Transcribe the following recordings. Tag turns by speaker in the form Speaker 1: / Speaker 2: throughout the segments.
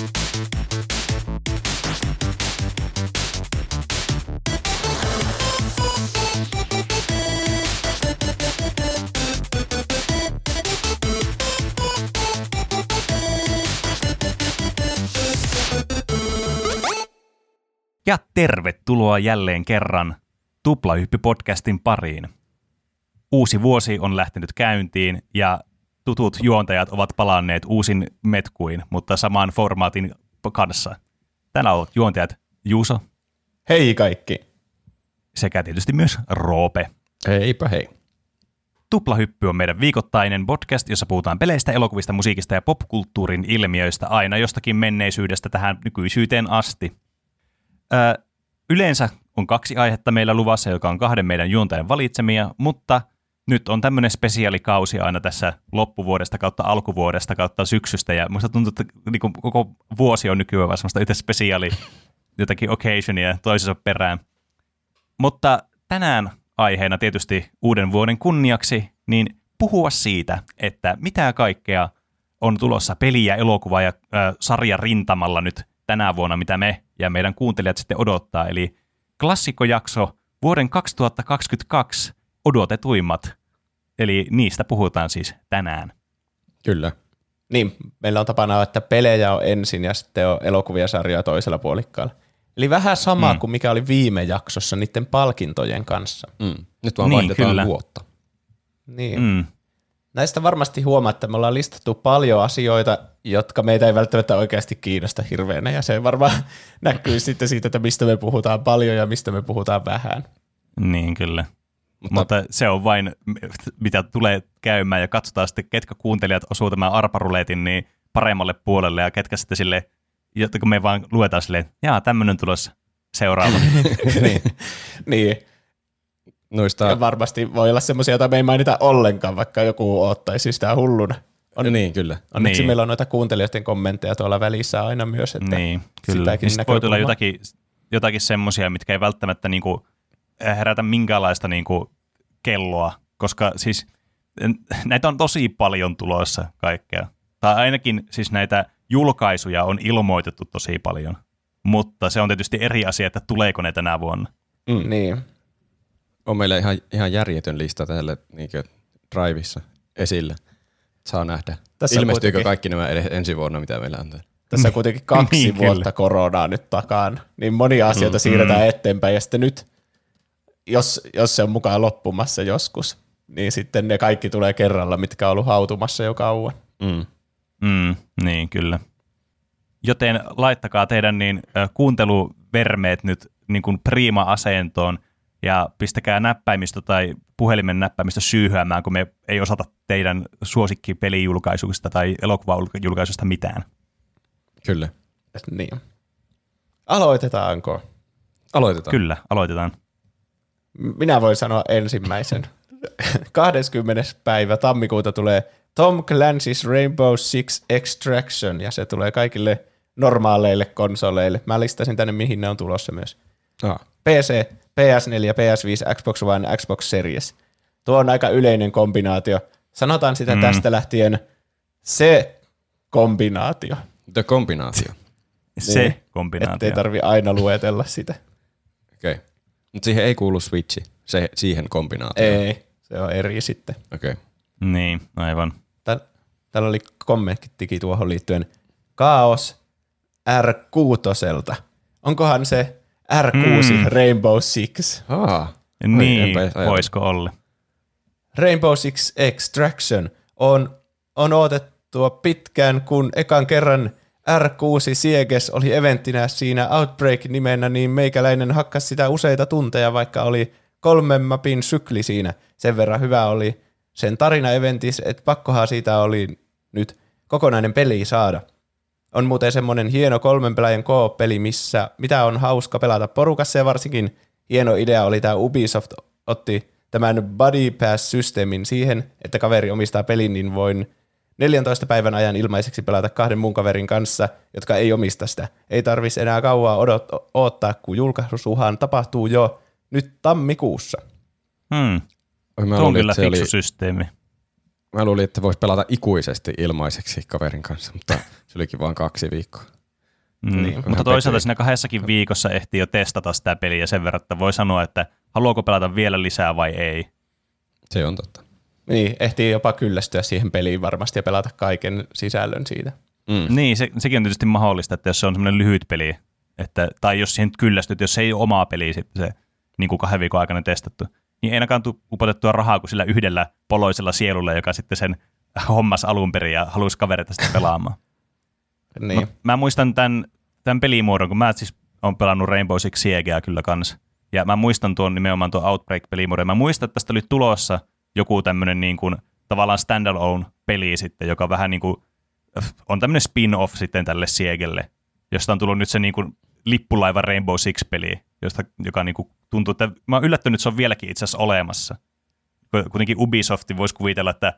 Speaker 1: Ja tervetuloa jälleen kerran Tuplahyppy-podcastin pariin. Uusi vuosi on lähtenyt käyntiin ja tutut juontajat ovat palanneet uusin metkuin, mutta saman formaatin kanssa. Tänään ovat juontajat Juuso
Speaker 2: Hei kaikki.
Speaker 1: sekä tietysti myös Roope.
Speaker 2: Heipä hei.
Speaker 1: Tuplahyppy on meidän viikoittainen podcast, jossa puhutaan peleistä, elokuvista, musiikista ja popkulttuurin ilmiöistä aina jostakin menneisyydestä tähän nykyisyyteen asti. Ö, yleensä on kaksi aihetta meillä luvassa, joka on kahden meidän juontajan valitsemia, mutta nyt on tämmöinen spesiaalikausi aina tässä loppuvuodesta kautta alkuvuodesta kautta syksystä, ja musta tuntuu, että niin kuin koko vuosi on nykyään vaan semmoista yhtä spesiaali jotakin occasionia toisensa perään. Mutta tänään aiheena tietysti uuden vuoden kunniaksi, niin puhua siitä, että mitä kaikkea on tulossa peli- ja elokuva- ja äh, sarja rintamalla nyt tänä vuonna, mitä me ja meidän kuuntelijat sitten odottaa. Eli klassikkojakso vuoden 2022 odotetuimmat. Eli niistä puhutaan siis tänään.
Speaker 2: Kyllä. Niin, meillä on tapana, että pelejä on ensin ja sitten on elokuvia sarjoja toisella puolikkaalla. Eli vähän sama mm. kuin mikä oli viime jaksossa niiden palkintojen kanssa.
Speaker 3: Mm. Nyt vaan
Speaker 1: Niin,
Speaker 3: vaihdetaan
Speaker 1: kyllä.
Speaker 3: vuotta.
Speaker 2: Niin.
Speaker 1: Mm.
Speaker 2: Näistä varmasti huomaa, että me ollaan listattu paljon asioita, jotka meitä ei välttämättä oikeasti kiinnosta hirveänä, ja se varmaan näkyy sitten siitä, että mistä me puhutaan paljon ja mistä me puhutaan vähän.
Speaker 1: Niin kyllä.
Speaker 3: Mutta,
Speaker 1: Mutta, se on vain, mitä tulee käymään ja katsotaan sitten, ketkä kuuntelijat osuu tämän arparuletin niin paremmalle puolelle ja ketkä sitten sille, jotta kun me vaan luetaan silleen, jaa, tämmöinen tulossa seuraava.
Speaker 2: niin. niin.
Speaker 3: noista,
Speaker 2: Ja varmasti voi olla semmoisia, joita me ei mainita ollenkaan, vaikka joku ottaisi sitä hulluna.
Speaker 3: on, niin kyllä.
Speaker 2: Onneksi
Speaker 1: Niin.
Speaker 2: meillä on noita kuuntelijoiden kommentteja tuolla välissä aina myös, että
Speaker 1: niin, kyllä.
Speaker 2: sitäkin
Speaker 1: sit voi tulla jotakin, jotakin semmoisia, mitkä ei välttämättä niinku herätä minkäänlaista niinku kelloa, koska siis näitä on tosi paljon tulossa kaikkea. Tai ainakin siis näitä julkaisuja on ilmoitettu tosi paljon. Mutta se on tietysti eri asia, että tuleeko ne tänä vuonna.
Speaker 2: Mm. Niin.
Speaker 3: On meillä ihan, ihan järjetön lista täällä niinkö Drivissa esillä. Saa nähdä.
Speaker 2: Tässä
Speaker 3: Ilmestyykö
Speaker 2: kuitenkin-
Speaker 3: kaikki nämä edes ensi vuonna, mitä meillä on täällä?
Speaker 2: Tässä on kuitenkin kaksi
Speaker 1: Niin,
Speaker 2: niin, vuotta
Speaker 1: kyllä.
Speaker 2: koronaa nyt takana, niin monia asioita mm, siirretään eteenpäin, ja sitten nyt, jos, jos se on mukaan loppumassa joskus, niin sitten ne kaikki tulee kerralla, mitkä on ollut hautumassa jo kauan.
Speaker 3: Mm.
Speaker 1: Mm, niin, kyllä. Joten laittakaa teidän niin kuunteluvermeet nyt niin kuin prima-asentoon ja pistäkää näppäimistö tai puhelimen näppäimistö syyhyämään, kun me ei osata teidän suosikkipelijulkaisuista tai elokuvajulkaisuista mitään.
Speaker 3: Kyllä.
Speaker 2: Niin. Aloitetaanko?
Speaker 3: Aloitetaan.
Speaker 1: Kyllä, aloitetaan.
Speaker 2: Minä voin sanoa ensimmäisen. 20. päivä tammikuuta tulee Tom Clancy's Rainbow Six Extraction, ja se tulee kaikille normaaleille konsoleille. Mä listasin tänne, mihin ne on tulossa myös.
Speaker 3: Ah.
Speaker 2: PC, PS4, PS5, Xbox One, Xbox Series. Tuo on aika yleinen kombinaatio. Sanotaan sitä mm. tästä lähtien se kombinaatio.
Speaker 3: The kombinaatio.
Speaker 1: Se
Speaker 2: Niin.
Speaker 1: kombinaatio.
Speaker 2: Ettei tarvi aina luetella sitä.
Speaker 3: Okei. Okay. Mutta siihen ei kuulu Switchi, se, siihen kombinaatioon.
Speaker 2: Ei, se on eri sitten.
Speaker 3: Okei. Okay.
Speaker 1: Niin, aivan.
Speaker 2: Tää- Täällä oli kommenttikin tuohon liittyen. Kaos R6. Onkohan se R6
Speaker 1: Mm.
Speaker 2: Rainbow Six?
Speaker 3: Ah.
Speaker 1: Niin, voisiko olla?
Speaker 2: Rainbow Six Extraction on, on odotettua pitkään, kun ekan kerran R6 Sieges oli eventtinä siinä Outbreak-nimenä, niin meikäläinen hakkas sitä useita tunteja, vaikka oli kolmen mapin sykli siinä. Sen verran hyvä oli sen tarina eventis, että pakkohan siitä oli nyt kokonainen peli saada. On muuten semmoinen hieno kolmen pelaajan peli missä mitä on hauska pelata porukassa ja varsinkin hieno idea oli tämä Ubisoft otti tämän Buddy Pass-systeemin siihen, että kaveri omistaa pelin, niin voin 14 päivän ajan ilmaiseksi pelata kahden muun kaverin kanssa, jotka ei omista sitä. Ei tarvitsisi enää kauaa odot, odottaa, kun julkaisuhan tapahtuu jo nyt tammikuussa.
Speaker 1: Hmm.
Speaker 3: Mä
Speaker 1: Tuo on kyllä
Speaker 3: se oli,
Speaker 1: fiksu systeemi.
Speaker 3: mä luulin, että voisi pelata ikuisesti ilmaiseksi kaverin kanssa, mutta se olikin vain kaksi viikkoa.
Speaker 1: Mm.
Speaker 2: Niin.
Speaker 1: Mutta toisaalta
Speaker 3: pettynyt.
Speaker 1: siinä kahdessakin viikossa ehtii jo testata sitä peliä sen verran, että voi sanoa, että haluaako pelata vielä lisää vai ei.
Speaker 3: Se on totta.
Speaker 2: Niin, ehtii jopa kyllästyä siihen peliin varmasti ja pelata kaiken sisällön siitä.
Speaker 3: Mm.
Speaker 1: Niin, se, sekin on tietysti mahdollista, että jos se on semmoinen lyhyt peli, että, tai jos siihen kyllästyt, jos se ei ole omaa peliä sitten se niin kuin kahden viikon aikana testattu, niin ei ainakaan tule upotettua rahaa kuin sillä yhdellä poloisella sielulla, joka sitten sen hommas alun perin ja halusi kavereita sitä pelaamaan.
Speaker 2: Niin.
Speaker 1: Mut mä muistan tämän, tämän pelimuodon, kun mä siis olen pelannut Rainbow Six Siegeä kyllä kanssa. Ja mä muistan tuon nimenomaan tuon Outbreak-pelimuodon. Mä muistan, että tästä oli tulossa joku tämmöinen niin kuin, tavallaan standalone peli sitten, joka vähän niin kuin, on tämmöinen spin-off sitten tälle Siegelle, josta on tullut nyt se niin kuin lippulaiva Rainbow Six-peli, josta, joka niin kuin tuntuu, että mä oon yllättynyt, että se on vieläkin itse asiassa olemassa. Kuitenkin Ubisoft voisi kuvitella, että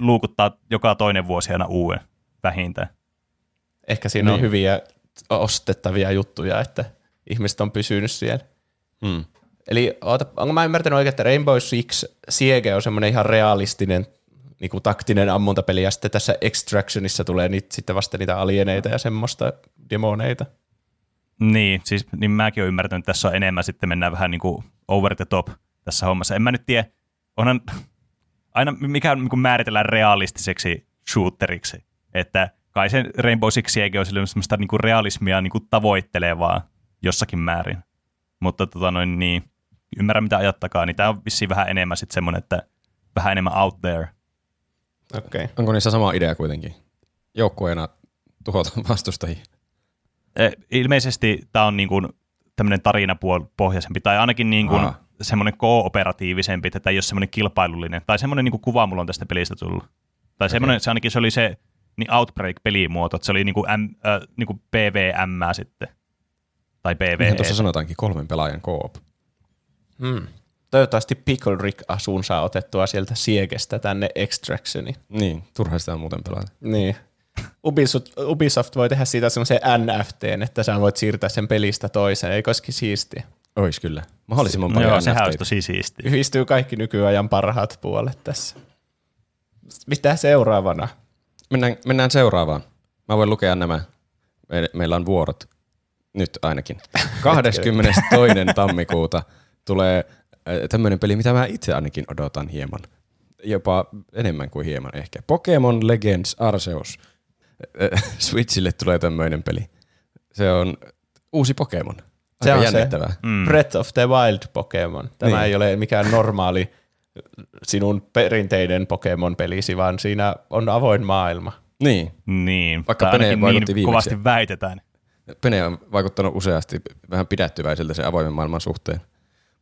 Speaker 1: luukuttaa joka toinen vuosi aina uuden vähintään.
Speaker 2: Ehkä siinä on
Speaker 3: Niin.
Speaker 2: hyviä ostettavia juttuja, että ihmiset on pysynyt siellä.
Speaker 3: Mm.
Speaker 2: Eli onko mä ymmärtänyt oikein, että Rainbow Six Siege on semmoinen ihan realistinen niin kuin taktinen ammuntapeli, ja sitten tässä Extractionissa tulee niitä, sitten vasta niitä alieneita ja semmoista demoneita.
Speaker 1: Niin, siis niin mäkin olen ymmärtänyt, että tässä on enemmän sitten mennään vähän niin kuin over the top tässä hommassa. En mä nyt tiedä, onhan aina mikä niin kuin määritellään realistiseksi shooteriksi, että kai se Rainbow Six Siege on semmoista niin kuin realismia niin kuin tavoittelevaa jossakin määrin. Mutta tota noin, niin, ymmärrän mitä ajattakaa, niin tämä on vissiin vähän enemmän sitten semmoinen, että vähän enemmän out there.
Speaker 2: Okei. Okay.
Speaker 3: Onko niissä sama idea kuitenkin? Joukkueena tuhota vastustajia.
Speaker 1: Eh, Ilmeisesti tämä on niin kuin tämmöinen tarinapohjaisempi, tai ainakin niin kuin
Speaker 3: Aa.
Speaker 1: semmoinen kooperatiivisempi, että tämä ei ole semmoinen kilpailullinen, tai semmoinen niin kuin kuva mulla on tästä pelistä tullut. Tai semmoinen, se ainakin se oli se niin Outbreak-pelimuoto, että se oli niin kuin, M, äh, niin kuin PVM sitten, tai PvE.
Speaker 3: Tuossa sanotaankin kolmen pelaajan koop.
Speaker 2: Hmm. Toivottavasti Pickle Rick asuun saa otettua sieltä Siegestä tänne Extractioniin.
Speaker 3: Niin, turha sitä muuten pelata.
Speaker 2: Niin. Ubisoft, Ubisoft voi tehdä siitä semmoisen NFTn, että sä voit siirtää sen pelistä toiseen. Ei koski siistiä.
Speaker 3: Ois kyllä. Mahdollisimman paljon
Speaker 1: joo, sehän olisi tosi siistiä.
Speaker 2: Yhdistyy kaikki nykyajan parhaat puolet tässä. Mitä seuraavana?
Speaker 3: Mennään, mennään seuraavaan. Mä voin lukea nämä. Me, meillä on vuorot. Nyt ainakin. 22. tammikuuta tulee tämmöinen peli, mitä mä itse ainakin odotan hieman. Jopa enemmän kuin hieman ehkä. Pokemon Legends Arceus. Äh, Switchille tulee tämmöinen peli. Se on uusi Pokemon.
Speaker 2: Se on se.
Speaker 3: jännittävää.
Speaker 1: Mm.
Speaker 2: Breath of the Wild Pokemon. Tämä
Speaker 3: Niin.
Speaker 2: ei ole mikään normaali sinun perinteinen Pokemon-pelisi, vaan siinä on avoin maailma.
Speaker 3: Niin.
Speaker 1: Niin,
Speaker 3: Vaikka Pene
Speaker 1: niin
Speaker 3: viimeksi.
Speaker 1: kovasti väitetään.
Speaker 3: Pene on vaikuttanut useasti vähän pidättyväiseltä sen avoimen maailman suhteen.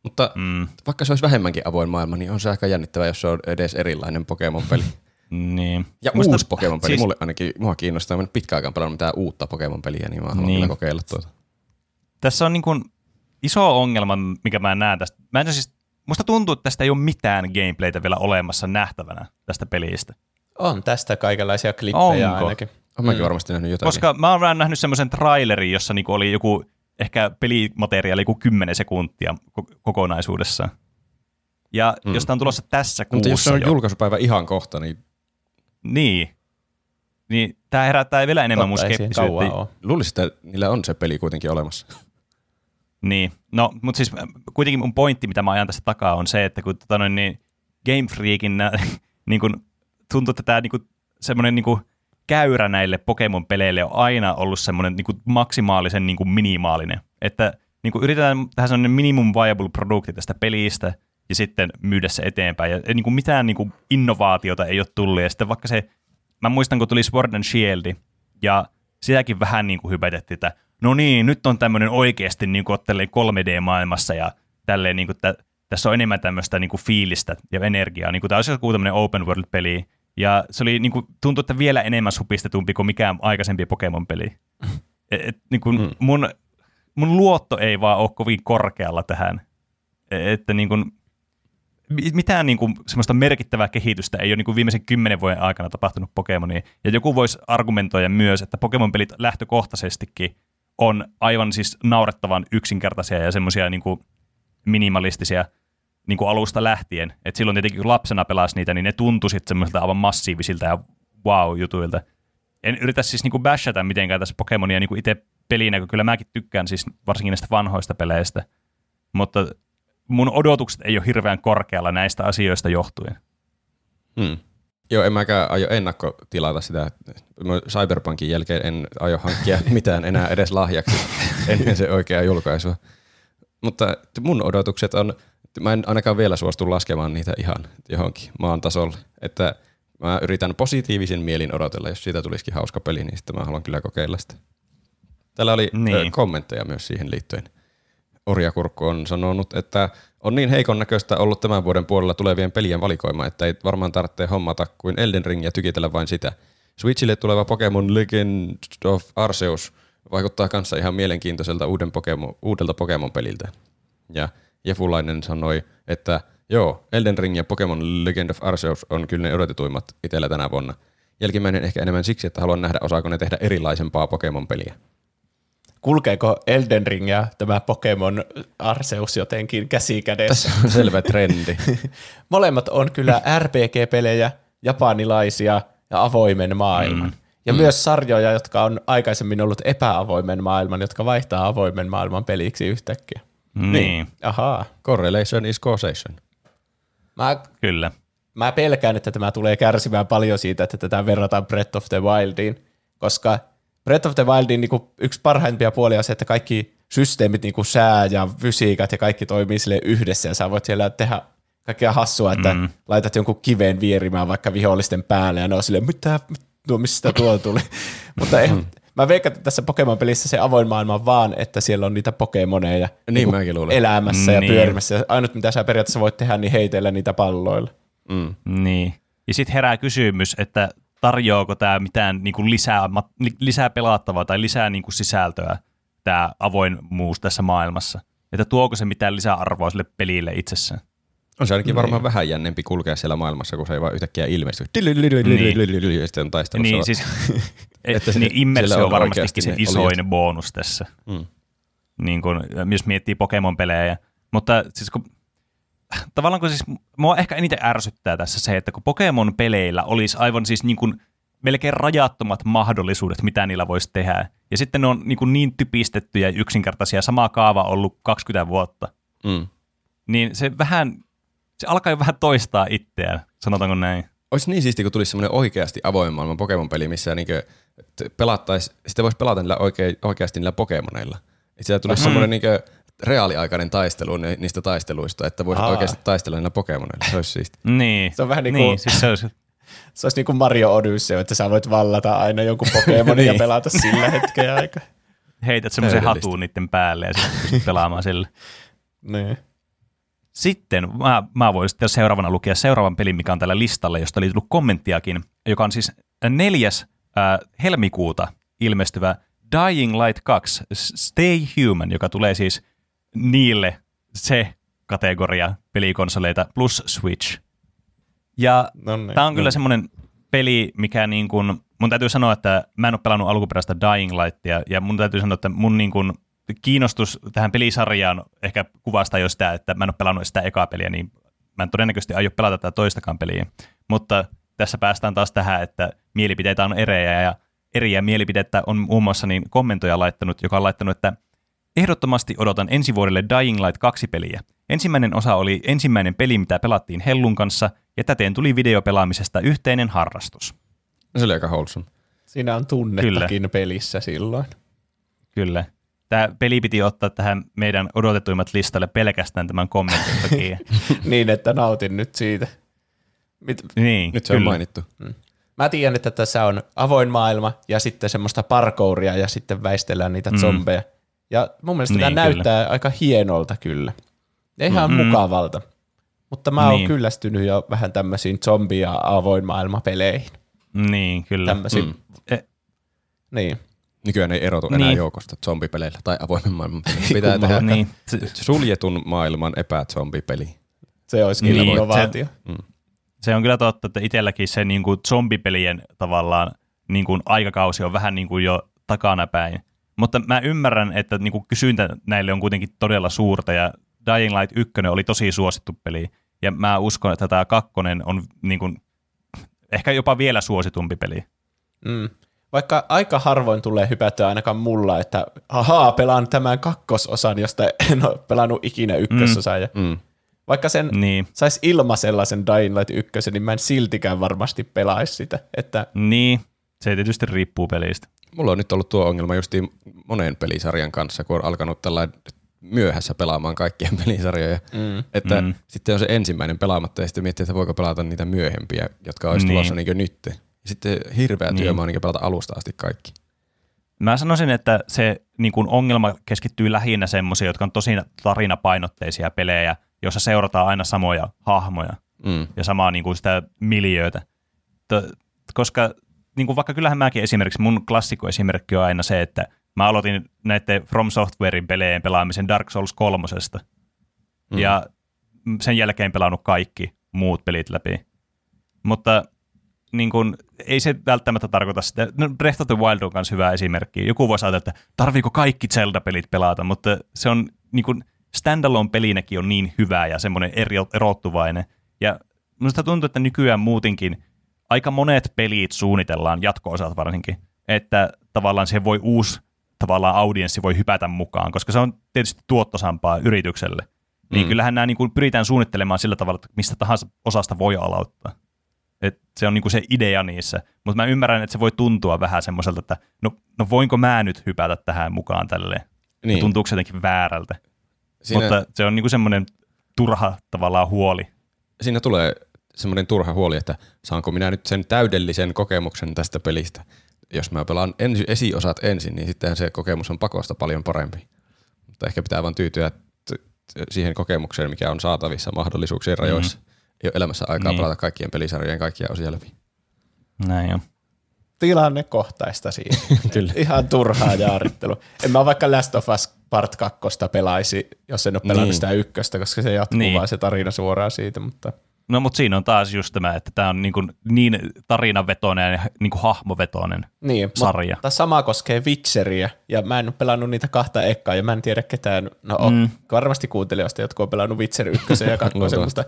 Speaker 3: Mutta
Speaker 1: Mm.
Speaker 3: vaikka se olisi vähemmänkin avoin maailma, niin on se aika jännittävää, jos se on edes erilainen Pokemon-peli.
Speaker 1: Niin.
Speaker 3: Ja
Speaker 1: Musta-
Speaker 3: uusi Pokemon-peli.
Speaker 1: siis-.
Speaker 3: Mulle ainakin, mua kiinnostaa. En pitkään aikaan pelannut mitään uutta Pokemon-peliä, niin mä haluan
Speaker 1: Niin.
Speaker 3: niin. kyllä kokeilla tuota.
Speaker 1: Tässä on niin kuin iso ongelma, mikä mä näen tästä. Mä en siis, musta tuntuu, että tästä ei ole mitään gameplaytä vielä olemassa nähtävänä tästä pelistä.
Speaker 2: On tästä kaikenlaisia klippejä
Speaker 1: Onko?
Speaker 2: ainakin.
Speaker 3: Olen mäkin varmasti nähnyt jotain.
Speaker 1: Koska mä oon vähän nähnyt semmoisen trailerin, jossa niinku oli joku ehkä pelimateriaali joku 10 sekuntia ko- kokonaisuudessaan. Ja mm. jos tää on tulossa tässä
Speaker 3: Mutta jos se
Speaker 1: kuussa
Speaker 3: on
Speaker 1: jo,
Speaker 3: julkaisupäivä ihan kohta, niin
Speaker 1: niin, niin tää herättää vielä enemmän mun
Speaker 2: Totta,
Speaker 1: skeptisyyttä.
Speaker 3: luulisin, että niillä on se peli kuitenkin olemassa.
Speaker 1: Niin, no, mutta siis äh, kuitenkin mun pointti, mitä mä ajan tässä takaa, on se, että kun tota noin, niin Game Freakin nä, niin kun, tuntuu, että tämä niin semmoinen niin käyrä näille Pokemon-peleille on aina ollut semmoinen niin maksimaalisen niin minimaalinen. Että niin kuin yritetään tehdä semmoinen minimum viable produkti tästä pelistä ja sitten myydä se eteenpäin. Ja niin kuin mitään niin kuin innovaatiota ei ole tullut. Ja sitten vaikka se, mä muistan kun tuli Sword and Shield ja sitäkin vähän niin kuin hypätettiin, että no niin, nyt on tämmöinen oikeasti niin kuin 3D-maailmassa ja tälleen niin kuin, että tässä on enemmän tämmöistä niin kuin fiilistä ja energiaa. Niin kuin, tämä olisi joku tämmöinen open world-peli. Ja se oli niin kuin, tuntui, että vielä enemmän supistetumpi kuin mikään aikaisempi Pokemon-peli. Et, et, niin kuin,
Speaker 3: Mm.
Speaker 1: mun, mun luotto ei vaan ole kovin korkealla tähän. E- Että niin kuin, mi- mitään niin kuin, semmoista merkittävää kehitystä ei ole niin kuin viimeisen kymmenen vuoden aikana tapahtunut Pokemoniin. Ja joku voisi argumentoida myös, että Pokemon-pelit lähtökohtaisestikin on aivan siis naurettavan yksinkertaisia ja semmoisia niin kuin minimalistisia niin kuin alusta lähtien. Et silloin tietenkin kun lapsena pelasi niitä, niin ne tuntui sitten semmoisilta aivan massiivisilta ja wow-jutuilta. En yritä siis niin kuin bashata mitenkään tässä Pokemonia niin kuin itse pelinä, kun kyllä mäkin tykkään siis varsinkin näistä vanhoista peleistä, mutta mun odotukset ei ole hirveän korkealla näistä asioista johtuen.
Speaker 3: Hmm. Joo, en mäkään aio ennakkotilata sitä. Cyberpunkin jälkeen en aio hankkia mitään enää edes lahjaksi ennen se oikea julkaisua. Mutta mun odotukset on, mä en ainakaan vielä suostu laskemaan niitä ihan johonkin maan tasolle. Että mä yritän positiivisen mielin odotella, jos siitä tulisikin hauska peli, niin sitten mä haluan kyllä kokeilla sitä. Täällä oli niin. kommentteja myös siihen liittyen. Orjakurkku on sanonut, että on niin heikon näköistä ollut tämän vuoden puolella tulevien pelien valikoima, että ei varmaan tarvitse hommata kuin Elden Ring ja tykitellä vain sitä. Switchille tuleva Pokemon Legend of Arceus vaikuttaa kanssa ihan mielenkiintoiselta uuden Pokemon, uudelta Pokemon-peliltä. Ja Jefulainen sanoi, että joo, Elden Ring ja Pokemon Legend of Arceus on kyllä ne odotetuimmat itsellä tänä vuonna. Jälkimmäinen ehkä enemmän siksi, että haluan nähdä, osaako ne tehdä erilaisempaa Pokemon-peliä
Speaker 2: kulkeeko Elden Ring ja tämä Pokemon Arceus jotenkin käsi kädessä?
Speaker 3: Tässä on selvä trendi.
Speaker 2: Molemmat on kyllä RPG-pelejä, japanilaisia ja avoimen maailman. Mm. Ja mm. myös sarjoja, jotka on aikaisemmin ollut epäavoimen maailman, jotka vaihtaa avoimen maailman peliksi yhtäkkiä.
Speaker 1: Niin. niin.
Speaker 2: Ahaa.
Speaker 3: Correlation is causation.
Speaker 2: Mä,
Speaker 1: Kyllä.
Speaker 2: Mä pelkään, että tämä tulee kärsimään paljon siitä, että tätä verrataan Breath of the Wildiin, koska Breath of the Wildin niin yksi parhaimpia puolia on se, että kaikki systeemit, niin kuin sää ja fysiikat ja kaikki toimii sille yhdessä ja sä voit siellä tehdä kaikkea hassua, että mm. laitat jonkun kiveen vierimään vaikka vihollisten päälle ja ne on silleen, mitä, tuo, mistä tuo tuli. Mutta ei. Mä veikkaan, että tässä Pokemon-pelissä se avoin maailma on vaan, että siellä on niitä Pokemoneja
Speaker 3: niin niin
Speaker 2: elämässä ja niin. pyörimässä. Ja ainut, mitä sä periaatteessa voit tehdä, niin heitellä niitä palloilla.
Speaker 1: Mm. Niin. Ja sitten herää kysymys, että tarjoako tämä mitään niin kuin lisää, lisää pelattavaa tai lisää niin kuin sisältöä, tämä avoimuus tässä maailmassa? Että tuoko se mitään lisäarvoa sille pelille itsessään?
Speaker 3: On se ainakin niin. varmaan vähän jännempi kulkea siellä maailmassa, kun se ei vaan yhtäkkiä ilmesty. Niin. Ja sitten on taistelussa.
Speaker 1: Niin, siis, että niin immersio on varmastikin se isoin bonus tässä. Hmm. Niin kun, jos miettii Pokemon-pelejä. Mutta siis kun tavallaan kun siis, mua ehkä eniten ärsyttää tässä se, että kun Pokemon-peleillä olisi aivan siis niin kuin melkein rajattomat mahdollisuudet, mitä niillä voisi tehdä. Ja sitten ne on niin, kuin niin typistettyjä ja yksinkertaisia, sama kaava ollut 20 vuotta. Mm. Niin se vähän, se alkaa jo vähän toistaa itseään, sanotaanko näin.
Speaker 3: Olisi niin siisti, kun tulisi semmoinen oikeasti avoin maailman Pokemon-peli, missä niin pelattaisi, sitten voisi pelata niillä oikein, oikeasti niillä Pokemoneilla. Että siellä tulisi mm. semmoinen niin reaaliaikainen taistelu niistä taisteluista, että voisit Aa. oikeasti taistella niillä Pokemonilla. Se olisi siisti.
Speaker 1: niin.
Speaker 2: Se on vähän niin kuin, niin, siis se olisi... Se olisi niin kuin Mario Odyssey, että sä voit vallata aina jonkun Pokemonin niin. ja pelata sillä hetkellä aika.
Speaker 1: Heität semmoisen hatun niiden päälle ja sitten pelaamaan sille.
Speaker 2: Niin.
Speaker 1: Sitten mä, mä voin sitten seuraavana lukea seuraavan pelin, mikä on tällä listalla, josta oli tullut kommenttiakin, joka on siis neljäs äh, helmikuuta ilmestyvä Dying Light 2 Stay Human, joka tulee siis niille se kategoria pelikonsoleita plus Switch. Ja niin, tämä on kyllä semmoinen peli, mikä niin kuin, mun täytyy sanoa, että mä en ole pelannut alkuperäistä Dying Lightia, ja mun täytyy sanoa, että mun niin kuin kiinnostus tähän pelisarjaan ehkä kuvastaa jo sitä, että mä en ole pelannut sitä ekaa peliä, niin mä en todennäköisesti aio pelata tätä toistakaan peliä. Mutta tässä päästään taas tähän, että mielipiteitä on erejä, ja eriä mielipidettä on muun muassa niin kommentoja laittanut, joka on laittanut, että Ehdottomasti odotan ensi vuodelle Dying Light 2 peliä. Ensimmäinen osa oli ensimmäinen peli, mitä pelattiin Hellun kanssa, ja täten tuli videopelaamisesta yhteinen harrastus.
Speaker 3: Se oli aika wholesome.
Speaker 2: Siinä on tunnettakin Kyllä. pelissä silloin.
Speaker 1: Kyllä. Tämä peli piti ottaa tähän meidän odotetuimmat listalle pelkästään tämän kommentin takia.
Speaker 2: niin, että nautin nyt siitä.
Speaker 1: Mit... Niin,
Speaker 3: nyt se kyllä. on mainittu. Mm.
Speaker 2: Mä tiedän, että tässä on avoin maailma ja sitten semmoista parkouria ja sitten väistellään niitä mm. zombeja. Ja mun mielestä niin, tämä kyllä. näyttää aika hienolta kyllä. Ja ihan mm-hmm. mukavalta. Mutta mä oon niin. kyllästynyt jo vähän tämmöisiin zombi- ja avoin maailmapeleihin.
Speaker 1: Niin, kyllä.
Speaker 2: Tämmöisiin. Mm. E- niin.
Speaker 3: Nykyään ei erotu niin. enää joukosta zombipeleillä tai avoimen maailman peleillä. Pitää tehdä niin. suljetun maailman epäzombipeli.
Speaker 2: Se olisi kyllä niin, innovaatio. Se, mm.
Speaker 1: se on kyllä totta, että itselläkin se niin kuin zombipelien tavallaan niin kuin aikakausi on vähän niin kuin jo takanapäin. Mutta mä ymmärrän, että niinku kysyntä näille on kuitenkin todella suurta ja Dying Light 1 oli tosi suosittu peli. Ja mä uskon, että tämä kakkonen on niinku, ehkä jopa vielä suositumpi peli.
Speaker 2: Mm. Vaikka aika harvoin tulee hypättyä ainakaan mulla, että ahaa, pelaan tämän kakkososan, josta en ole pelannut ikinä ykkösosaa. Ja
Speaker 3: Mm.
Speaker 2: Vaikka sen
Speaker 1: Niin,
Speaker 2: saisi ilmaisella sen Dying Light 1, niin mä en siltikään varmasti pelaisi sitä. Että
Speaker 1: niin. Se tietysti riippuu pelistä.
Speaker 3: Mulla on nyt ollut tuo ongelma justiin monen pelisarjan kanssa, kun on alkanut tällainen myöhässä pelaamaan kaikkien pelisarjoja. Mm. Että
Speaker 1: Mm.
Speaker 3: mm. sitten on se ensimmäinen pelaamatta ja sitten miettii, että voiko pelata niitä myöhempiä, jotka olisi
Speaker 1: Niin.
Speaker 3: niin. tulossa niin nyt. Sitten hirveä
Speaker 1: Niin.
Speaker 3: työmaa niin pelata alusta asti kaikki.
Speaker 1: Mä sanoisin, että se niin kuin ongelma keskittyy lähinnä semmoisiin, jotka on tosi tarinapainotteisia pelejä, joissa seurataan aina samoja hahmoja
Speaker 3: Mm.
Speaker 1: ja samaa niin kuin sitä miljöötä. T- koska niin kuin vaikka kyllähän mäkin esimerkiksi, mun klassikkoesimerkki on aina se, että mä aloitin näiden From Softwarein pelejen pelaamisen Dark Souls kolmosesta.
Speaker 3: Mm.
Speaker 1: Ja sen jälkeen pelannut kaikki muut pelit läpi. Mutta niin kun, ei se välttämättä tarkoita sitä. No, Breath of the Wild on myös hyvä esimerkki. Joku voisi ajatella, että tarviiko kaikki Zelda-pelit pelata, mutta se on niin kun, standalone-pelinäkin on niin hyvä ja semmoinen eri, erottuvainen. Ja minusta tuntuu, että nykyään muutenkin aika monet pelit suunnitellaan, jatko-osat varsinkin, että tavallaan se voi uusi tavallaan audienssi voi hypätä mukaan, koska se on tietysti tuottosampaa yritykselle. Niin
Speaker 3: Mm.
Speaker 1: kyllähän nämä niin kuin pyritään suunnittelemaan sillä tavalla, että mistä tahansa osasta voi aloittaa. Et se on niin kuin se idea niissä. Mutta mä ymmärrän, että se voi tuntua vähän semmoiselta, että no, no voinko mä nyt hypätä tähän mukaan tälleen. Niin. Tuntuuko se jotenkin väärältä.
Speaker 3: Siinä,
Speaker 1: Mutta se on niin kuin semmoinen turha tavallaan huoli.
Speaker 3: siinä tulee semmoinen turha huoli, että saanko minä nyt sen täydellisen kokemuksen tästä pelistä. Jos mä pelaan ensi, esiosat ensin, niin sitten se kokemus on pakosta paljon parempi. Mutta ehkä pitää vaan tyytyä t- t- siihen kokemukseen, mikä on saatavissa mahdollisuuksien rajoissa. Mm. Ei ole elämässä aikaa
Speaker 1: Niin.
Speaker 3: niin. pelata kaikkien pelisarjojen kaikkia osia läpi.
Speaker 1: Näin on.
Speaker 2: tilannekohtaista siinä.
Speaker 3: Kyllä.
Speaker 2: Ihan turhaa jaarittelua. En mä vaikka Last of Us Part 2 pelaisi, jos en ole pelannut
Speaker 3: Niin.
Speaker 2: sitä ykköstä, koska se jatkuu
Speaker 1: Niin.
Speaker 2: vaan se tarina suoraan siitä, mutta
Speaker 1: No mutta siinä on taas just tämä, että tämä on niin, kuin niin tarinavetoinen ja niin kuin hahmovetoinen.
Speaker 2: Niin,
Speaker 1: sarja.
Speaker 2: Mutta sama koskee Witcheria, ja mä en ole pelannut niitä kahta ekkaa, ja mä en tiedä ketään, no on,
Speaker 1: Mm.
Speaker 2: varmasti kuuntelijoista, jotka on pelannut Witcher 1 ja 2,
Speaker 3: Luultavasti.
Speaker 2: mutta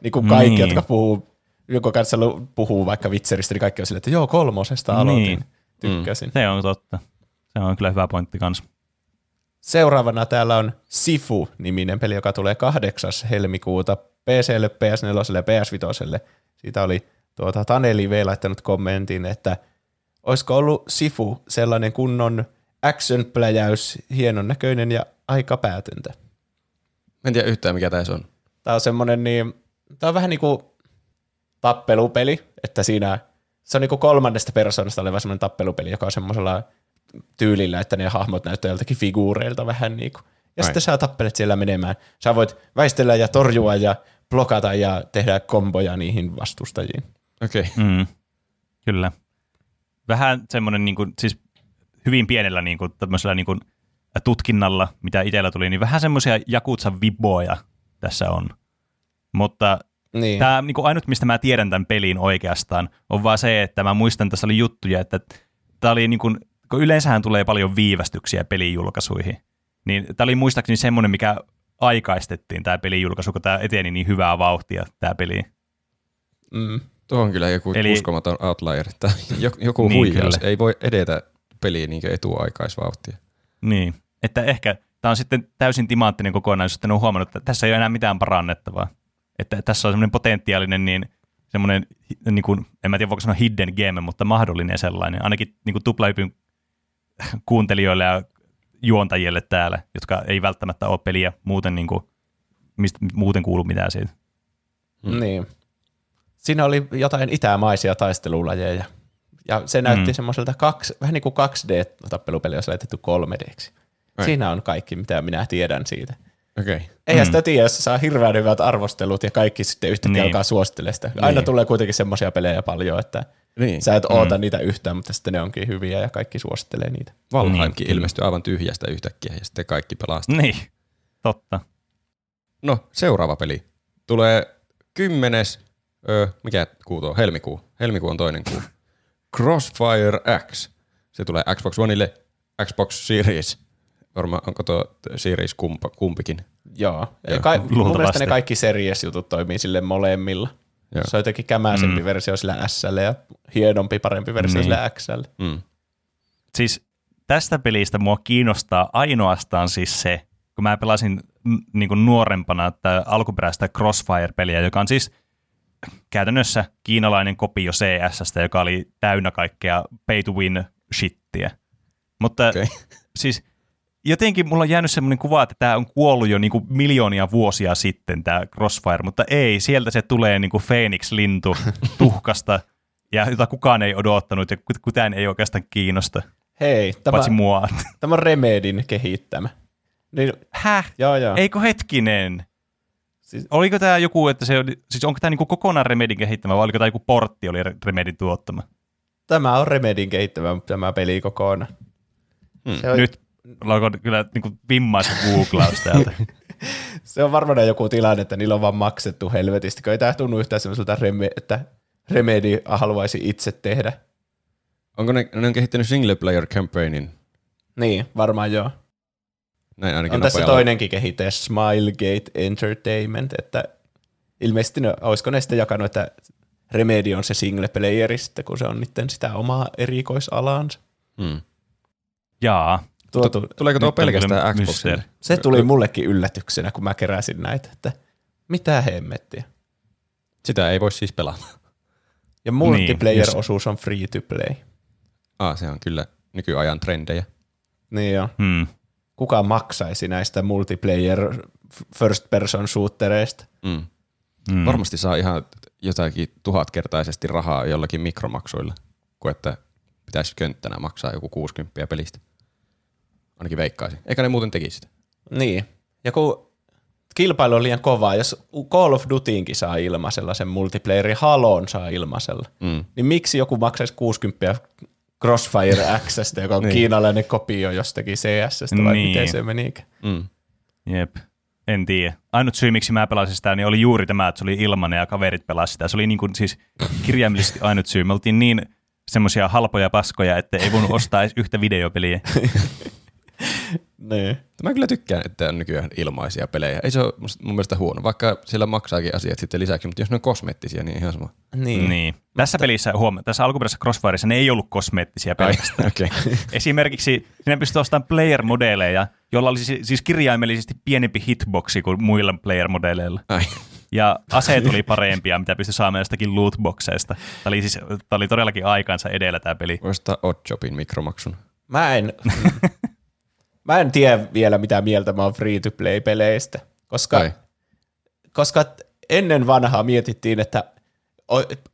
Speaker 2: niin kuin kaikki,
Speaker 1: Niin.
Speaker 2: jotka puhuu, joko kanssa puhuu vaikka Witcheristä, niin kaikki on silleen, että joo, kolmosesta aloitin,
Speaker 1: Niin.
Speaker 2: tykkäsin.
Speaker 1: Se on totta. Se on kyllä hyvä pointti kanssa.
Speaker 2: Seuraavana täällä on Sifu-niminen peli, joka tulee 8. helmikuuta PClle, PS4 ja PS5. Siitä oli tuota, Taneli V laittanut kommentin, että olisiko ollut Sifu sellainen kunnon action-pläjäys, hienon näköinen ja aika päätöntä.
Speaker 3: Mä en tiedä yhtään, mikä tässä on.
Speaker 2: Tämä on semmoinen niin, tämä on vähän niin kuin tappelupeli, että siinä se on niin kuin kolmannesta persoonasta oleva semmoinen tappelupeli, joka on semmoisella tyylillä, että ne hahmot näyttää joltakin figuureilta vähän niin kuin. Ja
Speaker 3: Ai.
Speaker 2: sitten sä tappelet siellä menemään. Sä voit väistellä ja torjua ja blokata ja tehdä komboja niihin vastustajiin.
Speaker 3: Okei. Okay.
Speaker 1: Mm. Kyllä. Vähän semmoinen, niin kuin, siis hyvin pienellä niin kuin, tämmöisellä niin kuin, tutkinnalla, mitä itsellä tuli, niin vähän semmoisia jakutsa viboja tässä on. Mutta
Speaker 2: Niin.
Speaker 1: tämä niin kuin ainut, mistä mä tiedän tämän pelin oikeastaan, on vaan se, että mä muistan, tässä oli juttuja, että tämä oli niin kuin, kun yleensähän tulee paljon viivästyksiä pelijulkaisuihin, niin tämä oli muistaakseni semmoinen, mikä aikaistettiin tämä pelijulkaisu, kun tämä eteni niin hyvää vauhtia, tämä peli.
Speaker 2: Mm.
Speaker 3: Tuo on kyllä joku
Speaker 1: Eli-
Speaker 3: uskomaton outlier. Että joku
Speaker 1: Niin,
Speaker 3: huijaus.
Speaker 1: kyllä.
Speaker 3: Ei voi edetä peliin niin etuaikaisvauhtia.
Speaker 1: Niin, että ehkä tämä on sitten täysin timanttinen kokonaisuus, että ne on huomannut, että tässä ei ole enää mitään parannettavaa. Että tässä on semmoinen potentiaalinen, niin semmoinen, niin kuin, en mä tiedä voiko sanoa hidden game, mutta mahdollinen sellainen, ainakin niin kuin tuplahypyn kuuntelijoille ja juontajille täällä, jotka ei välttämättä ole peliä muuten, niin kuin, mistä muuten kuulu mitään siitä.
Speaker 2: Mm. Niin. Siinä oli jotain itämaisia taistelulajeja. Ja se näytti
Speaker 1: Mm.
Speaker 2: semmoiselta kaksi, vähän niin kuin 2D-tappelupeli, olisi laitettu 3Dksi.
Speaker 3: Ai.
Speaker 2: Siinä on kaikki, mitä minä tiedän siitä.
Speaker 3: Okei. Okay.
Speaker 2: Eihän
Speaker 1: Mm.
Speaker 2: sitä tiedä, jos se saa hirveän hyvät arvostelut ja kaikki sitten yhtäkkiä
Speaker 1: Niin.
Speaker 2: alkaa suosittelemaan sitä. Aina
Speaker 3: Niin.
Speaker 2: tulee kuitenkin semmoisia pelejä paljon, että
Speaker 3: Niin.
Speaker 2: sä et oota niitä yhtään, mutta sitten ne onkin hyviä ja kaikki suosittelee niitä.
Speaker 3: Valheimkin
Speaker 1: Niin,
Speaker 3: ilmestyi aivan tyhjästä yhtäkkiä ja sitten kaikki pelasti.
Speaker 1: Niin, totta.
Speaker 3: No, seuraava peli. Tulee kymmenes, öö, mikä kuu tuo? Helmikuu. Helmikuu on toinen kuu. Crossfire X. Se tulee Xbox Oneille, Xbox Series. Varmaan onko tuo Series kumpa, kumpikin.
Speaker 2: Joo. Ja
Speaker 3: Joo,
Speaker 2: kai, mun
Speaker 1: luultavasti.
Speaker 2: mielestä ne kaikki series-jutut toimii sille molemmilla.
Speaker 3: Joo.
Speaker 2: Se on jotenkin kämäisempi mm. versio sillä S ja hienompi, parempi versio
Speaker 1: Niin.
Speaker 2: sillä XL.
Speaker 3: Mm.
Speaker 1: siis tästä pelistä mua kiinnostaa ainoastaan siis se, kun mä pelasin niin kuin nuorempana että alkuperäistä Crossfire-peliä, joka on siis käytännössä kiinalainen kopio CSstä, joka oli täynnä kaikkea pay to win shittiä. Mutta
Speaker 3: Okei.
Speaker 1: siis jotenkin mulla on jäänyt semmoinen kuva, että tämä on kuollut jo niinku miljoonia vuosia sitten, tämä Crossfire, mutta ei, sieltä se tulee niinku Phoenix-lintu tuhkasta, ja jota kukaan ei odottanut, ja kutään ei oikeastaan kiinnosta,
Speaker 2: Hei, tämä,
Speaker 1: mua.
Speaker 2: tämä on Remedin kehittämä. Niin,
Speaker 1: Häh?
Speaker 2: joo, joo.
Speaker 1: Eikö hetkinen?
Speaker 2: Siis-
Speaker 1: Oliko tämä joku, että se oli, siis onko tämä niinku kokonaan Remedin kehittämä, vai oliko tämä joku portti oli Remedin tuottama?
Speaker 2: Tämä on Remedin kehittämä tämä peli kokonaan.
Speaker 3: Hmm.
Speaker 2: Se on,
Speaker 1: Nyt alkoi kyllä niinku vimmaista googlaus täältä.
Speaker 2: se on varmaan joku tilanne, että niillä on vaan maksettu helvetisti, kun ei tämä tunnu yhtään semmoiselta, reme, että Remedi haluaisi itse tehdä.
Speaker 3: Onko ne, ne on kehittänyt single player campaignin?
Speaker 2: Niin, varmaan joo.
Speaker 3: Näin ainakin
Speaker 2: On tässä toinenkin kehittäjä, Smilegate Entertainment, että ilmeisesti ne, olisiko ne sitten jakanut, että Remedy on se single playeri sitten, kun se on niiden sitä omaa erikoisalaansa.
Speaker 3: Hmm.
Speaker 1: Jaa.
Speaker 2: Tuotu,
Speaker 3: Tu- Tuleeko tuo pelkästään Xboxille?
Speaker 2: se tuli mullekin yllätyksenä, kun mä keräsin näitä, että mitä hemmettiä.
Speaker 3: Sitä ei voi siis pelata.
Speaker 2: Ja
Speaker 1: Niin,
Speaker 2: multiplayer-osuus on free to play.
Speaker 3: Ah, se on kyllä nykyajan trendejä.
Speaker 2: Niin joo.
Speaker 1: Hmm.
Speaker 2: Kuka maksaisi näistä multiplayer first person shootereista?
Speaker 3: Mm.
Speaker 1: Hmm.
Speaker 3: Varmasti saa ihan jotakin tuhatkertaisesti rahaa jollakin mikromaksuilla, kuin että pitäisi könttänä maksaa joku 60 pelistä. Ainakin veikkaisin. Eikä ne muuten tekisi sitä.
Speaker 2: Niin. Ja kun kilpailu on liian kovaa, jos Call of Dutyinkin saa ilmaisella sen multiplayerin, Halon saa ilmaisella,
Speaker 3: Mm.
Speaker 2: niin miksi joku maksaisi 60 Crossfire Xstä, joka on
Speaker 3: Niin.
Speaker 2: kiinalainen kopio jostakin CSstä, vai
Speaker 1: Niin.
Speaker 2: miten se menikään?
Speaker 3: Mm.
Speaker 1: Jep. En tiedä. Ainut syy, miksi mä pelasin sitä, niin oli juuri tämä, että se oli ilmanen ja kaverit pelasivat sitä. Se oli niin kuin siis kirjaimellisesti ainut syy. Me oltiin niin semmoisia halpoja paskoja, että ei voinut ostaa edes yhtä videopeliä.
Speaker 2: Niin.
Speaker 3: Mä kyllä tykkään, että on nykyään ilmaisia pelejä. Ei se ole mun mielestä huono, vaikka siellä maksaakin asiat sitten lisäksi, mutta jos ne on kosmeettisia, niin ihan sama.
Speaker 2: Niin.
Speaker 1: Niin. Tässä pelissä, huoma- tässä alkuperäisessä Crossfireissa ne ei ollut kosmeettisia
Speaker 3: Ai,
Speaker 1: pelkästään.
Speaker 3: okei.
Speaker 1: Esimerkiksi sinne pystyi ostamaan player-modeleja, jolla oli siis- siis kirjaimellisesti pienempi hitboxi kuin muilla player-modeleilla.
Speaker 3: Ai.
Speaker 1: Ja aseet oli parempia, mitä pystyi saamaan jostakin lootboxeista. Tämä oli, siis, tämä oli todellakin aikansa edellä tämä peli.
Speaker 3: Voisi ottaa Oddjobin mikromaksun.
Speaker 2: Mä en, mä en tiedä vielä mitä mieltä mä oon free-to-play-peleistä, koska,
Speaker 3: Ai.
Speaker 2: koska ennen vanhaa mietittiin, että,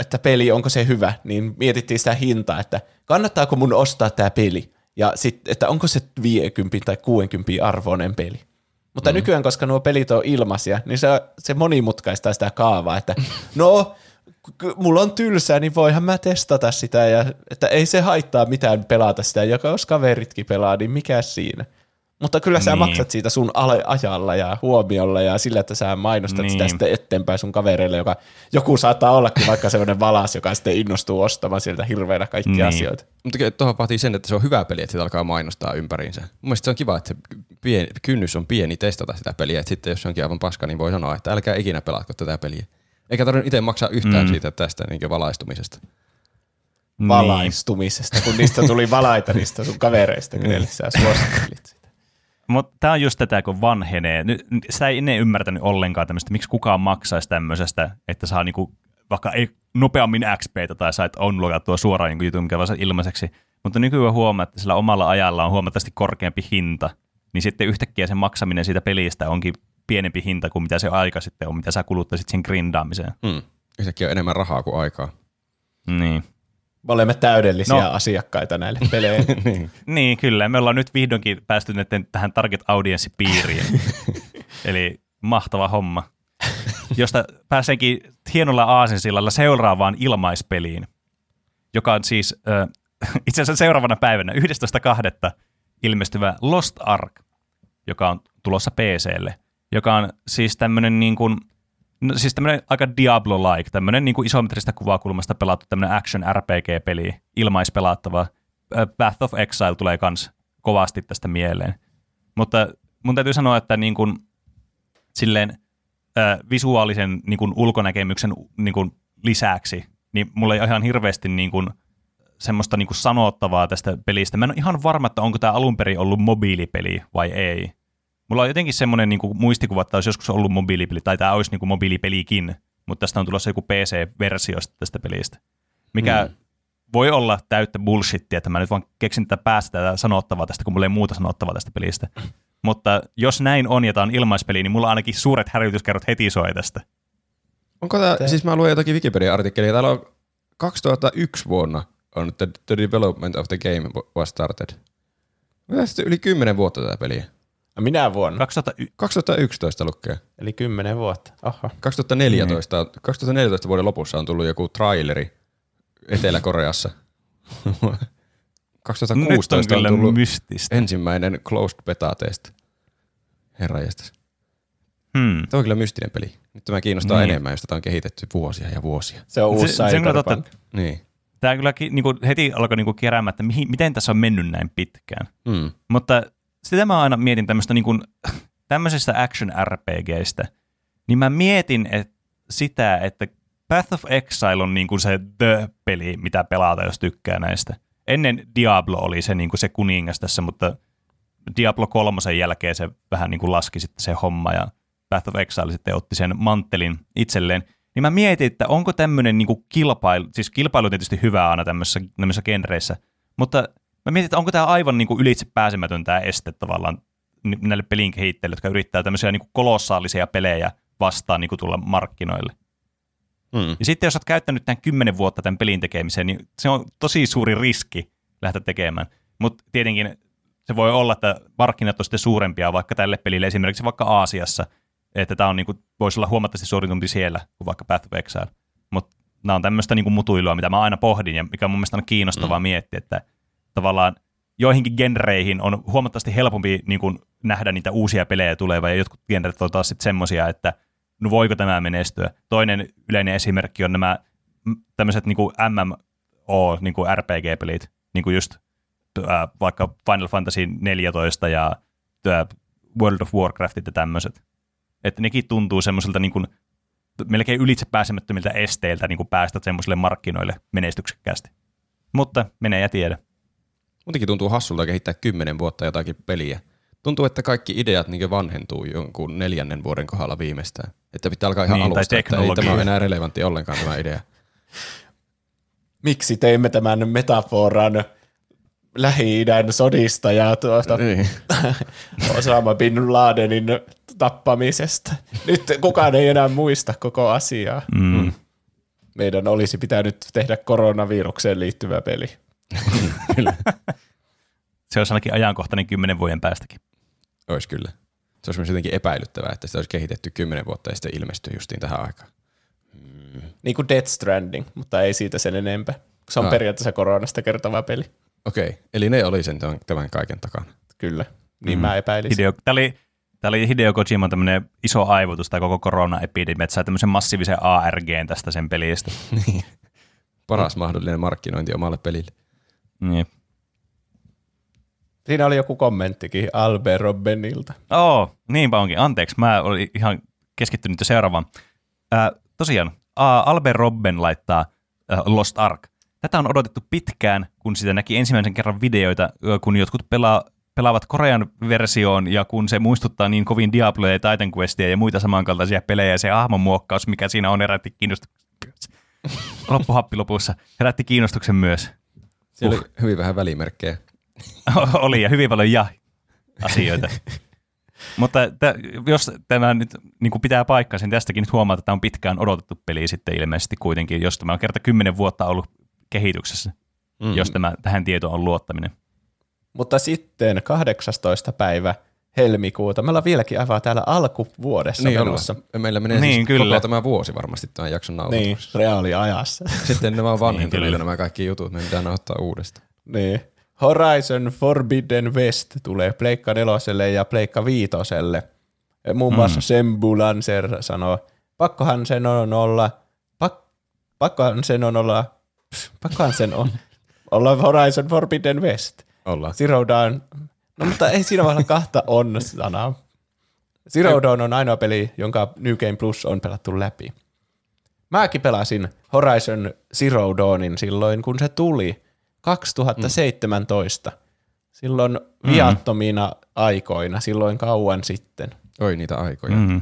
Speaker 2: että peli, onko se hyvä, niin mietittiin sitä hintaa, että kannattaako mun ostaa tämä peli, ja sitten, että onko se 50 tai 60 arvoinen peli. Mutta mm. nykyään, koska nuo pelit on ilmaisia, niin se, se monimutkaistaa sitä kaavaa, että no, mulla on tylsää, niin voihan mä testata sitä, ja että ei se haittaa mitään pelata sitä, joka jos kaveritkin pelaa, niin mikä siinä. Mutta kyllä sä
Speaker 1: Niin.
Speaker 2: maksat siitä sun ale- ajalla ja huomiolla ja sillä, että sä mainostat niin. sitä
Speaker 1: Niin.
Speaker 2: sitten eteenpäin sun kavereille, joka joku saattaa ollakin vaikka sellainen valas, joka sitten innostuu ostamaan sieltä hirveänä kaikkia
Speaker 1: Niin.
Speaker 2: asioita.
Speaker 3: Mutta tuohon vaatii sen, että se on hyvä peli, että sitä alkaa mainostaa ympäriinsä. Mun mielestä se on kiva, että se pieni, kynnys on pieni testata sitä peliä. Että sitten jos se onkin aivan paska, niin voi sanoa, että älkää ikinä pelaatko tätä peliä. Eikä tarvitse itse maksaa yhtään
Speaker 1: Mm.
Speaker 3: siitä tästä niin valaistumisesta.
Speaker 1: Niin.
Speaker 2: Valaistumisesta, kun niistä tuli valaita niistä sun kavereista, kenelle sä suosittelit.
Speaker 1: Mutta tämä on just tätä, kun vanhenee. Nyt, sitä ei ennen ymmärtänyt ollenkaan tämmöistä, miksi kukaan maksaisi tämmöisestä, että saa niinku, vaikka ei nopeammin XPtä tai sait unlockattua suoraan jonkun jutun, mikä vaan ilmaiseksi. Mutta nykyään huomaa, että sillä omalla ajalla on huomattavasti korkeampi hinta, niin sitten yhtäkkiä sen maksaminen siitä pelistä onkin pienempi hinta kuin mitä se aika sitten on, mitä sä kuluttaisit sen grindaamiseen.
Speaker 3: Mm. Yhtäkkiä on enemmän rahaa kuin aikaa.
Speaker 1: Niin.
Speaker 2: Me olemme täydellisiä
Speaker 1: No.
Speaker 2: asiakkaita näille peleille.
Speaker 3: niin.
Speaker 1: Niin, kyllä. Me ollaan nyt vihdoinkin päästy tähän target audience-piiriin. Eli mahtava homma. Josta pääsenkin hienolla aasensillalla seuraavaan ilmaispeliin, joka on siis äh, itse asiassa seuraavana päivänä 11.2. ilmestyvä Lost Ark, joka on tulossa PClle, joka on siis tämmöinen niin kuin, no, siis tämmöinen aika Diablo-like, tämmöinen niin kuin isometristä kuvakulmasta pelattu tämmöinen action RPG-peli, ilmaispelattava. Path of Exile tulee kans kovasti tästä mieleen. Mutta mun täytyy sanoa, että niin kuin, silleen visuaalisen niin kuin ulkonäkemyksen niin kuin lisäksi, niin mulla ei ihan hirveästi niin kuin semmoista niinku sanottavaa tästä pelistä. Mä en ole ihan varma, että onko tämä alun perin ollut mobiilipeli vai ei. Mulla on jotenkin semmoinen niinku muistikuva, että olisi joskus ollut mobiilipeli, tai tämä olisi niinku mobiilipelikin, mutta tästä on tulossa joku PC-versio tästä pelistä. Mikä mm. voi olla täyttä bullshittia, että mä nyt vaan keksin tätä päästä tätä sanottavaa tästä, kun mulla ei muuta sanottavaa tästä pelistä. Mutta jos näin on ja tämä on ilmaispeli, niin mulla ainakin suuret hälytyskerrot heti soi tästä.
Speaker 3: Onko tämä, siis mä luen jotakin Wikipedia-artikkelia, täällä on 2001 vuonna on the, the development of the game was started. Tästä yli 10 vuotta tätä peliä.
Speaker 2: Minä vuonna.
Speaker 1: 2001.
Speaker 3: 2011 lukee.
Speaker 2: Eli 10 vuotta. Oho.
Speaker 3: 2014, 2014 vuoden lopussa on tullut joku traileri Etelä-Koreassa. 2016
Speaker 1: Nyt on
Speaker 3: on tullut
Speaker 1: mystistä.
Speaker 3: ensimmäinen closed beta test. Herra jästäs.
Speaker 1: Hmm.
Speaker 3: Tämä on kyllä mystinen peli. Nyt tämä kiinnostaa
Speaker 1: Niin.
Speaker 3: enemmän, jos tätä on kehitetty vuosia ja vuosia.
Speaker 2: Se on uusi
Speaker 1: Se- se on totta.
Speaker 3: Niin.
Speaker 1: Tämä kyllä ki- niinku heti alkoi niinku keräämään, että mihin, miten tässä on mennyt näin pitkään.
Speaker 3: Mm.
Speaker 1: Mutta sitä mä aina mietin tämmöistä niinku, tämmöisestä action RPGistä, niin mä mietin et, sitä, että Path of Exile on niinku se the-peli, mitä pelata, jos tykkää näistä. Ennen Diablo oli se, niinku se kuningas tässä, mutta Diablo kolmosen jälkeen se vähän niinku laski sitten se homma ja Path of Exile sitten otti sen manttelin itselleen. Niin mä mietin, että onko tämmöinen niinku kilpailu, siis kilpailu on tietysti hyvä aina tämmöisissä, tämmöisissä genreissä, mutta mä mietin, että onko tämä aivan niinku ylitse pääsemätön tämä este tavallaan näille pelin kehittäjille, jotka yrittää tämmöisiä niinku kolossaalisia pelejä vastaan niinku tulla markkinoille.
Speaker 3: Mm.
Speaker 1: Ja sitten jos olet käyttänyt tämän kymmenen vuotta tämän pelin tekemiseen, niin se on tosi suuri riski lähteä tekemään. Mutta tietenkin se voi olla, että markkinat on sitten suurempia vaikka tälle pelille, esimerkiksi vaikka Aasiassa, että tämä on niinku, voisi olla huomattavasti suoritumpi siellä kuin vaikka Path of Exile. Mutta nämä on tämmöistä niinku mutuilua, mitä mä aina pohdin ja mikä mun mielestä on kiinnostavaa mm. miettiä, että tavallaan joihinkin genreihin on huomattavasti helpompi niin kuin, nähdä niitä uusia pelejä tulevaa, ja jotkut genret on taas sitten semmoisia, että no voiko tämä menestyä. Toinen yleinen esimerkki on nämä mm, tämmöiset niin MMO, niin kuin RPG-pelit, niin kuin just ää, vaikka Final Fantasy 14 ja ää, World of Warcraftit ja tämmöiset. Että nekin tuntuu semmoiselta niin kuin, melkein ylitse pääsemättömiltä esteiltä niin kuin päästä semmoisille markkinoille menestyksekkäästi. Mutta menee ja tiedä.
Speaker 3: Muutenkin tuntuu hassulta kehittää kymmenen vuotta jotakin peliä. Tuntuu, että kaikki ideat niin vanhentuu jonkun neljännen vuoden kohdalla viimeistään. Että pitää alkaa ihan
Speaker 1: Niin, tai
Speaker 3: alusta, että ei tämä ole enää relevantti ollenkaan tämä idea.
Speaker 2: Miksi teimme tämän metaforan Lähi-idän sodista ja tuosta
Speaker 3: Niin.
Speaker 2: Osama Bin Ladenin tappamisesta. Nyt kukaan ei enää muista koko asiaa.
Speaker 1: Mm.
Speaker 2: Meidän olisi pitänyt tehdä koronavirukseen liittyvä peli.
Speaker 1: Se olisi ainakin ajankohtainen kymmenen vuoden päästäkin.
Speaker 3: Olisi kyllä. Se olisi myös jotenkin epäilyttävää, että sitä olisi kehitetty kymmenen vuotta ja sitten ilmestyy justiin tähän aikaan.
Speaker 2: Niin kuin Death Stranding, mutta ei siitä sen enempää. Se on
Speaker 3: Ah.
Speaker 2: periaatteessa koronasta kertova peli.
Speaker 3: Okei, eli ne oli sen tämän, tämän kaiken takana.
Speaker 2: Kyllä. Niin mm. mä epäilisin.
Speaker 1: Hideo, tämä, oli, tämä oli Hideo Kojiman tämmöinen iso aivotus, tämä koko korona-epidemia, että sai tämmöisen massiivisen ARGn tästä sen pelistä.
Speaker 3: Niin. Paras mahdollinen markkinointi omalle pelille.
Speaker 1: Niin.
Speaker 2: Siinä oli joku kommenttikin Albe Robbenilta.
Speaker 1: Oo, niinpä onkin. Anteeksi, mä olin ihan keskittynyt jo seuraavaan. Ää, tosiaan, ää, Albe Robben laittaa ää, Lost Ark. Tätä on odotettu pitkään, kun sitä näki ensimmäisen kerran videoita, kun jotkut pelaa, pelaavat Korean versioon ja kun se muistuttaa niin kovin Diabloja ja Titan Questia ja muita samankaltaisia pelejä ja se hahmon muokkaus, mikä siinä on, herätti kiinnostuksen myös. Loppuhappi lopussa herätti kiinnostuksen myös.
Speaker 3: Siellä oli hyvin vähän välimerkkejä.
Speaker 1: oli ja hyvin paljon ja asioita. Mutta t- jos tämä nyt niin kuin pitää paikkansa, niin tästäkin nyt huomaa, että tämä on pitkään odotettu peli sitten ilmeisesti kuitenkin, jos tämä on kerta kymmenen vuotta ollut kehityksessä,
Speaker 3: mm.
Speaker 1: jos tämä tähän tietoon on luottaminen.
Speaker 2: Mutta sitten 18. päivä helmikuuta. Me ollaan vieläkin aivan täällä alkuvuodessa
Speaker 3: niin
Speaker 2: menossa.
Speaker 3: ollaan. Meillä menee
Speaker 1: Niin,
Speaker 3: siis
Speaker 1: kyllä.
Speaker 3: koko tämä vuosi varmasti tämän jakson
Speaker 2: Niin,
Speaker 3: nauhoitus.
Speaker 2: reaaliajassa.
Speaker 3: Sitten nämä on
Speaker 1: kyllä.
Speaker 3: vanhentuneita nämä kaikki jutut, me pitää ottaa uudestaan.
Speaker 2: niin. Horizon Forbidden West tulee Pleikka neloselle ja Pleikka viitoselle. Muun muassa mm. Sembu Lancer sanoo, pakkohan sen on olla, pak, pakkohan sen on olla, pakkohan sen on olla Horizon Forbidden West.
Speaker 3: Ollaan.
Speaker 2: Zero Dawn, no mutta ei siinä voi olla kahta on-sanaa. Zero Dawn on ainoa peli, jonka New Game Plus on pelattu läpi. Mäkin pelasin Horizon Zero Dawnin silloin, kun se tuli. 2017. Silloin viattomina aikoina, silloin kauan sitten,
Speaker 3: Oi niitä aikoja.
Speaker 1: Mm,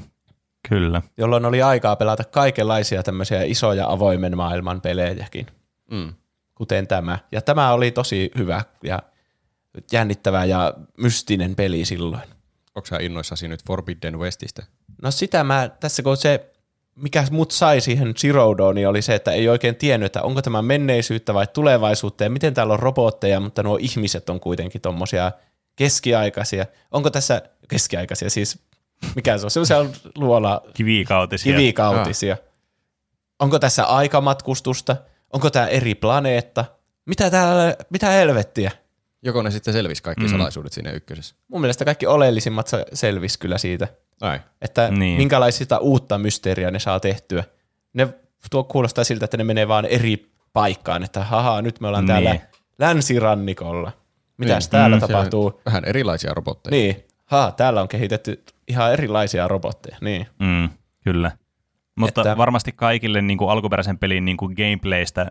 Speaker 1: kyllä.
Speaker 2: jolloin oli aikaa pelata kaikenlaisia tämmöisiä isoja avoimen maailman pelejäkin,
Speaker 3: Mm.
Speaker 2: kuten tämä. Ja tämä oli tosi hyvä ja jännittävä ja mystinen peli silloin.
Speaker 3: Onko sä innoissasi nyt Forbidden Westistä?
Speaker 2: No sitä mä, tässä kun se, mikä mut sai siihen Zero Dawniin oli se, että ei oikein tiennyt, että onko tämä menneisyyttä vai tulevaisuutta ja miten täällä on robotteja, mutta nuo ihmiset on kuitenkin tommosia keskiaikaisia. Onko tässä keskiaikaisia siis, mikä se on, semmoisia luola
Speaker 1: Kivikautisia.
Speaker 2: kivikautisia. Onko tässä aikamatkustusta? Onko tämä eri planeetta? Mitä täällä, mitä helvettiä?
Speaker 3: Joko ne sitten selvisi kaikki mm. salaisuudet siinä ykkösessä?
Speaker 2: Mun mielestä kaikki oleellisimmat se- selvisi kyllä siitä.
Speaker 3: Ai.
Speaker 2: että
Speaker 1: Niin.
Speaker 2: minkälaisista uutta mysteeriä ne saa tehtyä. Ne tuo kuulostaa siltä, että ne menee vaan eri paikkaan, että haha, nyt me ollaan
Speaker 1: Niin.
Speaker 2: täällä länsirannikolla. Mitäs
Speaker 3: Niin.
Speaker 2: täällä
Speaker 3: Mm,
Speaker 2: tapahtuu?
Speaker 3: Vähän erilaisia robotteja.
Speaker 2: Niin, ha, täällä on kehitetty ihan erilaisia robotteja. Niin.
Speaker 1: Mm, kyllä. Mutta
Speaker 2: Että-
Speaker 1: varmasti kaikille niin kuin alkuperäisen pelin niin kuin gameplaystä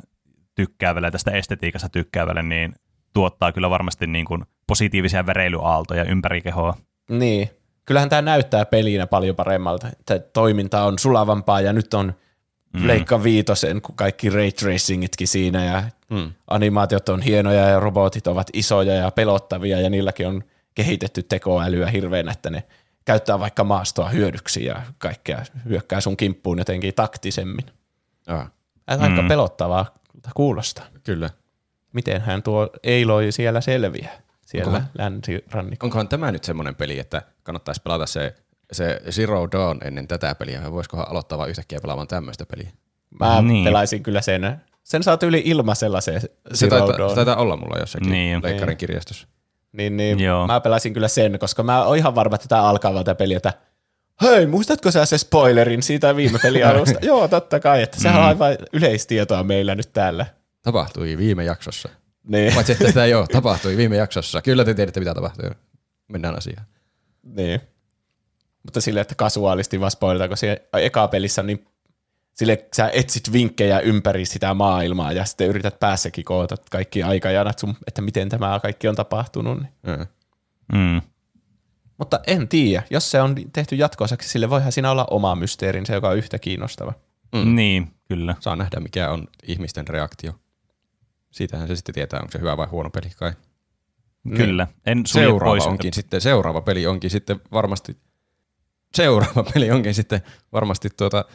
Speaker 1: tykkäävälle ja tästä estetiikasta tykkäävälle, niin tuottaa kyllä varmasti niin kuin positiivisia vereilyaaltoja ympäri kehoa.
Speaker 2: niin. Kyllähän tämä näyttää pelinä paljon paremmalta, että toiminta on sulavampaa ja nyt on mm. Leikka Viitosen, kun kaikki ray tracingitkin siinä ja
Speaker 3: Mm.
Speaker 2: animaatiot on hienoja ja robotit ovat isoja ja pelottavia ja niilläkin on kehitetty tekoälyä hirveän, että ne käyttää vaikka maastoa hyödyksi ja kaikkea hyökkää sun kimppuun jotenkin taktisemmin.
Speaker 3: Ah,
Speaker 2: Aika mm. pelottavaa kuulostaa.
Speaker 3: kyllä.
Speaker 2: Miten hän tuo Eiloi siellä selviää, siellä
Speaker 3: Onkohan-
Speaker 2: länsirannikolla.
Speaker 3: Onkohan tämä nyt semmoinen peli, että kannattaisi pelata se, se Zero Dawn ennen tätä peliä, vai voisikohan aloittaa vaan yhtäkkiä pelaamaan tämmöistä peliä?
Speaker 2: Mä
Speaker 1: Niin.
Speaker 2: pelaisin kyllä sen. Sen saat yli ilmaisella se
Speaker 3: Se
Speaker 2: Zero
Speaker 3: taitaa,
Speaker 2: Dawn.
Speaker 3: se taitaa olla mulla jossakin
Speaker 1: Niin.
Speaker 3: niin. leikkarin kirjastossa.
Speaker 2: Niin, niin
Speaker 1: Joo.
Speaker 2: mä pelasin kyllä sen, koska mä oon ihan varma, että tämä alkaa vaan tämä peli, että hei, muistatko sä se spoilerin siitä viime pelin alusta? Joo, totta kai, että sehän on aivan yleistietoa meillä nyt täällä.
Speaker 3: Tapahtui viime jaksossa.
Speaker 2: Niin,
Speaker 3: Paitsi että sitä ei ole, tapahtui viime jaksossa. Kyllä te tiedätte, mitä tapahtui. Mennään asiaan.
Speaker 2: niin. Mutta silleen, että kasuaalisti vaan spoilata, kun se eka pelissä niin sille sä etsit vinkkejä ympäri sitä maailmaa ja sitten yrität päässäkin koota kaikki aikajanat sun, että miten tämä kaikki on tapahtunut. Niin.
Speaker 3: Mm.
Speaker 1: Mm.
Speaker 2: Mutta en tiedä, jos se on tehty jatkoosaksi, sille voihan siinä olla oma mysteerinsä, joka on yhtä kiinnostava.
Speaker 1: Mm. Niin, kyllä.
Speaker 3: Saa nähdä, mikä on ihmisten reaktio. Siitähän se sitten tietää, onko se hyvä vai huono peli kai.
Speaker 1: Kyllä. En sulje
Speaker 3: Seuraava
Speaker 1: pois.
Speaker 3: onkin sitten, seuraava peli onkin sitten varmasti, seuraava peli onkin sitten varmasti tuota,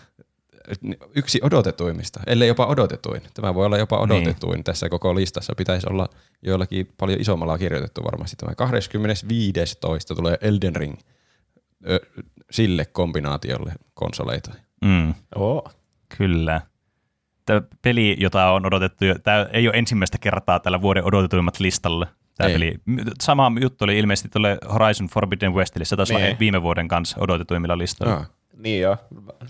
Speaker 3: yksi odotetuimmista, ellei jopa odotetuin. Tämä voi olla jopa odotetuin niin. tässä koko listassa. Pitäisi olla joillakin paljon isommalla kirjoitettu varmasti. Tämä 25.12. tulee Elden Ring ö, sille kombinaatiolle konsoleita.
Speaker 1: Mm.
Speaker 2: Oo.
Speaker 1: Kyllä. Tämä peli, jota on odotettu, tämä ei ole ensimmäistä kertaa tällä vuoden odotetuimmat listalla. Tämä
Speaker 3: Ei.
Speaker 1: peli. Sama juttu oli ilmeisesti tuolle Horizon Forbidden Westille. Se taisi
Speaker 2: Niin.
Speaker 1: viime vuoden kanssa odotetuimmilla listoilla.
Speaker 3: Ah,
Speaker 2: Niin joo,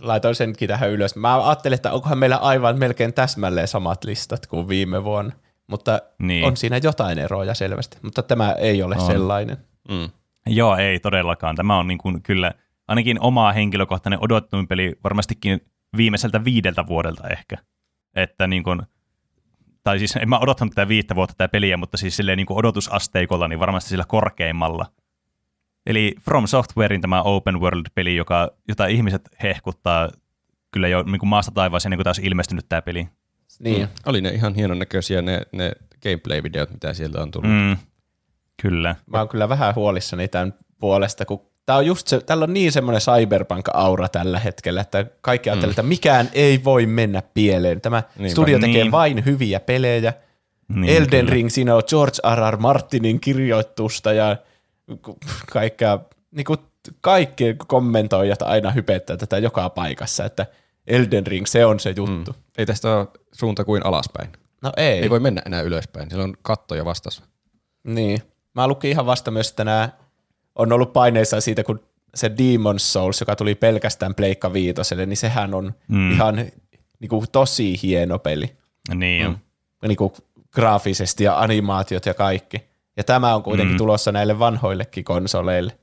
Speaker 2: laitoin senkin tähän ylös. Mä ajattelin, että onkohan meillä aivan melkein täsmälleen samat listat kuin viime vuonna, mutta
Speaker 1: Niin.
Speaker 2: niin. on siinä jotain eroja selvästi, mutta tämä ei ole
Speaker 1: On.
Speaker 2: sellainen.
Speaker 3: mm.
Speaker 1: Joo, ei todellakaan. Tämä on niin kuin kyllä ainakin oma henkilökohtainen odotetuin peli varmastikin viimeiseltä viideltä vuodelta ehkä. Että niin kuin, tai siis en mä odottanut tätä viittä vuotta tätä peliä, mutta siis silleen niin kuin odotusasteikolla niin varmasti sillä korkeimmalla. Eli From Softwarein tämä open world-peli, joka, jota ihmiset hehkuttaa kyllä jo niin kuin maasta taivaaseen, niin kuin taas ilmestynyt tämä peli.
Speaker 2: Niin,
Speaker 3: Mm. Oli ne ihan hienon näköisiä ne, ne gameplay-videot, mitä sieltä on tullut.
Speaker 1: Mm, kyllä.
Speaker 2: mä oon kyllä vähän huolissani tämän puolesta, kun tää on just se, tällä on niin semmoinen cyberpunk-aura tällä hetkellä, että kaikki ajattelee, että mikään ei voi mennä pieleen. Tämä
Speaker 3: Niinpä.
Speaker 2: studio tekee
Speaker 1: Niin.
Speaker 2: vain hyviä pelejä.
Speaker 1: Niin,
Speaker 2: Elden
Speaker 1: kyllä.
Speaker 2: Ring, siinä on George R. R. Martinin kirjoitusta ja kaikkea, niin kuin kaikki kommentoijat aina hypettää tätä joka paikassa, että Elden Ring, se on se juttu. Mm.
Speaker 3: Ei tästä ole suunta kuin alaspäin.
Speaker 2: No ei.
Speaker 3: Ei. Ei voi mennä enää ylöspäin. Siellä on kattoja vastassa.
Speaker 2: Niin. Mä lukin ihan vasta myös, että nämä on ollut paineissa siitä, kun se Demon's Souls, joka tuli pelkästään Pleikka Viitoselle, niin sehän on
Speaker 1: Mm.
Speaker 2: mm. ihan niin kuin, tosi hieno peli.
Speaker 1: Niin, mm.
Speaker 2: Niin kuin, graafisesti ja animaatiot ja kaikki. Ja tämä on kuitenkin
Speaker 1: Mm.
Speaker 2: mm. tulossa näille vanhoillekin konsoleille.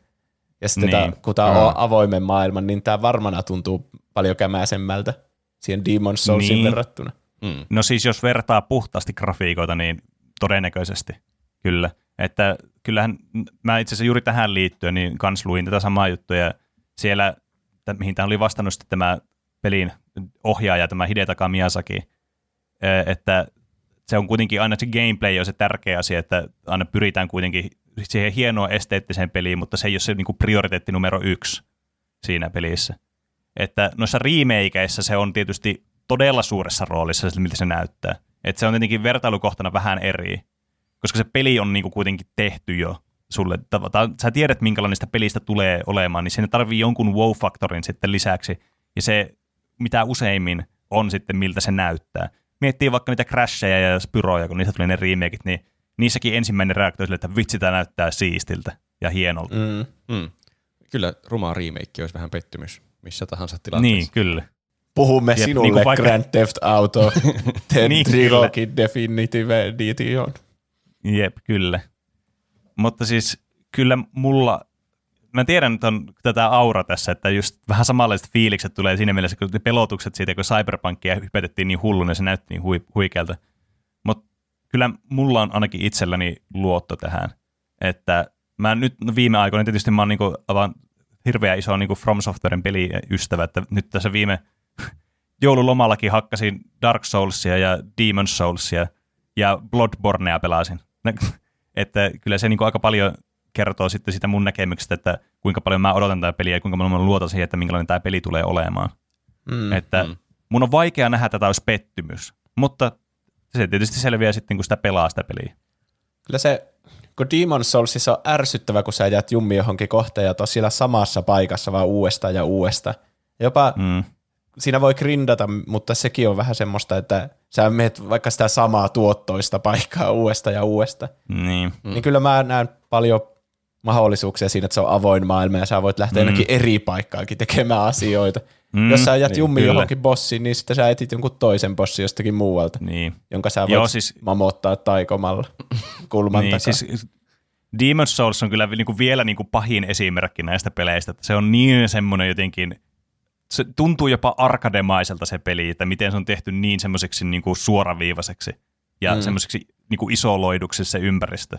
Speaker 2: Ja sitten
Speaker 1: Niin.
Speaker 2: tää, kun tämä on avoimen maailman, niin tämä varmana tuntuu paljon kämäisemmältä siihen Demon's Soulsin
Speaker 1: niin.
Speaker 2: verrattuna.
Speaker 3: Mm.
Speaker 1: No siis jos vertaa puhtaasti grafiikoita, niin todennäköisesti. Kyllä. Että kyllähän mä itse asiassa juuri tähän liittyen niin kans luin tätä samaa juttua ja siellä, että mihin tämä oli vastannut sitten tämä pelin ohjaaja, tämä Hidetaka Miyazaki, että se on kuitenkin aina se gameplay on se tärkeä asia, että aina pyritään kuitenkin siihen hienoa esteettiseen peliin, mutta se ei ole se niin prioriteetti numero yksi siinä pelissä. Että noissa remakeissa se on tietysti todella suuressa roolissa, miltä se näyttää. Että se on tietenkin vertailukohtana vähän eri, koska se peli on niin kuin kuitenkin tehty jo sulle. Sä tiedät, minkälainen sitä pelistä tulee olemaan, niin sinne tarvii jonkun wow-faktorin sitten lisäksi. Ja se, mitä useimmin on sitten, miltä se näyttää. Miettii vaikka niitä crasheja ja spyroja, kun niistä tuli ne remakeit, niin niissäkin ensimmäinen reaktio sille, että vitsi, tämä näyttää siistiltä ja hienolta.
Speaker 3: Mm. Mm. Kyllä ruma remake olisi vähän pettymys missä tahansa tilanteessa.
Speaker 1: Niin, kyllä.
Speaker 2: Puhumme Jep, sinulle niin vaikka... Grand Theft Auto niin, Trilogy Definitive Edition.
Speaker 1: Jep, kyllä. Mutta siis kyllä mulla, mä tiedän, että on tätä aura tässä, että just vähän samanlaiset fiilikset tulee siinä mielessä, kun pelotukset siitä, kun Cyberpunkia hypetettiin niin hullun ja se näytti niin hui, huikealta. Mutta kyllä mulla on ainakin itselläni luotto tähän, että mä nyt no viime aikoina tietysti mä oon niinku avaan hirveän iso niin kuin From Softwaren peliystävä, että nyt tässä viime joululomallakin hakkasin Dark Soulsia ja Demon Soulsia ja Bloodbornea pelasin. että kyllä se niin kuin aika paljon kertoo sitten sitä mun näkemyksestä, että kuinka paljon mä odotan tätä peliä ja kuinka paljon mä luotan siihen, että minkälainen tämä peli tulee olemaan. Mm, että mm. mun on vaikea nähdä tätä olisi pettymys, mutta se tietysti selviää sitten, kun sitä pelaa sitä peliä.
Speaker 2: Kyllä se kun Demon Soulsissa on ärsyttävä, kun sä jäät jummi johonkin kohtaan ja siellä samassa paikassa vaan uudestaan ja uudestaan. Jopa mm. Siinä voi grindata, mutta sekin on vähän semmoista, että sä menet vaikka sitä samaa tuottoista paikkaa uudestaan ja uudestaan.
Speaker 1: Niin.
Speaker 2: Mm. Niin kyllä mä näen paljon mahdollisuuksia siinä, että se on avoin maailma ja sä voit lähteä mm. eri paikkaankin tekemään asioita. Mm, Jos sä jäät niin, jummi kyllä. johonkin bossiin, niin sitten sä etit jonkun toisen bossin jostakin muualta, niin. jonka sä voit Joo, siis, mamottaa taikomalla kulman niin, takaa. Siis,
Speaker 1: Demon's Souls on kyllä niin kuin vielä niin kuin pahin esimerkki näistä peleistä. Se on niin semmoinen jotenkin, se tuntuu jopa arkademaiselta se peli, että miten se on tehty niin semmoiseksi niin kuin suoraviivaiseksi ja mm. semmoiseksi niin kuin isoloiduksi se ympäristö.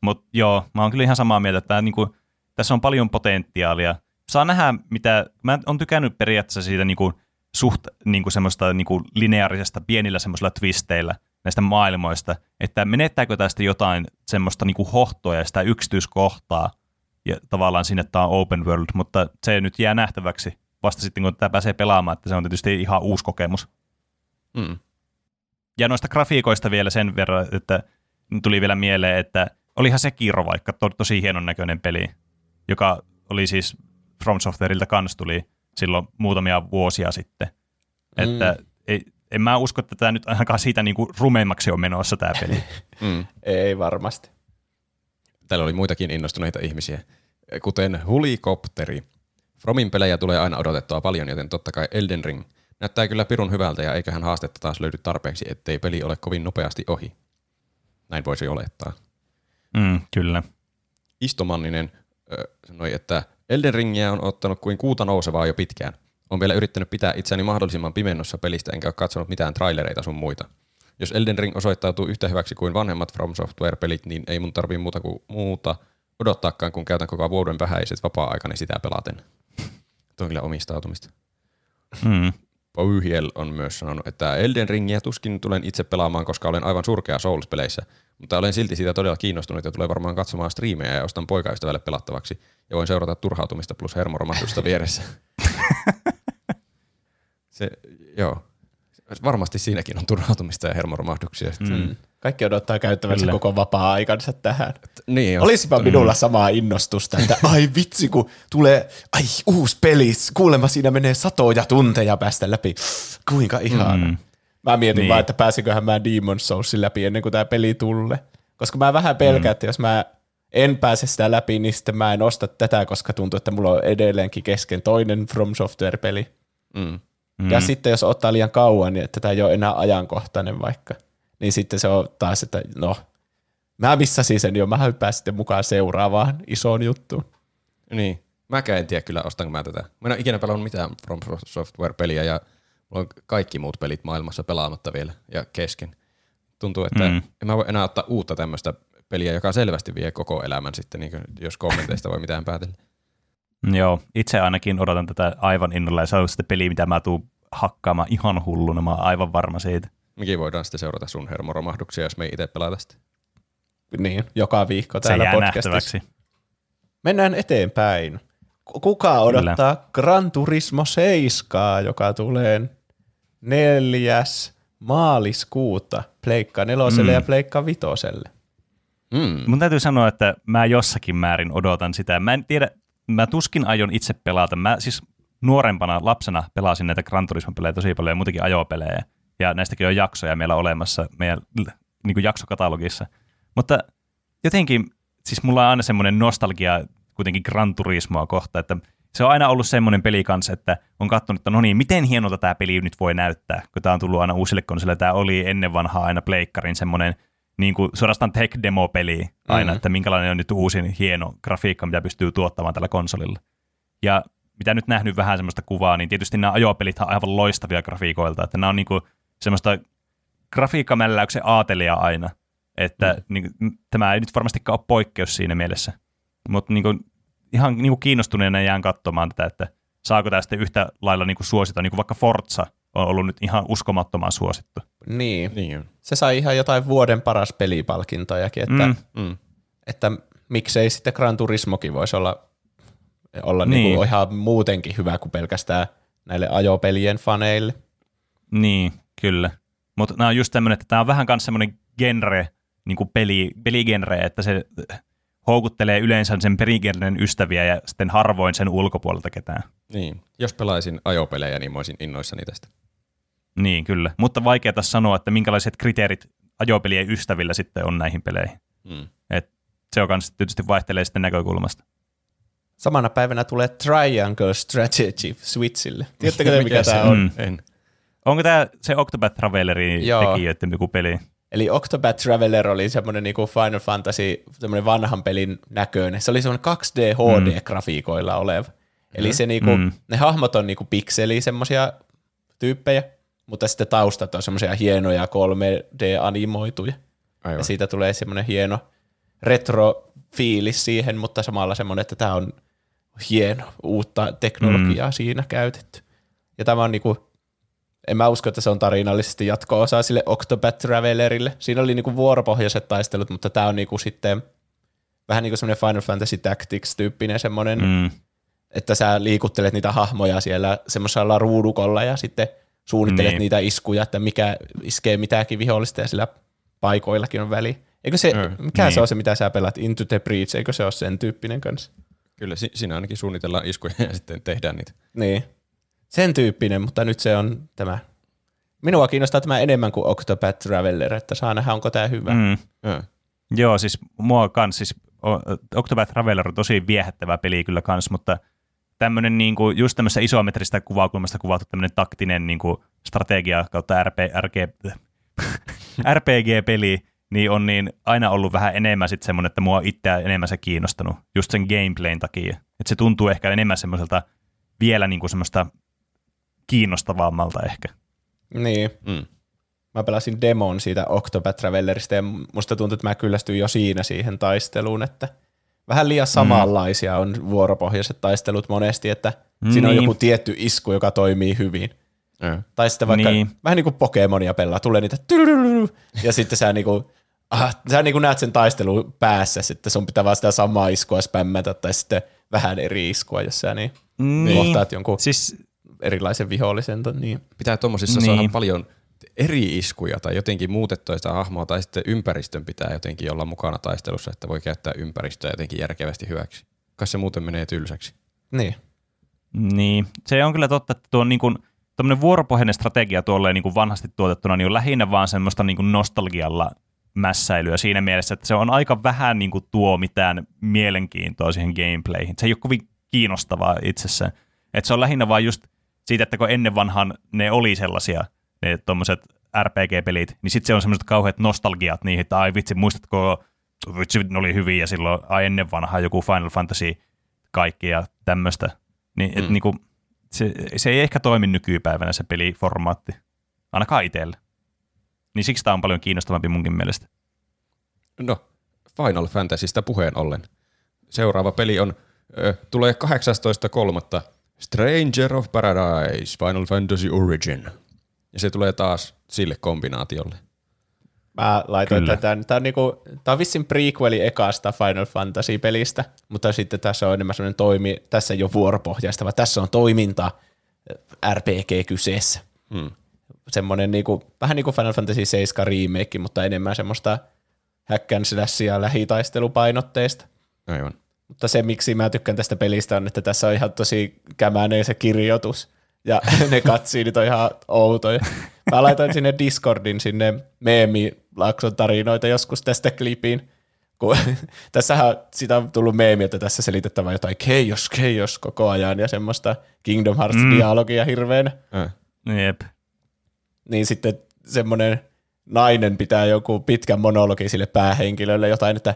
Speaker 1: Mutta joo, mä oon kyllä ihan samaa mieltä, että niin kuin, tässä on paljon potentiaalia – saa nähdä, mitä, mä oon tykännyt periaatteessa siitä niin kuin, suht niin kuin semmoista niin kuin lineaarisesta pienillä semmoisilla twisteillä näistä maailmoista, että menettääkö tästä jotain semmoista niin kuin hohtoa ja sitä yksityiskohtaa, ja tavallaan sinne tämä on open world, mutta se nyt jää nähtäväksi vasta sitten, kun tämä pääsee pelaamaan, että se on tietysti ihan uusi kokemus. Mm. Ja noista grafiikoista vielä sen verran, että tuli vielä mieleen, että olihan se Kiro vaikka to, tosi hienon näköinen peli, joka oli siis From Softwareilta kans tuli silloin muutamia vuosia sitten. Mm. Että ei, en mä usko, että tämä nyt ainakaan siitä niin rumeimmaksi on menossa tämä peli.
Speaker 2: mm. Ei varmasti.
Speaker 3: Täällä oli muitakin innostuneita ihmisiä, kuten Hulikopteri. Fromin pelejä tulee aina odotettua paljon, joten totta kai Elden Ring näyttää kyllä pirun hyvältä ja eiköhän haastetta taas löydy tarpeeksi, ettei peli ole kovin nopeasti ohi. Näin voisi olettaa.
Speaker 1: Mm, kyllä.
Speaker 3: Istomanninen äh, sanoi, että Elden Ringiä on ottanut kuin kuuta nousevaa jo pitkään. On vielä yrittänyt pitää itseäni mahdollisimman pimennossa pelistä, enkä ole katsonut mitään trailereita sun muita. Jos Elden Ring osoittautuu yhtä hyväksi kuin vanhemmat From Software-pelit, niin ei mun tarvii muuta kuin muuta odottaakaan, kun käytän koko vuoden vähäiset vapaa-aikani sitä pelaten. Tuo on kyllä omistautumista. Mm. Pauhiel on myös sanonut, että Elden Ringiä tuskin tulen itse pelaamaan, koska olen aivan surkea Souls-peleissä, mutta olen silti siitä todella kiinnostunut ja tulee varmaan katsomaan striimejä ja ostan poikaystävälle pelattavaksi ja voin seurata turhautumista plus hermoromahdusta vieressä. Se, joo. Varmasti siinäkin on turhautumista ja hermoromahduksia. Mm.
Speaker 2: Kaikki odottaa käyttävänsä Kyllä. koko vapaa-aikansa tähän. Niin Olisipa mm. minulla samaa innostusta, että ai vitsi, kun tulee ai uusi peli, kuulemma siinä menee satoja tunteja päästä läpi. Kuinka ihana. Mm. Mä mietin niin. vaan, että pääsiköhän mä Demon Soulsin läpi ennen kuin tämä peli tulee. Koska mä vähän pelkään, mm. että jos mä en pääse sitä läpi, niin sitten mä en osta tätä, koska tuntuu, että mulla on edelleenkin kesken toinen From Software-peli. Mm. Mm. Ja sitten jos ottaa liian kauan, niin että tämä ei ole enää ajankohtainen vaikka, niin sitten se on taas, että no, mä missasin sen jo, mä hyppään sitten mukaan seuraavaan isoon juttuun.
Speaker 3: Niin, mäkään en tiedä kyllä, ostanko mä tätä. Mä en ole ikinä pelannut mitään From Software-peliä ja mulla on kaikki muut pelit maailmassa pelaamatta vielä ja kesken. Tuntuu, että
Speaker 1: Mm.
Speaker 3: en mä voi enää ottaa uutta tämmöistä peliä, joka selvästi vie koko elämän sitten, niin jos kommenteista voi mitään päätellä.
Speaker 1: Joo, itse ainakin odotan tätä aivan innolla ja se on sitten peli, mitä mä tuun hakkaamaan ihan hulluna, mä oon aivan varma siitä.
Speaker 3: Mekin voidaan sitten seurata sun hermoromahduksia, jos me ei itse pelata sitä.
Speaker 2: Niin, joka viikko
Speaker 1: Se
Speaker 2: täällä
Speaker 1: jää
Speaker 2: podcastissa.
Speaker 1: nähtäväksi.
Speaker 2: Mennään eteenpäin. Ku- Kuka odottaa Kyllä. Gran Turismo 7, joka tulee neljäs maaliskuuta Pleikka neloselle
Speaker 1: mm.
Speaker 2: ja Pleikka vitoselle.
Speaker 3: Mm.
Speaker 1: Mun täytyy sanoa, että mä jossakin määrin odotan sitä. Mä en tiedä, mä tuskin aion itse pelata. Mä siis nuorempana lapsena pelasin näitä Gran Turismo-pelejä tosi paljon ja muutenkin ajopelejä. Ja näistäkin on jaksoja meillä olemassa meidän niin kuin jaksokatalogissa. Mutta jotenkin, siis mulla on aina semmoinen nostalgia kuitenkin Gran Turismoa kohta, että se on aina ollut semmoinen peli kanssa, että on katsonut, että no niin, miten hienolta tämä peli nyt voi näyttää, kun tämä on tullut aina uusille konsolille. Tämä oli ennen vanhaa aina pleikkarin semmoinen niin kuin suorastaan tech-demo-peli aina, mm. että minkälainen on nyt uusin hieno grafiikka, mitä pystyy tuottamaan tällä konsolilla. Ja mitä nyt nähnyt vähän semmoista kuvaa, niin tietysti nämä ajopelit on aivan loistavia grafiikoilta, että nämä on niin kuin semmoista grafiikkamälläyksen aatelia aina, että mm. niin, tämä ei nyt varmastikaan ole poikkeus siinä mielessä, mutta niin kuin, ihan niin kuin kiinnostuneena jään katsomaan tätä, että saako sitten yhtä lailla niin kuin suosita, niin kuin vaikka Forza on ollut nyt ihan uskomattoman suosittu.
Speaker 2: Niin.
Speaker 3: Niin.
Speaker 2: Se sai ihan jotain vuoden paras pelipalkintojakin, että, Mm.
Speaker 3: mm.
Speaker 2: Että miksei sitten Gran Turismokin voisi olla, olla
Speaker 1: Niin.
Speaker 2: niin. Niin ihan muutenkin hyvä kuin pelkästään näille ajopelien faneille.
Speaker 1: Niin, kyllä. Mutta nämä on just tämmöinen, että tämä on vähän myös semmoinen genre, niin kuin peli, peligenre, että se houkuttelee yleensä sen peligenren ystäviä ja sitten harvoin sen ulkopuolelta ketään.
Speaker 3: Niin. Jos pelaisin ajopelejä, niin mä olisin innoissani tästä.
Speaker 1: Niin, kyllä. Mutta vaikea tässä sanoa, että minkälaiset kriteerit ajopelien ystävillä sitten on näihin peleihin.
Speaker 3: Mm.
Speaker 1: Et se on kanssa tietysti vaihtelee sitten näkökulmasta.
Speaker 2: Samana päivänä tulee Triangle Strategy Switchille. Tiedättekö te, mikä
Speaker 3: se
Speaker 2: tämä on?
Speaker 1: Mm.
Speaker 3: En.
Speaker 1: Onko tämä se Octopath Travelerin
Speaker 2: Joo.
Speaker 1: tekijöiden joku peli?
Speaker 2: Eli Octopath Traveler oli semmoinen niinku Final Fantasy, semmoinen vanhan pelin näköinen. Se oli semmoinen 2D HD-grafiikoilla oleva. Eli se niinku,
Speaker 1: Mm.
Speaker 2: mm. ne hahmot on niinku pikseli semmoisia tyyppejä, mutta sitten taustat on semmoisia hienoja 3D-animoituja.
Speaker 3: Aivan.
Speaker 2: Ja siitä tulee semmoinen hieno retro-fiilis siihen, mutta samalla semmoinen, että tämä on hieno uutta teknologiaa mm. siinä käytetty. Ja tämä on niinku, en mä usko, että se on tarinallisesti jatko-osa sille Octopath Travelerille. Siinä oli niinku vuoropohjaiset taistelut, mutta tämä on niinku sitten vähän niin kuin semmoinen Final Fantasy Tactics-tyyppinen semmoinen, mm.
Speaker 1: Mm.
Speaker 2: että sä liikuttelet niitä hahmoja siellä semmoisella ruudukolla ja sitten suunnittelet
Speaker 1: Niin.
Speaker 2: niitä iskuja, että mikä iskee mitäkin vihollista ja sillä paikoillakin on väli. Eikö se,
Speaker 3: Mm,
Speaker 2: mikä
Speaker 1: niin.
Speaker 2: se on se, mitä sä pelat, Into the Breach, eikö se ole sen tyyppinen kanssa?
Speaker 3: Kyllä, si- siinä ainakin suunnitellaan iskuja ja sitten tehdään niitä.
Speaker 2: Niin. Sen tyyppinen, mutta nyt se on tämä. Minua kiinnostaa tämä enemmän kuin Octopath Traveler, että saa nähdä, onko tämä hyvä. Mm.
Speaker 1: Mm. Joo, siis mua kans, siis Octopath Traveler on tosi viehättävä peli kyllä kans, mutta tämmöinen niinku, just tämmöistä isometristä kuvakulmasta kuvattu tämmöinen taktinen niinku, strategia kautta RP, RG, RPG-peli, niin on niin aina ollut vähän enemmän sitten semmoinen, että mua itseä enemmän se kiinnostanut, just sen gameplayn takia. Että se tuntuu ehkä enemmän semmoiselta vielä niinku semmoista kiinnostavammalta ehkä.
Speaker 2: Niin.
Speaker 3: Mm.
Speaker 2: Mä pelasin demon siitä Octopath Travelerista ja musta tuntuu, että mä kyllästyin jo siinä siihen taisteluun, että vähän liian samanlaisia on vuoropohjaiset taistelut monesti, että siinä on
Speaker 1: Niin.
Speaker 2: joku tietty isku, joka toimii hyvin.
Speaker 3: Ja.
Speaker 2: Tai sitten vaikka
Speaker 1: Niin.
Speaker 2: niin. vähän niin kuin Pokemonia pelaa, tulee niitä ja sitten sä, niinku, ah, sä niinku näet sen taistelun päässä, sitten sun pitää vaan sitä samaa iskua spämmätä tai sitten vähän eri iskua, jos sä niin,
Speaker 1: Niin.
Speaker 2: kohtaat jonkun
Speaker 1: Siis
Speaker 2: erilaisen vihollisen. Niin.
Speaker 3: Pitää tuommoisissa
Speaker 1: Niin.
Speaker 3: saada paljon eri iskuja tai jotenkin muutettua sitä hahmoa tai sitten ympäristön pitää jotenkin olla mukana taistelussa, että voi käyttää ympäristöä jotenkin järkevästi hyväksi. Kai se muuten menee tylsäksi.
Speaker 2: niin.
Speaker 1: Niin, se on kyllä totta, että tuo on niin kuin, vuoropohjainen strategia tuolleen niin kuin vanhasti tuotettuna niin on lähinnä vaan semmoista niin kuin nostalgialla mässäilyä siinä mielessä, että se on aika vähän niin kuin tuo mitään mielenkiintoa siihen gameplayhin. Se ei ole kovin kiinnostavaa itsessään. Että se on lähinnä vaan just siitä, että kun ennen vanhan ne oli sellaisia, ne tuommoiset RPG-pelit, niin sitten se on semmoiset kauheat nostalgiat niihin, että ai vitsi, muistatko, vitsi, ne oli hyviä silloin, ai ennen vanhaa joku Final Fantasy kaikki ja tämmöistä. Niin, et
Speaker 3: Mm.
Speaker 1: niinku, se, se ei ehkä toimi nykypäivänä se peliformaatti, ainakaan itselle. Niin siksi tämä on paljon kiinnostavampi munkin mielestä.
Speaker 3: No, Final Fantasystä puheen ollen. Seuraava peli on, ö, tulee 18.3. Stranger of Paradise, Final Fantasy Origin. Ja se tulee taas sille kombinaatiolle.
Speaker 2: Mä laitoin
Speaker 1: Kyllä.
Speaker 2: tätä. Tää on, niinku, tää on vissin prequeli ekasta Final Fantasy-pelistä, mutta sitten tässä on enemmän sellainen toimi, tässä ei ole vuoropohjaista, vaan tässä on toiminta RPG kyseessä.
Speaker 3: Hmm.
Speaker 2: Semmoinen niinku, vähän niin kuin Final Fantasy 7 remake, mutta enemmän semmoista häkkän slashia lähitaistelupainotteista.
Speaker 3: Aivan.
Speaker 2: Mutta se, miksi mä tykkään tästä pelistä, on, että tässä on ihan tosi kämäinen se kirjoitus. Ja ne katsiinit on ihan outoja. Mä laitoin sinne Discordin sinne meemilakson tarinoita joskus tästä klipiin. Kun, tässähän sitä on tullut meemi, että tässä selitettävä jotain chaos, chaos koko ajan ja semmoista Kingdom Hearts-dialogia hirveänä.
Speaker 3: Äh.
Speaker 1: Jep.
Speaker 2: Niin sitten semmoinen nainen pitää joku pitkän monologi sille päähenkilölle jotain, että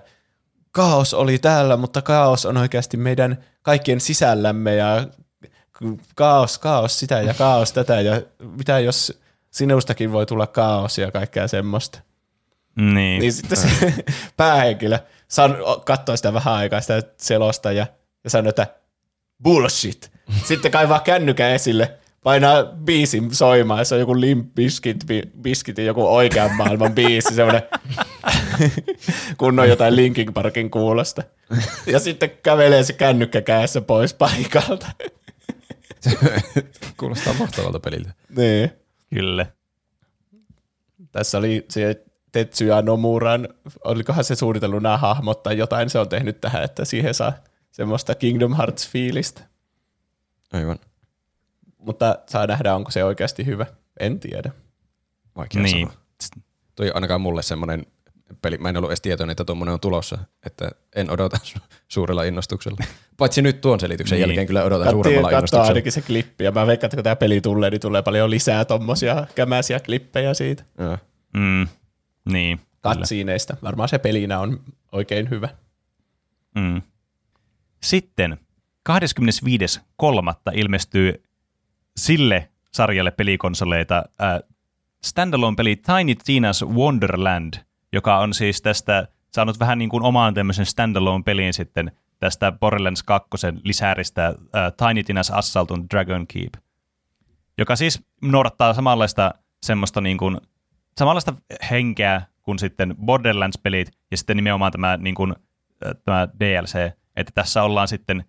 Speaker 2: kaos oli täällä, mutta kaos on oikeasti meidän kaikkien sisällämme ja kaos, kaos sitä ja kaos tätä ja mitä jos sinustakin voi tulla kaos ja kaikkea semmoista.
Speaker 1: Niin.
Speaker 2: Niin sitten se päähenkilö san, katsoo sitä vähän aikaa sitä selosta ja, ja sanoo, että bullshit. Sitten kaivaa kännykän esille, painaa biisin soimaan, se on joku Limp Bizkit, bi- Bizkitin joku oikean maailman biisi, semmoinen kun on jotain Linkin Parkin kuulosta. Ja sitten kävelee se kännykkä kädessä pois paikalta.
Speaker 3: Kuulostaa mahtavalta peliltä.
Speaker 2: niin.
Speaker 1: Kyllä.
Speaker 2: Tässä oli se Tetsuya Nomuran, olikohan se suunnitellut nämä hahmot tai jotain se on tehnyt tähän, että siihen saa semmoista Kingdom Hearts-fiilistä.
Speaker 3: Aivan.
Speaker 2: Mutta saa nähdä, onko se oikeasti hyvä. En tiedä.
Speaker 3: Vaikea
Speaker 1: Niin.
Speaker 3: sanoa. Toi on ainakaan mulle semmoinen peli. Mä en ollut edes tietoinen, että tuommoinen on tulossa. Että en odota su- suurella innostuksella. Paitsi nyt tuon selityksen
Speaker 1: Niin.
Speaker 3: jälkeen kyllä odotan
Speaker 2: Kattiin,
Speaker 3: suuremmalla
Speaker 2: katsoa
Speaker 3: innostuksella.
Speaker 2: ainakin se klippi, ja mä veikkaan, että kun tämä peli tulee, niin tulee paljon lisää tommosia kämäisiä klippejä siitä.
Speaker 3: Joo.
Speaker 1: Mm. Niin.
Speaker 2: Katsiineista. Varmaan se pelinä on oikein hyvä.
Speaker 1: Mm. Sitten 25.3. ilmestyy sille sarjalle pelikonsoleita äh, standalone-peli Tiny Tina's Wonderland, joka on siis tästä saanut vähän niin kuin omaan tämmöisen standalone-peliin sitten tästä Borderlands 2 lisääristä äh, Tiny Tina's Assault on Dragon Keep, joka siis noudattaa samanlaista semmoista niin kuin, samanlaista henkeä kuin sitten Borderlands-pelit ja sitten nimenomaan tämä, niin kuin, äh, tämä DLC, että tässä ollaan sitten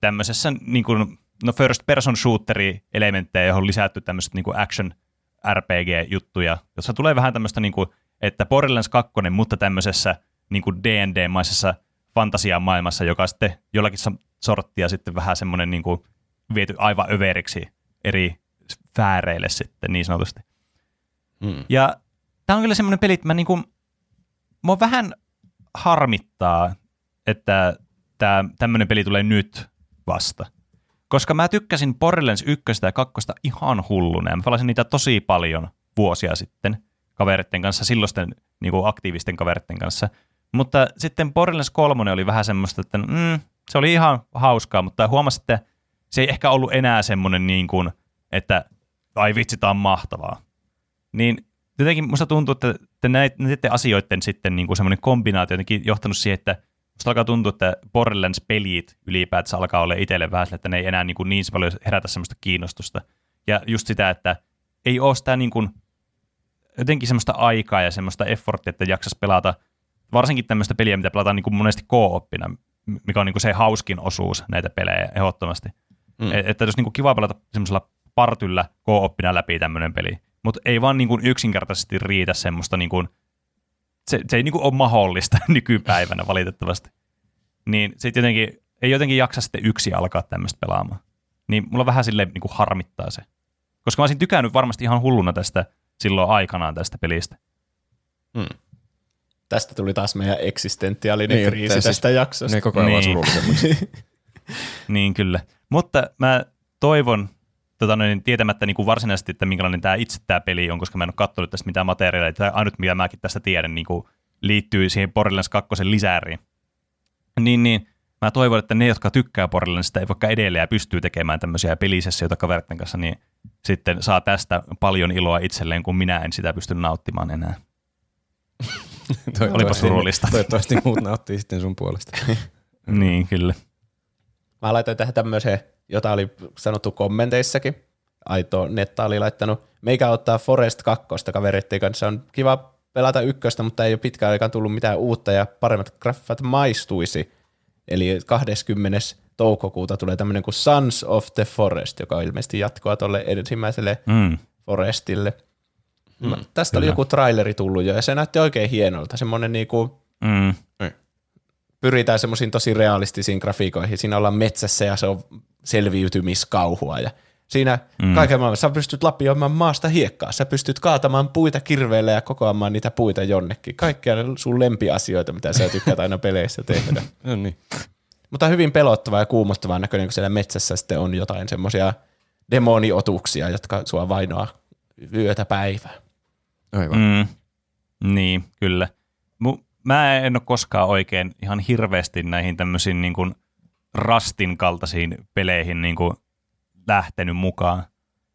Speaker 1: tämmöisessä niin kuin, no first person shooteri elementtejä, johon on lisätty tämmöiset niin action RPG-juttuja, jossa tulee vähän tämmöistä, niin kuin, että Borderlands 2, mutta tämmöisessä niin kuin D&D-maisessa fantasiamaailmassa, joka sitten jollakin sorttia sitten vähän semmoinen niin kuin viety aivan överiksi eri sfääreille sitten niin sanotusti.
Speaker 3: Mm.
Speaker 1: Ja tämä on kyllä semmoinen peli, että mä niinku, mua vähän harmittaa, että tämä tämmöinen peli tulee nyt vasta. Koska mä tykkäsin Borderlands 1 ja 2 ihan hulluna, ja mä pelasin niitä tosi paljon vuosia sitten kaveritten kanssa, silloisten niinku aktiivisten kaveritten kanssa. Mutta sitten Borderlands 3 oli vähän semmoista, että mm, se oli ihan hauskaa, mutta huomasin, että se ei ehkä ollut enää semmoinen niin kuin, että ai vitsi, tämä on mahtavaa. Niin jotenkin musta tuntuu, että, näit- näiden asioiden sitten niin kuin semmoinen kombinaatio jotenkin johtanut siihen, että musta alkaa tuntua, että Borderlands-pelit ylipäätänsä alkaa olla itselle vähän sille, että ne ei enää niin, kuin niin paljon herätä semmoista kiinnostusta. Ja just sitä, että ei ole sitä niin kuin, jotenkin semmoista aikaa ja semmoista efforttia, että jaksas pelata varsinkin tämmöistä peliä, mitä pelataan niin kuin monesti co-oppina, mikä on niin kuin se hauskin osuus näitä pelejä ehdottomasti.
Speaker 3: Mm.
Speaker 1: Että olisi niin kuin kiva pelata semmoisella partyllä co-oppina läpi tämmöinen peli. Mutta ei vaan niin kuin yksinkertaisesti riitä semmoista, niin kuin, se, se ei niin kuin ole mahdollista nykypäivänä valitettavasti. Niin sitten jotenkin, ei jotenkin jaksa sitten yksi alkaa tämmöistä pelaamaan. Niin mulla vähän silleen niin kuin harmittaa se. Koska mä olisin tykännyt varmasti ihan hulluna tästä silloin aikanaan tästä pelistä.
Speaker 3: Mm.
Speaker 2: Tästä tuli taas meidän eksistentiaalinen
Speaker 3: Niin,
Speaker 2: niin, kriisi tästä jaksosta.
Speaker 3: Ne koko ajan
Speaker 1: Niin. Niin kyllä. Mutta mä toivon, tota noin, tietämättä niin kuin varsinaisesti, että minkälainen tämä itse tämä peli on, koska mä en ole katsonut tästä mitään materiaalia. Tämä ainut, mitä mäkin tästä tiedän, niin kuin liittyy siihen Borderlands 2 lisääriin. Niin, niin mä toivon, että ne, jotka tykkää Borderlandsista, ei vaikka edelleen ja pystyy tekemään tämmöisiä pelisessioita kaveritten kanssa, niin sitten saa tästä paljon iloa itselleen, kun minä en sitä pysty nauttimaan enää. Olipa surullista.
Speaker 3: Toivottavasti muut nauttii sitten sun puolesta.
Speaker 1: niin, kyllä.
Speaker 2: Mä laitoin tähän tämmöiseen, jota oli sanottu kommenteissakin. Aito Netta oli laittanut, meikä ottaa Forest 2 kavereiden kanssa. On kiva pelata ykköstä, mutta ei ole pitkään aikaan tullut mitään uutta ja paremmat graffat maistuisi. Eli 20. toukokuuta tulee tämmöinen kuin Sons of the Forest, joka on ilmeisesti jatkoa tuolle ensimmäiselle
Speaker 1: Mm.
Speaker 2: Forestille. Mm, Tästä oli joku traileri tullut jo, ja se näytti oikein hienolta. Semmoinen niinku,
Speaker 1: Mm.
Speaker 2: pyritään semmoisiin tosi realistisiin grafiikoihin. Siinä ollaan metsässä ja se on selviytymiskauhua. Ja siinä mm. kaiken maailman, sä pystyt lapioimaan maasta hiekkaa, sä pystyt kaatamaan puita kirveillä ja kokoamaan niitä puita jonnekin. Kaikkia ne sun lempiasioita, mitä sä tykkäät aina peleissä tehdä.
Speaker 3: No niin.
Speaker 2: Mutta hyvin pelottava ja kuumottava näköinen, kun siellä metsässä sitten on jotain semmoisia demoniotuksia, jotka sua vainoa yötä päivää.
Speaker 3: Aivan.
Speaker 1: Mm. Niin, kyllä. Mu- mä en ole koskaan oikein ihan hirveästi näihin tämmöisiin niin kuin rastin kaltaisiin peleihin niin kuin lähtenyt mukaan.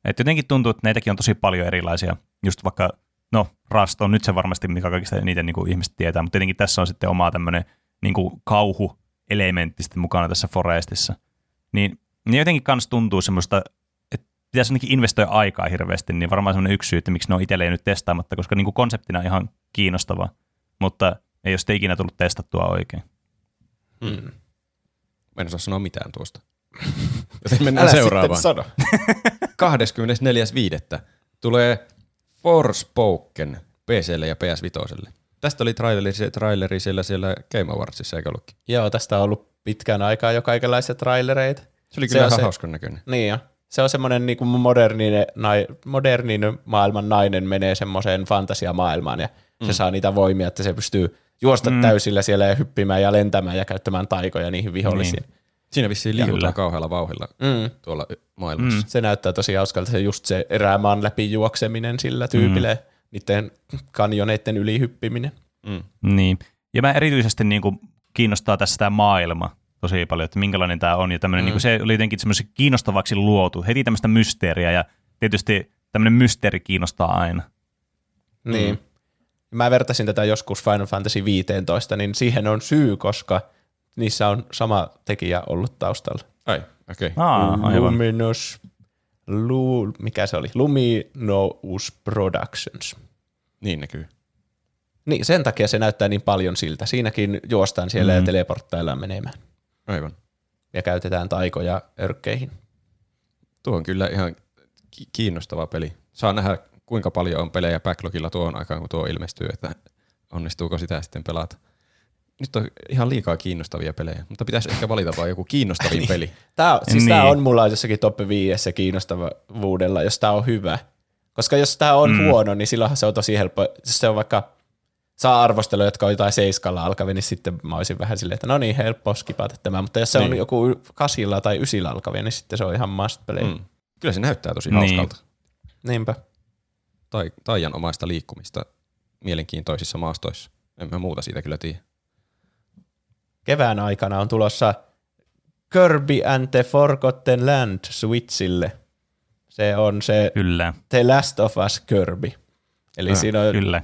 Speaker 1: Et jotenkin tuntuu, että neitäkin on tosi paljon erilaisia. Just vaikka, no Rust on nyt se varmasti, mikä kaikista eniten niin kuin ihmiset tietää, mutta tietenkin tässä on sitten oma tämmöinen niin kuin kauhuelementti sitten mukana tässä Forestissa. Niin, niin jotenkin kans tuntuu semmoista, että pitäisi jotenkin investoida aikaa hirveästi, niin varmaan semmoinen yksi syy, että miksi ne on itselleen nyt testaamatta, koska niin kuin konseptina on ihan kiinnostava, mutta ei ole sitten ikinä tullut testattua oikein.
Speaker 2: Hmm.
Speaker 3: En osaa sanoa mitään tuosta. Joten mennään
Speaker 2: Älä
Speaker 3: seuraavaan.
Speaker 2: sano.
Speaker 3: 24.5. tulee Forspoken PClle ja PS5. Tästä oli traileri, se traileri siellä, siellä Game Awardsissa, eikö ollutkin?
Speaker 2: Joo, tästä on ollut pitkään aikaa jo kaikenlaisia trailereita.
Speaker 3: Se oli
Speaker 2: Se
Speaker 3: kyllä
Speaker 2: on
Speaker 3: ihan
Speaker 2: se-
Speaker 3: hauskan näköinen.
Speaker 2: Niin jo. Se on semmoinen niin modernin, nai, modernin maailman nainen menee semmoiseen fantasiamaailmaan ja mm. se saa niitä voimia, että se pystyy juosta mm. täysillä siellä ja hyppimään ja lentämään ja käyttämään taikoja niihin vihollisiin. Niin.
Speaker 3: Siinä vissiin liikutaan
Speaker 1: Kyllä.
Speaker 3: kauhealla vauhilla
Speaker 2: Mm.
Speaker 3: tuolla maailmassa.
Speaker 1: Mm.
Speaker 2: Se näyttää tosi hauskalta se just se erämaan läpi juokseminen sillä tyypillä mm. niiden kanjoneiden yli hyppiminen.
Speaker 3: Mm.
Speaker 1: Niin. Ja mä erityisesti niin kuin kiinnostaa tässä tämä maailma tosi paljon, että minkälainen tämä on. Ja tämmöinen, mm. niin kuin se oli jotenkin semmoisen kiinnostavaksi luotu. Heti tämmöistä mysteeriä ja tietysti tämmöinen mysteeri kiinnostaa aina.
Speaker 2: Niin. Mä vertasin tätä joskus Final Fantasy 15, niin siihen on syy, koska niissä on sama tekijä ollut taustalla.
Speaker 3: Ai, okei. Okay.
Speaker 1: Aa, aivan.
Speaker 2: Luminous, Lu, mikä se oli? Luminous Productions.
Speaker 3: Niin näkyy.
Speaker 2: Niin, sen takia se näyttää niin paljon siltä. Siinäkin juostaan siellä mm. ja teleporttaillaan menemään.
Speaker 3: Aivan.
Speaker 2: Ja käytetään taikoja örkkeihin.
Speaker 3: Tuo on kyllä ihan ki- kiinnostava peli. Saa nähdä, kuinka paljon on pelejä backlogilla tuon aikaan, kun tuo ilmestyy, että onnistuuko sitä sitten pelata. Nyt on ihan liikaa kiinnostavia pelejä, mutta pitäisi ehkä valita vain joku kiinnostavin peli.
Speaker 2: Tää, on- siis
Speaker 1: Niin.
Speaker 2: tää on mulla jossakin top 5 kiinnostavuudella, jos tää on hyvä. Koska jos tää on mm. huono, niin silloinhan se on tosi helppo. Jos se on vaikka saa arvosteluja, jotka on jotain seiskalla alkavia, niin sitten mä olisin vähän silleen, että no niin, helppo skipata tämä. Mutta jos se niin. on
Speaker 3: Niin.
Speaker 2: joku kasilla tai ysillä alkavia, niin sitten se on ihan must play. Mm.
Speaker 3: Kyllä se näyttää tosi
Speaker 1: Niin.
Speaker 3: hauskalta.
Speaker 2: Niinpä.
Speaker 3: Tai, taian omaista liikkumista mielenkiintoisissa maastoissa. En mä muuta siitä kyllä tiedä.
Speaker 2: Kevään aikana on tulossa Kirby and the Forgotten Land Switchille. Se on se
Speaker 1: Kyllä,
Speaker 2: The Last of Us Kirby. Eli
Speaker 3: Ah,
Speaker 2: siinä on
Speaker 1: kyllä.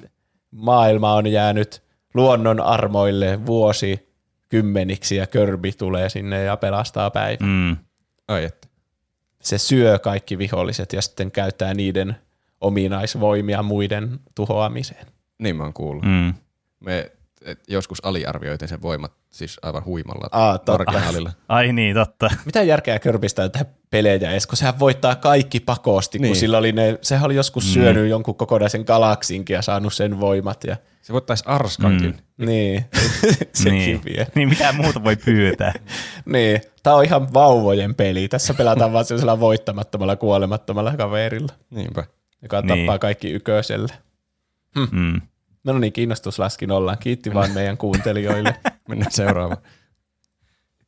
Speaker 2: maailma on jäänyt luonnon armoille vuosi kymmeniksi ja Kirby tulee sinne ja pelastaa päivän.
Speaker 1: Mm.
Speaker 3: Ai että.
Speaker 2: Se syö kaikki viholliset ja sitten käyttää niiden ominaisvoimia muiden tuhoamiseen.
Speaker 3: Niin mä oon kuullut.
Speaker 1: Mm.
Speaker 3: Me et, joskus aliarvioitin sen voimat siis aivan huimalla
Speaker 2: Aa,
Speaker 3: marginaalilla.
Speaker 1: Ai niin, totta.
Speaker 2: Mitä järkeä Kirbystä tehdä pelejä edes, kun sehän voittaa kaikki pakosti, kun
Speaker 3: Niin.
Speaker 2: sillä oli ne, sehän oli joskus
Speaker 1: Mm.
Speaker 2: syönyt jonkun kokonaisen galaksinkin ja saanut sen voimat. Ja,
Speaker 3: Se voittaisi Arskankin.
Speaker 1: Mm.
Speaker 2: niin, sekin
Speaker 1: niin.
Speaker 2: vie.
Speaker 1: niin, mitä muuta voi pyytää?
Speaker 2: Niin, tää on ihan vauvojen peli. Tässä pelataan vaan sellaisella voittamattomalla, kuolemattomalla kaverilla,
Speaker 3: Niinpä.
Speaker 2: joka
Speaker 1: Niin.
Speaker 2: tappaa kaikki yköiselle.
Speaker 1: Mm.
Speaker 2: No niin, kiinnostus laski nollaan. Kiitti vaan meidän kuuntelijoille.
Speaker 3: Mennään seuraavaan.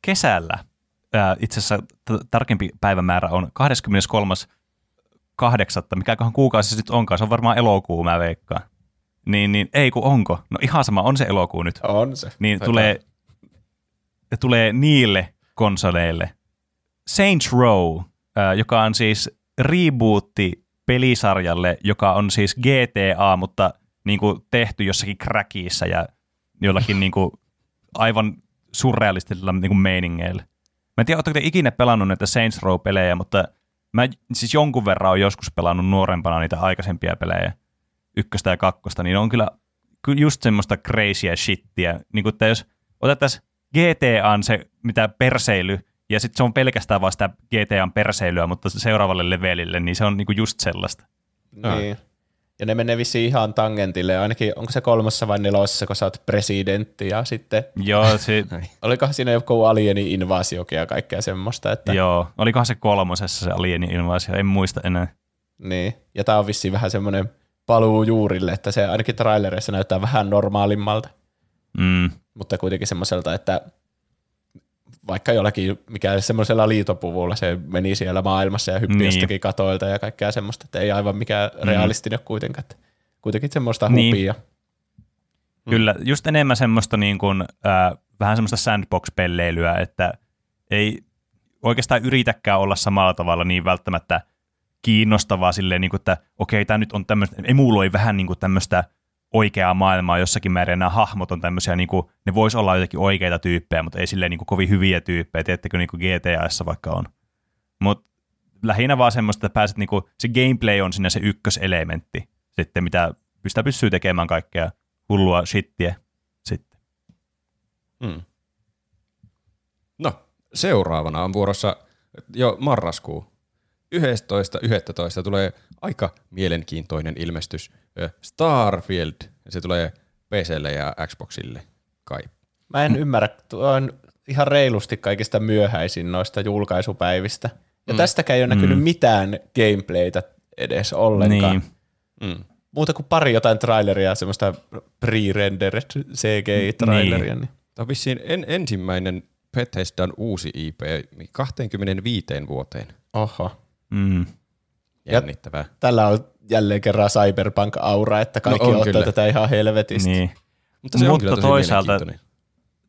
Speaker 1: Kesällä, ää, itse asiassa t- tarkempi päivämäärä on 23.8. Mikäköhän kuukausi se nyt onkaan? Se on varmaan elokuu, mä veikkaan. Niin, niin ei kun onko. No ihan sama, on se elokuu nyt.
Speaker 2: On se.
Speaker 1: Niin tulee tulee niille konsoleille. Saints Row, äh, joka on siis rebootti pelisarjalle, joka on siis GTA, mutta niin kuin tehty jossakin crackissa ja jollakin niin kuin aivan surrealistisilla niin kuin meiningeillä. Mä en tiedä, oletteko te ikinä pelannut näitä Saints Row-pelejä, mutta mä siis jonkun verran olen joskus pelannut nuorempana niitä aikaisempia pelejä, ykköstä ja kakkosta, niin on kyllä just semmoista crazyä shittiä. Niin kuin, että jos otettaisiin GTAn se mitä perseily, ja sitten se on pelkästään vaan sitä GTAn perseilyä, mutta seuraavalle levelille, niin se on niinku just sellaista.
Speaker 2: Niin. Ja ne menee vissiin ihan tangentille, ainakin onko se kolmassa vai nelosessa, kun sä oot presidentti ja sitten...
Speaker 1: Joo, se...
Speaker 2: Olikohan siinä joku alieni invasiokin ja kaikkea semmoista, että...
Speaker 1: Joo, olikohan se kolmosessa se alieni invasio, en muista enää.
Speaker 2: Niin, ja tää on vissiin vähän semmoinen paluu juurille, että se ainakin trailereissa näyttää vähän normaalimmalta.
Speaker 1: Mm.
Speaker 2: Mutta kuitenkin semmoiselta, että vaikka jollakin, mikä semmoisella liitopuvulla se meni siellä maailmassa ja hyppi niin. jostakin katoilta ja kaikkea semmoista, että ei aivan mikään mm. realistinen kuitenkaan. Kuitenkin semmoista niin. hupia.
Speaker 1: Mm. Kyllä, just enemmän semmoista niin kuin, äh, vähän semmoista sandbox-pelleilyä, että ei oikeastaan yritäkään olla samalla tavalla niin välttämättä kiinnostavaa silleen, niin kuin, että okei, tämä nyt on tämmöistä, emuloi vähän niin kuin tämmöistä oikeaa maailmaa jossakin määrin. Nämä hahmot on tämmöisiä, niin kuin, ne vois olla jotenkin oikeita tyyppejä, mutta ei silleen niin kuin kovin hyviä tyyppejä, tiedättekö niin kuin GTAissa vaikka on. Mutta lähinnä vaan semmoista, että pääset, niin kuin, se gameplay on sinne se ykköselementti sitten, mitä pystyy, pystyy tekemään kaikkea hullua shittiä sitten.
Speaker 3: Hmm. No, seuraavana on vuorossa jo marraskuu. 11.11. tulee aika mielenkiintoinen ilmestys – Starfield, se tulee PClle ja Xboxille kai.
Speaker 2: Mä en ymmärrä, tuo on ihan reilusti kaikista myöhäisin noista julkaisupäivistä. Ja mm. tästäkään ei ole näkynyt mm. mitään gameplaytä edes ollenkaan. Niin. Mm. Muuta kuin pari jotain traileria, semmoista pre-rendered CGI-traileria. Niin. niin.
Speaker 3: Tämä on vissiin en, ensimmäinen Bethesdan uusi IP 25 vuoteen.
Speaker 2: Oho.
Speaker 1: Mm.
Speaker 3: Jännittävää. Ja
Speaker 2: tällä on jälleen kerran cyberpunk-aura, että kaikki no ottaa kyllä. tätä ihan helvetistä.
Speaker 1: Niin. Mutta, se Mutta toisaalta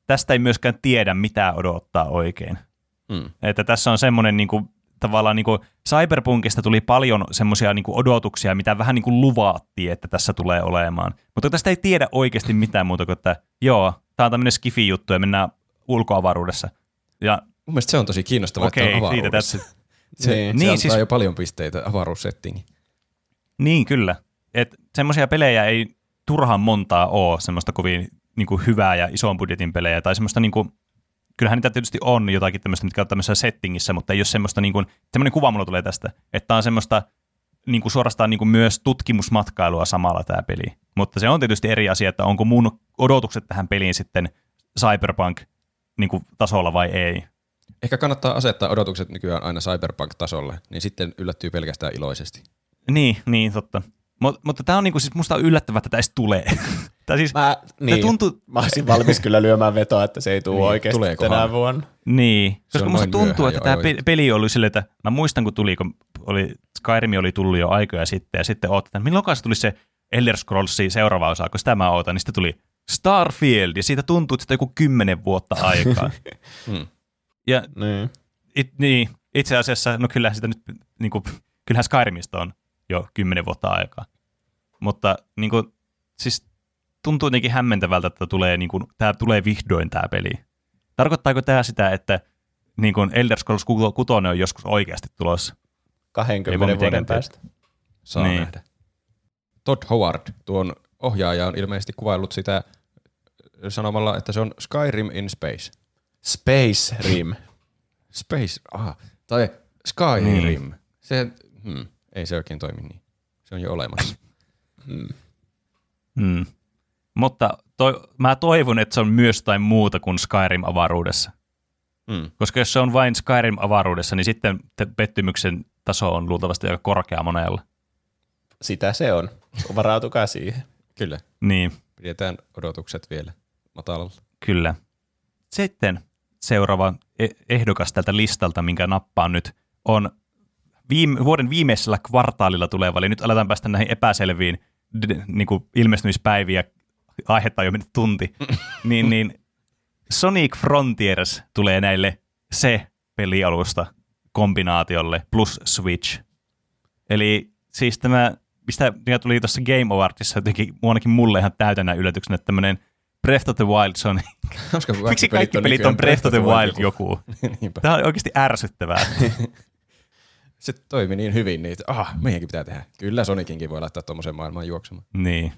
Speaker 1: tästä ei myöskään tiedä, mitä odottaa oikein. Hmm. Että tässä on semmoinen niin kuin, tavallaan niin kuin, Cyberpunkista tuli paljon semmoisia niin odotuksia, mitä vähän niin kuin luvattiin, että tässä tulee olemaan. Mutta tästä ei tiedä oikeasti mitään muuta kuin, että joo, tämä on tämmöinen skifi-juttu ja mennään ulkoavaruudessa. Ja,
Speaker 3: Mun mielestä se on tosi kiinnostavaa,
Speaker 1: okay,
Speaker 3: että on
Speaker 1: avaruudessa.
Speaker 3: Se, niin, se niin, siis, jo paljon pisteitä avaruussettingi.
Speaker 1: Niin, kyllä. Että semmoisia pelejä ei turhaan montaa ole, semmoista kovin niin kuin hyvää ja ison budjetin pelejä, tai semmoista niin kuin, kyllähän niitä tietysti on jotakin tämmöistä, mitkä on tämmöisessä settingissä, mutta ei ole semmoista, niin kuin, semmoinen kuva mulla tulee tästä, että on semmoista niin kuin suorastaan niin kuin myös tutkimusmatkailua samalla tämä peli. Mutta se on tietysti eri asia, että onko mun odotukset tähän peliin sitten Cyberpunk niin kuin tasolla vai ei.
Speaker 3: Ehkä kannattaa asettaa odotukset nykyään aina Cyberpunk-tasolle, niin sitten yllättyy pelkästään iloisesti.
Speaker 1: Niin, niin totta. Mut, mutta tämä on niinku, siis musta yllättävää, että tämä edes tulee. Tää siis,
Speaker 2: mä, niin, tuntuu... mä olisin valmis kyllä lyömään vetoa, että se ei tule niin, oikeasti tänä vuonna.
Speaker 1: Niin, koska musta tuntuu, että tämä peli oli silleen, että mä muistan kun tuli, kun oli, Skyrim oli tullut jo aikoja sitten, ja sitten ootat, että milloin se tuli se Elder Scrollsin seuraava osa, kun sitä mä ootan, niin sitten tuli Starfield, ja siitä tuntuu, että sitä joku kymmenen vuotta aikaa. hmm. Ja niin. It, niin, itse asiassa, no kyllähän sitä nyt, niin kuin, kyllähän Skyrimista on jo kymmenen vuotta aikaa. Mutta niin kuin, siis tuntuu jotenkin hämmentävältä, että tulee, niin kuin, tämä tulee vihdoin tämä peli. Tarkoittaako tämä sitä, että niin kuin Elder Scrolls 6 on joskus oikeasti tulossa?
Speaker 2: 20 vuoden päästä.
Speaker 3: Saa niin. nähdä. Todd Howard, tuon ohjaaja, on ilmeisesti kuvaillut sitä sanomalla, että se on Skyrim in space.
Speaker 2: Space Rim.
Speaker 3: space, ah, tai Skyrim. Niin. Se, hmm. Ei se oikein toimi niin. Se on jo olemassa.
Speaker 1: hmm. Hmm. Mutta toi, mä toivon, että se on myös jotain muuta kuin Skyrim-avaruudessa. Hmm. Koska jos se on vain Skyrim-avaruudessa, niin sitten pettymyksen taso on luultavasti aika korkea monella.
Speaker 2: Sitä se on. Varautukaa siihen.
Speaker 3: Kyllä.
Speaker 1: Niin.
Speaker 3: Pidetään odotukset vielä matalalla.
Speaker 1: Kyllä. Sitten seuraava e- ehdokas tältä listalta, minkä nappaan nyt, on viime, vuoden viimeisellä kvartaalilla tuleva, eli nyt aletaan päästä näihin epäselviin d- niin kuin ilmestymispäiviä, aihetta on jo mennyt tunti, niin, niin Sonic Frontiers tulee näille se pelialusta kombinaatiolle plus Switch. Eli siis tämä, mistä mikä tuli tuossa Game Awardsissa jotenkin ainakin mulle ihan täytänä yllätyksenä, että tämmöinen Breath of the Wild Sonic.
Speaker 3: Koska kaikki
Speaker 1: Miksi kaikki pelit on Breath of the Wild joku?
Speaker 3: Niinpä.
Speaker 1: Tämä on oikeasti ärsyttävää.
Speaker 3: Se toimi niin hyvin, niin että ah, meidänkin pitää tehdä. Kyllä Sonicinkin voi laittaa tuommoisen maailmaan juoksemaan.
Speaker 1: niin.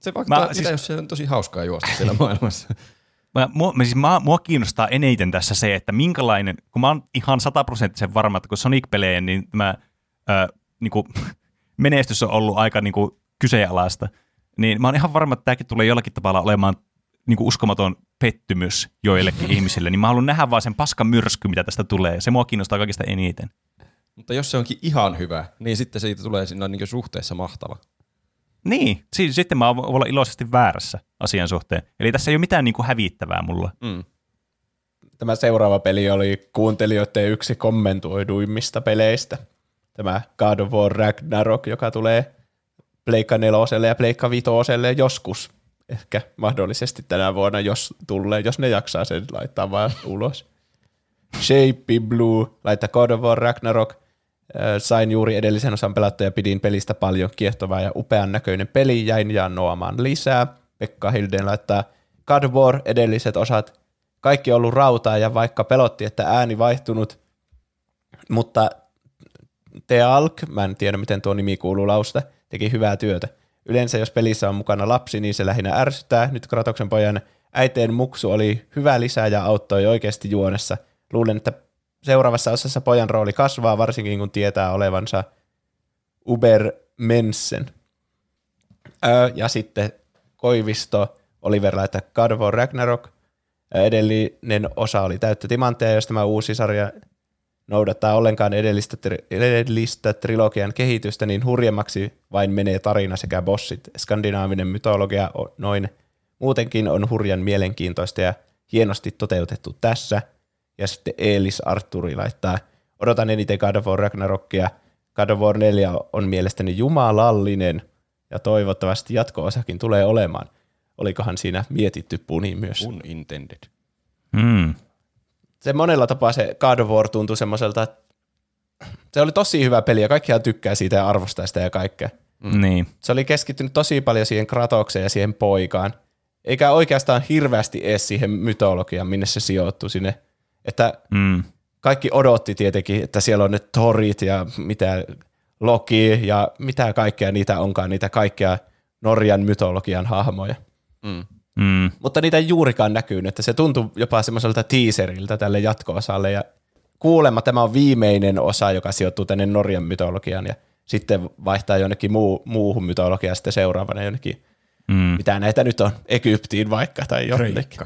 Speaker 3: Se vaikuttaa,
Speaker 1: Mä
Speaker 3: mitä
Speaker 1: siis-
Speaker 3: jos se on tosi hauskaa juosta siellä maailmassa.
Speaker 1: Mä, mua, siis mä, mua kiinnostaa eniten tässä se, että minkälainen, kun mä oon ihan sataprosenttisen varma, että kun Sonic-pelejä, niin tämä ö, niinku, menestys on ollut aika niinku, kyseenalaista, niin mä oon ihan varma, että tämäkin tulee jollakin tavalla olemaan niinku, uskomaton pettymys joillekin ihmisille, niin mä haluan nähdä vaan sen paskan myrsky, mitä tästä tulee. Se mua kiinnostaa kaikista eniten.
Speaker 3: Mutta jos se onkin ihan hyvä, niin sitten siitä tulee siinä niin suhteessa mahtava.
Speaker 1: Niin, siis, sitten mä voin olla iloisesti väärässä asian suhteen. Eli tässä ei ole mitään niinku, hävittävää mulla.
Speaker 3: Mm.
Speaker 2: Tämä seuraava peli oli kuuntelijoiden yksi kommentoiduimmista peleistä. Tämä God of War Ragnarok, joka tulee Pleikka neloselle ja Pleikka vitoselle joskus. Ehkä mahdollisesti tänä vuonna, jos tulee, jos ne jaksaa sen laittaa vaan ulos. Shape Blue, laittaa God of War Ragnarok. Sain juuri edellisen osan pelattua ja pidin pelistä paljon kiehtovaa ja upean näköinen peli. Jäin janoamaan lisää. Pekka Hilden laittaa God of War edelliset osat. Kaikki ollut rautaa ja vaikka pelotti, että ääni vaihtunut, mutta Tealk, mä en tiedä miten tuo nimi kuuluu lausta, teki hyvää työtä. Yleensä jos pelissä on mukana lapsi, niin se lähinnä ärsyttää. Nyt Kratoksen pojan äiteen muksu oli hyvä lisää ja auttoi oikeasti juonessa. Luulen, että seuraavassa osassa pojan rooli kasvaa, varsinkin kun tietää olevansa Uber Mensen. Öö, ja sitten Koivisto Oliver laittaa War Ragnarok. Edellinen osa oli täyttä timantteja, jos tämä uusi sarja noudattaa ollenkaan edellistä, tri- edellistä trilogian kehitystä, niin hurjemmaksi vain menee tarina sekä bossit. Skandinaavinen mytologia on noin muutenkin on hurjan mielenkiintoista ja hienosti toteutettu tässä. Ja sitten Eelis Arturi laittaa, odotan eniten God of War Ragnarokia. God of War 4 on mielestäni jumalallinen ja toivottavasti jatko-osakin tulee olemaan. Olikohan siinä mietitty puni myös?
Speaker 3: Unintended.
Speaker 1: Mm.
Speaker 2: Se monella tapaa se God of War tuntui semmoiselta, että se oli tosi hyvä peli ja kaikkihan tykkää siitä ja arvostaa sitä ja kaikkea.
Speaker 1: Mm. Niin.
Speaker 2: Se oli keskittynyt tosi paljon siihen Kratokseen ja siihen poikaan, eikä oikeastaan hirveästi edes siihen mytologiaan, minne se sijoittui sinne. Että
Speaker 1: Mm.
Speaker 2: kaikki odotti tietenkin, että siellä on ne Thorit ja mitä Loki ja mitä kaikkea niitä onkaan, niitä kaikkia Norjan mytologian hahmoja.
Speaker 3: Mm.
Speaker 1: Mm.
Speaker 2: Mutta niitä ei juurikaan näkynyt, että se tuntui jopa semmoiselta teaseriltä tälle jatko-osalle ja kuulemma tämä on viimeinen osa, joka sijoittuu tänne Norjan mytologiaan ja sitten vaihtaa jonnekin muu, muuhun mytologiaan sitten seuraavana jonnekin,
Speaker 1: Mm.
Speaker 2: mitä näitä nyt on, Egyptiin vaikka tai jonnekin.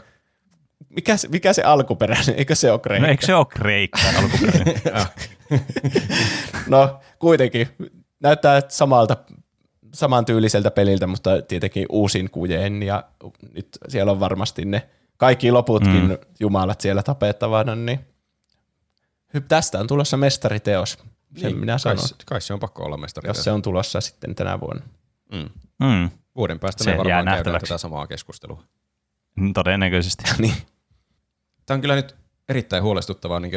Speaker 2: Mikä, se- mikä se alkuperäinen, eikö se ole Kreikka?
Speaker 1: No eikö se ole Kreikka alkuperäinen?
Speaker 2: No kuitenkin, näyttää samalta, samantyyliseltä peliltä, mutta tietenkin uusin kujeen ja nyt siellä on varmasti ne kaikki loputkin mm. jumalat siellä tapettavana, niin hy- tästä on tulossa mestariteos, sen minä
Speaker 3: kai,
Speaker 2: sanon,
Speaker 3: se- kai se on pakko olla mestari.
Speaker 2: jos se on tulossa sitten tänä vuonna.
Speaker 3: Mm.
Speaker 1: Mm.
Speaker 3: Vuoden päästä
Speaker 1: Se
Speaker 3: me varmaan käydään tätä samaa keskustelua.
Speaker 1: Todennäköisesti.
Speaker 2: niin.
Speaker 3: Tämä on kyllä nyt erittäin huolestuttavaa niin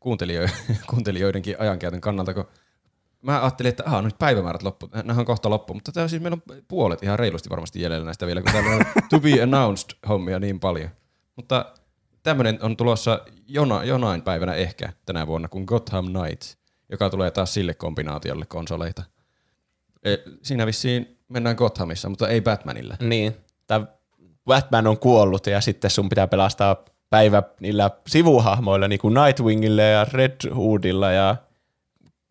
Speaker 3: kuuntelijo- kuuntelijoidenkin ajankäytön kannalta, kun mä ajattelin, että aha, nyt päivämäärät loppu, nämä on kohta loppu, mutta on siis meillä on puolet ihan reilusti varmasti jäljellä näistä vielä, kun täällä on to be announced hommia niin paljon. Mutta tämmöinen on tulossa jona, jonain päivänä ehkä tänä vuonna, kuin Gotham Knights, joka tulee taas sille kombinaatiolle konsoleita. E, siinä vissiin mennään Gothamissa, mutta ei Batmanilla.
Speaker 2: niin. Tämä Batman on kuollut ja sitten sun pitää pelastaa päivä niillä sivuhahmoilla, niin kuin Nightwingilla ja Red Hoodilla ja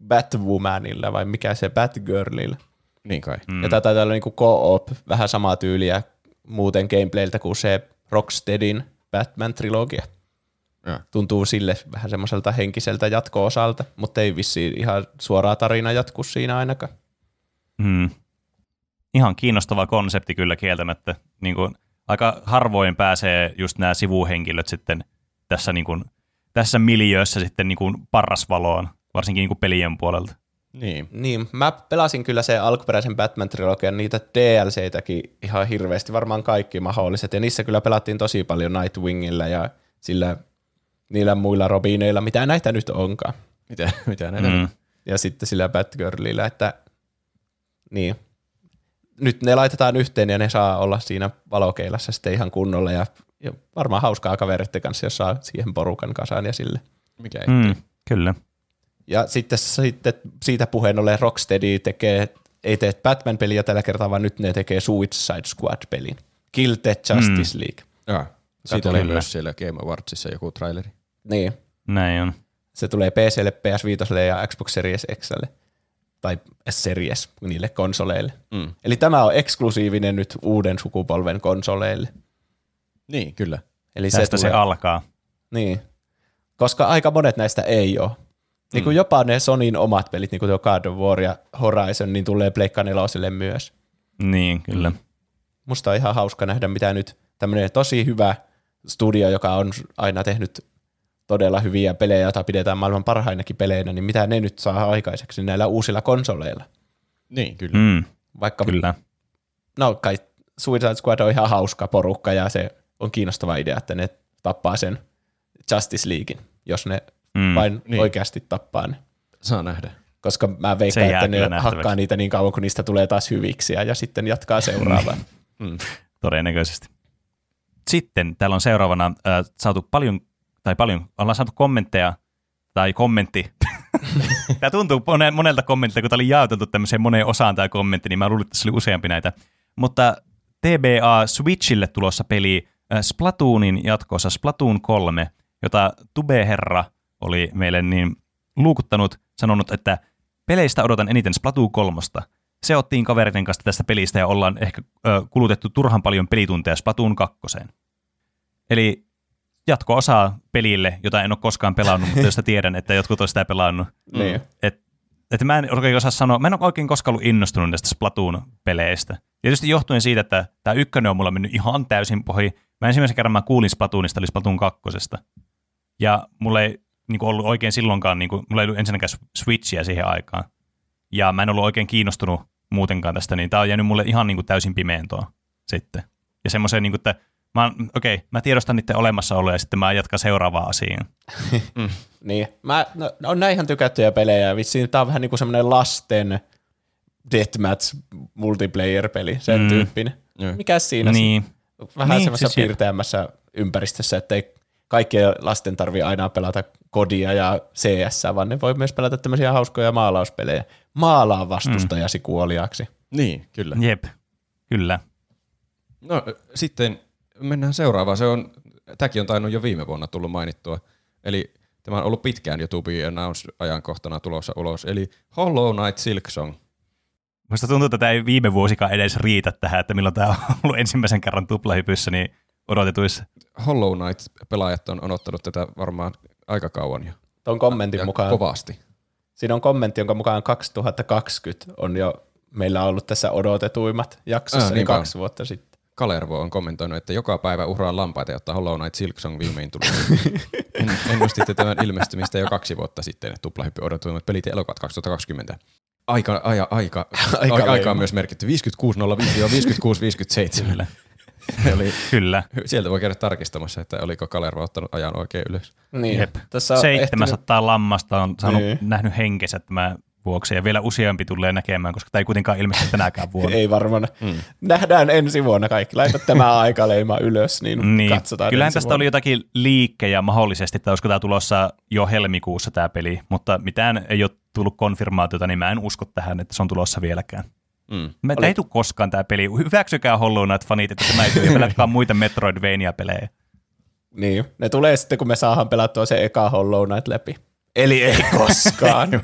Speaker 2: Batwomanilla vai mikä se Batgirlilla.
Speaker 3: Niin kai.
Speaker 2: Mm. Ja tätä taitaa olla niinku co-op, vähän samaa tyyliä muuten gameplayltä kuin se Rocksteadin Batman-trilogia.
Speaker 3: Ja.
Speaker 2: Tuntuu sille vähän semmoiselta henkiseltä jatko-osalta, mutta ei vissiin ihan suoraa tarina jatku siinä ainakaan.
Speaker 1: Mm. Ihan kiinnostava konsepti kyllä kieltämättä. Niin kuin, aika harvoin pääsee just nämä sivuhenkilöt sitten tässä, niin kuin, tässä miljöössä sitten niin kuin parrasvaloon, varsinkin niin kuin pelien puolelta.
Speaker 3: Niin.
Speaker 2: Niin, mä pelasin kyllä se alkuperäisen Batman-trilogian niitä DLCitäkin ihan hirveästi, varmaan kaikki mahdolliset, ja niissä kyllä pelattiin tosi paljon Nightwingillä ja sillä niillä muilla Robineilla, mitä näitä nyt onkaan.
Speaker 3: Mitä, mitä näitä?
Speaker 1: Mm.
Speaker 2: Ja sitten sillä Batgirlillä, että niin. Nyt ne laitetaan yhteen ja ne saa olla siinä valokeilassa sitten ihan kunnolla ja, ja varmaan hauskaa kavereiden kanssa, jos saa siihen porukan kasaan ja sille.
Speaker 3: Mikä ei.
Speaker 1: Mm, kyllä.
Speaker 2: Ja sitten, sitten siitä puheen ollen Rocksteady tekee, ei tee Batman-peliä tällä kertaa, vaan nyt ne tekee Suicide Squad-pelin. Kill the Justice League.
Speaker 3: Jaa. Siitä oli myös siellä Game Awardsissa joku traileri.
Speaker 2: Niin.
Speaker 1: Näin on.
Speaker 2: Se tulee PClle, PS5 ja Xbox Series Xlle. Tai Series niille konsoleille.
Speaker 3: Mm.
Speaker 2: Eli tämä on eksklusiivinen nyt uuden sukupolven konsoleille.
Speaker 3: Niin, kyllä.
Speaker 2: Eli
Speaker 1: Tästä se,
Speaker 2: tulee,
Speaker 1: se alkaa.
Speaker 2: Niin. Koska aika monet näistä ei ole. Niin kuin jopa ne Sonin omat pelit, niin kuin tuo God of War ja Horizon, niin tulee Pleikka neloselle myös.
Speaker 1: Niin, kyllä.
Speaker 2: Musta on ihan hauska nähdä, mitä nyt tämmöinen tosi hyvä studio, joka on aina tehnyt todella hyviä pelejä, joita pidetään maailman parhainakin peleinä, niin mitä ne nyt saa aikaiseksi näillä uusilla konsoleilla.
Speaker 3: Niin, kyllä.
Speaker 1: Mm,
Speaker 2: Vaikka,
Speaker 1: kyllä.
Speaker 2: no kai Suicide Squad on ihan hauska porukka ja se on kiinnostava idea, että ne tappaa sen Justice Leaguein, jos ne
Speaker 1: Mm.
Speaker 2: vain
Speaker 3: niin.
Speaker 2: oikeasti tappaa ne.
Speaker 3: Saa nähdä.
Speaker 2: Koska mä veikkaan, että ne
Speaker 1: nähtäväksi.
Speaker 2: hakkaa niitä niin kauan, kun niistä tulee taas hyviksiä ja sitten jatkaa seuraavaan.
Speaker 3: Mm.
Speaker 1: Todennäköisesti. Sitten täällä on seuraavana äh, saatu paljon, tai paljon, ollaan saatu kommentteja, tai kommentti. tämä tuntuu monelta kommentilta, kun tämä oli jaoteltu tämmöiseen moneen osaan tämä kommentti, niin mä luulin, että tässä oli useampi näitä. Mutta TBA Switchille tulossa peli äh, Splatoonin jatkossa Splatoon 3, jota Tube Herra oli meille niin luukuttanut, sanonut, että peleistä odotan eniten Splatoon 3. Se ottiin kavereiden kanssa tästä pelistä ja ollaan ehkä ö, kulutettu turhan paljon pelitunteja Splatoon 2. Eli jatko-osaa pelille, jota en ole koskaan pelannut, mutta josta tiedän, että jotkut on sitä pelannut.
Speaker 2: niin.
Speaker 1: Et, et mä en oikein osaa sanoa, mä en ole oikein koskaan ollut innostunut näistä Splatoon-peleistä. Tietysti johtuen siitä, että tämä ykkönen on mulla mennyt ihan täysin pohi. Mä ensimmäisen kerran mä kuulin Splatoonista, eli Splatoon 2. Ja mulla ei niin ollut oikein silloinkaan, niin kuin, mulla ei ollut ensinnäkään Switchiä siihen aikaan. Ja mä en ollut oikein kiinnostunut muutenkaan tästä, niin tää on jäänyt mulle ihan niin kuin täysin pimentoa sitten. Ja semmoiseen, niin kuin, että mä, okei, mä tiedostan niiden olemassaoloa ja sitten mä jatkan seuraavaan asiaan.
Speaker 2: Niin. Mä, no, on näin ihan tykättyjä pelejä. Vitsi, tää on vähän niinku semmoinen lasten deathmatch multiplayer-peli, sen
Speaker 1: Mm.
Speaker 2: mm. tyyppinen.
Speaker 3: Joo.
Speaker 2: Mikäs siinä?
Speaker 1: Niin,
Speaker 2: Vähän
Speaker 1: Niin,
Speaker 2: niin, semmoisessa
Speaker 1: siis
Speaker 2: piirteämmässä ympäristössä, että ei kaikkien lasten tarvi aina pelata kodia ja CS, vaan ne voi myös pelata tämmöisiä hauskoja maalauspelejä. Maalaa vastustajasi mm. kuoliaksi.
Speaker 3: Niin, kyllä.
Speaker 1: jep, kyllä.
Speaker 3: No sitten mennään seuraavaan. Se on, tämäkin on tainnut jo viime vuonna tullut mainittua. Eli tämä on ollut pitkään jo To Be Announced-ajankohtana tulossa ulos. Eli Hollow Knight Silksong.
Speaker 1: Musta tuntuu, että tämä ei viime vuosikaan edes riitä tähän, että milloin tämä on ollut ensimmäisen kerran tuplahypyssä, niin odotetuissa.
Speaker 3: Hollow Knight-pelaajat on odottanut tätä varmaan aika kauan jo.
Speaker 2: Tuon kommentin
Speaker 3: Ja
Speaker 2: mukaan,
Speaker 3: kovasti.
Speaker 2: siinä on kommentti, jonka mukaan 2020 on jo meillä ollut tässä odotetuimmat jaksossa,
Speaker 3: Aa,
Speaker 2: niin
Speaker 3: on.
Speaker 2: kaksi vuotta sitten.
Speaker 3: Kalervo on kommentoinut, että joka päivä uhraa lampaita, jotta Hollow Knight Silksong viimein tuli. en, ennustitte tämän ilmestymistä jo kaksi vuotta sitten, että tuplahyppy odotuimmat pelit ja elokuvat 2020. Aika, aika, aika,
Speaker 2: Aika
Speaker 3: aika, aika on myös merkitty 56.05-56.57. Eli
Speaker 1: Kyllä.
Speaker 3: sieltä voi käydä tarkistamassa, että oliko Kalervo ottanut ajan oikein ylös.
Speaker 2: Niin.
Speaker 1: Jep.
Speaker 2: Tässä on
Speaker 1: 700 lammasta on saanut
Speaker 2: Niin.
Speaker 1: nähnyt henkensä tämän vuoksi, ja vielä useampi tulee näkemään, koska tämä ei kuitenkaan ilmesty tänäkään vuonna.
Speaker 2: Ei varmaan. Mm. Nähdään ensi vuonna kaikki. Laita tämä aikaleima ylös, niin,
Speaker 1: Niin,
Speaker 2: katsotaan
Speaker 1: kyllähän
Speaker 2: ensi
Speaker 1: tästä
Speaker 2: vuonna.
Speaker 1: oli jotakin liikkejä mahdollisesti, että olisiko tämä tulossa jo helmikuussa tämä peli, mutta mitään ei ole tullut konfirmaatiota, niin mä en usko tähän, että se on tulossa vieläkään.
Speaker 3: Mm.
Speaker 1: Mä oli... ei tule koskaan tämä peli. Hyväksykää Hollow Knight-fanit, että tämä ei tule, ja pelatkaa muita Metroidvania-pelejä.
Speaker 2: Niin, ne tulee sitten, kun me saadaan pelattua se eka Hollow Knight läpi. Eli ei koskaan.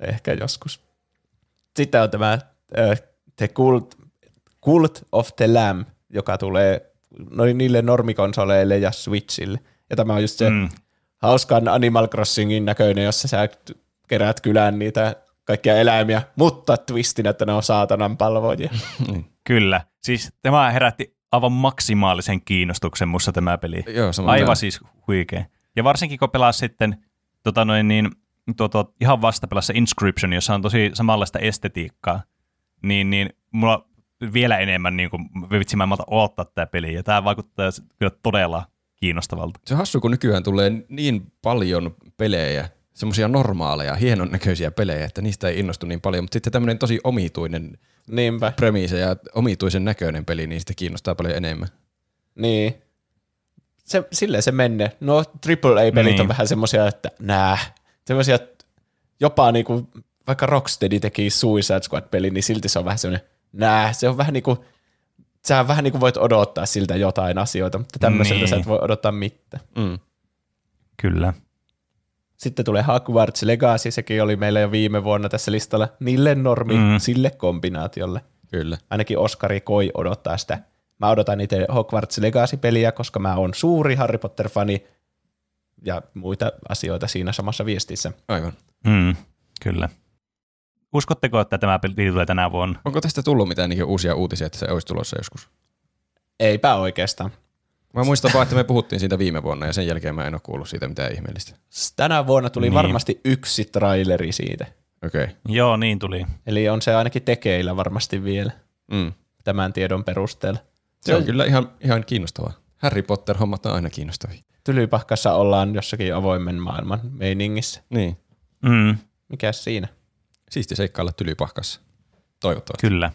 Speaker 2: Ehkä joskus. Sitten on tämä uh, The Cult, Cult of the Lamb, joka tulee noin niille normikonsoleille ja Switchille. Ja tämä on just se
Speaker 1: Mm.
Speaker 2: hauskan Animal Crossingin näköinen, jossa sä kerät kylään niitä kaikkia eläimiä, mutta twistin, että ne on saatanan palvojia.
Speaker 1: Kyllä. Siis tämä herätti aivan maksimaalisen kiinnostuksen mussa tämä peli.
Speaker 3: Joo,
Speaker 1: Aivan siis huikea. Ja varsinkin kun pelaa sitten tota noin niin, tuo, tuo, ihan vastapelassa Inscription, jossa on tosi samanlaista estetiikkaa, niin, niin mulla vielä enemmän niin kuin, vitsi mä en malta odottaa tätä peliä, ja tämä vaikuttaa kyllä todella kiinnostavalta.
Speaker 3: Se on hassu, kun nykyään tulee niin paljon pelejä, semmoisia normaaleja, hienon näköisiä pelejä, että niistä ei innostu niin paljon, mutta sitten tämmöinen tosi omituinen
Speaker 2: Niinpä.
Speaker 3: premiise ja omituisen näköinen peli, niin sitten kiinnostaa paljon enemmän.
Speaker 2: Niin. Se, silleen se menee. No AAA-pelit
Speaker 1: Niin.
Speaker 2: on vähän semmoisia, että nää. Semmoisia, jopa niinku, vaikka Rocksteady teki Suicide Squad-peli, niin silti se on vähän semmoinen, nää. Se on vähän niinku, sä vähän niinku voit odottaa siltä jotain asioita, mutta tämmöiseltä
Speaker 1: Niin.
Speaker 2: sä et voi odottaa mitään.
Speaker 3: Mm.
Speaker 1: Kyllä.
Speaker 2: Sitten tulee Hogwarts Legacy, sekin oli meillä jo viime vuonna tässä listalla. Niille normi,
Speaker 1: Mm.
Speaker 2: sille kombinaatiolle.
Speaker 3: Kyllä.
Speaker 2: Ainakin Oskari Koi odottaa sitä. Mä odotan itse Hogwarts Legacy-peliä, koska mä oon suuri Harry Potter-fani ja muita asioita siinä samassa viestissä.
Speaker 3: Aivan.
Speaker 1: Mm, kyllä. Uskotteko, että tämä peli tulee tänä vuonna?
Speaker 3: Onko tästä tullut mitään niin uusia uutisia, että se olisi tulossa joskus?
Speaker 2: Eipä oikeastaan.
Speaker 3: Mä muistan vaan, että me puhuttiin siitä viime vuonna ja sen jälkeen mä en ole kuullut siitä mitään ihmeellistä.
Speaker 2: Tänä vuonna tuli
Speaker 1: Niin.
Speaker 2: niin. varmasti yksi traileri siitä.
Speaker 3: Okei. Okay.
Speaker 1: Joo, niin tuli.
Speaker 2: Eli on se ainakin tekeillä varmasti vielä
Speaker 3: Mm.
Speaker 2: tämän tiedon perusteella.
Speaker 3: Se on kyllä ihan, ihan kiinnostavaa. Harry Potter-hommat on aina kiinnostavia.
Speaker 2: Tylypahkassa ollaan jossakin avoimen maailman meiningissä.
Speaker 3: Niin.
Speaker 1: Mm,
Speaker 2: Mikäs siinä?
Speaker 3: Siisti seikkailla tylypahkassa. Toivottavasti.
Speaker 1: kyllä.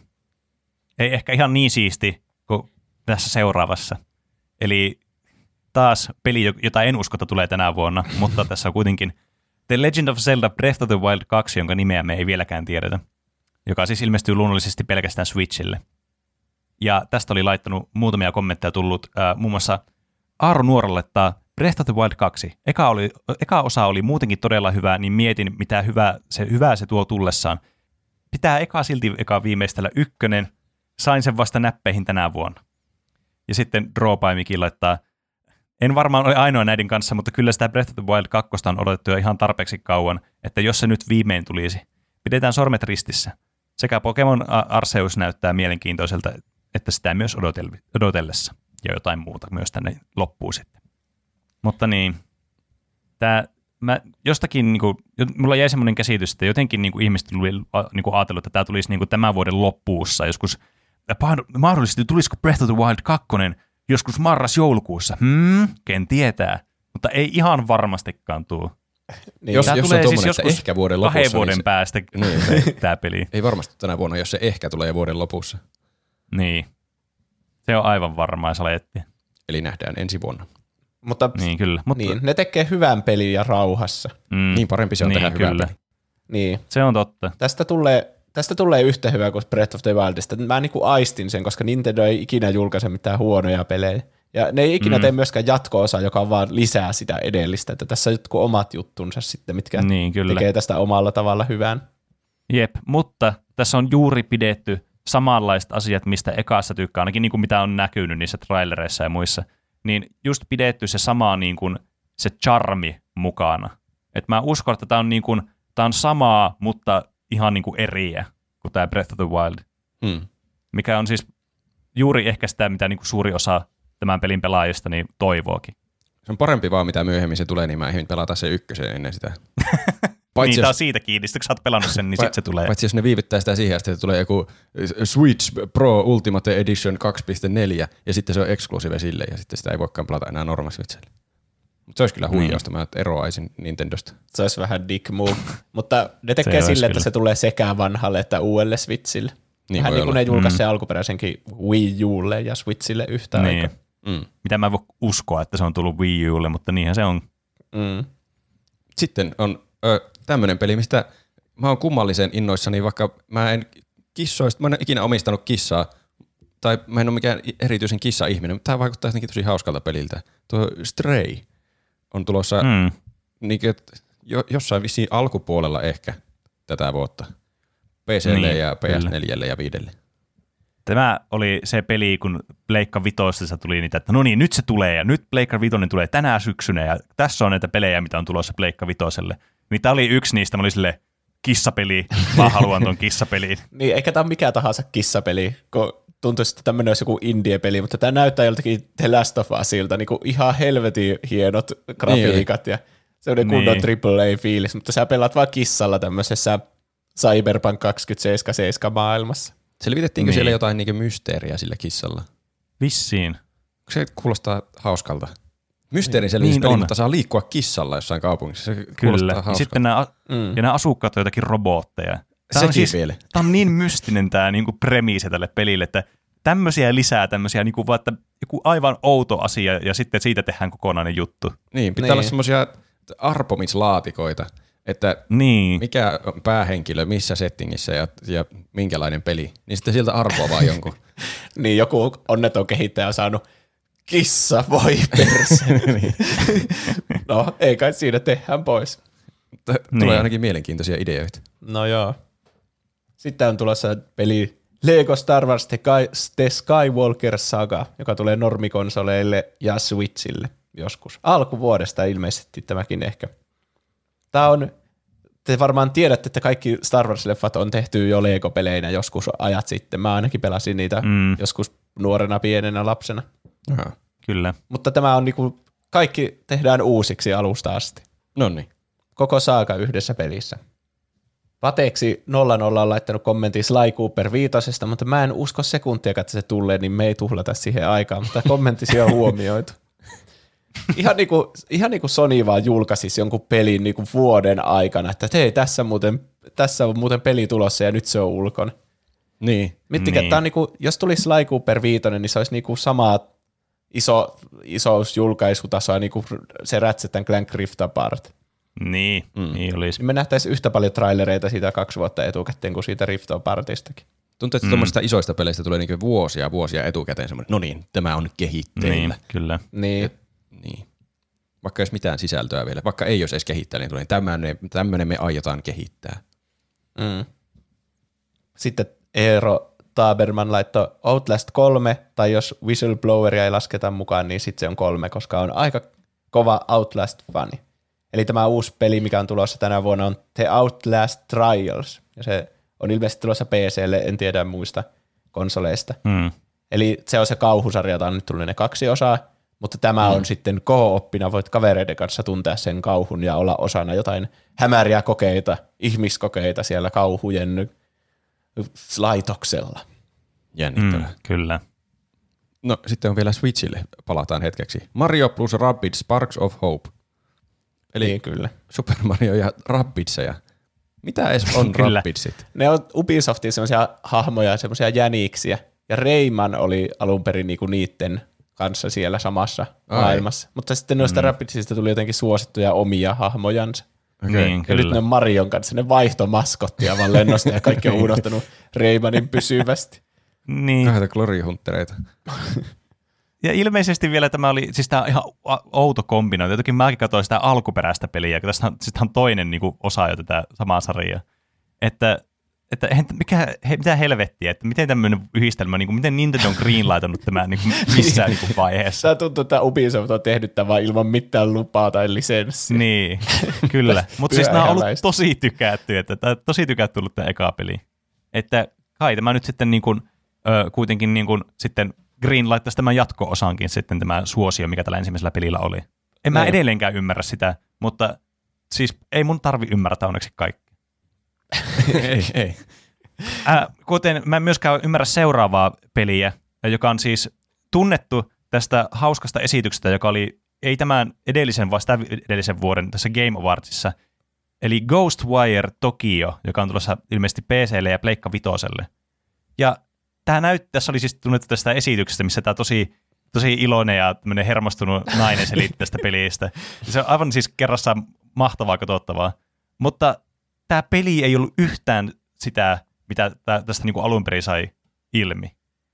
Speaker 1: Ei ehkä ihan niin siisti kuin tässä seuraavassa. Eli taas peli, jo- jota en usko, että tulee tänä vuonna, mutta tässä on kuitenkin The Legend of Zelda Breath of the Wild 2, jonka nimeä me ei vieläkään tiedetä, joka siis ilmestyy luonnollisesti pelkästään Switchille. Ja tästä oli laittanut muutamia kommentteja tullut, äh, muun muassa Aaro Nuoralle, että Breath of the Wild 2. Eka, oli, eka osa oli muutenkin todella hyvä, niin mietin, mitä hyvää se, hyvää se tuo tullessaan. Pitää eka silti eka viimeistellä ykkönen. Sain sen vasta näppeihin tänä vuonna. Ja sitten Drawpaimikin laittaa, en varmaan ole ainoa näiden kanssa, mutta kyllä sitä Breath of the Wild 2 on odotettu jo ihan tarpeeksi kauan, että jos se nyt viimein tulisi. Pidetään sormet ristissä. Sekä Pokemon Arceus näyttää mielenkiintoiselta, että sitä myös odotel- odotellessa. Ja jotain muuta myös tänne loppuu sitten. Mutta niin, tää, mä jostakin, niin kuin, mulla jäi semmoinen käsitys, että jotenkin niin kuin ihmiset tuli niin kuin ajatellut, että tämä tulisi niin kuin tämän vuoden loppuussa joskus. Mahdollisesti tulisiko Breath of the Wild 2 joskus marras-joulukuussa? Hmm, ken tietää. Mutta ei ihan varmastikaan tuu.
Speaker 2: Niin,
Speaker 3: Jos-
Speaker 1: Tää
Speaker 3: jos on
Speaker 1: tulee siis
Speaker 3: tommonen, että
Speaker 1: joskus
Speaker 3: ehkä vuoden
Speaker 1: kahden
Speaker 3: lopussa,
Speaker 1: vuoden
Speaker 3: niin se-
Speaker 1: päästä
Speaker 3: Niin.
Speaker 1: tämä peli.
Speaker 3: Ei varmasti tänä vuonna, jos se ehkä tulee vuoden lopussa.
Speaker 1: Niin. Se on aivan varmaa saletti.
Speaker 3: Eli nähdään ensi vuonna.
Speaker 2: mutta
Speaker 1: Niin, kyllä. Mutta,
Speaker 2: niin, ne tekee hyvän pelin ja rauhassa.
Speaker 1: mm,
Speaker 3: Niin parempi se on
Speaker 1: niin,
Speaker 3: tehdä
Speaker 1: kyllä.
Speaker 3: peli.
Speaker 2: Niin.
Speaker 1: Se on totta.
Speaker 2: Tästä tulee, tästä tulee yhtä hyvä kuin Breath of the Wildista. Mä niinku aistin sen, koska Nintendo ei ikinä julkaise mitään huonoja pelejä. Ja ne ei ikinä
Speaker 1: Mm.
Speaker 2: tee myöskään jatko-osa, joka on vaan lisää sitä edellistä. Että tässä on jotkut omat juttunsa sitten, mitkä
Speaker 1: Niin, kyllä.
Speaker 2: tekee tästä omalla tavalla hyvän.
Speaker 1: Jep, mutta tässä on juuri pidetty samanlaiset asiat, mistä ekassa tykkää, ainakin niin kuin mitä on näkynyt niissä trailereissa ja muissa, niin just pidetty se sama niin kuin, se charmi mukana. Et mä uskon, että tämä on, niin kuin, tää on samaa, mutta ihan niin kuin eriä kuin tämä Breath of the Wild,
Speaker 3: Mm.
Speaker 1: mikä on siis juuri ehkä sitä, mitä niin kuin suuri osa tämän pelin pelaajista niin toivookin.
Speaker 3: Se on parempi vaan, mitä myöhemmin se tulee, niin mä ehdin pelata se ykkösen ennen sitä.
Speaker 1: Paitsi niin, tää on
Speaker 3: jos,
Speaker 1: siitä kiinni, kun sä oot pelannut sen, niin sitten se tulee.
Speaker 3: paitsi jos ne viivyttää sitä siihen asti, että tulee joku Switch Pro Ultimate Edition 2.4 ja sitten se on eksklusiive sille ja sitten sitä ei voikaan pelata enää norma Switchille. Mutta se olisi kyllä huijausta, mä eroaisin Nintendosta.
Speaker 2: Se olisi vähän dick move. Mutta ne tekee sille, että se tulee sekä vanhalle että uudelle Switchille.
Speaker 3: Niin
Speaker 2: Vähän niin kuin
Speaker 3: olla.
Speaker 2: ne julkaisi
Speaker 1: Mm.
Speaker 2: sen alkuperäisenkin Wii Ulle ja Switchille yhtä
Speaker 1: niin.
Speaker 2: aikaa.
Speaker 3: Mm.
Speaker 1: Mitä mä voi uskoa, että se on tullut Wii Ulle, mutta niinhän se on.
Speaker 2: Mm.
Speaker 3: Sitten on ö, tämmöinen peli, mistä mä oon kummallisen innoissani, vaikka mä en kissoista, mä en ole ikinä omistanut kissaa, tai mä en ole mikään erityisen kissa-ihminen, mutta tämä vaikuttaa jotenkin tosi hauskalta peliltä. Tuo Stray on tulossa mm. Niin, jo, jossain vissiin alkupuolella ehkä tätä vuotta. PClle
Speaker 1: Niin,
Speaker 3: ja
Speaker 1: kyllä.
Speaker 3: PS4 ja 5.
Speaker 1: Tämä oli se peli, kun Pleikka Vitosesta tuli niitä, että no niin, nyt se tulee ja nyt Pleikka Vitoinen tulee tänä syksynä ja tässä on näitä pelejä, mitä on tulossa Pleikka Vitoselle. Niin tämä oli yksi niistä, mä olin silleen, kissapeli, mä haluan ton kissapeliin.
Speaker 2: Niin, eikä tämä ole mikä tahansa kissapeli, kun tuntuisi, että tämmöinen olisi joku indie-peli, mutta tämä näyttää joltakin The Last of Usilta, niin kuin ihan helvetin hienot grafiikat. Ja Sellainen kunnon
Speaker 1: Niin.
Speaker 2: AAA-fiilis, mutta sä pelaat vaan kissalla tämmöisessä Cyberpunk 2077 maailmassa.
Speaker 3: Selvitettiinkö
Speaker 1: Niin.
Speaker 3: siellä jotain niinku mysteeriä sillä kissalla?
Speaker 1: Vissiin.
Speaker 3: Se kuulostaa hauskalta. Mysteerin
Speaker 1: Niin
Speaker 3: selvityspeli,
Speaker 1: on.
Speaker 3: mutta saa liikkua kissalla jossain kaupungissa. Se
Speaker 1: Kyllä. Ja sitten nämä,
Speaker 2: Mm.
Speaker 1: ja nämä asukkaat on jotakin robotteja. Tämä on,
Speaker 3: Sekin
Speaker 1: siis,
Speaker 3: vielä.
Speaker 1: tämä on niin mystinen tämä niinku premiisi tälle pelille, että tämmöisiä lisää tämmöisiä, niinku vaan, että joku aivan outo asia ja sitten siitä tehdään kokonainen juttu.
Speaker 3: Niin, pitää
Speaker 2: Niin.
Speaker 3: olla semmoisia arpomislaatikoita, että
Speaker 1: Niin,
Speaker 3: mikä on päähenkilö, missä settingissä ja, ja minkälainen peli. Niin sitten sieltä arpoa vaan jonkun.
Speaker 2: Niin joku onneton kehittäjä on saanut kissa voi perse. no, ei kai siinä tehdään pois.
Speaker 3: T- Tulee
Speaker 1: Niin.
Speaker 3: ainakin mielenkiintoisia ideoita.
Speaker 2: No joo. Sitten on tulossa peli Lego Star Wars The, Sky, The Skywalker Saga, joka tulee normikonsoleille ja Switchille joskus. Alkuvuodesta ilmeisesti tämäkin ehkä. Tämä on, te varmaan tiedätte, että kaikki Star Wars-leffat on tehty jo Lego-peleinä joskus ajat sitten. Mä ainakin pelasin niitä
Speaker 1: Mm.
Speaker 2: joskus nuorena pienenä lapsena.
Speaker 3: Aha.
Speaker 1: kyllä.
Speaker 2: Mutta tämä on niinku, kaikki tehdään uusiksi alusta asti.
Speaker 3: No niin.
Speaker 2: Koko saaka yhdessä pelissä. Pateeksi 00 on laittanut kommentin Sly Cooper viitosesta, mutta mä en usko sekuntiakaan, että se tulee, niin me ei tuhlata siihen aikaan, mutta kommenttisi on huomioitu. Ihan niin, kuin, ihan niin kuin Sony vaan julkaisisi jonkun pelin niin kuin vuoden aikana, että hei, tässä, muuten, tässä on muuten peli tulossa ja nyt se on ulkona.
Speaker 3: Niin.
Speaker 2: Miettikää,
Speaker 1: Niin.
Speaker 2: niin. niin kuin, jos tulisi Sly Cooper viitonen, niin se olisi niin kuin sama iso, isous julkaisutasoa niin kuin se Ratchet Clank Rift Apart.
Speaker 1: Niin, mm. niin olisi.
Speaker 2: Niin me nähtäisiin yhtä paljon trailereita siitä kaksi vuotta etukäteen kuin siitä Rift Apartistakin.
Speaker 3: Tuntuu, että mm. tuommoisista isoista peleistä tulee niinku vuosia vuosia etukäteen semmoinen, no niin, tämä on kehitteillä.
Speaker 1: Niin, kyllä.
Speaker 2: Niin,
Speaker 3: Niin. Vaikka ei olisi mitään sisältöä vielä, vaikka ei olisi edes kehittäjä, niin tulee tämmöinen, tämmöinen me aiotaan kehittää.
Speaker 2: mm. Sitten Eero Taberman laittoi Outlast 3, tai jos Whistlebloweria ei lasketa mukaan, niin sitten se on kolme, koska on aika kova Outlast-fani. Eli tämä uusi peli, mikä on tulossa tänä vuonna, on The Outlast Trials, ja se on ilmeisesti tulossa PClle, en tiedä muista konsoleista.
Speaker 1: Mm.
Speaker 2: Eli se on se kauhusarja, jota on nyt tullut ne kaksi osaa, mutta tämä mm. on sitten ko-oppina, voit kavereiden kanssa tuntea sen kauhun ja olla osana jotain hämäriä kokeita, ihmiskokeita siellä kauhujen laitoksella.
Speaker 3: Jännittävää.
Speaker 1: Mm, kyllä.
Speaker 3: No sitten on vielä Switchille, palataan hetkeksi. Mario plus Rabbids Sparks of Hope. Eli
Speaker 2: Niin kyllä.
Speaker 3: Super Mario ja Rabbidseja. Mitä edes on
Speaker 1: Kyllä.
Speaker 3: Rabbidsit?
Speaker 2: Ne on Ubisoftin semmoisia hahmoja, semmoisia jäniksiä, ja Rayman oli alun perin niinku niitten kanssa siellä samassa
Speaker 3: Ai.
Speaker 2: maailmassa. Mutta sitten noista mm. Rabbidsista tuli jotenkin suosittuja omia hahmojansa.
Speaker 1: Okay. Niin,
Speaker 2: Ja nyt
Speaker 1: kyllä.
Speaker 2: ne on Marion kanssa, ne vaihto maskottia vaan lennosta ja kaikki on unohtanut Raymanin pysyvästi.
Speaker 1: Niin.
Speaker 3: Kahta Glory Huntereita.
Speaker 1: Ja ilmeisesti vielä tämä oli, siis tämä on ihan outo kombinointi. Jotenkin mäkin katsoin sitä alkuperäistä peliä, kun tästä on, siis on toinen niin kuin, osa jo tätä samaa sarjaa. Että, että mikä, he, mitä helvettiä, että miten tämmöinen yhdistelmä, niin kuin, miten Nintendo on greenlightanut tämä niin kuin, missään niin kuin, vaiheessa.
Speaker 2: Tämä tuntuu, että Ubisoft on tehnyt tämän ilman mitään lupaa tai lisenssiä.
Speaker 1: Niin, kyllä. Mutta siis nämä on ollut tosi tykätty, että tämä tosi tykätty ollut tämä eka peli. Että kai tämä nyt sitten niin kuin, ö, kuitenkin niin kuin, sitten Green laittaisi tämän jatko-osaankin sitten tämä suosio, mikä tällä ensimmäisellä pelillä oli. En mä
Speaker 2: Niin.
Speaker 1: edelleenkään ymmärrä sitä, mutta siis ei mun tarvi ymmärtää onneksi kaikki.
Speaker 3: ei, ei.
Speaker 1: Äh, kuten mä en myöskään ymmärrä seuraavaa peliä, joka on siis tunnettu tästä hauskasta esityksestä, joka oli ei tämän edellisen, vaan sitä edellisen vuoden tässä Game Awardsissa, eli Ghostwire Tokyo, joka on tulossa ilmeisesti PClle ja Pleikka Vitoselle. Ja tämä näyt, tässä oli siis tunnettu tästä esityksestä, missä tämä tosi, tosi iloinen ja tämmöinen hermostunut nainen selitti tästä pelistä. Se on aivan siis kerrassaan mahtavaa katsottavaa. Mutta tämä peli ei ollut yhtään sitä, mitä tää, tästä niinku alun perin sai ilmi.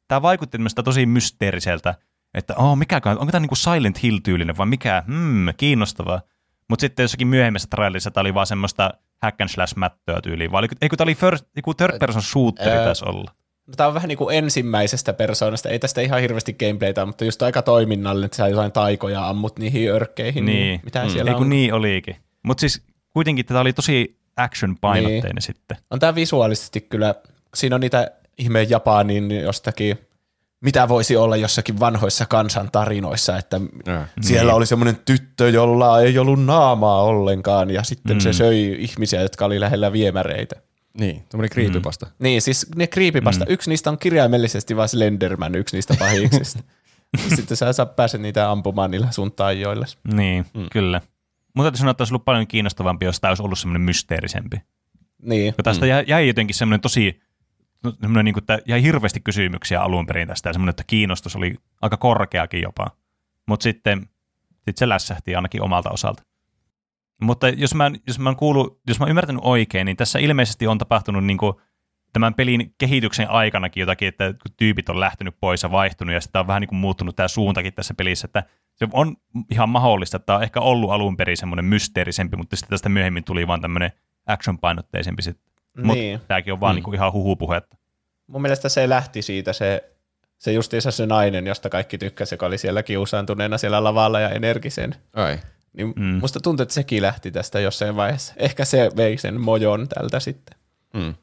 Speaker 1: Tämä vaikutti tosi mysteeriseltä, että oh, mikäkään, onko tämä niinku Silent Hill-tyylinen vai mikä, hmm, kiinnostavaa. Mutta sitten jossakin myöhemmässä trailerissa tämä oli vaan semmoista hack and slash mättöä tyyliin, vai eikö tämä oli first, joku third person shooteri taisi olla.
Speaker 2: No, Tämä on vähän niin kuin ensimmäisestä persoonasta, ei tästä ihan hirveästi gameplaytä, mutta just aika toiminnallinen, että sä jotain taikoja ammut niihin örkkeihin, niin,
Speaker 1: Niin.
Speaker 2: mitä
Speaker 3: Mm.
Speaker 2: siellä
Speaker 1: Ei kun
Speaker 2: on.
Speaker 1: niin olikin. Mutta siis kuitenkin tätä oli tosi action-painotteinen
Speaker 2: Niin.
Speaker 1: sitten.
Speaker 2: On tämä visuaalisesti kyllä, siinä on niitä ihmeen Japanin jostakin mitä voisi olla jossakin vanhoissa kansantarinoissa, että
Speaker 3: Ja.
Speaker 2: siellä oli semmoinen tyttö, jolla ei ollut naamaa ollenkaan ja sitten se söi ihmisiä, jotka oli lähellä viemäreitä.
Speaker 3: Niin, tämmöinen creepypasta.
Speaker 2: Niin, siis ne creepypasta. Mm. Yksi niistä on kirjaimellisesti vaan Slenderman, yksi niistä pahiksista. sitten sä saa pääset niitä ampumaan niillä sun taijoilla.
Speaker 1: Niin, mm. kyllä. Mutta täytyy sanoa, että olisi ollut paljon kiinnostavampi, jos tämä olisi ollut semmoinen mysteerisempi.
Speaker 2: Niin.
Speaker 1: Kun tästä mm. jäi, jäi jotenkin semmoinen tosi, no, semmoinen niin kuin, että jäi hirveästi kysymyksiä alun perin tästä ja semmoinen, että kiinnostus oli aika korkeakin jopa. Mutta sitten sit se lässähti ainakin omalta osalta. Mutta jos mä, jos mä, oon kuullut, jos mä oon ymmärtänyt oikein, niin tässä ilmeisesti on tapahtunut niin kuin tämän pelin kehityksen aikanakin jotakin, että kun tyypit on lähtenyt pois ja vaihtunut ja sitten on vähän niin kuin muuttunut tämä suuntakin tässä pelissä, että se on ihan mahdollista, että tämä on ehkä ollut alun perin semmoinen mysteerisempi, mutta sitten tästä myöhemmin tuli vaan tämmöinen action-painotteisempi sitten. Mutta
Speaker 2: Niin.
Speaker 1: tämäkin on vaan mm. niin kuin ihan huhupuhetta.
Speaker 2: Mun mielestä se lähti siitä se, se justiinsa se nainen, josta kaikki tykkäsi, joka oli siellä kiusaantuneena siellä lavalla ja energisen.
Speaker 3: Ai.
Speaker 2: Niin
Speaker 1: Mm.
Speaker 2: musta tuntuu, että sekin lähti tästä jossain vaiheessa. Ehkä se vei sen mojon tältä sitten.
Speaker 3: Mm.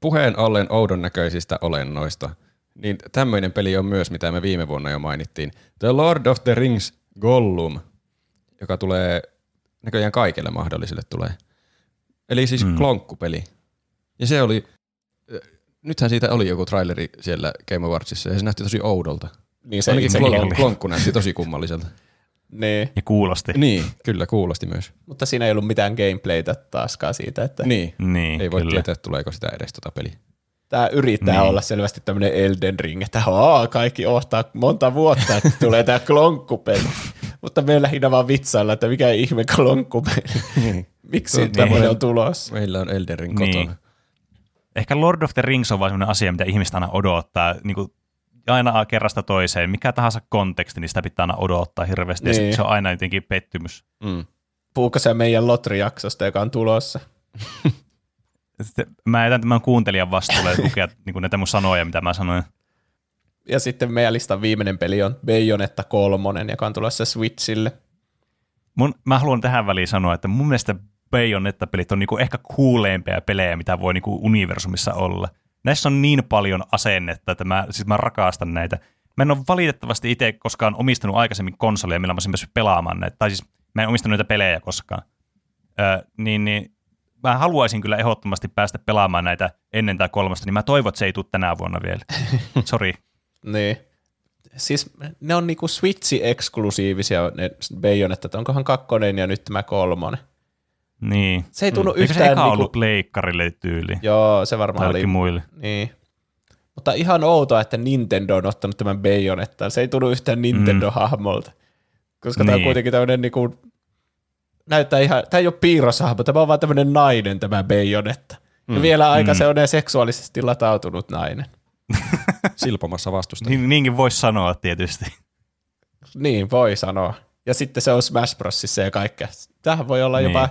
Speaker 3: Puheen ollen oudon näköisistä olennoista, niin tämmöinen peli on myös, mitä me viime vuonna jo mainittiin. The Lord of the Rings Gollum, joka tulee näköjään kaikille mahdollisille tulee. Eli siis
Speaker 1: Mm.
Speaker 3: klonkkupeli. Ja se oli, nythän siitä oli joku traileri siellä Game Awardsissa ja se näytti tosi oudolta.
Speaker 2: Niin se
Speaker 3: Ainakin
Speaker 1: oli.
Speaker 3: klon, klonkku näytti tosi kummalliselta.
Speaker 2: Niin.
Speaker 1: Ja kuulosti.
Speaker 3: niin, kyllä kuulosti myös.
Speaker 2: Mutta siinä ei ollut mitään gameplaytä taaskaan siitä, että
Speaker 3: Niin,
Speaker 1: Niin,
Speaker 3: ei voi
Speaker 1: kyllä.
Speaker 3: tietää, tuleeko sitä edes tota peliä.
Speaker 2: tämä yrittää
Speaker 1: Niin.
Speaker 2: olla selvästi tämmöinen Elden Ring, että Aa, kaikki ohtaa monta vuotta, että tulee tämä klonkkupeli. Mutta me lähinnä vaan vitsailla, että mikä ihme klonkkupeli. Miksi
Speaker 3: Niin.
Speaker 2: tämmöinen on tulossa?
Speaker 3: Meillä on Elden Ring
Speaker 1: Niin.
Speaker 3: kotona.
Speaker 1: Ehkä Lord of the Rings on vaan sellainen asia, mitä ihmistä aina odottaa. Niin kuin aina kerrasta toiseen. Mikä tahansa konteksti, niin sitä pitää aina odottaa hirveästi. Ja
Speaker 2: Niin.
Speaker 1: sit se on aina jotenkin pettymys.
Speaker 3: Mm.
Speaker 2: Puhuuko se meidän Lotri-jaksosta, joka on tulossa?
Speaker 1: Sitten mä jätän tämän kuuntelijan vastuulle lukea niin kuin näitä mun sanoja, mitä mä sanoin.
Speaker 2: Ja sitten meidän listan viimeinen peli on Bayonetta 3, joka on tulossa Switchille.
Speaker 1: Mun, mä haluan tähän väliin sanoa, että mun mielestä Bayonetta-pelit on niinku ehkä kuuleimpia pelejä, mitä voi niinku universumissa olla. Näissä on niin paljon asennetta, että mä, siis mä rakastan näitä. Mä en ole valitettavasti itse koskaan omistanut aikaisemmin konsoleja, millä mä olisin päässyt pelaamaan näitä. Tai siis mä en omistanut näitä pelejä koskaan. Ö, niin, niin mä haluaisin kyllä ehdottomasti päästä pelaamaan näitä ennen tai kolmasta, niin mä toivon, että se ei tule tänä vuonna vielä. Sori.
Speaker 2: Niin. Siis ne on niinku Switchi-eksklusiivisia ne Bayonetta, että onkohan kakkonen ja nyt tämä kolmonen.
Speaker 1: Niin.
Speaker 2: Se ei tunnu
Speaker 1: Eikö se
Speaker 2: yhtään
Speaker 1: eka
Speaker 2: niinku...
Speaker 1: ollut pleikkarille tyyli?
Speaker 2: Joo, se varmaan oli.
Speaker 1: muille.
Speaker 2: Niin. Mutta ihan outoa, että Nintendo on ottanut tämän Bayonettaan. Se ei tunnu yhtään Nintendo-hahmolta. Koska tämä on
Speaker 1: Niin.
Speaker 2: kuitenkin tämmöinen niinku, näyttää ihan, tämä ei ole piirroshahmo, tämä on vaan tämmöinen nainen tämä Bayonetta. Ja vielä aika
Speaker 1: Mm.
Speaker 2: sellainen seksuaalisesti latautunut nainen.
Speaker 3: Silpomassa vastusta.
Speaker 1: Niin, niinkin voisi sanoa tietysti.
Speaker 2: Niin, voi sanoa. Ja sitten se on Smash Brosissa ja kaikkea. Tähän voi olla
Speaker 1: Niin.
Speaker 2: jopa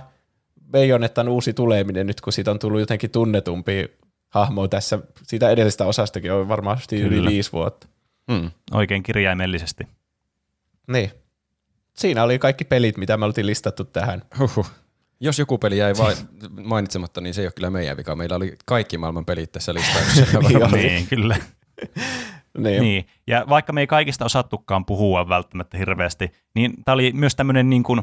Speaker 2: Bayonettan uusi tuleminen nyt, kun siitä on tullut jotenkin tunnetumpi hahmo tässä. Siitä edellisestä osastakin on varmasti yli viisi vuotta.
Speaker 3: Mm.
Speaker 1: Oikein kirjaimellisesti.
Speaker 2: Niin. Siinä oli kaikki pelit, mitä me oltiin listattu tähän.
Speaker 3: Huhhuh. Jos joku peli jäi vai mainitsematta, niin se ei ole kyllä meidän vika. Meillä oli kaikki maailman pelit tässä listauksessa.
Speaker 1: Niin, kyllä.
Speaker 2: Niin.
Speaker 1: Niin. Ja vaikka me ei kaikista osattukaan puhua välttämättä hirveästi, niin tämä oli myös tämmöinen niin kuin,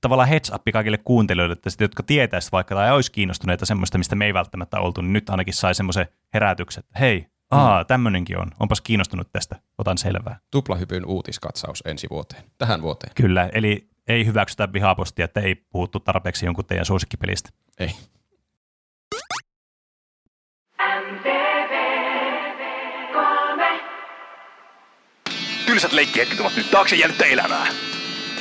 Speaker 1: tavallaan heads up kaikille kuuntelijoille, että sit, jotka tietäisivät vaikka tai olisi kiinnostuneita semmoista, mistä me ei välttämättä oltu, niin nyt ainakin sai semmoisen herätyksen, että hei, aa, tämmöinenkin on, onpas kiinnostunut tästä, otan selvää.
Speaker 3: Tuplahypyn uutiskatsaus ensi vuoteen, tähän vuoteen.
Speaker 1: Kyllä, eli ei hyväksytä vihapostia, että ei puhuttu tarpeeksi jonkun teidän suosikkipelistä.
Speaker 3: Ei.
Speaker 4: Tylsät leikkihetket ovat nyt taakse jäänyttä elämää.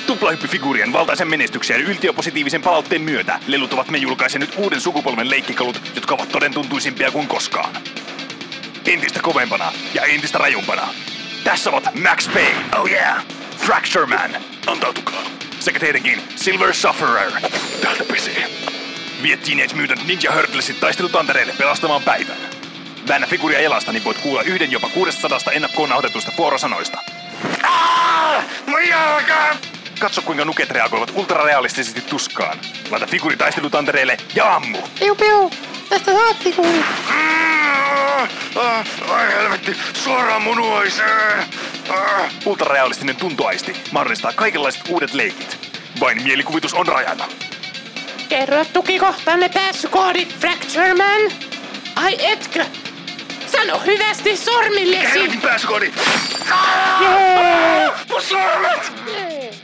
Speaker 4: Tuplahyppyfiguurien valtaisen menestyksen ja yltiöpositiivisen palautteen myötä lelut ovat me julkaiseneet uuden sukupolven leikkikalut, jotka ovat todentuntuisimpia kuin koskaan. Entistä kovempana ja entistä rajumpana. Tässä ovat Max Payne, oh yeah, Fracture Man, antautukaa. Sekä tietenkin Silver Sufferer, täältä pesee. Vie Teenage Mutant Ninja Turtlesit taistelutantereille pelastamaan päivän. Väännä figuuria jalasta, niin voit kuulla yhden jopa 600 ennakkoon nauhoitetusta vuorosanoista. Aa! Mun jalka! Katso kuinka nuket reagoivat ultrarealistisesti tuskaan. Laita figuuri taistelutantereille ja ammu!
Speaker 5: Piu piu! Tästä saat figuuri!
Speaker 4: Ai helvetti, suoraan munuaiseen. Ultrarealistinen tuntoaisti mahdollistaa kaikenlaiset uudet leikit. Vain mielikuvitus on rajana.
Speaker 5: Kerro tukikohtaanne pääsykoodi, Fracture Man. Ai etkö? Sano hyvästi sormillesi.
Speaker 4: Helvetin pääsykoodi! Mun sormet!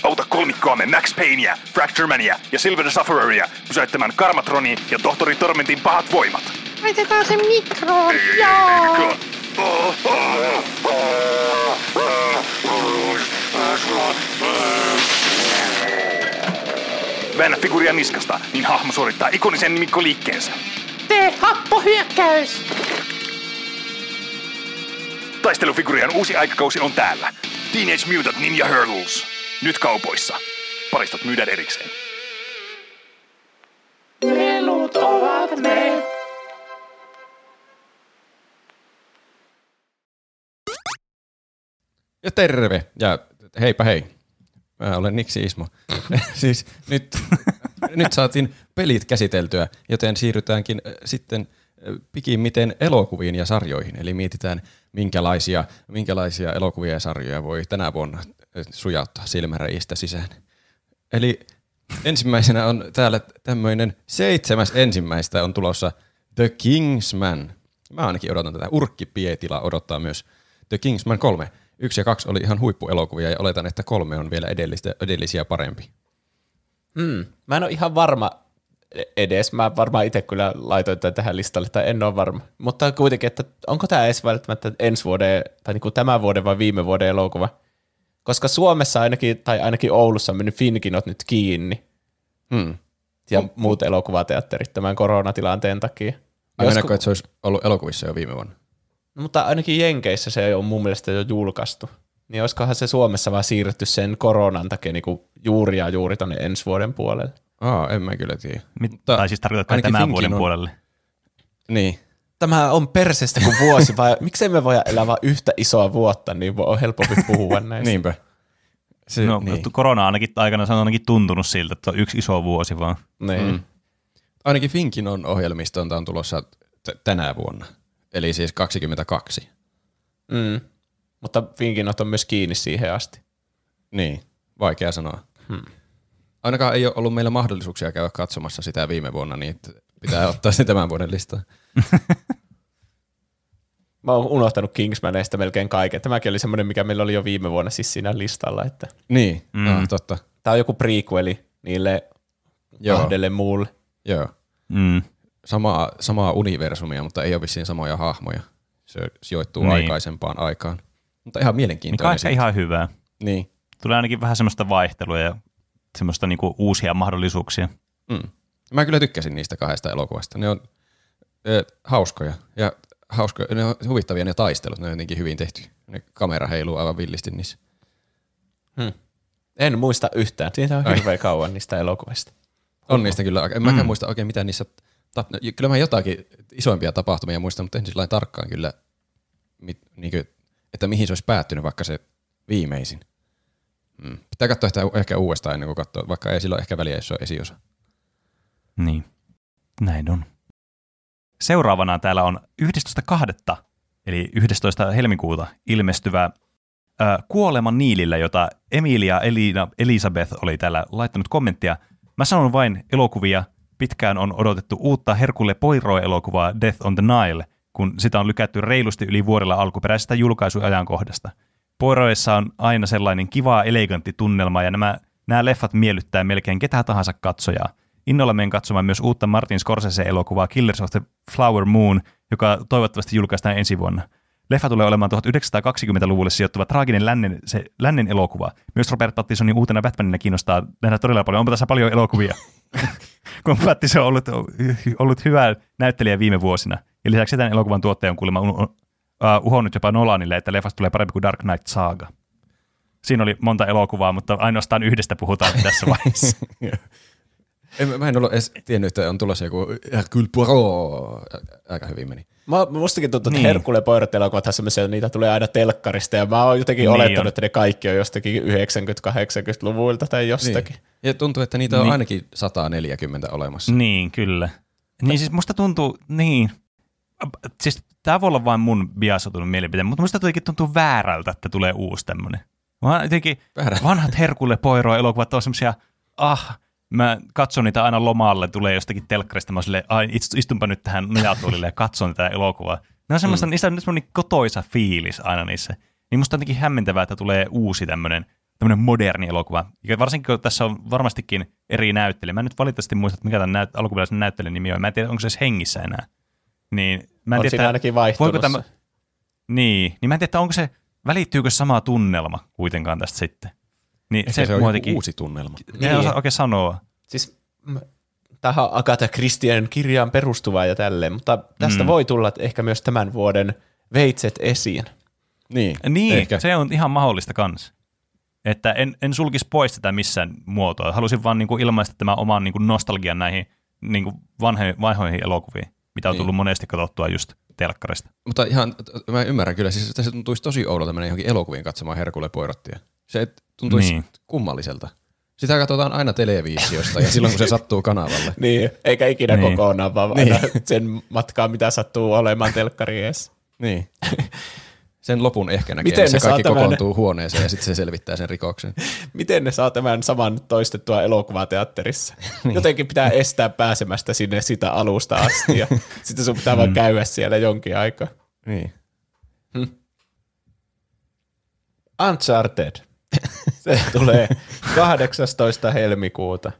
Speaker 4: Auta kolmikkoamme Max Payneä, Fracture Mania ja Silver Suffereria pysäyttämään Karmatronin ja Tohtori Tormentin pahat voimat.
Speaker 5: Laitetaan se mikroon. Joo.
Speaker 4: oh, Väännä figuuria niskasta, niin hahmo suorittaa ikonisen Mikko-liikkeensä.
Speaker 5: Tee happohyökkäys.
Speaker 4: Taistelufigurien uusi aikakausi on täällä. Teenage Mutant Ninja Hurdles. Nyt kaupoissa. Paristot myydään erikseen.
Speaker 5: Lelut ovat me.
Speaker 3: Ja terve. Ja heipä hei. Mä olen Niksi Ismo. siis nyt, nyt saatiin pelit käsiteltyä, joten siirrytäänkin äh, sitten äh, pikimmiten elokuviin ja sarjoihin. Eli mietitään, minkälaisia, minkälaisia elokuvia ja sarjoja voi tänä vuonna äh, sujauttaa silmäreistä sisään. Eli ensimmäisenä on täällä tämmöinen seitsemäs ensimmäistä on tulossa The Kingsman. Mä ainakin odotan tätä. Urkki Pietila odottaa myös The Kingsman 3. Yksi ja kaksi oli ihan huippuelokuvia ja oletan, että kolme on vielä edellisiä parempi.
Speaker 2: Hmm. Mä en ole ihan varma edes. Mä varmaan itse kyllä laitoin tämän tähän listalle, tai en ole varma. Mutta kuitenkin, että onko tämä edes välttämättä ensi vuoden, tai niin kuin tämän vuoden vai viime vuoden elokuva? Koska Suomessa ainakin, tai ainakin Oulussa on mennyt Finkinot nyt kiinni.
Speaker 3: Hmm.
Speaker 2: Ja muut elokuvateatterit tämän koronatilanteen takia.
Speaker 3: Ai
Speaker 2: Josko-
Speaker 3: Josko... että se olisi ollut elokuvissa jo viime vuonna?
Speaker 2: No, mutta ainakin Jenkeissä se on mun mielestä jo julkaistu. Niin olisikohan se Suomessa vaan siirretty sen koronan takia niin kuin juuri ja juuri tonne ensi vuoden puolelle.
Speaker 3: Aa, en mä kyllä tiedä.
Speaker 1: Mit,
Speaker 3: Mutta
Speaker 1: tai siis tarkoitatko tämän
Speaker 3: Finkin
Speaker 1: vuoden
Speaker 3: on-
Speaker 1: puolelle?
Speaker 3: Niin.
Speaker 2: Tämä on persestä kuin vuosi, vai miksei me voida elää vaan yhtä isoa vuotta, niin on helpompi puhua näistä.
Speaker 3: Niinpä. Se,
Speaker 1: No,
Speaker 3: niin.
Speaker 1: korona ainakin aikana se on ainakin tuntunut siltä, että on yksi iso vuosi vaan.
Speaker 2: Niin.
Speaker 3: Mm. Ainakin Finkin on ohjelmistonta on tulossa t- tänä vuonna. Eli siis 22.
Speaker 2: Mm. Mutta Finkinot on myös kiinni siihen asti.
Speaker 3: Niin, vaikea sanoa. Hmm. Ainakaan ei ole ollut meillä mahdollisuuksia käydä katsomassa sitä viime vuonna, niin pitää ottaa se tämän vuoden listaan.
Speaker 2: Mä oon unohtanut Kingsmaneista melkein kaiken. Tämäkin oli semmoinen, mikä meillä oli jo viime vuonna siis siinä listalla. Että
Speaker 3: Niin,
Speaker 1: Mm.
Speaker 3: ah, totta.
Speaker 2: tämä on joku prequeli niille
Speaker 3: Joo.
Speaker 2: kahdelle muulle.
Speaker 3: Joo.
Speaker 1: Mm.
Speaker 3: Samaa, samaa universumia, mutta ei ole vissiin samoja hahmoja. Se sijoittuu
Speaker 1: Niin.
Speaker 3: niin. aikaisempaan aikaan. Mutta ihan
Speaker 1: Mikä on
Speaker 3: mielenkiintoinen.
Speaker 1: ehkä
Speaker 3: siitä.
Speaker 1: ihan hyvää.
Speaker 3: Niin.
Speaker 1: Tulee ainakin vähän semmoista vaihtelua ja semmoista niinku uusia mahdollisuuksia.
Speaker 3: Mm. Mä kyllä tykkäsin niistä kahdesta elokuvasta. Ne on ö, hauskoja ja hauskoja, ne on huvittavia ne taistelut, ne on jotenkin hyvin tehty. Ne kamera heiluu aivan villisti niissä.
Speaker 2: En muista yhtään. Siitä on
Speaker 3: Ai.
Speaker 2: hirveän kauan niistä elokuvista.
Speaker 3: On niistä kyllä, en mäkään
Speaker 1: Mm.
Speaker 3: muista oikein mitä niissä, tap, no, kyllä mä jotakin isoimpia tapahtumia muistan, mutta en sillä lailla tarkkaan kyllä, mit, niinkö, että mihin se olisi päättynyt vaikka se viimeisin. Mm. Pitää katsoa sitä ehkä uudestaan ennen kuin katsoo, vaikka ei silloin ehkä väliä, jos on esiosa.
Speaker 1: Niin, näin on. Seuraavana täällä on 11.2. eli 11. helmikuuta ilmestyvä ö, Kuoleman niilillä, jota Emilia Elina Elisabeth oli täällä laittanut kommenttia. Mä sanon vain elokuvia. Pitkään on odotettu uutta Herkule Poirot-elokuvaa Death on the Nile, kun sitä on lykätty reilusti yli vuodella alkuperäisestä julkaisuajankohdasta. Poiroissa on aina sellainen kiva, elegantti tunnelma ja nämä, nämä leffat miellyttää melkein ketä tahansa katsojaa. Innolla menen katsomaan myös uutta Martin Scorsese-elokuvaa Killers of the Flower Moon, joka toivottavasti julkaistaan ensi vuonna. Leffa tulee olemaan 1920-luvulle sijoittuva traaginen lännen, se, lännen elokuva. Myös Robert Pattinsonin uutena Batmanina kiinnostaa nähdä todella paljon. Onpa tässä paljon elokuvia. Kun Pattinson on ollut, ollut hyvä näyttelijä viime vuosina. Ja lisäksi tämän elokuvan tuottaja on kuulemma uh, uhonnut jopa Nolanille, että leffasta tulee parempi kuin Dark Knight Saga. Siinä oli monta elokuvaa, mutta ainoastaan yhdestä puhutaan tässä vaiheessa.
Speaker 3: En, mä en ollut edes tiennyt, että on tulossa joku Hercule Poirot. Aika hyvin meni.
Speaker 2: Mä, mustakin tuntuu, että
Speaker 1: Niin.
Speaker 2: Herkule Poirot elokuvat on semmoisia, niitä tulee aina telkkarista, ja mä oon jotenkin
Speaker 1: Niin
Speaker 2: niin olettanut,
Speaker 1: on.
Speaker 2: että ne kaikki on jostakin 90-80-luvuilta tai jostakin.
Speaker 3: Niin. Ja tuntuu, että niitä on
Speaker 1: Niin.
Speaker 3: ainakin 140 olemassa.
Speaker 1: Niin, kyllä. Niin siis musta tuntuu, niin. Siis tämä voi olla vain mun biasotunut mielipide, mutta musta jotenkin tuntuu väärältä, että tulee uusi tämmöinen. Jotenkin vanhat Herkulle Poirot elokuvat on semmosia, ah, mä katson niitä aina lomalle, tulee jostakin telkkarista, mä oon silleen, ai, ist- istunpa nyt tähän nojatuolille ja katson tätä elokuvaa. Ne on semmoista, mm. niissä on semmoinen kotoisa fiilis aina niissä. Niin musta on jotenkin hämmentävää, että tulee uusi tämmöinen tämmöinen moderni elokuva. Ja varsinkin kun tässä on varmastikin eri näyttelijä. Mä en nyt valitettavasti muista, että mikä tämän näyt- alkuperäisen näyttelijän nimi on. Mä en tiedä, onko se edes hengissä enää. Niin, mä en
Speaker 2: On
Speaker 1: tiedä,
Speaker 2: siinä
Speaker 1: että
Speaker 2: ainakin vaihtunut se.
Speaker 1: Niin, niin mä en tiedä, että onko se, välittyykö sama tunnelma kuitenkaan tästä sitten. Niin
Speaker 3: Se, se on
Speaker 1: jotenkin-
Speaker 3: uusi tunnelma.
Speaker 1: Mä en
Speaker 2: Niin.
Speaker 1: osaa oikein sanoa.
Speaker 2: Siis m- tähän on Agatha Christien kirjaan perustuva ja tälleen, mutta tästä
Speaker 1: Mm.
Speaker 2: voi tulla ehkä myös tämän vuoden veitset esiin.
Speaker 3: Niin,
Speaker 1: Niin,
Speaker 3: ehkä.
Speaker 1: se on ihan mahdollista kanssa. Että en, en sulkisi pois tätä missään muotoa. Halusin vaan niin kuin ilmaista tämän oman niin kuin nostalgian näihin niin vanhoihin, vanhoihin elokuviin, mitä on
Speaker 3: Niin.
Speaker 1: tullut monesti katsottua just telkkarista.
Speaker 3: Mutta ihan, mä ymmärrän kyllä, siis että se tuntuisi tosi oudolta mennä johonkin elokuviin katsomaan Herkule Poirottia. Se tuntuisi
Speaker 1: Niin.
Speaker 3: kummalliselta. Sitä katsotaan aina televisiosta ja silloin kun se sattuu kanavalle.
Speaker 2: Niin, eikä ikinä
Speaker 1: Niin.
Speaker 2: kokonaan, vaan
Speaker 3: Niin.
Speaker 2: sen matkaa, mitä sattuu olemaan telkkari ees.
Speaker 3: Niin. Sen lopun ehkä näkee,
Speaker 2: Miten
Speaker 3: se kaikki
Speaker 2: tämän-
Speaker 3: kokoontuu huoneeseen ja sitten se selvittää sen rikoksen.
Speaker 2: Miten ne saa tämän saman toistettua elokuvateatterissa?
Speaker 3: Niin.
Speaker 2: Jotenkin pitää estää pääsemästä sinne sitä alusta asti ja sitten sun pitää
Speaker 3: Mm.
Speaker 2: vaan käydä siellä jonkin aikaa.
Speaker 3: Niin.
Speaker 2: Uncharted. Se tulee 18. helmikuuta.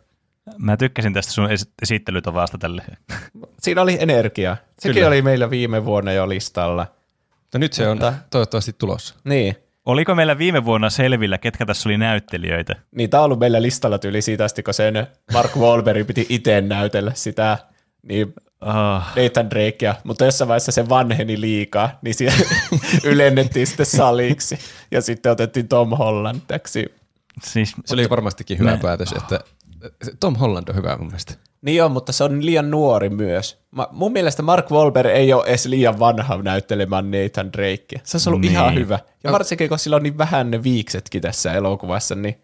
Speaker 1: Mä tykkäsin tästä sun esi- esittelytavasta tälle.
Speaker 2: Siinä oli energiaa. Sekin
Speaker 3: Kyllä.
Speaker 2: oli meillä viime vuonna jo listalla.
Speaker 3: No nyt se on
Speaker 2: Mutta-
Speaker 3: toivottavasti tulossa.
Speaker 2: Niin.
Speaker 1: Oliko meillä viime vuonna selvillä, ketkä tässä oli näyttelijöitä?
Speaker 2: Niin tämä on ollut meillä listalla tyyli siitä asti, kun sen Mark Wahlberg piti itse näytellä sitä, niin
Speaker 1: Oh,
Speaker 2: Nathan Drakea, mutta jossain vaiheessa se vanheni liikaa, niin siellä ylennettiin sitten saliksi ja sitten otettiin Tom Holland täksi.
Speaker 1: siis,
Speaker 3: Se oli varmastikin hyvä
Speaker 1: Me-
Speaker 3: päätös, että Tom Holland on hyvä mun mielestä.
Speaker 2: Niin on, mutta se on liian nuori myös. Ma, mun mielestä Mark Wahlberg ei ole edes liian vanha näyttelemään Nathan Drakea. Se olisi ollut
Speaker 1: Niin.
Speaker 2: ihan hyvä. Ja varsinkin, kun sillä on niin vähän ne viiksetkin tässä elokuvassa, niin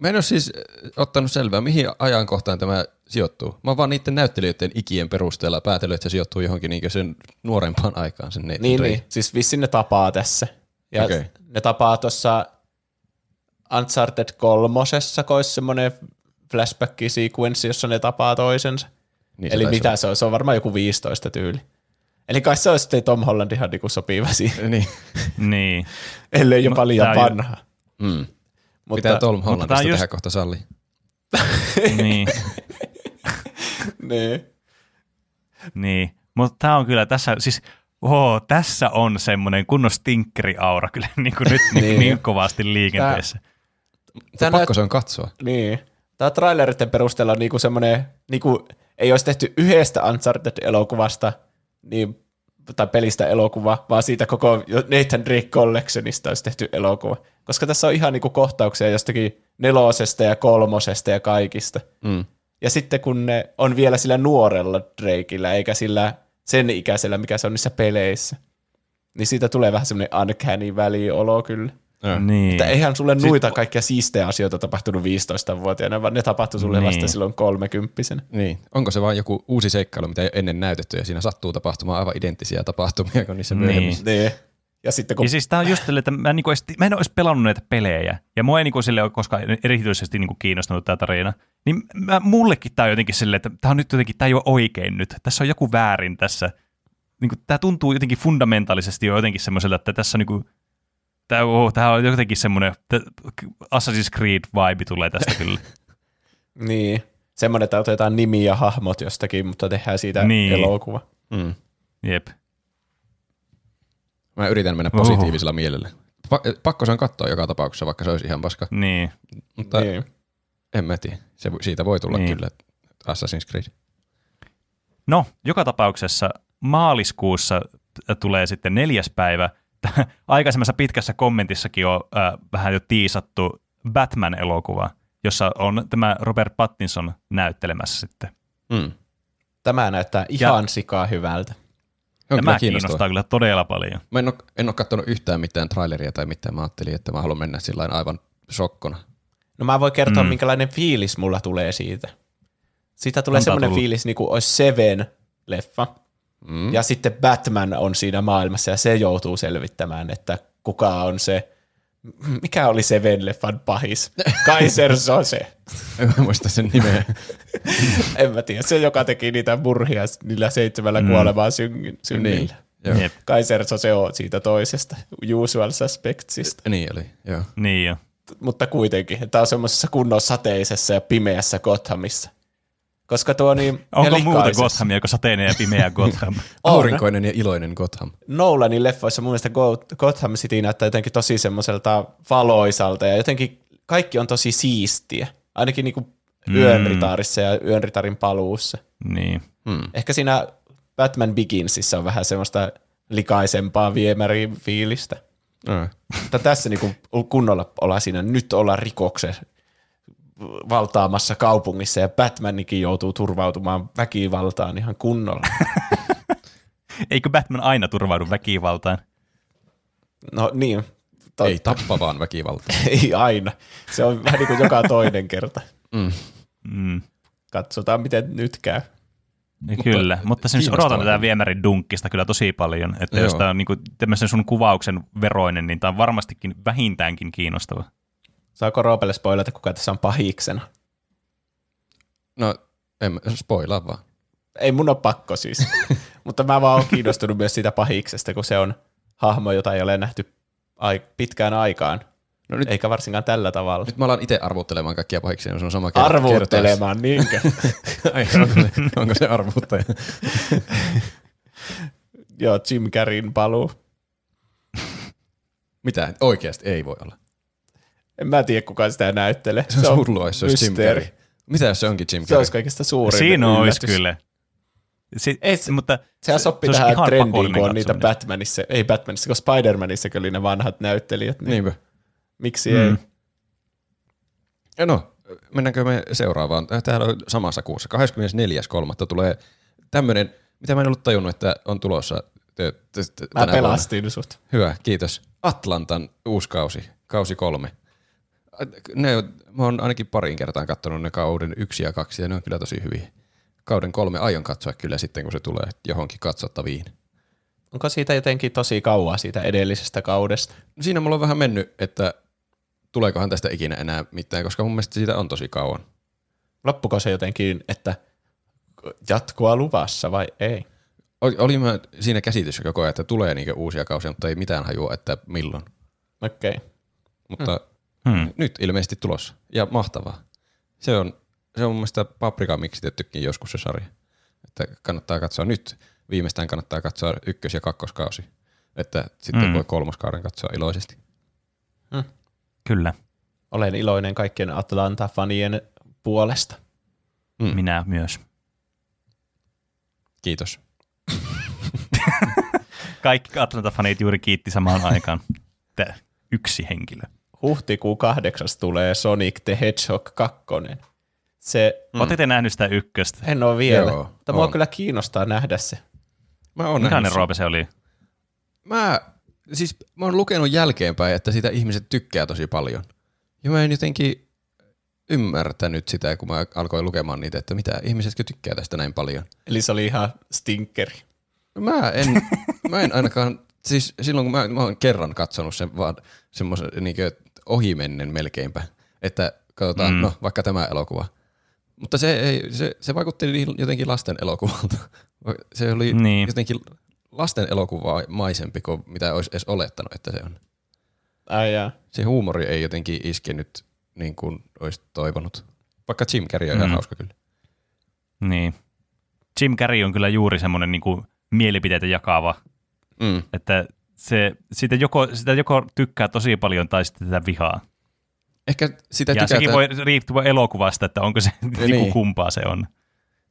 Speaker 3: Mä en ole siis ottanut selvää, mihin ajankohtaan tämä sijoittuu. Mä oon vaan niiden näyttelijöiden ikien perusteella päätellyt, että se sijoittuu johonkin niin sen nuorempaan aikaan. Sen Nathan
Speaker 2: Niin,
Speaker 3: Drake.
Speaker 2: niin. Siis vissin ne tapaa tässä. Ja okay. ne tapaa tuossa Uncharted kolmosessa, kun olisi semmoinen flashback-sequenssi, jossa ne tapaa toisensa.
Speaker 3: Niin
Speaker 2: Niin
Speaker 3: se
Speaker 2: Eli
Speaker 3: taisi
Speaker 2: mitä se on? Se on varmaan joku 15 tyyli. Eli kai se olisi sitten Tom Holland ihan niinku sopiva siihen,
Speaker 3: olla. Niin.
Speaker 1: niin.
Speaker 2: ellei jopa liian
Speaker 1: tää on
Speaker 2: vanha.
Speaker 3: Mm.
Speaker 2: Mutta,
Speaker 3: Pitää Tom
Speaker 1: tää
Speaker 3: Hollandista
Speaker 1: on just-
Speaker 3: tehdä kohta salli.
Speaker 1: niin.
Speaker 2: niin.
Speaker 1: Niin, mutta tämä on kyllä tässä, siis oho, tässä on semmoinen kunnon stinkkeri-aura kyllä niin, kuin nyt niin.
Speaker 2: Niin.
Speaker 1: niin kovasti liikenteessä.
Speaker 3: Mutta pakko se on katsoa.
Speaker 2: Niin. Tämä traileritten perusteella on niinku semmoinen, niinku, ei olisi tehty yhdestä Uncharted-elokuvasta niin, tai pelistä elokuva, vaan siitä koko Nathan Drake Collectionista olisi tehty elokuva. Koska tässä on ihan niinku kohtauksia jostakin nelosesta ja kolmosesta ja kaikista.
Speaker 3: Mm.
Speaker 2: Ja sitten kun ne on vielä sillä nuorella Drakeillä, eikä sillä sen ikäisellä, mikä se on niissä peleissä, niin siitä tulee vähän semmoinen uncanny väliolo kyllä.
Speaker 1: Niin.
Speaker 2: Että eihän sulle noita kaikkia siistejä asioita tapahtunut 15-vuotiaana, vaan ne tapahtui sulle
Speaker 1: Niin.
Speaker 2: vasta silloin 30
Speaker 3: Niin. Onko se vain joku uusi seikkailu, mitä ei ole ennen näytetty, ja siinä sattuu tapahtumaan aivan identtisiä tapahtumia kuin niissä
Speaker 1: Niin.
Speaker 3: myöhemmissä?
Speaker 2: niin. Ja sitten kun
Speaker 1: Ja siis tämä on just että mä en, niinku edes, mä en ole edes pelannut näitä pelejä, ja mua ei niinku sille ole koskaan erityisesti niinku kiinnostunut tämä tarina. Niin mä, mullekin tämä on jotenkin silleen, että tämä on nyt jotenkin, tämä ei ole oikein nyt. Tässä on joku väärin tässä. Niinku, tämä tuntuu jotenkin fundamentaalisesti jo jotenkin semmoiselta, että tässä on niinku, tämä, oh, tämä on jotenkin semmoinen, Assassin's Creed-vibe tulee tästä kyllä.
Speaker 2: niin, semmoinen, että otetaan nimi ja hahmot jostakin, mutta tehdään siitä
Speaker 1: Niin.
Speaker 2: elokuva.
Speaker 3: Mm.
Speaker 1: Jep.
Speaker 3: Mä yritän mennä positiivisella mielellä. Pa- pakko se on katsoa joka tapauksessa, vaikka se olisi ihan paska.
Speaker 1: Niin.
Speaker 3: Mutta
Speaker 2: Niin.
Speaker 3: en mä tiedä. Se, siitä voi tulla
Speaker 1: Niin.
Speaker 3: kyllä Assassin's Creed.
Speaker 1: No, joka tapauksessa maaliskuussa tulee sitten neljäs päivä. Aikaisemmassa pitkässä kommentissakin on äh, vähän jo tiisattu Batman-elokuva, jossa on tämä Robert Pattinson näyttelemässä sitten.
Speaker 3: Mm.
Speaker 2: Tämä näyttää ihan sikaa hyvältä.
Speaker 3: On
Speaker 1: Tämä
Speaker 3: kyllä
Speaker 1: kiinnostaa kyllä todella paljon.
Speaker 3: Mä en ole, en ole katsonut yhtään mitään traileria tai mitään. Mä ajattelin, että mä haluan mennä sillä aivan sokkona.
Speaker 2: No mä voin kertoa,
Speaker 1: Mm.
Speaker 2: minkälainen fiilis mulla tulee siitä. Siitä tulee
Speaker 1: Antaa
Speaker 2: semmoinen fiilis, niin kuin olisi Seven-leffa. Mm. Ja sitten Batman on siinä maailmassa ja se joutuu selvittämään, että kuka on se, mikä oli se Venleffan pahis? Kaiser Sose.
Speaker 3: En mä muista sen nimeä.
Speaker 2: en mä tiedä, se joka teki niitä murhia niillä seitsemällä mm. kuolemaa syngin, synnillä.
Speaker 3: Niin. Joo.
Speaker 1: Jep.
Speaker 2: Kaiser Sose on siitä toisesta, Usual Suspectsista.
Speaker 3: Niin oli, joo.
Speaker 1: Niin jo.
Speaker 2: Mutta kuitenkin, että on semmoisessa kunnon sateisessa ja pimeässä Gothamissa. Koska tuo niin...
Speaker 1: Onko muuta Gothamia kuin sateinen ja pimeä Gotham?
Speaker 3: Aurinkoinen ja iloinen Gotham.
Speaker 2: Nolanin leffoissa mun mielestä Go- Gotham City näyttää jotenkin tosi semmoiselta valoisalta ja jotenkin kaikki on tosi siistiä. Ainakin niinku yön ritaarissa ja yön ritarin paluussa.
Speaker 1: niin.
Speaker 2: Ehkä siinä Batman Beginsissä on vähän semmoista likaisempaa viemärin fiilistä.
Speaker 3: Mm.
Speaker 2: Mutta tässä niinku kunnolla ollaan siinä, nyt ollaan rikoksen valtaamassa kaupungissa ja Batmanikin joutuu turvautumaan väkivaltaan ihan kunnolla.
Speaker 1: Eikö Batman aina turvaudu väkivaltaan?
Speaker 2: No niin, totta.
Speaker 3: Ei tappavaan väkivalta.
Speaker 2: Ei aina. Se on vähän niin kuin joka toinen kerta.
Speaker 1: Mm.
Speaker 2: Katsotaan, miten nyt käy.
Speaker 1: Mutta, kyllä, mutta siis
Speaker 3: kiinnostavaa
Speaker 1: odotan tätä viemärin dunkkista kyllä tosi paljon. Että
Speaker 3: Joo.
Speaker 1: jos tämä on niinku tämmöisen sun kuvauksen veroinen, niin tämä on varmastikin vähintäänkin kiinnostava.
Speaker 2: Saako Roopelle spoilata, kuka tässä on pahiksena?
Speaker 3: No, en spoilaa vaan.
Speaker 2: Ei mun ole pakko siis. Mutta mä vaan oon kiinnostunut myös siitä pahiksesta, kun se on hahmo, jota ei ole nähty ai- pitkään aikaan.
Speaker 3: No nyt,
Speaker 2: Eikä varsinkaan tällä tavalla.
Speaker 3: nyt mä alan itse arvuuttelemaan kaikkia pahiksia, se on sama kerta.
Speaker 2: Arvuuttelemaan, niinkö?
Speaker 3: Ai, onko, se, onko se arvuuttaja?
Speaker 2: Joo, Jim Carreyn paluu.
Speaker 3: Mitä? Oikeasti ei voi olla.
Speaker 2: En mä tiedä, kuka sitä näyttelee.
Speaker 3: Se on hullua, jos se olisi Jim. Carrey. Mitä jos se onkin Jim
Speaker 2: Se
Speaker 3: Carrey?
Speaker 2: olisi kaikista suurin
Speaker 1: Siinä olisi
Speaker 2: yllätys.
Speaker 1: kyllä. Si-
Speaker 2: Ei se-
Speaker 1: mutta
Speaker 2: Sehän sopii
Speaker 1: olisi
Speaker 2: tähän trendiin, kun on niitä. Batmanissa, ei Batmanissa, kun Spider-Manissa oli ne vanhat näyttelijät, niin
Speaker 3: Niinpä.
Speaker 2: miksi
Speaker 1: Mm.
Speaker 2: ei?
Speaker 3: Ja No, mennäänkö me seuraavaan? Täällä on samassa kuussa. 24.3. tulee tämmöinen, mitä mä en ollut tajunnut, että on tulossa.
Speaker 2: Mä
Speaker 3: tänä vuonna.
Speaker 2: pelastin sut.
Speaker 3: Hyvä, kiitos. Atlantan uusi kausi, kausi kolme. Ne, mä oon ainakin parin kertaan katsonut ne kauden yksi ja kaksi, ja ne on kyllä tosi hyviä. Kauden kolme aion katsoa kyllä sitten, kun se tulee johonkin katsottaviin.
Speaker 2: Onko siitä jotenkin tosi kauaa siitä edellisestä kaudesta?
Speaker 3: Siinä mulla on vähän mennyt, että tuleekohan tästä ikinä enää mitään, koska mun mielestä siitä on tosi kauan.
Speaker 2: Loppuko se jotenkin, että jatkoa luvassa vai ei?
Speaker 3: Oli, oli mä siinä käsitys koko ajan, että tulee niinku uusia kausia, mutta ei mitään hajua, että milloin.
Speaker 2: Okei. Okay.
Speaker 3: Mutta
Speaker 1: Hmm.
Speaker 3: Nyt ilmeisesti tulossa. Ja mahtavaa. Se on, se on mun mielestä paprika miksitettykin joskus se sarja. Että kannattaa katsoa nyt. Viimeistään kannattaa katsoa ykkös- ja kakkoskausi. Että sitten
Speaker 1: Mm.
Speaker 3: voi kolmoskauden katsoa iloisesti.
Speaker 1: kyllä,
Speaker 2: Olen iloinen kaikkien Atlanta-fanien puolesta.
Speaker 3: Mm.
Speaker 1: minä myös.
Speaker 3: Kiitos.
Speaker 1: Kaikki Atlanta-fanit juuri kiitti samaan aikaan. Tää yksi henkilö.
Speaker 2: Huhtikuun kahdeksas tulee Sonic the Hedgehog 2. Se,
Speaker 1: Mm. Oletteko te nähnyt sitä ykköstä?
Speaker 2: en ole vielä,
Speaker 3: Joo,
Speaker 2: mutta mua
Speaker 3: on.
Speaker 2: kyllä kiinnostaa nähdä se.
Speaker 3: Mä oon
Speaker 1: Millainen
Speaker 3: nähnyt.
Speaker 1: Roope se oli?
Speaker 3: Mä, siis mä oon lukenut jälkeenpäin, että sitä ihmiset tykkää tosi paljon. Ja mä en jotenkin ymmärtänyt sitä, kun mä alkoin lukemaan niitä, että mitä ihmisetkö tykkää tästä näin paljon.
Speaker 2: Eli se oli ihan stinkeri.
Speaker 3: Mä en, mä en ainakaan, siis silloin kun mä, mä oon kerran katsonut sen vaan semmoisen niin ohimennen melkeinpä, että katsotaan,
Speaker 1: Mm.
Speaker 3: no vaikka tämä elokuva. Mutta se, ei, se, se vaikutti niin jotenkin lasten elokuvalta. Se oli
Speaker 1: Niin.
Speaker 3: niin. jotenkin lasten elokuvamaisempi kuin mitä olisi edes olettanut, että se on.
Speaker 2: Ai jaa.
Speaker 3: Se huumori ei jotenkin iskenyt niin kuin olisi toivonut. Vaikka Jim Carrey on mm. ihan hauska kyllä.
Speaker 1: Niin. Jim Carrey on kyllä juuri semmoinen niinku mielipiteitä jakava,
Speaker 3: Mm.
Speaker 1: että se, sitä, joko, sitä joko tykkää tosi paljon tai sitten tätä vihaa.
Speaker 3: Ehkä sitä
Speaker 1: Ja sekin voi riippua elokuvasta, että onko se niin.
Speaker 3: niin.
Speaker 1: kumpaa se on.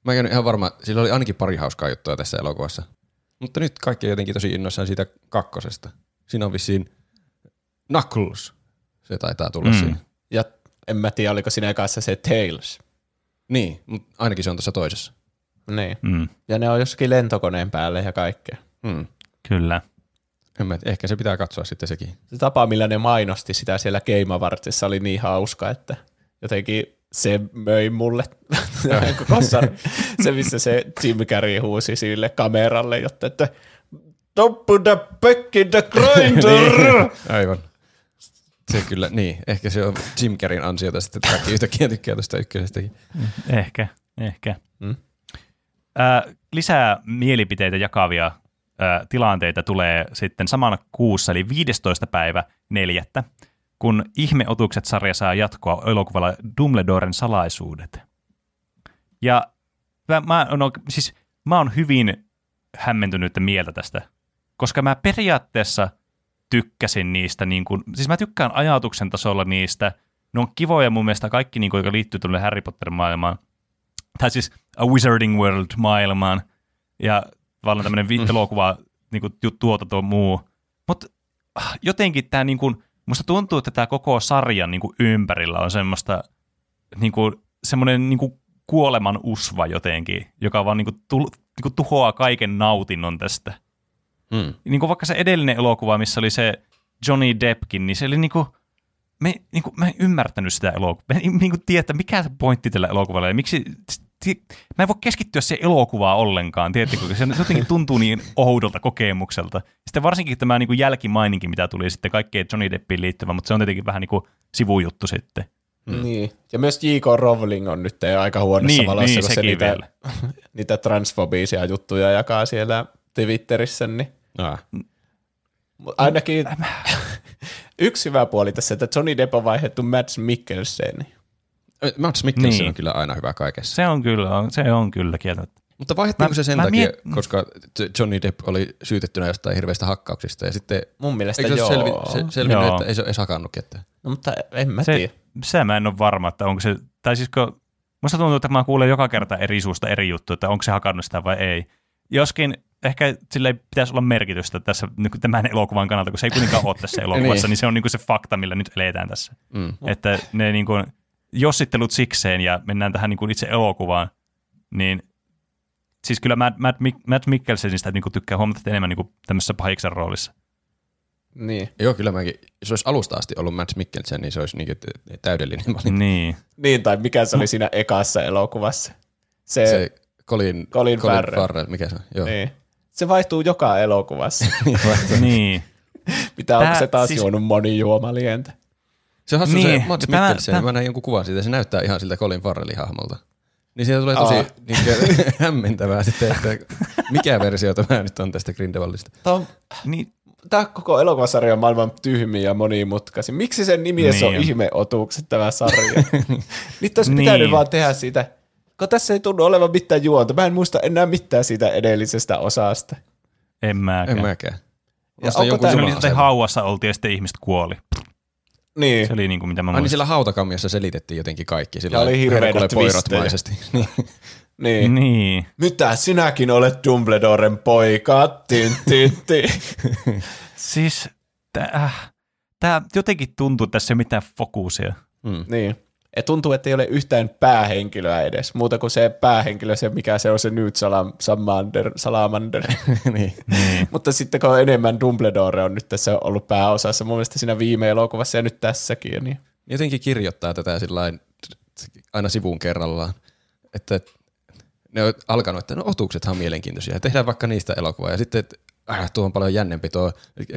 Speaker 3: Mä en ihan varma, sillä oli ainakin pari hauskaa juttua tässä elokuvassa. Mutta nyt kaikki on jotenkin tosi innoissaan siitä kakkosesta. Siinä on vissiin Knuckles. Se taitaa tulla
Speaker 1: Mm.
Speaker 3: mm. siinä.
Speaker 2: Ja en mä tiedä, oliko siinä kanssa se Tails.
Speaker 3: Niin, mutta ainakin se on tuossa toisessa.
Speaker 2: Niin.
Speaker 1: Mm,
Speaker 2: Ja ne on jossakin lentokoneen päälle ja kaikkea.
Speaker 3: Hmm.
Speaker 1: kyllä.
Speaker 3: En mä, ehkä se pitää katsoa sitten sekin.
Speaker 2: Se tapa, millä ne mainosti sitä siellä Game Awardsissa oli niin hauska, että jotenkin se möi mulle koko se, missä se Jim Carrey huusi sille kameralle, jotta että Don't put the back in the grinder!
Speaker 3: Aivan. Se kyllä, niin. Ehkä se on Jim Carreyn ansiota sitten, että kaikki yhtäkkiä tykkää tuosta ykkösestäkin.
Speaker 1: Ehkä, ehkä. Mm. Äh, lisää mielipiteitä jakavia tilanteita tulee sitten samana kuussa, eli 15. päivä neljättä, kun Ihmeotukset-sarja saa jatkoa elokuvalla Dumbledoren salaisuudet. Ja mä, mä, no, siis, mä oon hyvin hämmentynyt mieltä tästä, koska mä periaatteessa tykkäsin niistä, niin kun, siis mä tykkään ajatuksen tasolla niistä, ne on kivoja mun mielestä kaikki, niin kun, jotka liittyy tuonne Harry Potter-maailmaan, tai siis A Wizarding World-maailmaan, ja tavallaan tämmöinen elokuva niin kuin, tuotanto muu. Mutta jotenkin tämä, niin kuin, musta tuntuu, että tämä koko sarjan niin kuin, ympärillä on semmoista, niin kuin, semmoinen niin kuin, kuoleman usva jotenkin, joka vaan niin kuin, tu- niin kuin, tuhoaa kaiken nautinnon tästä.
Speaker 3: Hmm.
Speaker 1: Niin kuin vaikka se edellinen elokuva, missä oli se Johnny Deppkin, niin se oli niin kuin, me, niin kuin, mä en ymmärtänyt sitä elokuvaa. Mä en niin kuin tiedä, että mikä se pointti tällä elokuvalla ja miksi mä en voi keskittyä siihen elokuvaan ollenkaan, tiedättekö, se se jotenkin tuntuu niin oudolta kokemukselta. Sitten varsinkin tämä niin kuin jälkimaininki, mitä tuli sitten kaikkeen Johnny Deppiin liittyvä, mutta se on tietenkin vähän niin kuin sivujuttu sitten.
Speaker 2: Mm. Niin. Ja myös J.K. Rowling on nyt aika huonossa
Speaker 1: Niin,
Speaker 2: valossa,
Speaker 1: niin,
Speaker 2: kun se
Speaker 1: sekin
Speaker 2: niitä,
Speaker 1: vielä.
Speaker 2: niitä transfobisia juttuja jakaa siellä Twitterissä. Niin.
Speaker 3: Ah.
Speaker 2: Ainakin yksi hyvä puoli tässä, että Johnny Depp on vaihdettu Mads Mikkelseniin.
Speaker 3: Mads Mikkelsen
Speaker 1: Niin.
Speaker 3: on kyllä aina hyvä kaikessa.
Speaker 1: Se on kyllä, se on kyllä kieltämättä.
Speaker 3: Mutta vaihdettiinko se sen
Speaker 1: mä
Speaker 3: takia,
Speaker 1: miet-
Speaker 3: koska Johnny Depp oli syytettynä jostain hirveistä hakkauksista ja sitten
Speaker 2: Mun mielestä
Speaker 3: eikö se
Speaker 2: joo.
Speaker 3: selvi, se, selvinnyt,
Speaker 1: Joo.
Speaker 3: että ei se ole edes hakannut ketään?
Speaker 2: No, mutta en mä
Speaker 1: Se,
Speaker 2: tiedä.
Speaker 1: se mä en ole varma, että onko se, tai siis kun, musta tuntuu, että mä kuulen joka kerta eri suusta eri juttu, että onko se hakannut sitä vai ei. Joskin ehkä sille ei pitäisi olla merkitystä tässä niin tämän elokuvan kannalta, kun se ei kuitenkaan ole tässä elokuvassa,
Speaker 3: Niin.
Speaker 1: niin se on niin kuin se fakta, millä nyt eletään tässä.
Speaker 3: Mm.
Speaker 1: Että ne niin kuin, jossittelut sikseen ja mennään tähän niin kuin itse elokuvaan, niin siis kyllä Matt, Matt, Mik- Matt Mikkelsenistä niin kuin tykkää huomattavasti enemmän niin kuin tämmöisessä pahiksen roolissa.
Speaker 2: Niin.
Speaker 3: Joo, kyllä mäkin. Jos olisi alusta asti ollut Mads Mikkelsen, niin se olisi niin täydellinen valinta.
Speaker 1: Niin.
Speaker 2: niin, tai mikä se oli siinä ekassa elokuvassa. Se, se
Speaker 3: Se Colin,
Speaker 2: Colin Farrell.
Speaker 3: Farrell. mikä se on? Joo.
Speaker 2: niin. se vaihtuu joka elokuvassa.
Speaker 1: niin.
Speaker 2: Mitä onko
Speaker 1: Tää-
Speaker 2: se taas
Speaker 1: siis-
Speaker 2: juonut monijuomalientä?
Speaker 3: Se on hassu
Speaker 1: Niin,
Speaker 3: se Mads
Speaker 1: tämä-
Speaker 3: Mikkelsen,
Speaker 1: tämä-
Speaker 3: mä näin jonkun kuvan siitä, se näyttää ihan siltä Colin Farrellin hahmolta. Niin siitä tulee tosi niin kuin, hämmentävää sitten, että mikä versio tämä nyt on tästä Grindelwaldista.
Speaker 2: Tämä, on,
Speaker 1: niin.
Speaker 2: tämä koko elokuvasarja on maailman tyhmin ja monimutkaisin. Miksi sen nimi niin. on ihmeotukset tämä sarja? Nyt olisi
Speaker 1: Niin.
Speaker 2: pitänyt vaan tehdä siitä, kun tässä ei tunnu olevan mitään juonta. Mä en muista enää mitään siitä edellisestä osasta.
Speaker 1: En mäkään.
Speaker 3: En mäkään.
Speaker 2: Ja onko
Speaker 3: joku
Speaker 2: tää-
Speaker 1: Se oli
Speaker 3: juna-
Speaker 1: sitten hauvassa oltiin ja sitten ihmiset kuoli.
Speaker 2: Niin.
Speaker 1: Se oli niin kuin mitä mä
Speaker 3: Ai
Speaker 1: muistan.
Speaker 3: sillä hautakammiossa selitettiin jotenkin kaikki. Sillä
Speaker 2: Ja oli hirveitä
Speaker 3: Herkule-Poirot-maisesti. Niin.
Speaker 2: niin.
Speaker 1: Niin.
Speaker 2: Mitä sinäkin olet Dumbledoren poika? Tin, tin, tin.
Speaker 1: Siis tää, tää jotenkin tuntuu, että tässä ei ole mitään fokusia.
Speaker 3: Mm.
Speaker 2: niin. Et tuntuu, että ei ole yhtään päähenkilöä edes. Muuta kuin se päähenkilö, se mikä se on se Newt Salam, Salamander. Salamander.
Speaker 3: niin.
Speaker 1: Niin.
Speaker 2: Mutta sitten kun enemmän Dumbledore on nyt tässä ollut pääosassa, mun mielestä siinä viime elokuvassa ja nyt tässäkin. Niin.
Speaker 3: Jotenkin kirjoittaa tätä sillain, aina sivuun kerrallaan. Että ne on alkanut, että no otuksethan on mielenkiintoisia. Tehdään vaikka niistä elokuvaa. Ja sitten, että äh, tuo on paljon jännempi tuo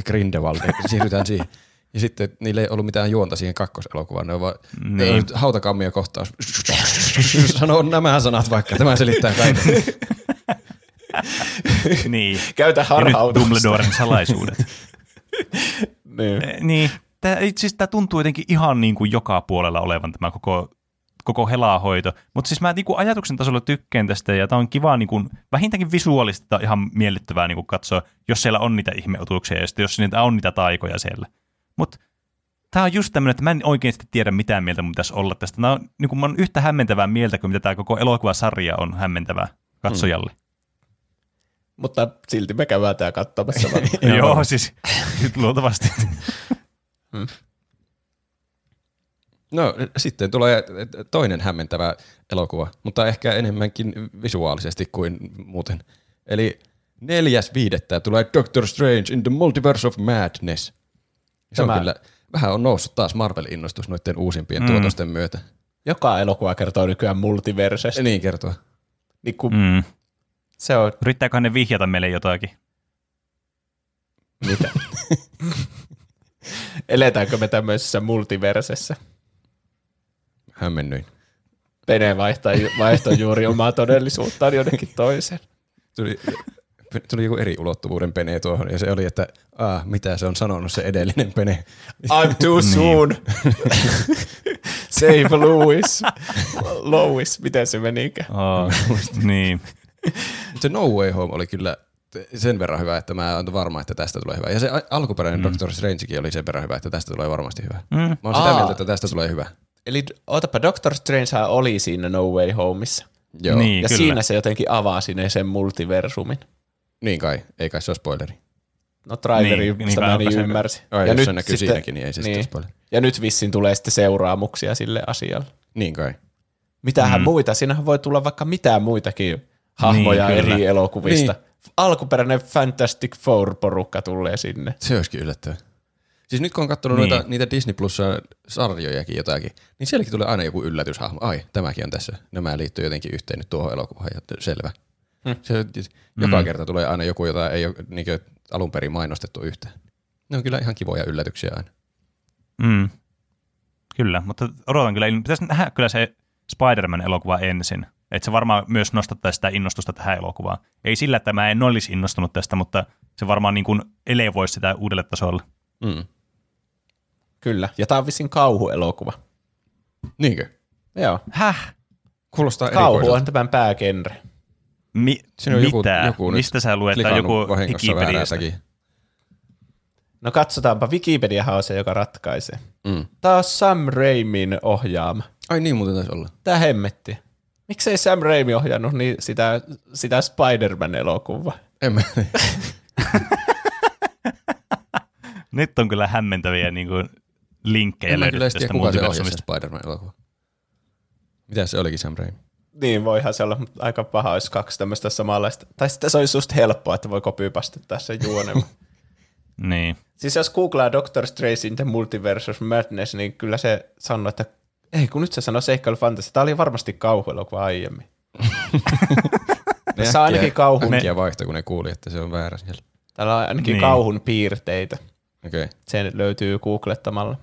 Speaker 3: Grindelwald. Siirrytään siihen. Ja sitten niillä ei ollut mitään juonta siihen kakkoselokuvaan. Ne on vaan
Speaker 1: Niin.
Speaker 3: hautakammio kohtaus. Sano nämä sanat vaikka. Tämä selittää kaiken.
Speaker 1: niin.
Speaker 2: Käytä harhautusta.
Speaker 1: Dumbledoren salaisuudet.
Speaker 2: Niin.
Speaker 1: Eh, niin. Tää, siis tämä tuntuu jotenkin ihan niin kuin joka puolella olevan tämä koko, koko helahoito. Mutta siis mä niin kuin ajatuksen tasolla tykkään tästä ja tämä on kiva niin kuin, vähintäänkin visuaalisesti tää on ihan miellyttävää niin kuin katsoa, jos siellä on niitä ihmeotuksia ja sitten jos niitä on niitä taikoja siellä. Mutta tämä on just tämmöinen, että mä en oikeasti tiedä mitään mieltä mun pitäisi olla tästä. Tämä on, niin kuin, mä oon yhtä hämmentävää mieltä kuin mitä tämä koko elokuvasarja on hämmentävää katsojalle.
Speaker 2: Mutta silti me käydään tää katsomassa.
Speaker 1: Mm. Joo, siis luultavasti.
Speaker 3: No sitten tulee toinen hämmentävä elokuva, mutta ehkä enemmänkin visuaalisesti kuin muuten. Eli neljäs viidettä tulee Doctor Strange in the Multiverse of Madness. Se on
Speaker 2: Tämä-
Speaker 3: kyllä, vähän on noussut taas Marvel-innostus noiden uusimpien
Speaker 1: Mm.
Speaker 3: tuotosten myötä.
Speaker 2: Joka elokuva kertoo nykyään multiversesta.
Speaker 3: Niin kertoo.
Speaker 2: Niin kun
Speaker 1: Mm.
Speaker 2: se on,
Speaker 1: Yrittääkö ne vihjata meille jotakin?
Speaker 2: mitä? Eletäänkö me tämmöisessä multiversessä?
Speaker 3: Hämmennyin.
Speaker 2: Pene vaihtaa, vaihtoi juuri omaa todellisuuttaan jonnekin toiseen.
Speaker 3: Tuli, tuli joku eri ulottuvuuden pene tuohon, ja se oli, että ah, mitä se on sanonut se edellinen pene.
Speaker 2: I'm too soon. Save Louis. Louis, miten se menikään?
Speaker 1: Oh, niin.
Speaker 3: Se No Way Home oli kyllä sen verran hyvä, että mä olen varma, että tästä tulee hyvä. Ja se alkuperäinen mm. Doctor Strangekin oli sen verran hyvä, että tästä tulee varmasti hyvä. Mm. Mä oon sitä
Speaker 2: Aa.
Speaker 3: mieltä, että tästä tulee hyvä.
Speaker 2: Eli ootapa, Doctor Strange oli siinä No Way Homeissa.
Speaker 3: Joo.
Speaker 1: Niin,
Speaker 2: ja
Speaker 1: kyllä.
Speaker 2: siinä se jotenkin avasi ne sen multiversumin.
Speaker 3: Niin kai, ei kai se ole spoileri.
Speaker 2: No traileri,
Speaker 1: Niin,
Speaker 2: niin,
Speaker 1: niin
Speaker 2: mä niin
Speaker 1: se-
Speaker 2: ymmärsin.
Speaker 3: Ai, jos se näkyy siinäkin, niin ei se sitten
Speaker 2: niin.
Speaker 3: spoileri.
Speaker 2: Ja nyt vissiin tulee sitten seuraamuksia sille asialle.
Speaker 3: Niin kai.
Speaker 2: Mitähän mm. muita? Siinähän voi tulla vaikka mitään muitakin hahmoja
Speaker 1: Niin, kyllä.
Speaker 2: eri elokuvista.
Speaker 3: Niin.
Speaker 2: Alkuperäinen Fantastic Four-porukka tulee sinne.
Speaker 3: Se olisikin yllättävää. Siis nyt kun on katsonut
Speaker 1: Niin.
Speaker 3: noita, niitä Disney Plus sarjojakin jotakin, niin sielläkin tulee aina joku yllätyshahmo. Ai, tämäkin on tässä. Nämä liittyy jotenkin yhteen nyt tuohon elokuvaan. Ja selvä. Hmm. Se, joka
Speaker 1: Mm.
Speaker 3: kerta tulee aina joku, jota ei ole niin alun perin mainostettu yhtään. Ne on kyllä ihan kivoja yllätyksiä aina.
Speaker 1: Mm. Kyllä, mutta odotan kyllä. Pitäisi nähdä kyllä se Spider-Man-elokuva ensin. Että se varmaan myös nostattaisi sitä innostusta tähän elokuvaan. Ei sillä, että mä en olisi innostunut tästä, mutta se varmaan niin kuin elevoisi sitä uudelle tasolle.
Speaker 3: Mm.
Speaker 2: Kyllä. Ja tää on vissiin kauhuelokuva.
Speaker 3: Niinkö?
Speaker 2: Joo.
Speaker 1: Häh?
Speaker 3: Kuulostaa
Speaker 2: Kauhu on tämän päägenre.
Speaker 1: Mi-
Speaker 3: Siinä on joku,
Speaker 1: mitä?
Speaker 3: joku nyt
Speaker 1: Mistä sä luet? Tai joku Wikipediasta?
Speaker 2: No katsotaanpa, Wikipediahan on se, joka ratkaisee.
Speaker 3: Mm.
Speaker 2: Tää on Sam Raimin ohjaama.
Speaker 3: Ai niin muuten taisi olla.
Speaker 2: Tää hemmetti. Miksei Sam Raimi ohjannut niin sitä, sitä Spider-Man-elokuvaa?
Speaker 3: En mä,
Speaker 1: Nyt on kyllä hämmentäviä niin kuin, linkkejä
Speaker 3: en mä
Speaker 1: löydetty
Speaker 3: kyllä tiedä,
Speaker 1: tästä
Speaker 3: kuka se. Spider-Man-elokuva. Mitä se olikin Sam Raimi?
Speaker 2: Niin, voihan se olla, mutta aika paha, olisi kaksi tämmöistä samanlaista. Tai sitten se olisi just helppoa, että voi kopypastittaa sen juonen.
Speaker 1: Niin.
Speaker 2: siis jos googlaa Doctor Strange in the Multiverse of Madness, niin kyllä se sanoo, että ei kun nyt se sanoo seikkailu fantasy. Tämä oli varmasti kauhuelokuva aiemmin.
Speaker 3: Ne
Speaker 2: Tässä on ainakin kauhun,
Speaker 3: Äkkiä vaihto, kun ne kuuli, että se on väärä siellä.
Speaker 2: täällä on ainakin
Speaker 1: Niin.
Speaker 2: kauhun piirteitä.
Speaker 3: Okei. Okay.
Speaker 2: Se löytyy googlettamalla.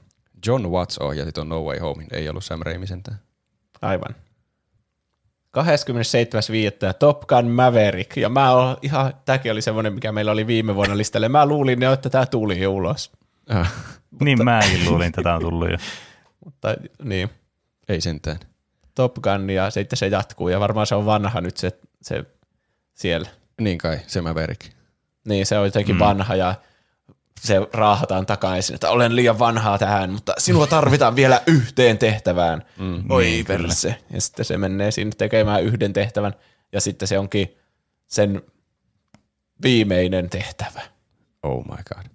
Speaker 3: John Watts ohjasi tuon No Way Homein, ei ollut Sam Raimi sentään.
Speaker 2: Aivan. 27.5. Top Gun Maverick. Ja mä oon ihan, tämäkin oli semmoinen, mikä meillä oli viime vuonna listalle. Mä luulin jo, että tämä tuli jo ulos.
Speaker 3: Ah,
Speaker 1: niin mäkin luulin, että tämä on tullut jo.
Speaker 2: Mutta niin,
Speaker 3: ei sentään.
Speaker 2: Top Gun ja sitten se jatkuu. Ja varmaan se on vanha nyt se, se siellä.
Speaker 3: Niin kai, se Maverick.
Speaker 2: Niin, se on jotenkin mm. vanha ja se raahataan takaisin, että olen liian vanhaa tähän, mutta sinua tarvitaan vielä yhteen tehtävään. Mm, Oi
Speaker 1: niin,
Speaker 2: perse. Ja sitten se menee sinne tekemään yhden tehtävän ja sitten se onkin sen viimeinen tehtävä.
Speaker 3: Oh my god.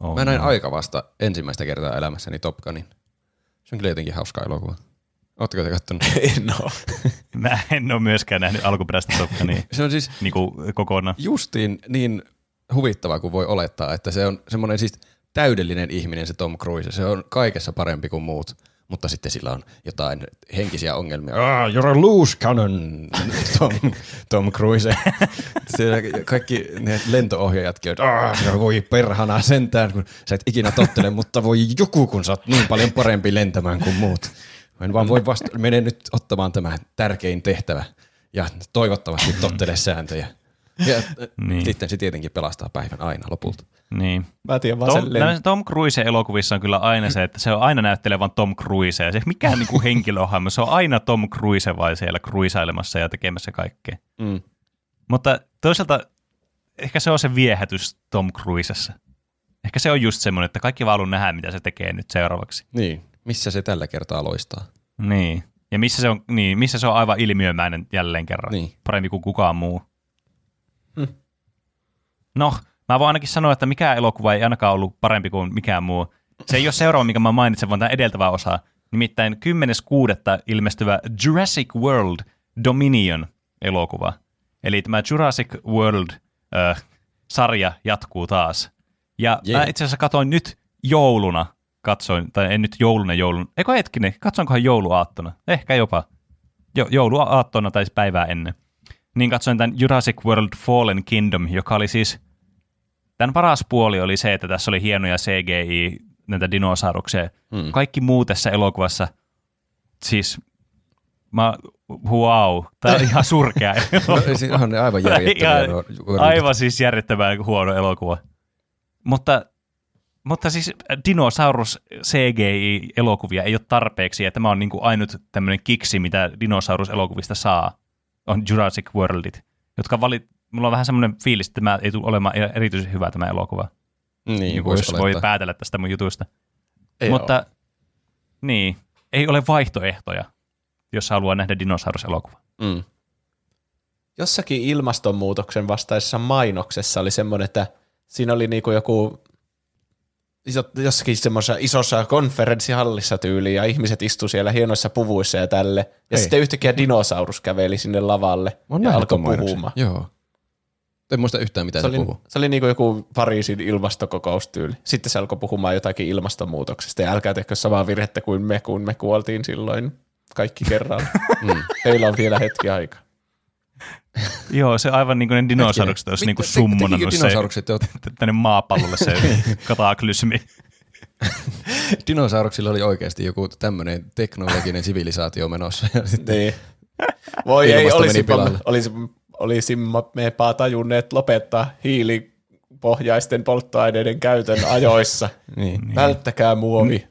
Speaker 1: Oh,
Speaker 3: Mä näin
Speaker 1: no.
Speaker 3: aika vasta ensimmäistä kertaa elämässäni Top Gunin. Se on kyllä jotenkin hauska elokuva. Ootteko te kattonut?
Speaker 2: no.
Speaker 1: Mä en ole myöskään nähnyt alkuperäistä Top Gunia
Speaker 3: Se on siis
Speaker 1: niin kuin kokonaan.
Speaker 3: justiin niin huvittava kuin voi olettaa, että se on semmoinen siis täydellinen ihminen se Tom Cruise. Se on kaikessa parempi kuin muut, mutta sitten sillä on jotain henkisiä ongelmia. Ah, you're a loose cannon, Tom, Tom Cruise. Siellä kaikki ne lentoohjaajatkin on, ah, voi perhana sentään, kun sä et ikinä tottele, mutta voi joku, kun sä oot niin paljon parempi lentämään kuin muut. En vaan voi vasta, mene nyt ottamaan tämä tärkein tehtävä ja toivottavasti tottele sääntöjä. Ja
Speaker 1: Niin.
Speaker 3: sitten se tietenkin pelastaa päivän aina lopulta.
Speaker 1: Niin.
Speaker 2: Mä tiedän vaan
Speaker 1: Tom,
Speaker 2: sen len-
Speaker 1: Tom Cruise elokuvissa on kyllä aina se, että se on aina näyttelee vaan Tom Cruise. Ja se mikään niinku henkilöhahmo, se on aina Tom Cruise vai siellä cruisailemassa ja tekemässä kaikkea.
Speaker 3: Mm.
Speaker 1: Mutta toisaalta ehkä se on se viehätys Tom Cruisessa. Ehkä se on just semmoinen, että kaikki vaan haluaa nähdä, mitä se tekee nyt seuraavaksi.
Speaker 3: Niin, missä se tällä kertaa loistaa?
Speaker 1: Niin. Ja missä se on, niin, missä se on aivan ilmiömäinen jälleen kerran.
Speaker 3: Niin.
Speaker 1: Parempi kuin kukaan muu. No, mä voin ainakin sanoa, että mikään elokuva ei ainakaan ollut parempi kuin mikään muu. Se ei ole seuraava, mikä mä mainitsen, vaan tämä edeltävä osa. Nimittäin 10.6. ilmestyvä Jurassic World Dominion elokuva. Eli tämä Jurassic World-sarja jatkuu taas. Ja
Speaker 3: Jee.
Speaker 1: mä itse asiassa katsoin nyt jouluna, katsoin, tai en nyt jouluna joulun, eikö hetkinen, katsoinkohan jouluaattona, ehkä jopa jo, jouluaattona tai päivää ennen. Niin katsoin tämän Jurassic World Fallen Kingdom, joka oli siis, tämän paras puoli oli se, että tässä oli hienoja CGI, näitä dinosauruksia. Mm. Kaikki muu tässä elokuvassa, siis mä, wow, tää on ihan surkea
Speaker 3: No, siis ne aivan järjettömiä.
Speaker 1: Ihan- Aivan siis järjettömän huono elokuva. Mutta, mutta siis dinosaurus CGI-elokuvia ei ole tarpeeksi, ja tämä on niin kuin ainut tämmöinen kiksi, mitä dinosaurus-elokuvista saa, on Jurassic Worldit, jotka valit, mulla on vähän semmoinen fiilis, että tämä ei tule olemaan erityisen hyvä tämä elokuva,
Speaker 3: Niin,
Speaker 1: niin jos voi päätellä tästä mun jutusta.
Speaker 2: Ei
Speaker 1: mutta niin, ei ole vaihtoehtoja, jos haluaa nähdä dinosauruselokuva.
Speaker 3: Mm.
Speaker 2: jossakin ilmastonmuutoksen vastaisessa mainoksessa oli semmoinen, että siinä oli niinku joku jossakin semmoisessa isossa konferenssihallissa tyyliin ja ihmiset istu siellä hienoissa puvuissa ja tälle. Ja
Speaker 3: Hei.
Speaker 2: sitten yhtäkkiä dinosaurus käveli sinne lavalle
Speaker 3: Mä
Speaker 2: ja alkoi puhumaan.
Speaker 3: Joo. En muista yhtään, mitä
Speaker 2: Se
Speaker 3: se,
Speaker 2: oli,
Speaker 3: puhuu.
Speaker 2: se oli niinku joku Pariisin ilmastokokoustyyli. Sitten se alkoi puhumaan jotakin ilmastonmuutoksesta ja älkää tehkö samaa virhettä kuin me, kun me kuoltiin silloin kaikki kerralla.
Speaker 3: Mm.
Speaker 2: Teillä on vielä hetki aikaa.
Speaker 1: Joo, se aivan niin kuin ne dinosaurukset olisi niin kuin
Speaker 3: tekikö
Speaker 1: summonannut se tänne maapallolle se kataklysmi.
Speaker 3: dinosauruksilla oli oikeasti joku tämmöinen teknologinen sivilisaatio menossa. Ja sitten
Speaker 2: Niin. Voi ei,
Speaker 3: Ilmasto meni
Speaker 2: olisimme, mepä tajunneet lopettaa hiilipohjaisten polttoaineiden käytön ajoissa.
Speaker 3: niin.
Speaker 2: Välttäkää muovi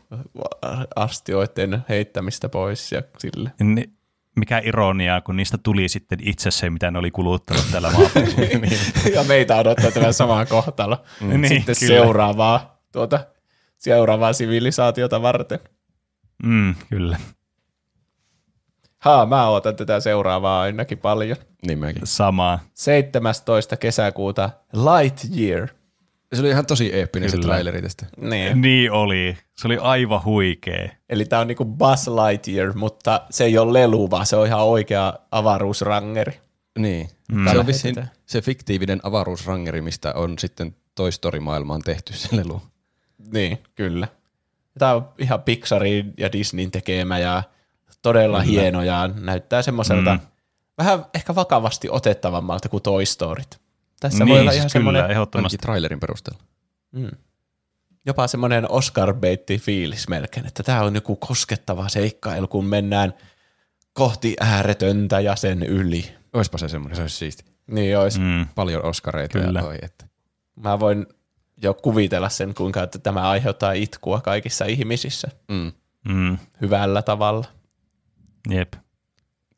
Speaker 2: astioiden heittämistä pois ja sille.
Speaker 1: Ni- Mikä ironiaa, kun niistä tuli sitten itse se, mitä ne oli kuluttanut tällä maapallolla.
Speaker 2: ja meitä odottaa tämä sama kohtalo.
Speaker 1: Niin,
Speaker 2: Sitten
Speaker 1: kyllä.
Speaker 2: seuraavaa, tuota, seuraavaa sivilisaatiota varten.
Speaker 1: mm, kyllä,
Speaker 2: Haa, mä ootan tätä seuraavaa ainakin paljon.
Speaker 3: niin mäkin.
Speaker 1: samaa.
Speaker 2: 17. kesäkuuta Lightyear.
Speaker 3: Se oli ihan tosi eeppinen se
Speaker 1: Kyllä.
Speaker 3: traileri tästä.
Speaker 2: Niin.
Speaker 1: Niin oli. Se oli aivan huikea.
Speaker 2: Eli tämä on niinku Buzz Lightyear, mutta se ei ole lelu, vaan se on ihan oikea avaruusrangeri.
Speaker 3: Niin.
Speaker 1: Mm.
Speaker 3: Se on vissiin se fiktiivinen avaruusrangeri, mistä on sitten Toy Story-maailmaan tehty se lelu.
Speaker 2: Niin, kyllä. Tämä on ihan Pixarin ja Disneyn tekemä ja todella kyllä. hieno ja näyttää semmoiselta
Speaker 1: Mm.
Speaker 2: mm. vähän ehkä vakavasti otettavammalta kuin Toy Storyt. Tässä
Speaker 1: niin,
Speaker 2: voi olla
Speaker 1: siis
Speaker 2: ihan
Speaker 1: kyllä,
Speaker 2: semmoinen,
Speaker 1: ehdottomasti.
Speaker 3: Ainakin trailerin perusteella.
Speaker 2: mm, jopa semmoinen oscar baitti fiilis melkein, että tämä on joku koskettava seikkailu, kun mennään kohti ääretöntä ja sen yli.
Speaker 3: Oispa se semmoinen, se olisi siisti.
Speaker 2: Niin olisi. Mm.
Speaker 3: Paljon oskareita
Speaker 1: Kyllä.
Speaker 3: ja oi, että.
Speaker 2: Mä voin jo kuvitella sen, kuinka että tämä aiheuttaa itkua kaikissa ihmisissä
Speaker 3: Mm.
Speaker 1: Mm.
Speaker 2: hyvällä tavalla.
Speaker 1: Jep.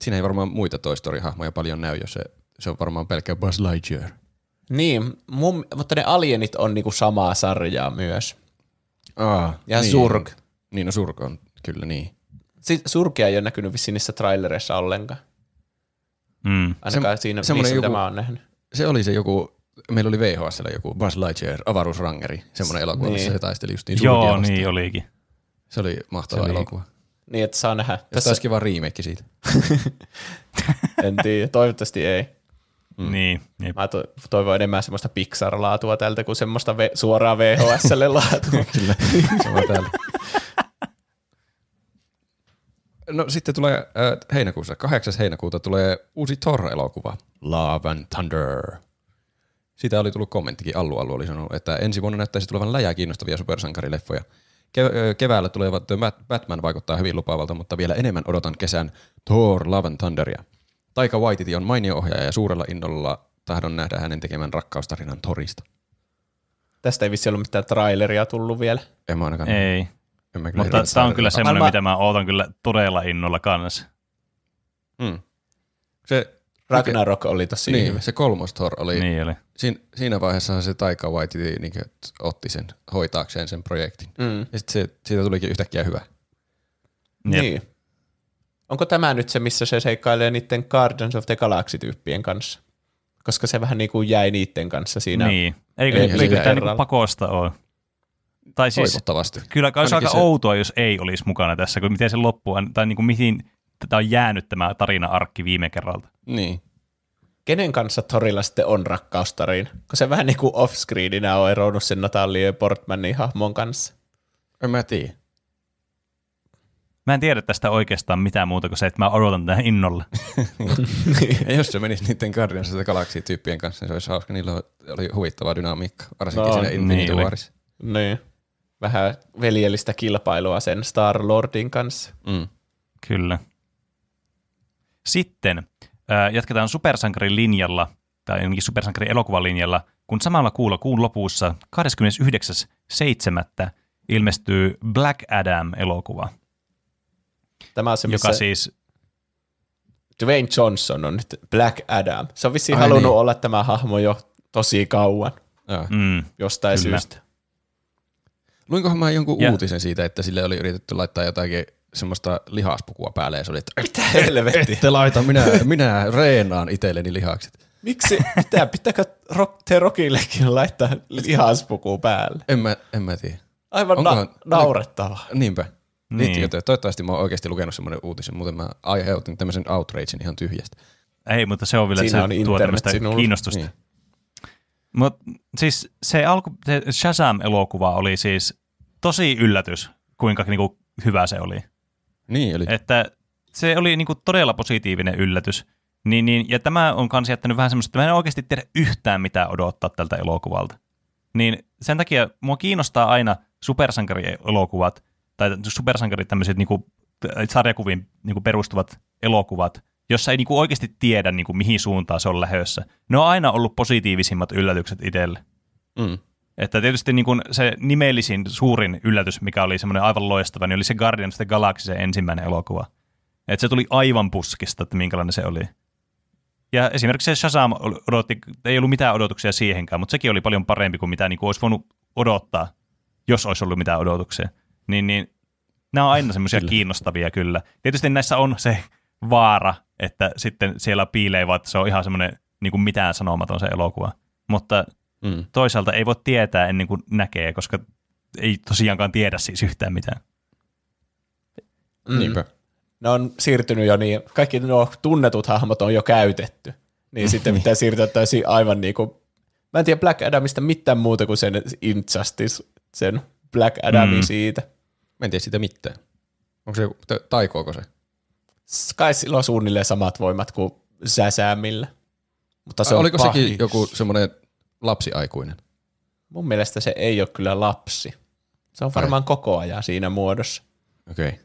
Speaker 3: Siinä ei varmaan muita Toy Story-hahmoja paljon näy, jos se, se on varmaan pelkkä Buzz Lightyear.
Speaker 2: Niin, mun, mutta ne alienit on niinku samaa sarjaa myös.
Speaker 3: Aa,
Speaker 2: Ja
Speaker 3: niin.
Speaker 2: Surg.
Speaker 3: Niin, no Surg on kyllä niin.
Speaker 2: Si- Surkia ei ole näkynyt vissiin niissä trailereissa ollenkaan.
Speaker 1: Mm.
Speaker 2: Ainakaan siinä,
Speaker 3: semmonen
Speaker 2: niissä,
Speaker 3: joku-
Speaker 2: mitä mä oon nähnyt.
Speaker 3: Se oli se joku, meillä oli VHSllä joku Buzz Lightyear, avaruusrangeri, semmoinen elokuva,
Speaker 2: Niin.
Speaker 3: missä se taisteli justiin Surgia
Speaker 1: Joo,
Speaker 3: vastaan.
Speaker 1: niin olikin.
Speaker 3: Se oli mahtava
Speaker 1: Se oli-
Speaker 3: elokuva.
Speaker 2: Niin, että saa nähdä.
Speaker 3: Tässä
Speaker 2: Tässä
Speaker 3: olisi kiva remake siitä.
Speaker 2: en tiedä, toivottavasti ei.
Speaker 1: Mm. Niin, jep.
Speaker 2: Mä to- toivon enemmän semmoista Pixar-laatua tältä kuin semmoista ve- suoraa VHSlle laatua.
Speaker 3: Kyllä, sama täällä. No sitten tulee äh, heinäkuussa, 8. heinäkuuta tulee uusi Thor-elokuva, Love and Thunder. Siitä oli tullut kommenttikin, Allu Allu oli sanonut, että ensi vuonna näyttäisi tulevan läjää kiinnostavia supersankarileffoja. Ke- keväällä tulevat Bat- Batman vaikuttaa hyvin lupaavalta, mutta vielä enemmän odotan kesän Thor Love and Thunderia. Taika Waititi on mainio ohjaaja ja suurella innolla tahdon nähdä hänen tekemän rakkaustarinan Thorista.
Speaker 2: Tästä ei vissi ollut mitään traileria tullut vielä.
Speaker 3: En mä ainakaan.
Speaker 1: Ei.
Speaker 3: En mä kyllä
Speaker 1: Mutta tämä on kyllä semmoinen, mitä mä ootan kyllä todella innolla kanssa.
Speaker 3: Mm. Se,
Speaker 2: Ragnarok oli tosi
Speaker 3: niin,
Speaker 2: hyvä.
Speaker 3: se kolmos Thor oli,
Speaker 1: Niin oli.
Speaker 3: siinä, siinä vaiheessa se Taika Waititi niin otti sen hoitaakseen sen projektin.
Speaker 2: Mm.
Speaker 3: Ja sitten se, siitä tulikin yhtäkkiä hyvä.
Speaker 1: Jep.
Speaker 2: Niin. Onko tämä nyt se, missä se seikkailee niiden Guardians of the Galaxy-tyyppien kanssa? Koska se vähän niin kuin jäi niiden kanssa siinä.
Speaker 1: Niin. Eikö, eikö
Speaker 2: se
Speaker 1: tämä niinku
Speaker 2: kerralla.
Speaker 1: pakosta ole? Tai siis,
Speaker 3: Toivottavasti.
Speaker 1: kyllä olisi aika
Speaker 3: se-
Speaker 1: outoa, jos ei olisi mukana tässä, kun miten se loppuu, tai niin kuin mihin tätä on jäänyt tämä tarina-arkki viime kerralta.
Speaker 3: Niin.
Speaker 2: Kenen kanssa Torilla sitten on rakkaustariin? Kun se vähän niin kuin off-screeninä on eronnut sen Natalie Portmanin hahmon kanssa.
Speaker 3: En mä tiedä.
Speaker 1: Mä en tiedä tästä oikeastaan mitään muuta kuin se, että mä odotan tähän innolla.
Speaker 3: Ja jos se menisi niiden Guardians of the Galaxy-tyyppien kanssa, niin se olisi hauska. Niillä oli huvittava dynamiikka, varsinkin
Speaker 2: No,
Speaker 3: siinä Infinity
Speaker 1: niin.
Speaker 3: Warissa.
Speaker 2: Niin. Vähän veljellistä kilpailua sen Star-Lordin kanssa.
Speaker 3: Mm.
Speaker 1: Kyllä. Sitten äh, jatketaan supersankarin linjalla, tai ainakin supersankarin elokuvalinjalla, kun samalla kuulla kuun lopussa 29.7. ilmestyy Black Adam-elokuva,
Speaker 2: Tämä on se, missä
Speaker 1: joka siis
Speaker 2: Dwayne Johnson on nyt Black Adam. Se on vissiin
Speaker 3: Ai
Speaker 2: halunnut
Speaker 3: niin.
Speaker 2: olla tämä hahmo jo tosi kauan.
Speaker 1: Mm,
Speaker 2: jostain
Speaker 1: Kyllä.
Speaker 2: syystä.
Speaker 3: Luinkohan mä jonkun
Speaker 1: Ja-
Speaker 3: uutisen siitä, että sille oli yritetty laittaa jotakin semmoista lihaspukua päälle ja se oli, että
Speaker 2: Mitä helvettiä?
Speaker 3: ette laita, minä, minä reenaan itselleni lihakset.
Speaker 2: Miksi? Mitä? Pitääkö rock, te Rockillekin laittaa lihaspuku päälle?
Speaker 3: En mä, en mä tiedä.
Speaker 2: Aivan na-
Speaker 3: Onkohan-
Speaker 2: naurettavaa.
Speaker 3: Niinpä.
Speaker 1: Niin.
Speaker 3: Niin. Toivottavasti mä oon oikeasti lukenut semmoinen uutisen, muuten mä aiheutin tämmöisen outragein ihan tyhjästä.
Speaker 1: ei, mutta se on vielä, että
Speaker 2: Siinä
Speaker 1: se tuo tämmöistä kiinnostusta.
Speaker 3: Niin.
Speaker 1: Mutta siis se, alku, se Shazam-elokuva oli siis tosi yllätys, kuinka niinku hyvä se oli.
Speaker 3: Niin, eli
Speaker 1: Että se oli niinku todella positiivinen yllätys. Niin, niin, ja tämä on kans jättänyt vähän semmoista, että mä en oikeasti tiedä yhtään mitä odottaa tältä elokuvalta. Niin sen takia mua kiinnostaa aina supersankarielokuvat, tai supersankarit tämmöiset niinku, sarjakuviin niinku perustuvat elokuvat, jossa ei niinku oikeasti tiedä, niinku, mihin suuntaan se on lähössä. Ne on aina ollut positiivisimmat yllätykset itselle.
Speaker 3: mm.
Speaker 1: Että tietysti niin kuin se nimellisin suurin yllätys, mikä oli semmoinen aivan loistava, niin oli se Guardians of the Galaxy, se ensimmäinen elokuva. Että se tuli aivan puskista, että minkälainen se oli. Ja esimerkiksi se Shazam odotti, ei ollut mitään odotuksia siihenkään, mutta sekin oli paljon parempi kuin mitä niin kuin olisi voinut odottaa, jos olisi ollut mitään odotuksia. Niin, niin nämä on aina semmoisia kiinnostavia kyllä. Tietysti näissä on se vaara, että sitten siellä piilee vaan, että se on ihan semmoinen niin kuin mitään sanomaton se elokuva. Mutta
Speaker 3: Mm.
Speaker 1: toisaalta ei voi tietää ennen kuin näkee, koska ei tosiaankaan tiedä siis yhtään mitään.
Speaker 2: Mm.
Speaker 3: Niinpä.
Speaker 2: Ne on siirtynyt jo niin, kaikki nuo tunnetut hahmot on jo käytetty. Niin sitten pitää siirtyä täysin aivan niin kuin, mä en tiedä Black Adamista mitään muuta kuin sen Injustice, sen Black Adamin
Speaker 1: Mm.
Speaker 2: siitä.
Speaker 3: Mä en tiedä siitä mitään. Onko se, taikooko se?
Speaker 2: Kai sillä on suunnilleen samat voimat kuin Säsämillä. Mutta se on
Speaker 3: Oliko
Speaker 2: pahis.
Speaker 3: sekin joku semmoinen lapsiaikuinen?
Speaker 2: Mun mielestä se ei ole kyllä lapsi. Se on varmaan koko ajan siinä muodossa.
Speaker 3: Okei. Okay.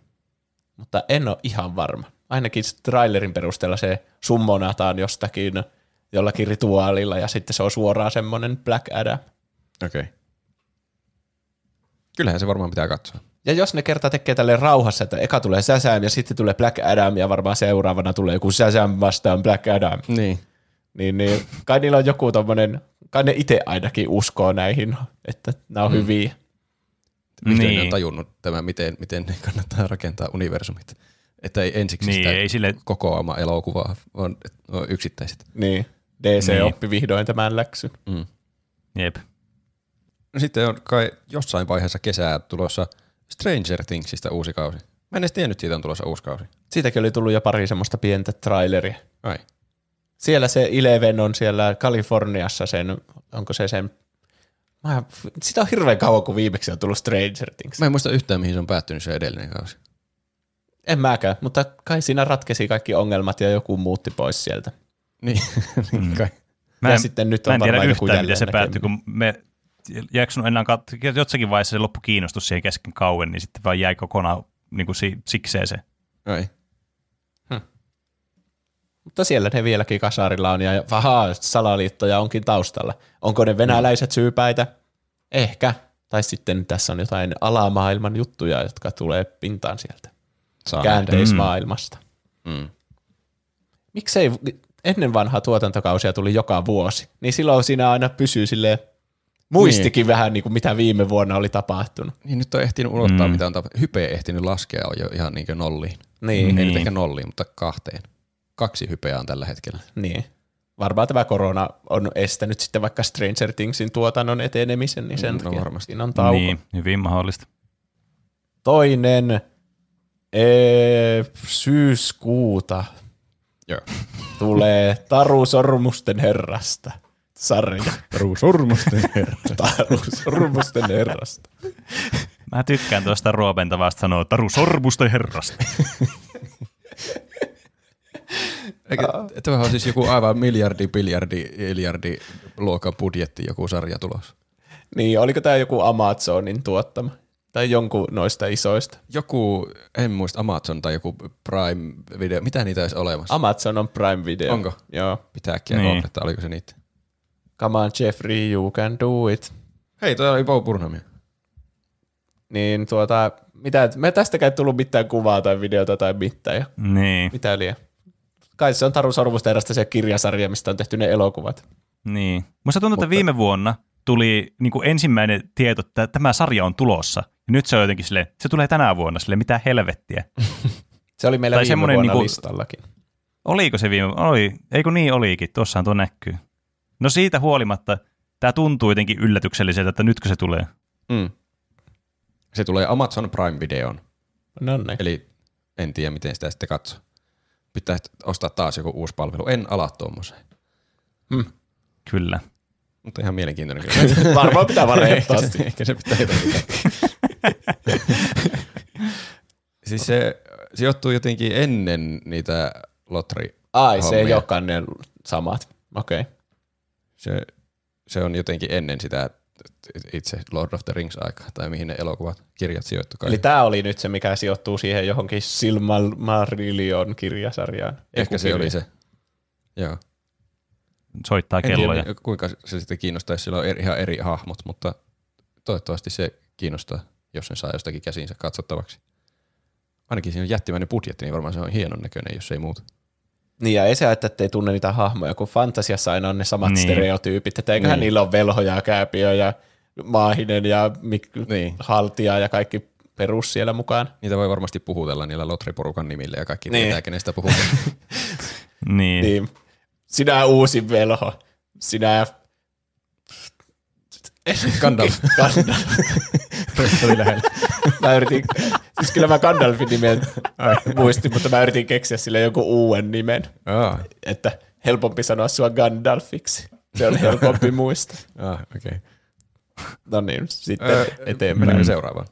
Speaker 2: Mutta en ole ihan varma. Ainakin trailerin perusteella se summonataan jostakin jollakin rituaalilla ja sitten se on suoraan semmoinen Black Adam.
Speaker 3: Okei. Okay. Kyllähän se varmaan pitää katsoa.
Speaker 2: Ja jos ne kerta tekee tälle rauhassa, että eka tulee Shazam ja sitten tulee Black Adam ja varmaan seuraavana tulee joku Shazam vastaan Black Adam,
Speaker 3: Niin.
Speaker 2: niin, niin kai niillä on joku tommonen, kai ne itse ainakin uskoo näihin, että nämä on mm. hyviä.
Speaker 3: Miten ne
Speaker 1: Niin.
Speaker 3: on tajunnut tämä, miten, miten ne kannattaa rakentaa universumit. Että ei ensiksi
Speaker 1: Niin,
Speaker 3: sitä
Speaker 1: ei sille,
Speaker 3: kokoama elokuvaa, vaan no, yksittäiset.
Speaker 2: Niin, DC
Speaker 1: Niin.
Speaker 2: oppi vihdoin tämän läksyn.
Speaker 3: Mm.
Speaker 1: jep.
Speaker 3: No sitten on kai jossain vaiheessa kesää tulossa Stranger Thingsista uusi kausi. Mä en edes tiennyt, siitä on tulossa uusi kausi.
Speaker 2: Siitäkin oli tullut jo pari semmoista pientä traileria.
Speaker 3: Ai.
Speaker 2: Siellä se Eleven on siellä Kaliforniassa sen, onko se sen, mä, sitä on hirveän kauan, kun viimeksi on tullut Stranger Things.
Speaker 3: Mä en muista yhtään, mihin se on päättynyt se edellinen kausi.
Speaker 2: En mäkään, mutta kai siinä ratkesi kaikki ongelmat ja joku muutti pois sieltä.
Speaker 3: Niin, niin kai.
Speaker 1: Mä
Speaker 2: Ja
Speaker 1: en,
Speaker 2: sitten nyt
Speaker 1: mä
Speaker 2: on
Speaker 1: en tiedä
Speaker 2: varmaan joku
Speaker 1: yhtään, miten se päättyi, kun me jaksanut enää kat- jossakin vaiheessa se loppu kiinnostus siihen kesken kauan, niin sitten vaan jäi kokonaan niin kuin si- sikseen se.
Speaker 3: Ai.
Speaker 2: Mutta siellä ne vieläkin kasarilla on ja vahaa, salaliittoja onkin taustalla. Onko ne venäläiset syypäitä? Ehkä. Tai sitten tässä on jotain alamaailman juttuja, jotka tulee pintaan sieltä
Speaker 3: Saa
Speaker 2: käänteismaailmasta.
Speaker 3: Mm.
Speaker 2: Miksei ennen vanhaa tuotantokausia tuli joka vuosi, niin silloin siinä aina pysyy silleen, muistikin vähän niin kuin mitä viime vuonna oli tapahtunut.
Speaker 3: Niin nyt on ehtinyt unohtaa,
Speaker 1: Mm.
Speaker 3: mitä on tapahtunut. Hype ehtinyt laskea jo ihan niin nolliin.
Speaker 2: Niin,
Speaker 3: Ei
Speaker 1: Niin.
Speaker 3: nyt ehkä nolliin, mutta kahteen. Kaksi hypeä on tällä hetkellä.
Speaker 2: niin. Varmaan tämä korona on estänyt sitten vaikka Stranger Thingsin tuotannon etenemisen, niin sen
Speaker 3: Mm, no
Speaker 2: takia
Speaker 3: varmasti.
Speaker 2: siinä on tauko.
Speaker 1: Niin, hyvin mahdollista.
Speaker 2: Toinen ee, syyskuuta
Speaker 3: Joo.
Speaker 2: tulee Taru Sormusten herrasta sarja.
Speaker 3: Taru sormusten herra.
Speaker 2: Taru Sormusten herrasta.
Speaker 1: Mä tykkään tuosta Roopen tavasta sanoa Taru Sormusten herrasta.
Speaker 3: Eikä, tuohon on siis joku aivan miljardi, biljardi, miljardi luokan budjetti joku sarja tulossa.
Speaker 2: Niin, oliko tämä joku Amazonin tuottama? Tai jonkun noista isoista?
Speaker 3: Joku, en muista, Amazon tai joku Prime Video, mitä niitä olisi olemassa?
Speaker 2: Amazon on Prime Video.
Speaker 3: Onko?
Speaker 2: Joo.
Speaker 3: Pitää äkkiä
Speaker 1: Niin.
Speaker 3: niin. oliko se niitä?
Speaker 2: Come on Jeffrey, you can do it.
Speaker 3: Hei, toi oli Bo Burnhamia.
Speaker 2: Niin tuota, mitä, me tästäkään ei tullut mitään kuvaa tai videota tai mitään. Ja
Speaker 1: niin,
Speaker 2: mitä liian? Kai se on Taru Sormusteerasta se kirjasarja, mistä on tehty ne elokuvat.
Speaker 1: niin. Musta tuntuu, että viime vuonna tuli niin kuin ensimmäinen tieto, että tämä sarja on tulossa. Ja nyt se on jotenkin silleen, se tulee tänä vuonna, sille mitä helvettiä.
Speaker 2: Se oli meillä
Speaker 1: Tai
Speaker 2: viime vuonna
Speaker 1: niinku-
Speaker 2: listallakin.
Speaker 1: Oliko se viime Oli. Eikö niin olikin? Tuossahan tuo näkyy. No siitä huolimatta, tämä tuntuu jotenkin yllätykselliseltä, että nytkö se tulee.
Speaker 3: Mm. Se tulee Amazon Prime Videoon.
Speaker 2: No niin.
Speaker 3: Eli en tiedä, miten sitä sitten katsoo. Pitää ostaa taas joku uusi palvelu. En ala tuommoiseen.
Speaker 1: Kyllä.
Speaker 3: Mutta ihan mielenkiintoinen kyllä.
Speaker 2: Varmaan pitää vaan
Speaker 3: ehkä, se, ehkä se pitää jotenkin Siis se sijoittuu jotenkin ennen niitä lotri.
Speaker 2: Ai, se ei olekaan ne samat. Okei. Okay.
Speaker 3: Se, se on jotenkin ennen sitä itse Lord of the Rings aikaa, tai mihin ne elokuvat, kirjat sijoittu kai.
Speaker 2: Eli tämä oli nyt se, mikä sijoittuu siihen johonkin Silmarillion kirjasarjaan.
Speaker 3: Ehkä se oli se. Joo.
Speaker 1: Soittaa
Speaker 3: En tiedä,
Speaker 1: kelloja.
Speaker 3: kuinka se sitten kiinnostaa, jos sillä on eri, ihan eri hahmot, mutta toivottavasti se kiinnostaa, jos sen saa jostakin käsiinsä katsottavaksi. Ainakin siinä on jättimäinen budjetti, niin varmaan se on hienon näköinen, jos ei muuta.
Speaker 2: Niin ja ei se, että ei tunne niitä hahmoja, kun fantasiassa aina on ne samat
Speaker 1: Niin.
Speaker 2: stereotyypit, että eiköhän
Speaker 3: Niin.
Speaker 2: niillä ole velhoja, kääpiö ja maahinen ja mik-
Speaker 3: Niin.
Speaker 2: haltija ja kaikki perus siellä mukaan.
Speaker 3: Niitä voi varmasti puhutella niillä Lotriporukan nimillä ja kaikki
Speaker 2: Niin.
Speaker 3: tietää, kenestä puhutaan.
Speaker 1: Niin.
Speaker 2: Niin. Sinä uusi velho. Sinä
Speaker 3: Gandalf.
Speaker 2: Gandalf.
Speaker 3: oli lähellä.
Speaker 2: Mä yritin, siis kyllä mä Gandalfin nimen muistin, mutta mä yritin keksiä sille joku uuden nimen,
Speaker 3: Ah,
Speaker 2: että helpompi sanoa sua Gandalfiksi. Se on helpompi muistaa.
Speaker 3: ah okei. Okay.
Speaker 2: No niin, sitten
Speaker 3: Öö,
Speaker 2: eteenpäin.
Speaker 3: Mennäänkö seuraavaan?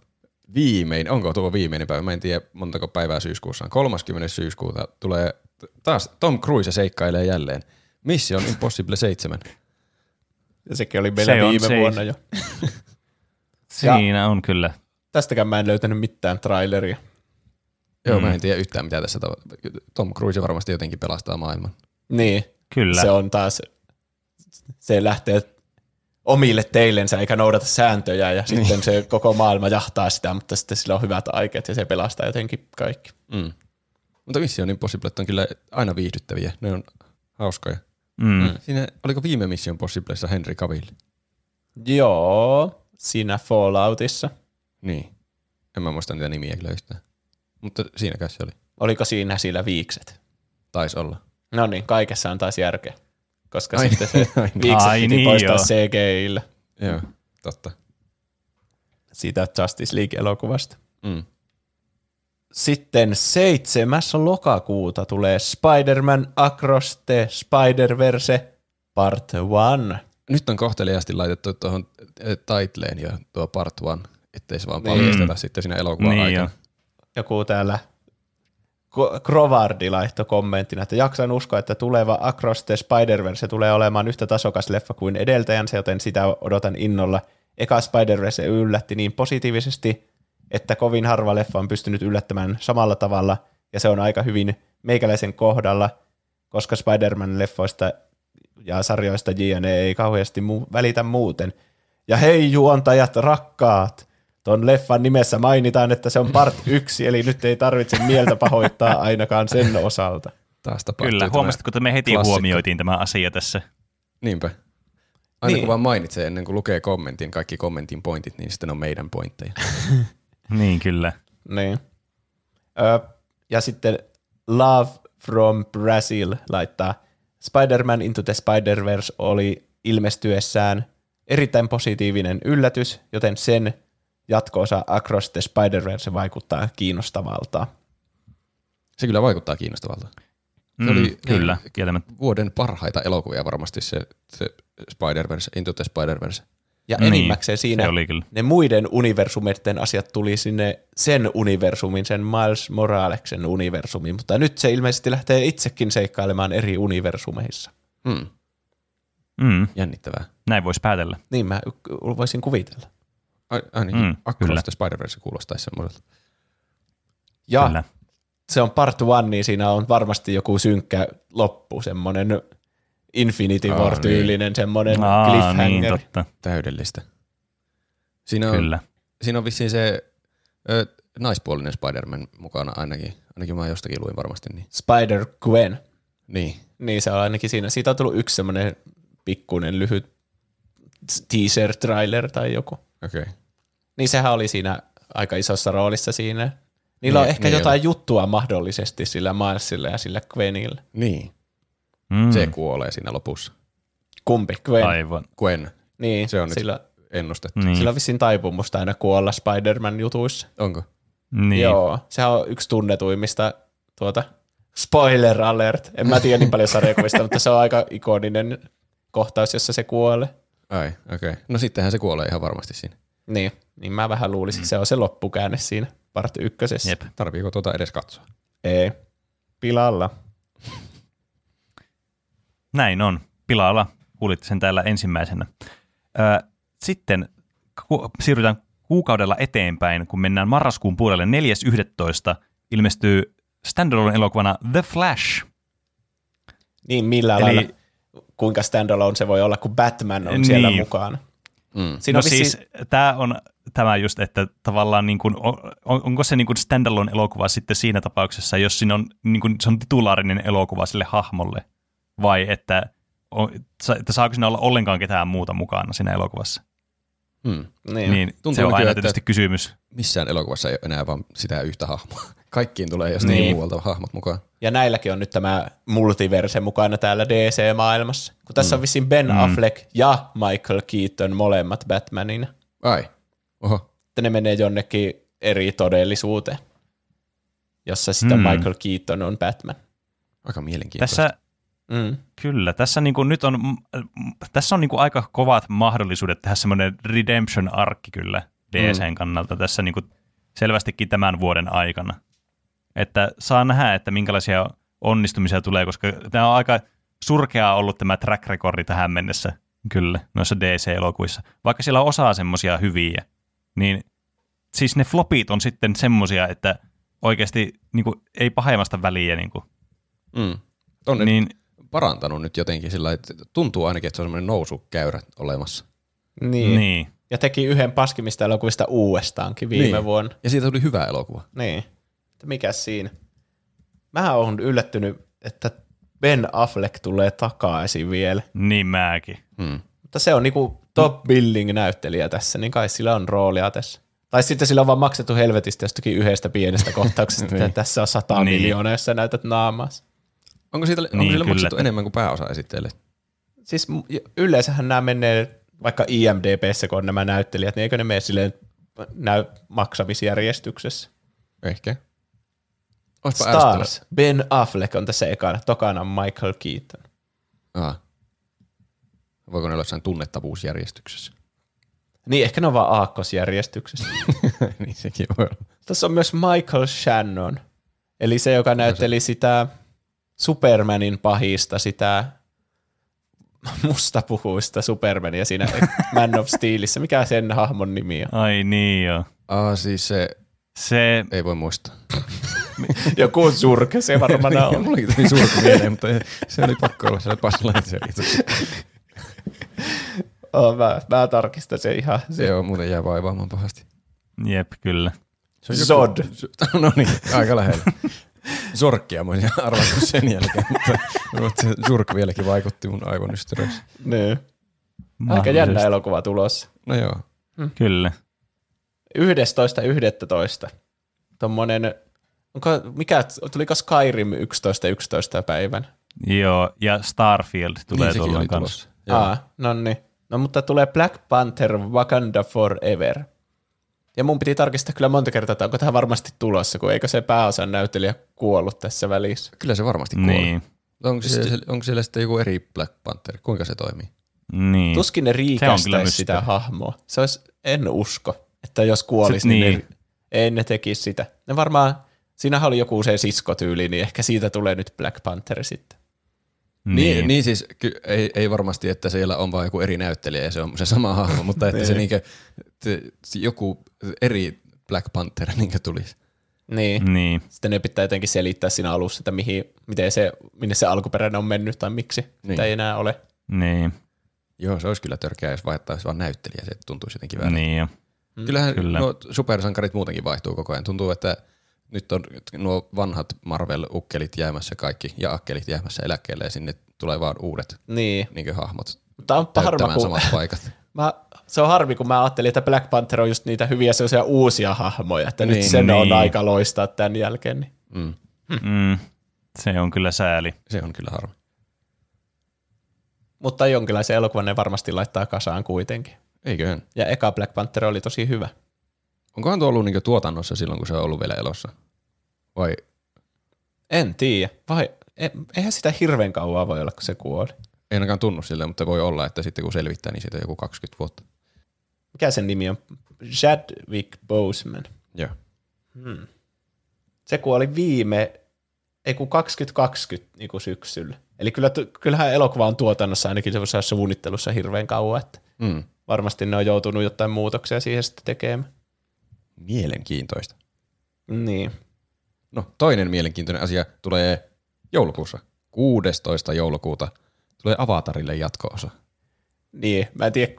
Speaker 3: Viimein, onko tuo viimeinen päivä? Mä en tiedä montako päivää syyskuussa on. 30. syyskuuta tulee taas Tom Cruise seikkailee jälleen. Mission Impossible 7.
Speaker 2: Ja sekin oli meillä
Speaker 1: Se on
Speaker 2: viime
Speaker 1: se.
Speaker 2: vuonna jo.
Speaker 1: Siinä on kyllä.
Speaker 2: Tästäkään mä en löytänyt mitään traileria.
Speaker 3: Joo,
Speaker 1: Mm.
Speaker 3: mä en tiedä yhtään mitä tässä Tom Cruise varmasti jotenkin pelastaa maailman.
Speaker 2: Niin,
Speaker 1: Kyllä.
Speaker 2: se on taas, se lähtee omille teillensä eikä noudata sääntöjä ja
Speaker 3: Niin.
Speaker 2: sitten se koko maailma jahtaa sitä, mutta sitten sillä on hyvät aikeet ja se pelastaa jotenkin kaikki.
Speaker 3: Mm. Mutta Mission Impossible on kyllä aina viihdyttäviä. Ne on hauskoja.
Speaker 1: Mm.
Speaker 3: Siinä, oliko viime Mission Impossiblessa Henry Cavill?
Speaker 2: Joo, siinä Falloutissa.
Speaker 3: Niin. En mä muista niitä nimiä kyllä yhtään. Mutta siinäkään se oli.
Speaker 2: Oliko siinä sillä viikset?
Speaker 3: Taisi olla.
Speaker 2: No niin, kaikessa on taas järkeä. Koska
Speaker 3: Ai-
Speaker 2: sitten se
Speaker 3: ai niin.
Speaker 2: viikset
Speaker 1: Ai
Speaker 2: piti
Speaker 1: niin,
Speaker 2: poistaa
Speaker 1: joo.
Speaker 2: CGIllä
Speaker 3: Joo, totta.
Speaker 2: siitä Justice League-elokuvasta.
Speaker 3: Mm.
Speaker 2: Sitten 7. lokakuuta tulee Spider-Man Across the Spider-Verse Part 1.
Speaker 3: Nyt on kohteliaasti laitettu tuohon eh, titleen ja tuo part one, ettei se vaan
Speaker 2: Niin.
Speaker 3: paljasteta sitten siinä elokuvan
Speaker 1: Niin
Speaker 3: aikana.
Speaker 1: jo.
Speaker 2: Joku täällä Krovardi laittoi kommenttina, että jaksan uskoa, että tuleva Across the Spider-Verse tulee olemaan yhtä tasokas leffa kuin edeltäjänsä, joten sitä odotan innolla. Eka Spider-Verse yllätti niin positiivisesti, että kovin harva leffa on pystynyt yllättämään samalla tavalla, ja se on aika hyvin meikäläisen kohdalla, koska Spider-Man-leffoista ja sarjoista JNE ei kauheasti muu- välitä muuten. Ja hei juontajat rakkaat, Tuon leffan nimessä mainitaan, että se on part yksi, eli nyt ei tarvitse mieltä pahoittaa ainakaan sen osalta.
Speaker 3: Taas
Speaker 1: Kyllä, huomasitko, että me heti
Speaker 3: klassikko.
Speaker 1: huomioitiin tämä asia tässä.
Speaker 3: Niinpä. Aina
Speaker 2: niin.
Speaker 3: kun vaan mainitsee ennen kuin lukee kommentin, kaikki kommentin pointit, niin sitten on meidän pointteja.
Speaker 1: Niin, kyllä.
Speaker 2: Niin. Ö, ja sitten Love from Brazil laittaa, Spider-Man Into the Spider-Verse oli ilmestyessään erittäin positiivinen yllätys, joten sen jatko-osa Across the Spider-Verse vaikuttaa kiinnostavalta.
Speaker 3: Se kyllä vaikuttaa kiinnostavalta.
Speaker 1: Mm,
Speaker 3: oli-
Speaker 1: kyllä, kieltämättä.
Speaker 3: Vuoden parhaita elokuvia varmasti se, se Spider-Verse, Into the Spider-Verse.
Speaker 2: Ja
Speaker 1: Niin,
Speaker 2: enimmäkseen siinä
Speaker 1: se oli kyllä.
Speaker 2: ne muiden universumeiden asiat tuli sinne sen universumin, sen Miles Moraleksen universumiin, mutta nyt se ilmeisesti lähtee itsekin seikkailemaan eri universumeissa.
Speaker 3: Mm.
Speaker 1: Mm,
Speaker 3: Jännittävää.
Speaker 1: näin voisi päätellä.
Speaker 2: Niin mä voisin kuvitella.
Speaker 3: Ai, ainakin
Speaker 1: Mm.
Speaker 3: Across the Spider-Verse kuulostaisi semmoiselta.
Speaker 2: Ja
Speaker 1: Kyllä.
Speaker 2: se on part one, niin siinä on varmasti joku synkkä loppu, semmoinen Infinity War-tyylinen semmoinen
Speaker 1: Aa, niin,
Speaker 2: cliffhanger.
Speaker 1: totta.
Speaker 3: Täydellistä. Siinä on,
Speaker 1: Kyllä.
Speaker 3: siinä on vissiin se ö, naispuolinen Spider-Man mukana ainakin. Ainakin mä jostakin luin varmasti. Niin.
Speaker 2: Spider-Gwen.
Speaker 3: niin.
Speaker 2: Niin se on ainakin siinä. Siitä on tullut yksi semmoinen pikkuinen lyhyt teaser-trailer tai joku.
Speaker 3: Okei. Okay.
Speaker 2: Niin sehän oli siinä aika isossa roolissa siinä. Niillä
Speaker 3: Niin,
Speaker 2: on ehkä
Speaker 3: niin
Speaker 2: jotain juttua mahdollisesti sillä Milesilla ja sillä Gwenillä.
Speaker 3: Niin.
Speaker 1: Mm,
Speaker 3: Se kuolee siinä lopussa.
Speaker 2: Kumpi? Gwen.
Speaker 1: Aivan.
Speaker 3: Gwen.
Speaker 2: Niin,
Speaker 3: Se on nyt
Speaker 2: sillä,
Speaker 3: ennustettu.
Speaker 1: Niin.
Speaker 2: sillä on vissiin taipumusta aina kuolla Spider-Man-jutuissa.
Speaker 3: Onko?
Speaker 1: Niin.
Speaker 2: Joo, sehän on yksi tunnetuimmista tuota, spoiler alert. En mä tiedä niin paljon sarjakuvista, mutta se on aika ikoninen kohtaus, jossa se kuolee.
Speaker 3: Ai, okei. Okay. No sittenhän se kuolee ihan varmasti siinä.
Speaker 2: Niin, niin mä vähän luulisin, että se on se loppukäänne siinä part ykkösessä.
Speaker 1: Jep.
Speaker 3: Tarviiko tuota edes katsoa?
Speaker 2: Ei. Pilalla.
Speaker 1: Näin on. Pilalla kuulitte sen täällä ensimmäisenä. Ö, sitten ku- siirrytään kuukaudella eteenpäin, kun mennään marraskuun puolelle 4.11. ilmestyy standalone elokuvana The Flash.
Speaker 2: Niin millä
Speaker 1: Eli...
Speaker 2: lailla, kuinka standalone se voi olla, kun Batman on siellä
Speaker 1: Niin.
Speaker 2: mukana.
Speaker 3: Mm.
Speaker 2: Siinä
Speaker 1: no
Speaker 2: on vissiin,
Speaker 1: siis tämä on tämä just, että tavallaan niin kuin, on, onko se niin kuin standalone elokuva sitten siinä tapauksessa, jos siinä on, niin kuin, se on titulaarinen elokuva sille hahmolle, vai että, on, että saako siinä olla ollenkaan ketään muuta mukana siinä elokuvassa.
Speaker 3: Mm.
Speaker 2: niin.
Speaker 1: Niin
Speaker 3: Tuntuu
Speaker 1: se on aina tietysti kysymys.
Speaker 3: Missään elokuvassa ei ole enää vaan sitä yhtä hahmoa. Kaikkiin tulee jostain
Speaker 1: Niin.
Speaker 3: niin. muualta hahmot mukaan.
Speaker 2: Ja näilläkin on nyt tämä multiverse mukana täällä DC-maailmassa. Kun tässä mm. on vissiin Ben
Speaker 1: Mm.
Speaker 2: Affleck ja Michael Keaton molemmat Batmanina.
Speaker 3: Ai. Oho.
Speaker 2: Että ne menee jonnekin eri todellisuuteen, jossa sitä
Speaker 1: Mm.
Speaker 2: Michael Keaton on Batman.
Speaker 3: Aika mielenkiintoista.
Speaker 1: Tässä,
Speaker 2: Mm.
Speaker 1: kyllä, tässä niin kuin nyt on, mm, tässä on niin kuin aika kovat mahdollisuudet tehdä semmoinen redemption-arkki kyllä DCn kannalta tässä niin kuin selvästikin tämän vuoden aikana. Että saa nähdä, että minkälaisia onnistumisia tulee, koska tämä on aika surkeaa ollut tämä track recordi tähän mennessä kyllä noissa DC-elokuissa. Vaikka siellä on osaa semmoisia hyviä, niin siis ne flopit on sitten semmoisia, että oikeasti niin kuin, ei pahemmasta väliä. Niin, kuin,
Speaker 3: Mm. On
Speaker 1: niin
Speaker 3: parantanut nyt jotenkin sillä, että tuntuu ainakin, että se on semmoinen nousukäyrä olemassa.
Speaker 2: Niin.
Speaker 1: niin.
Speaker 2: Ja teki yhden paskimista elokuvista uudestaankin viime
Speaker 3: Niin.
Speaker 2: vuonna.
Speaker 3: Ja siitä tuli hyvä elokuva.
Speaker 2: Niin. Mikä siinä? Mä oon yllättynyt, että Ben Affleck tulee takaisin vielä.
Speaker 1: Niin mäkin.
Speaker 3: Mm.
Speaker 2: Mutta se on niinku top billing näyttelijä tässä, niin kai sillä on roolia tässä. Tai sitten sillä on vaan maksettu helvetistä jostakin yhdestä pienestä kohtauksesta, että
Speaker 3: Niin.
Speaker 2: tässä on sata
Speaker 1: Niin.
Speaker 2: miljoonaa, jos sä näytät naamaas.
Speaker 3: Onko siitä onko
Speaker 1: Niin,
Speaker 3: sillä
Speaker 1: kyllä,
Speaker 3: maksettu enemmän kuin pääosa esitteelle?
Speaker 2: Siis yleensähän nämä menee vaikka IMDBssä, kun on nämä näyttelijät, niin eikö ne mene silleen näy maksamisjärjestyksessä?
Speaker 3: Ehkä. Oispa
Speaker 2: Stars. Ben Affleck on tässä ekana, tokana Michael Keaton.
Speaker 3: Aa. Voiko ne olla jossain tunnettavuusjärjestyksessä?
Speaker 2: Niin, ehkä ne on vaan aakkosjärjestyksessä.
Speaker 3: niin sekin voi olla.
Speaker 2: Tässä on myös Michael Shannon, eli se, joka näytteli sitä Supermanin pahista, sitä mustapuhuista Supermania siinä Man of Steelissä. Mikä sen hahmon nimi on?
Speaker 1: Ai niin joo.
Speaker 3: Aa, siis se
Speaker 1: Se,
Speaker 3: ei voi muistaa.
Speaker 2: Joku surke se varmaan
Speaker 3: Niin,
Speaker 2: on.
Speaker 3: Mullakin tuli surku mieleen, mutta se oli pakko olla siellä Buzz selitys.
Speaker 2: Oh, mä, mä tarkistan sen ihan.
Speaker 3: Se joo, muuten jää vaivaamaan pahasti.
Speaker 1: jep, kyllä.
Speaker 3: Se on joku-
Speaker 2: Zod.
Speaker 3: No niin, aika lähellä. Sorkkia mä olisin arvannut sen jälkeen, mutta, surkku vieläkin vaikutti mun aivonystyröissä.
Speaker 2: Niin. Aika jännä elokuva tulossa.
Speaker 3: No joo.
Speaker 1: Kyllä.
Speaker 2: 11.11. Tommonen, onko, mikä, tuliko Skyrim 11.11. päivän?
Speaker 1: Joo, ja Starfield tulee
Speaker 3: niin
Speaker 1: tuolloin kanssa.
Speaker 2: Aa, no niin. No mutta tulee Black Panther Wakanda Forever. Ja mun piti tarkistaa kyllä monta kertaa, että onko tähän varmasti tulossa, kun eikö se pääosan näyttelijä kuollut tässä välissä.
Speaker 3: Kyllä se varmasti kuoli.
Speaker 1: Niin.
Speaker 3: Onko, siellä, onko siellä sitten joku eri Black Panther? Kuinka se toimii?
Speaker 1: Niin.
Speaker 2: Tuskin ne riikästäisi sitä hahmoa. Se olisi, en usko, että jos kuolisi,
Speaker 1: Se-
Speaker 2: niin,
Speaker 1: niin.
Speaker 2: niin. Ne, ei ne tekisi sitä. Ne varmaan, siinähän oli joku se siskotyyli, niin ehkä siitä tulee nyt Black Panther sitten.
Speaker 3: Niin,
Speaker 1: Niin.
Speaker 3: niin siis ky- ei, ei varmasti, että siellä on vain joku eri näyttelijä ja se on se sama hahmo, mutta että se niinkö, te, joku eri Black Panther niinkö tulisi.
Speaker 2: Niin.
Speaker 1: Niin.
Speaker 2: Sitten ne pitää jotenkin selittää siinä alussa, että mihin, miten se, minne se alkuperäinen on mennyt tai miksi niin.
Speaker 3: Niin.
Speaker 2: sitä ei enää ole.
Speaker 1: Niin.
Speaker 3: Joo, se olisi kyllä törkeä, jos vaihtaisi vaan näyttelijä, se tuntuisi jotenkin vähän.
Speaker 1: Niin. jo.
Speaker 3: Kyllähän
Speaker 1: Kyllä.
Speaker 3: Nuo supersankarit muutenkin vaihtuu koko ajan. Tuntuu, että nyt on nuo vanhat Marvel-ukkelit jäämässä kaikki ja akkelit jäämässä eläkkeelle ja sinne tulee vaan uudet
Speaker 2: Niin.
Speaker 3: niin hahmot
Speaker 2: Mutta on harma,
Speaker 3: täyttämään
Speaker 2: kun,
Speaker 3: samat paikat.
Speaker 2: mä, se on harmi, kun mä ajattelin, että Black Panther on just niitä hyviä sellaisia uusia hahmoja, että niin, nyt sen niin. on aika loistaa tämän jälkeen. Niin.
Speaker 3: Mm.
Speaker 1: Mm. Se on kyllä sääli.
Speaker 3: Se on kyllä harmi.
Speaker 2: Mutta jonkinlaisen elokuvan ne varmasti laittaa kasaan kuitenkin.
Speaker 3: Eiköhän.
Speaker 2: Ja eka Black Panther oli tosi hyvä.
Speaker 3: Onkohan tuo ollut niinku tuotannossa silloin, kun se on ollut vielä elossa? Vai
Speaker 2: En tiedä. Vai, e- eihän sitä hirveän kauan voi olla, kun se kuoli.
Speaker 3: ei ainakaan tunnu sille, mutta voi olla, että sitten kun selvittää, niin siitä on joku 20 vuotta.
Speaker 2: Mikä sen nimi on? Chadwick Boseman.
Speaker 3: Joo.
Speaker 2: Se kuoli viime, ei kun 2020 niin kuin syksyllä. Eli kyllä, kyllähän elokuva on tuotannossa ainakin semmoisessa suunnittelussa hirveän kauan, että
Speaker 3: Mm.
Speaker 2: varmasti ne on joutunut jotain muutoksia siihen sitten tekemään.
Speaker 3: Mielenkiintoista.
Speaker 2: Niin.
Speaker 3: No, toinen mielenkiintoinen asia tulee joulukuussa. 16. joulukuuta tulee Avatarille jatko-osa.
Speaker 2: Niin, mä en tiedä,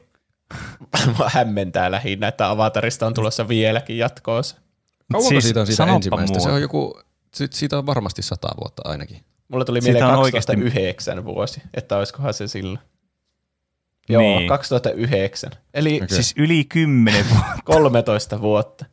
Speaker 2: mua hämmentää lähinnä, että Avatarista on tulossa vieläkin jatkoosa.
Speaker 3: Kauanko
Speaker 1: Siis
Speaker 3: siitä on siitä ensimmäistä? Se on joku, si- siitä on varmasti sata vuotta ainakin.
Speaker 2: Mulla tuli
Speaker 1: Siitä
Speaker 2: mieleen
Speaker 1: on
Speaker 2: 2009 vuosi, että olisikohan se silloin. Joo,
Speaker 1: Niin.
Speaker 2: 2009. Eli
Speaker 3: Okei.
Speaker 1: Siis yli kymmenen vuotta.
Speaker 2: 13 vuotta.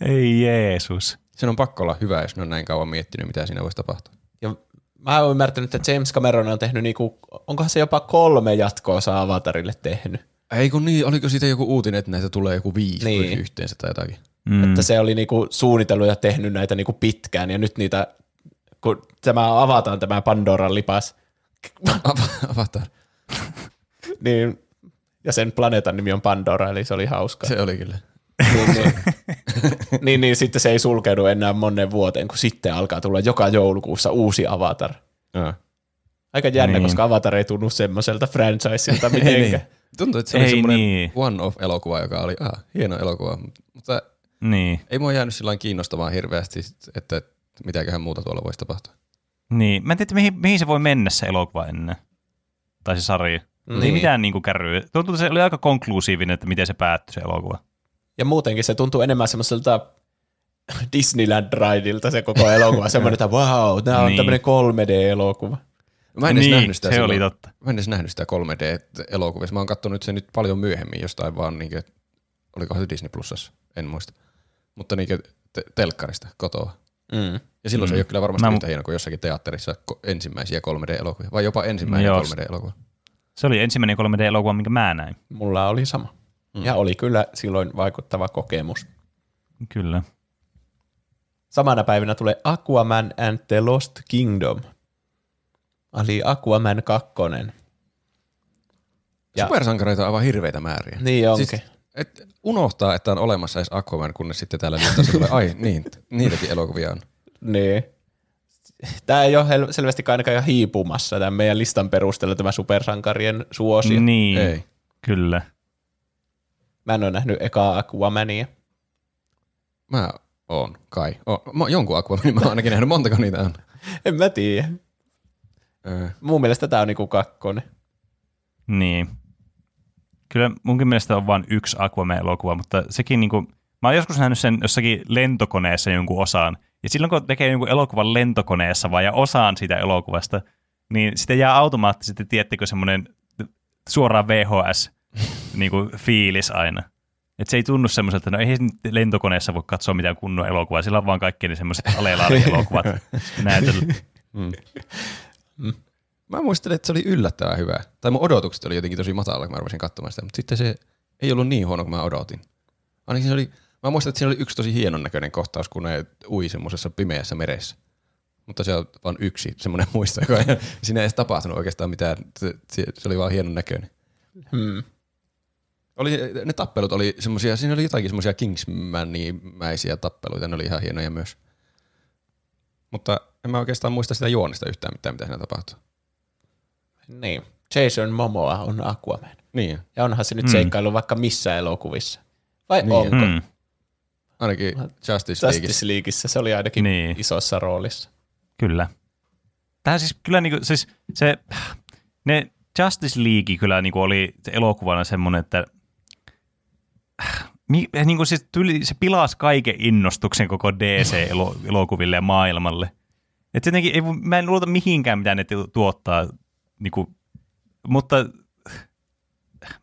Speaker 1: Ei Jeesus.
Speaker 3: Sen on pakko olla hyvä, jos ne on näin kauan miettinyt, mitä siinä voisi tapahtua.
Speaker 2: Ja mä oon ymmärtänyt, että James Cameron on tehnyt niinku, onkohan se jopa kolme jatkoosa Avatarille tehnyt.
Speaker 3: Ei kun niin, oliko siitä joku uutinen, että näitä tulee joku viisi
Speaker 2: Niin.
Speaker 3: niin. yhteensä tai jotakin?
Speaker 1: Mm.
Speaker 2: Että se oli niinku suunnitellut ja tehnyt näitä niinku pitkään ja nyt niitä, kun tämä avataan tämä Pandoran lipas,
Speaker 3: Ava- Avatar.
Speaker 2: niin, ja sen planeetan nimi on Pandora, eli se oli hauska.
Speaker 3: Se oli kyllä.
Speaker 2: niin, niin, niin, niin, sitten se ei sulkeudu enää monen vuoteen, kun sitten alkaa tulla joka joulukuussa uusi Avatar.
Speaker 3: Joo.
Speaker 2: Aika jännä,
Speaker 1: Niin.
Speaker 2: koska Avatar ei tunnu semmoiselta franchiseilta mitenkään.
Speaker 3: Tuntuu, että se oli
Speaker 1: Ei
Speaker 3: semmoinen
Speaker 1: niin.
Speaker 3: one-off-elokuva, joka oli ah, hieno elokuva, mutta
Speaker 1: Niin.
Speaker 3: ei mua jäänyt sillä lailla kiinnostamaan hirveästi, että mitäköhän muuta tuolla voisi tapahtua.
Speaker 1: Niin. Mä en tiedä, mihin, mihin se voi mennä se elokuva ennen. Tai se sarja. Niin. Ei mitään niin kärryä. Tuntuu, että se oli aika konklusiivinen, että miten se päättyi se elokuva.
Speaker 2: Ja muutenkin se tuntuu enemmän semmoiselta Disneyland Rideilta se koko elokuva. Semmoinen, että wow, tämä on
Speaker 1: Niin.
Speaker 2: tämmöinen 3D-elokuva.
Speaker 3: Mä en edes
Speaker 1: niin,
Speaker 3: nähnyt sitä
Speaker 1: se oli
Speaker 3: silloin.
Speaker 1: totta.
Speaker 3: Mä en edes nähnyt sitä 3D-elokuvissa. Mä oon katsonut sen nyt paljon myöhemmin jostain vaan, niin kuin, olikohan se Disney Plusassa, en muista. Mutta niin te- telkkarista kotoa.
Speaker 2: Mm.
Speaker 3: Ja silloin mm. se ei ole kyllä varmasti
Speaker 1: Mä
Speaker 3: yhtä hieno kuin jossakin teatterissa ko- ensimmäisiä 3D-elokuvia. Vai jopa ensimmäinen
Speaker 1: Joo.
Speaker 3: 3D-elokuva.
Speaker 1: Se oli ensimmäinen 3D-elokuva, minkä mä näin.
Speaker 2: Mulla oli sama. Mm. Ja oli kyllä silloin vaikuttava kokemus.
Speaker 1: Kyllä.
Speaker 2: Samana päivänä tulee Aquaman and the Lost Kingdom. Eli Aquaman 2.
Speaker 3: Ja. Supersankareita on aivan hirveitä määriä.
Speaker 2: Niin onkin.
Speaker 3: Siis, et unohtaa, että on olemassa edes Aquaman, kunnes sitten täällä listassa tulee, ai niin, niitäkin elokuvia on.
Speaker 2: Niin. Tämä ei ole hel- selvästi ainakaan ihan hiipumassa tämän meidän listan perusteella tämä supersankarien suosio. Mm.
Speaker 1: Niin,
Speaker 3: Ei.
Speaker 1: kyllä.
Speaker 2: Mä en ole nähnyt ekaa Aquamania.
Speaker 3: Mä oon, kai. O, mä, jonkun Aquamanin mä oon ainakin nähnyt, montako niitä on.
Speaker 2: En mä tiedä.
Speaker 3: Öö,
Speaker 2: Mun mielestä tämä on niinku kakkonen.
Speaker 1: Niin. Kyllä munkin mielestä on vain yksi Aquaman-elokuva, mutta sekin niinku, mä oon joskus nähnyt sen jossakin lentokoneessa jonkun osaan, ja silloin kun tekee jonkun elokuvan lentokoneessa vai ja osaan siitä elokuvasta, niin sitten jää automaattisesti, tiettikö, semmoinen suoraan VHS niinku, fiilis aina. Et se ei tunnu semmoiselta, että no ei lentokoneessa voi katsoa mitään kunnon elokuvaa, sillä on vaan kaikki ne semmoiset alelaari-elokuvat näytöllä.
Speaker 3: Mä muistelen, että se oli yllättävän hyvä. Tai mun odotukset oli jotenkin tosi matala, kun mä rupesin katsomaan sitä, mutta sitten se ei ollut niin huono kuin mä odotin. Ainakin se oli, mä muistan, että siinä oli yksi tosi hienon näköinen kohtaus, kun ne ui semmoisessa pimeässä meressä. Mutta se on vain yksi semmoinen muisto, joka ei, siinä ei edes tapahtunut oikeastaan mitään. Se, se- oli vaan hienon näköinen.
Speaker 2: Hmm.
Speaker 3: Oli, ne tappelut oli semmosia, siinä oli jotakin semmosia Kingsmanimäisiä tappeluita, ne oli ihan hienoja myös. Mutta en mä oikeastaan muista sitä juonesta yhtään mitään, mitä siinä tapahtui.
Speaker 2: Niin. Jason Momoa on Aquaman.
Speaker 3: Niin,
Speaker 2: Ja onhan se nyt
Speaker 1: Mm.
Speaker 2: seikkailu vaikka missä elokuvissa. Vai
Speaker 3: Niin.
Speaker 2: onko?
Speaker 1: Mm.
Speaker 3: ainakin Justice Leagueissa.
Speaker 2: Justice Leagueissä se oli ainakin
Speaker 1: Niin.
Speaker 2: niin. isossa roolissa.
Speaker 1: Kyllä. Tämä siis kyllä niinku, siis se, ne Justice League kyllä niinku oli elokuvana semmoinen, että mi, niinku siis tyli, se pilasi kaiken innostuksen koko DC-elokuville ja maailmalle. Et jotenkin, ei, mä en luota mihinkään, mitä ne tu- tuottaa, niinku, mutta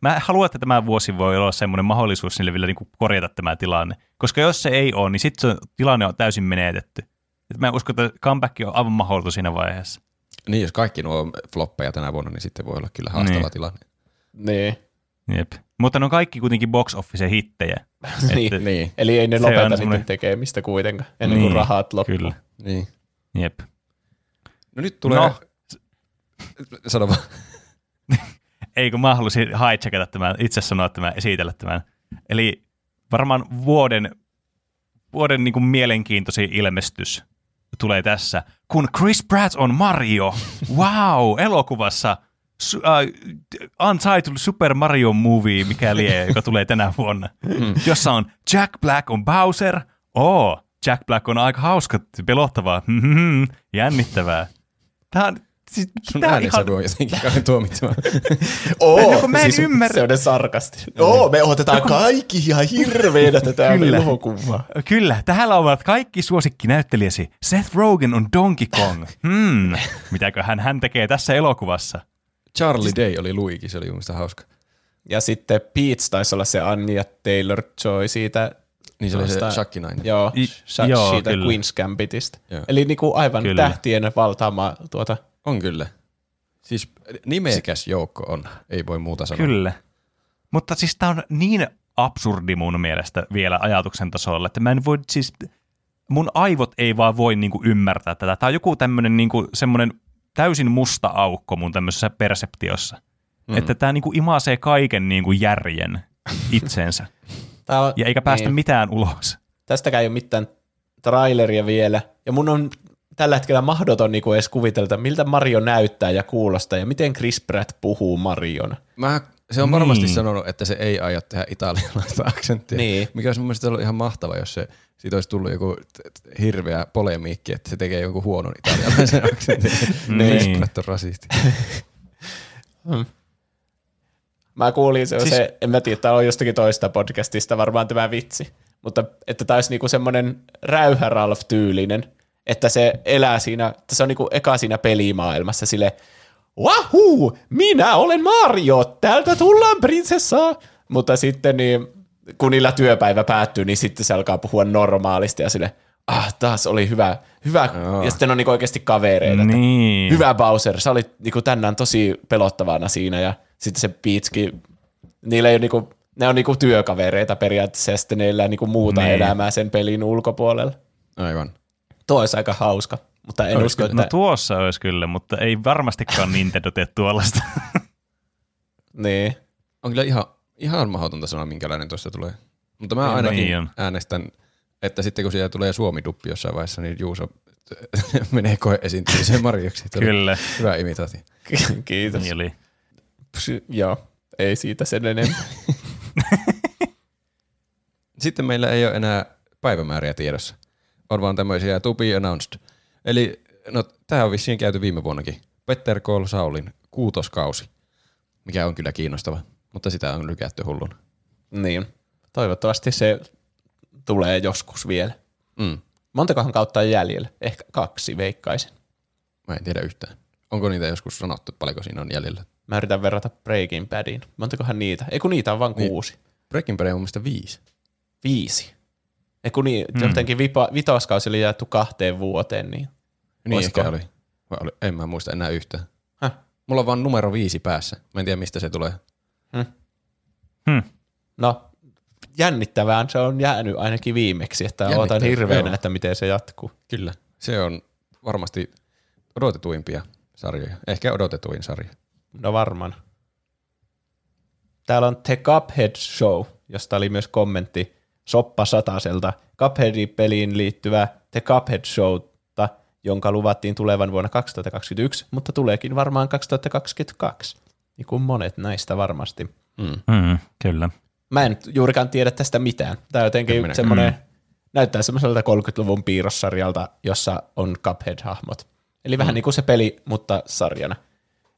Speaker 1: mä haluan, että tämä vuosi voi olla semmoinen mahdollisuus niille vielä niinku korjata tämä tilanne. Koska jos se ei ole, niin sitten se tilanne on täysin menetetty. Et mä uskon, että comeback on aivan mahdollista siinä vaiheessa.
Speaker 3: Niin, jos kaikki nuo on floppeja tänä vuonna, niin sitten voi olla kyllä haastava
Speaker 1: Niin.
Speaker 3: tilanne.
Speaker 2: Niin.
Speaker 1: Jep. Mutta ne on kaikki kuitenkin box office hittejä.
Speaker 2: niin.
Speaker 3: Niin,
Speaker 2: Eli ei ne lopeta niiden
Speaker 1: semmoinen-
Speaker 2: tekemistä kuitenkaan, ennen
Speaker 1: Niin,
Speaker 2: kuin rahat loppuu.
Speaker 1: Kyllä.
Speaker 3: niin.
Speaker 1: Jep.
Speaker 3: No nyt tulee...
Speaker 1: No.
Speaker 3: No. Sano vaan.
Speaker 1: Ei kun mä halusin hijackata tämän, itse sanoa tämän, esitellä tämän. Eli varmaan vuoden, vuoden niin kuin mielenkiintoisin ilmestys tulee tässä, kun Chris Pratt on Mario. Wow, elokuvassa su, uh, Untitled Super Mario Movie, mikä lie, joka tulee tänä vuonna. Mm. Jossa on Jack Black on Bowser. Oh, Jack Black on aika hauska, pelottavaa, Mhm, jännittävää. Tämä on, siis,
Speaker 3: Sun
Speaker 1: tää on
Speaker 3: on jotenkin tuomitseva.
Speaker 2: Oo,
Speaker 1: No, kun mä en ymmärrä-
Speaker 2: Se on sarkasti. Oo, me otetaan kaikki ihan hirveänä tätä elokuvaa.
Speaker 1: Kyllä, täällä ovat kaikki suosikkinäyttelijäsi. Seth Rogen on Donkey Kong. Hmm, mitäköhän hän tekee tässä elokuvassa?
Speaker 3: Charlie Day oli Luigi, se oli mun hauska.
Speaker 2: Ja sitten Peach taisi olla se Anya Taylor-Joy siitä.
Speaker 3: Niin se oli se shakkinainen.
Speaker 2: Joo,
Speaker 1: I- joo,
Speaker 2: siitä
Speaker 1: kyllä.
Speaker 2: Queen's Gambitista.
Speaker 3: Joo.
Speaker 2: Eli niinku aivan
Speaker 1: Kyllä.
Speaker 2: tähtien valtaama tuota.
Speaker 3: On kyllä. Siis nimekäs joukko on, ei voi muuta sanoa.
Speaker 1: Kyllä. Mutta siis tämä on niin absurdi mun mielestä vielä ajatuksen tasolla, että mä en voi siis, mun aivot ei vaan voi niinku ymmärtää tätä. Tämä on joku tämmöinen niinku, semmoinen täysin musta aukko mun tämmöisessä perseptiossa. Mm. Että tämä niinku imasee kaiken niinku järjen itseensä.
Speaker 2: Tää on,
Speaker 1: ja eikä päästä
Speaker 2: niin.
Speaker 1: mitään ulos.
Speaker 2: Tästäkään ei ole mitään traileria vielä. Ja mun on tällä hetkellä mahdoton niinku edes kuvitella, miltä Mario näyttää ja kuulostaa ja miten Chris Pratt puhuu Mariona.
Speaker 3: Mä, se on varmasti
Speaker 1: Niin.
Speaker 3: sanonut, että se ei aio tehdä italialaista aksenttia.
Speaker 2: Niin.
Speaker 3: Mikä olisi mun mielestä ollut ihan mahtava, jos se, siitä olisi tullut joku hirveä polemiikki, että se tekee jonkun huonon italialaisen aksentin.
Speaker 1: Niin.
Speaker 3: niin. on rasisti.
Speaker 2: Mä kuulin se,
Speaker 1: Siis-
Speaker 2: se en mä tiedä, tää on jostakin toista podcastista varmaan tämä vitsi, mutta että tämä olisi niinku semmoinen räyhä Ralph-tyylinen, että se elää siinä, että se on niinku eka siinä pelimaailmassa sille Wahuu, minä olen Mario, täältä tullaan prinsessaa. Mutta sitten niin, kun niillä työpäivä päättyy, niin sitten se alkaa puhua normaalisti ja sille, ah, taas oli hyvä, hyvä.
Speaker 3: Joo.
Speaker 2: Ja sitten on niinku oikeasti kavereita. että
Speaker 1: Niin.
Speaker 2: Hyvä Bowser, sä olit niinku tänään tosi pelottavana siinä ja sitten se Peachkin, niillä ei ole niinku, ne on niinku työkavereita periaatteessa ja sitten ne elää niinku muuta
Speaker 1: Niin.
Speaker 2: niin. elämää sen pelin ulkopuolella.
Speaker 3: Aivan.
Speaker 2: Tuo olisi aika hauska, mutta en
Speaker 3: Olisi
Speaker 2: usko, että...
Speaker 1: No tuossa olisi kyllä, mutta ei varmastikaan Nintendo tee tuollaista.
Speaker 2: Niin.
Speaker 3: On kyllä ihan, ihan mahdotonta sanoa, minkälainen tuosta tulee. Mutta mä ainakin
Speaker 1: Niin on.
Speaker 3: äänestän, että sitten kun siellä tulee Suomi-duppi jossain vaiheessa, niin Juuso menee koe esiintymiseen Marjoksi.
Speaker 1: Kyllä.
Speaker 3: Hyvä imitaatio.
Speaker 2: Kiitos.
Speaker 1: Niin oli.
Speaker 2: Psy- joo, ei siitä sen enempää.
Speaker 3: Sitten meillä ei ole enää päivämääriä tiedossa. On vaan tämmöisiä to be announced. Eli no, tämä on vissiin käyty viime vuonnakin. Petter Call Saulin kuutoskausi, mikä on kyllä kiinnostava, mutta sitä on lykätty hullun.
Speaker 2: niin. Toivottavasti se tulee joskus vielä.
Speaker 3: Mm.
Speaker 2: Montakohan kautta on jäljellä? Ehkä kaksi, veikkaisin.
Speaker 3: Mä en tiedä yhtään. Onko niitä joskus sanottu, paljonko siinä on jäljellä?
Speaker 2: Mä yritän verrata Breaking Badiin. Montakohan niitä? Ei kun niitä on vain
Speaker 3: Niin.
Speaker 2: kuusi.
Speaker 3: Breaking Bad on mun mielestä viisi.
Speaker 2: Viisi. Ei kun niin,
Speaker 1: Hmm.
Speaker 2: mm. jotenkin vipa, vitoskausi oli jaettu kahteen vuoteen, niin
Speaker 3: Niin
Speaker 2: Olisiko?
Speaker 3: ehkä oli. Vai oli. En mä muista enää yhtään.
Speaker 2: Häh?
Speaker 3: Mulla on vaan numero viisi päässä. Mä en tiedä, mistä se tulee.
Speaker 1: Hmm.
Speaker 2: no jännittävään se on jäänyt ainakin viimeksi, että odotan hirveänä,
Speaker 3: joo.
Speaker 2: että miten se jatkuu.
Speaker 3: Kyllä. Se on varmasti odotetuimpia sarjoja. Ehkä odotetuin sarja.
Speaker 2: No varmaan. täällä on The Cuphead Show, josta oli myös kommentti Soppa Sataselta. Cupheadin peliin liittyvä The Cuphead Showta, jonka luvattiin tulevan vuonna 2021, mutta tuleekin varmaan 2022. Niin kuin monet näistä varmasti.
Speaker 1: Mm, kyllä.
Speaker 2: Mä en juurikaan tiedä tästä mitään. Tämä on jotenkin semmoinen, näyttää semmoiselta 30-luvun piirrossarjalta, jossa on Cuphead-hahmot. Eli vähän niin kuin se peli, mutta sarjana.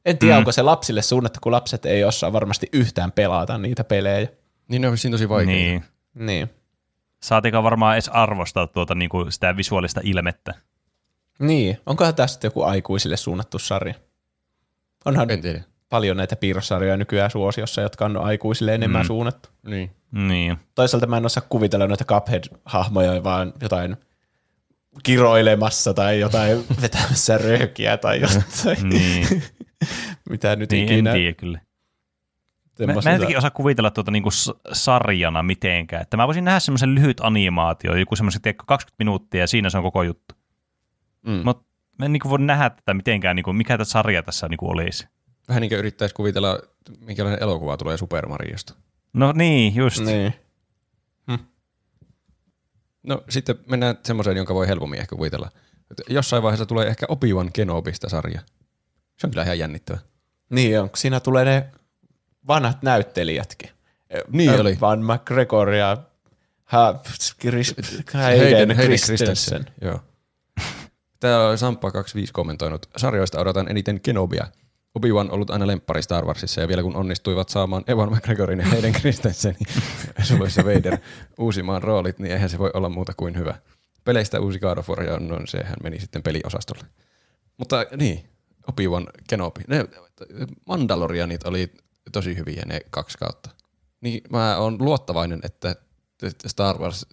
Speaker 2: En tiedä, onko se lapsille suunnattu, kun lapset ei osaa varmasti yhtään pelata niitä pelejä.
Speaker 3: Niin ne on siinä tosi vaikea.
Speaker 1: Niin.
Speaker 2: Niin.
Speaker 1: Saatiinkaan varmaan edes arvostaa tuota niin kuin sitä visuaalista ilmettä.
Speaker 2: Niin, onkohan tästä joku aikuisille suunnattu sarja? Onhan
Speaker 3: En tiedä.
Speaker 2: Paljon näitä piirrossarjoja nykyään suosiossa, jotka on aikuisille enemmän mm. suunnattu.
Speaker 3: Niin.
Speaker 1: Niin.
Speaker 2: Toisaalta mä en osaa kuvitella noita Cuphead-hahmoja, vaan jotain kiroilemassa tai jotain vetämässä röökiä tai jotain.
Speaker 1: Niin,
Speaker 2: Mitä nyt
Speaker 1: niin en
Speaker 2: ikinä.
Speaker 1: tiedä kyllä. Mä, mä en jotenkin osaa kuvitella tuota niinku sarjana mitenkään. Että mä voisin nähdä semmoisen lyhyt animaatio, joku semmoisen tiedätkö, 20 minuuttia ja siinä se on koko juttu.
Speaker 3: Mm.
Speaker 1: Mutta mä en niinku voi nähdä tätä mitenkään, niinku, mikä tämä sarja tässä niinku olisi.
Speaker 3: Vähän niin kuin yrittäisi kuvitella, minkälainen elokuva tulee Super Mariosta.
Speaker 1: No niin, just.
Speaker 2: Niin.
Speaker 3: No sitten mennään semmoiseen, jonka voi helpommin ehkä kuvitella. Jossain vaiheessa tulee ehkä Obi-Wan Kenobista sarja. Se on kyllä ihan jännittävä.
Speaker 2: Niin on, siinä tulee ne vanhat näyttelijätkin.
Speaker 3: Niin
Speaker 2: Ö,
Speaker 3: oli.
Speaker 2: Van McGregor ja ha, Chris, Hayden, Christensen.
Speaker 3: Joo. Täällä on Samppa25 kommentoinut. Sarjoista odotan eniten Kenobia. Obi-Wan ollut aina lemppari Star Warsissa ja vielä kun onnistuivat saamaan Evan McGregorin ja Hayden Christensenin suluissa Vader uusimaan roolit, niin eihän se voi olla muuta kuin hyvä. Peleistä uusi God of War, ja no, sehän meni sitten peliosastolle. Mutta niin, Obi-Wan Kenobi. Ne Mandalorianit oli tosi hyviä ne kaksi kautta. Niin mä oon luottavainen, että Star Wars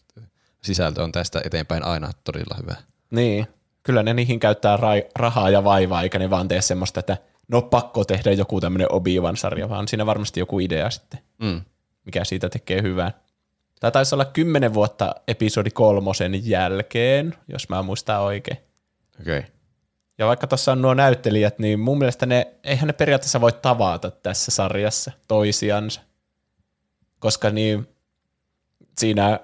Speaker 3: sisältö on tästä eteenpäin aina todella hyvä.
Speaker 2: Niin, kyllä ne niihin käyttää rai- rahaa ja vaivaa, eikä ne vaan tee semmoista, että no pakko tehdä joku tämmöinen Obi-Wan-sarja, vaan siinä varmasti joku idea sitten,
Speaker 3: Mm.
Speaker 2: mikä siitä tekee hyvää. Tämä taisi olla kymmenen vuotta episodi kolmosen jälkeen, jos mä muistan oikein.
Speaker 3: Okei. Okay.
Speaker 2: Ja vaikka tuossa on nuo näyttelijät, niin mun mielestä ne, eihän ne periaatteessa voi tavata tässä sarjassa toisiansa. Koska niin siinä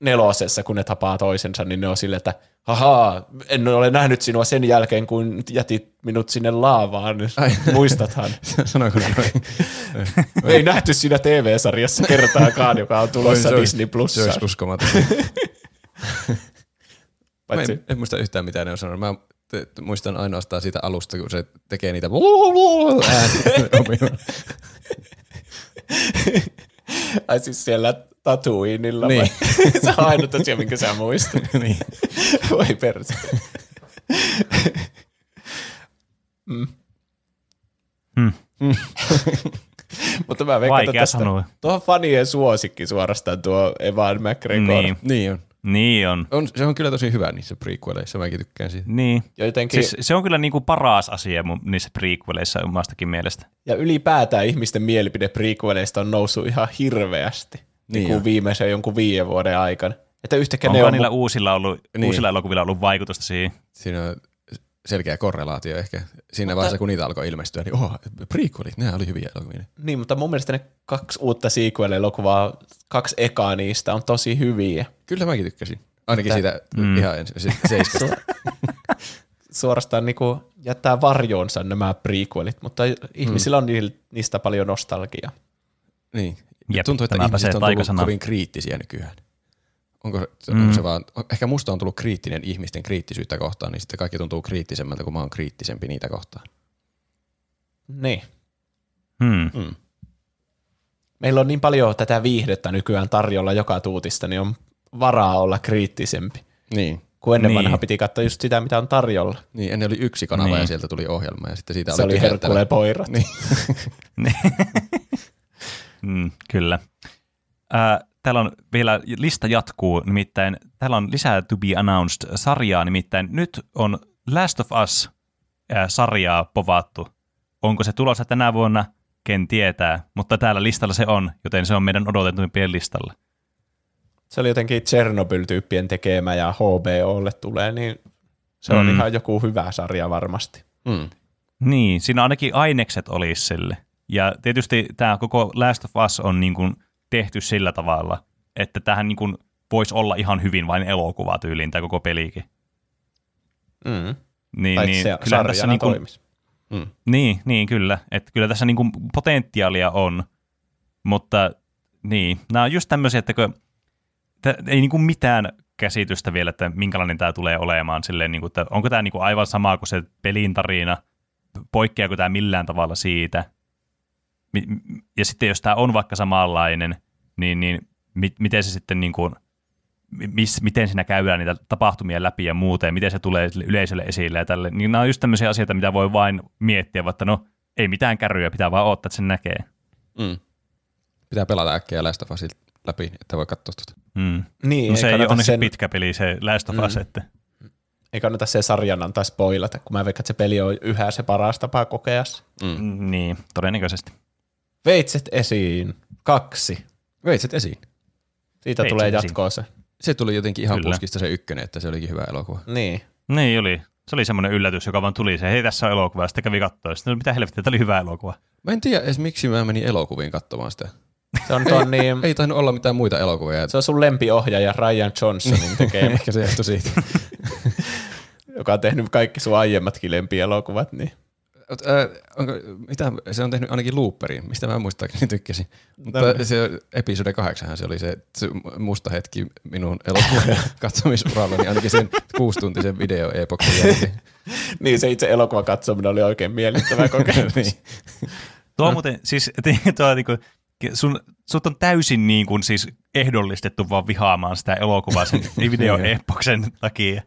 Speaker 2: nelosessa, kun ne tapaa toisensa, niin ne on silleen, että hahaa, en ole nähnyt sinua sen jälkeen, kun jätit minut sinne laavaan. Muistathan.
Speaker 3: Sanoiko noin?
Speaker 2: Ei nähty siinä TV-sarjassa kertaakaan, joka on tulossa
Speaker 3: Se olisi-
Speaker 2: Disney
Speaker 3: Se
Speaker 2: Plussa.
Speaker 3: olisi uskomaton.
Speaker 2: Paitsi,
Speaker 3: en, en, muista yhtään mitään ne on sanonut. Mä muistan ainoastaan siitä alusta, kun se tekee niitä ääniä.
Speaker 2: ai siis siellä Tatooinilla.
Speaker 3: Niin.
Speaker 2: vai? se on ainut asia, minkä sä muistat.
Speaker 3: niin.
Speaker 2: Voi perse.
Speaker 1: Hmm.
Speaker 2: Mutta mä veikkaan, että
Speaker 1: Vaikea
Speaker 2: tästä,
Speaker 1: sanoa.
Speaker 2: tuo on fanien suosikki suorastaan tuo Evan McGregor.
Speaker 1: Niin,
Speaker 3: niin on.
Speaker 1: niin on.
Speaker 3: on. Se on kyllä tosi hyvä niissä prequeleissa, mäkin tykkään siitä.
Speaker 1: Niin.
Speaker 2: Ja, jotenkin,
Speaker 1: Siis se on kyllä niinku paras asia mun, niissä prequeleissa omastakin mielestä.
Speaker 2: ja ylipäätään ihmisten mielipide prequeleista on noussut ihan hirveästi niin
Speaker 3: Niin
Speaker 2: kuin
Speaker 3: on.
Speaker 2: viimeisen jonkun viiden vuoden aikana. Että yhtäkkiä
Speaker 1: Onko
Speaker 2: ne on,
Speaker 1: niillä uusilla, ollut,
Speaker 3: Niin.
Speaker 1: uusilla elokuvilla ollut vaikutusta siihen?
Speaker 3: Siinä on selkeä korrelaatio ehkä. Siinä vaiheessa, kun niitä alkoi ilmestyä, niin oho, prequelit, nämä oli hyviä elokuvia.
Speaker 2: niin, mutta mun mielestä ne kaksi uutta sequel-elokuvaa, kaksi ekaa niistä on tosi hyviä.
Speaker 3: Kyllä mäkin tykkäsin. Ainakin
Speaker 2: Mutta-
Speaker 3: siitä
Speaker 1: Mm.
Speaker 3: ihan ensin, se- seiskasta.
Speaker 2: Suorastaan niin kuin jättää varjoonsa nämä prequelit, mutta ihmisillä on niil- niistä paljon nostalgiaa.
Speaker 3: Niin.
Speaker 1: Jep,
Speaker 3: Tuntuu, että ihmiset
Speaker 1: se
Speaker 3: on tullut kovin kriittisiä nykyään. Onko, se-
Speaker 1: Mm.
Speaker 3: onko se vaan, ehkä musta on tullut kriittinen ihmisten kriittisyyttä kohtaan, niin sitten kaikki tuntuu kriittisemmältä, kun mä oon kriittisempi niitä kohtaan.
Speaker 2: Niin.
Speaker 1: Hmm.
Speaker 3: Mm.
Speaker 2: Meillä on niin paljon tätä viihdettä nykyään tarjolla joka tuutista, niin on varaa olla kriittisempi.
Speaker 3: Niin.
Speaker 2: Kun ennen
Speaker 1: Niin.
Speaker 2: vanha piti katsoa just sitä, mitä on tarjolla.
Speaker 3: Niin, ennen oli yksi kanava
Speaker 1: Niin.
Speaker 3: ja sieltä tuli ohjelma ja sitten siitä
Speaker 2: Se oli. Herkule Poirat.
Speaker 3: Niin.
Speaker 1: Mm, kyllä. Ää, täällä on vielä, lista jatkuu, nimittäin täällä on lisää To Be Announced sarjaa, nimittäin nyt on Last of Us ää, sarjaa povattu. Onko se tulossa tänä vuonna? Ken tietää, mutta täällä listalla se on, joten se on meidän odotetuimpien listalla.
Speaker 2: Se oli jotenkin Chernobyl-tyyppien tekemä ja HBOlle tulee, niin se on
Speaker 1: Mm.
Speaker 2: ihan joku hyvä sarja varmasti.
Speaker 3: Mm.
Speaker 1: Niin, siinä ainakin ainekset olisi sille. Ja tietysti tämä koko Last of Us on niin kuin tehty sillä tavalla, että tähän niin kuin voisi olla ihan hyvin vain elokuva tyyliin tämä koko pelikin.
Speaker 2: Mm.
Speaker 1: Niin,
Speaker 2: Tai
Speaker 1: niin,
Speaker 2: se
Speaker 1: kyllähän tässä niin kuin,
Speaker 2: toimisi.
Speaker 1: niin, niin, kyllä. Että kyllä tässä niin kuin potentiaalia on, mutta niin, nämä on just tämmöisiä, että kun, tä- ei niin kuin mitään käsitystä vielä, että minkälainen tämä tulee olemaan. Silleen, niin kuin, että onko tämä niin kuin aivan sama kuin se pelin tarina, poikkeako tämä millään tavalla siitä. Ja sitten jos tämä on vaikka samanlainen, niin, niin mi- miten se sitten niin kuin, miss, miten siinä käydään niitä tapahtumia läpi ja muuta, ja miten se tulee yleisölle esille ja tälle. Niin nämä on just tämmöisiä asioita, mitä voi vain miettiä, vaikka no ei mitään kärryä, pitää vaan odottaa, että sen näkee.
Speaker 3: Mm. Pitää pelata äkkiä Last of Usin läpi, että voi katsoa tuota.
Speaker 1: Mm.
Speaker 2: Niin,
Speaker 1: No se ei ole
Speaker 2: sen,
Speaker 1: pitkä peli, se Last of Us, mm. että
Speaker 2: ei kannata sen sarjan antaa spoilata, kun mä veikkaan, että se peli on yhä se paras tapa kokea se.
Speaker 1: mm. niin, todennäköisesti.
Speaker 2: Veitset esiin. Kaksi.
Speaker 3: Veitset esiin.
Speaker 2: Siitä
Speaker 1: Veitset
Speaker 2: tulee jatkoa se.
Speaker 3: Se tuli jotenkin ihan
Speaker 1: Kyllä.
Speaker 3: puskista se ykkönen, että se olikin hyvä elokuva.
Speaker 2: Niin.
Speaker 1: Niin oli. Se oli semmoinen yllätys, joka vaan tuli se, hei tässä on elokuva, ja sitten kävi katsoa, ja sitten oli, mitä helvettiä, tämä oli hyvä elokuva.
Speaker 3: Mä en tiedä edes miksi mä menin elokuviin katsomaan sitä.
Speaker 2: Se on, tuon, niin,
Speaker 3: Ei tainnut olla mitään muita elokuvia.
Speaker 2: se on sun lempiohjaaja Ryan Johnsonin tekemä,
Speaker 3: Ehkä se johtui siitä.
Speaker 2: joka on tehnyt kaikki sun aiemmatkin lempielokuvat. Niin.
Speaker 3: Onko, mitä, se on tehnyt ainakin Looperin, mistä mä muistaakseni tykkäsin. Mutta
Speaker 2: Tämä-
Speaker 3: se episode kahdeksanhan se oli se, se musta hetki minun elokuvan katsomisuuralla, niin ainakin sen kuusituntisen videoepoksen jälkeen.
Speaker 2: niin se itse elokuvan katsominen oli oikein miellyttävä kokemus.
Speaker 3: niin.
Speaker 1: Tuo muuten, siis tuo, niin kuin, sun, sut on täysin niin kuin, siis ehdollistettu vaan vihaamaan sitä elokuvaa sen videoepoksen takia.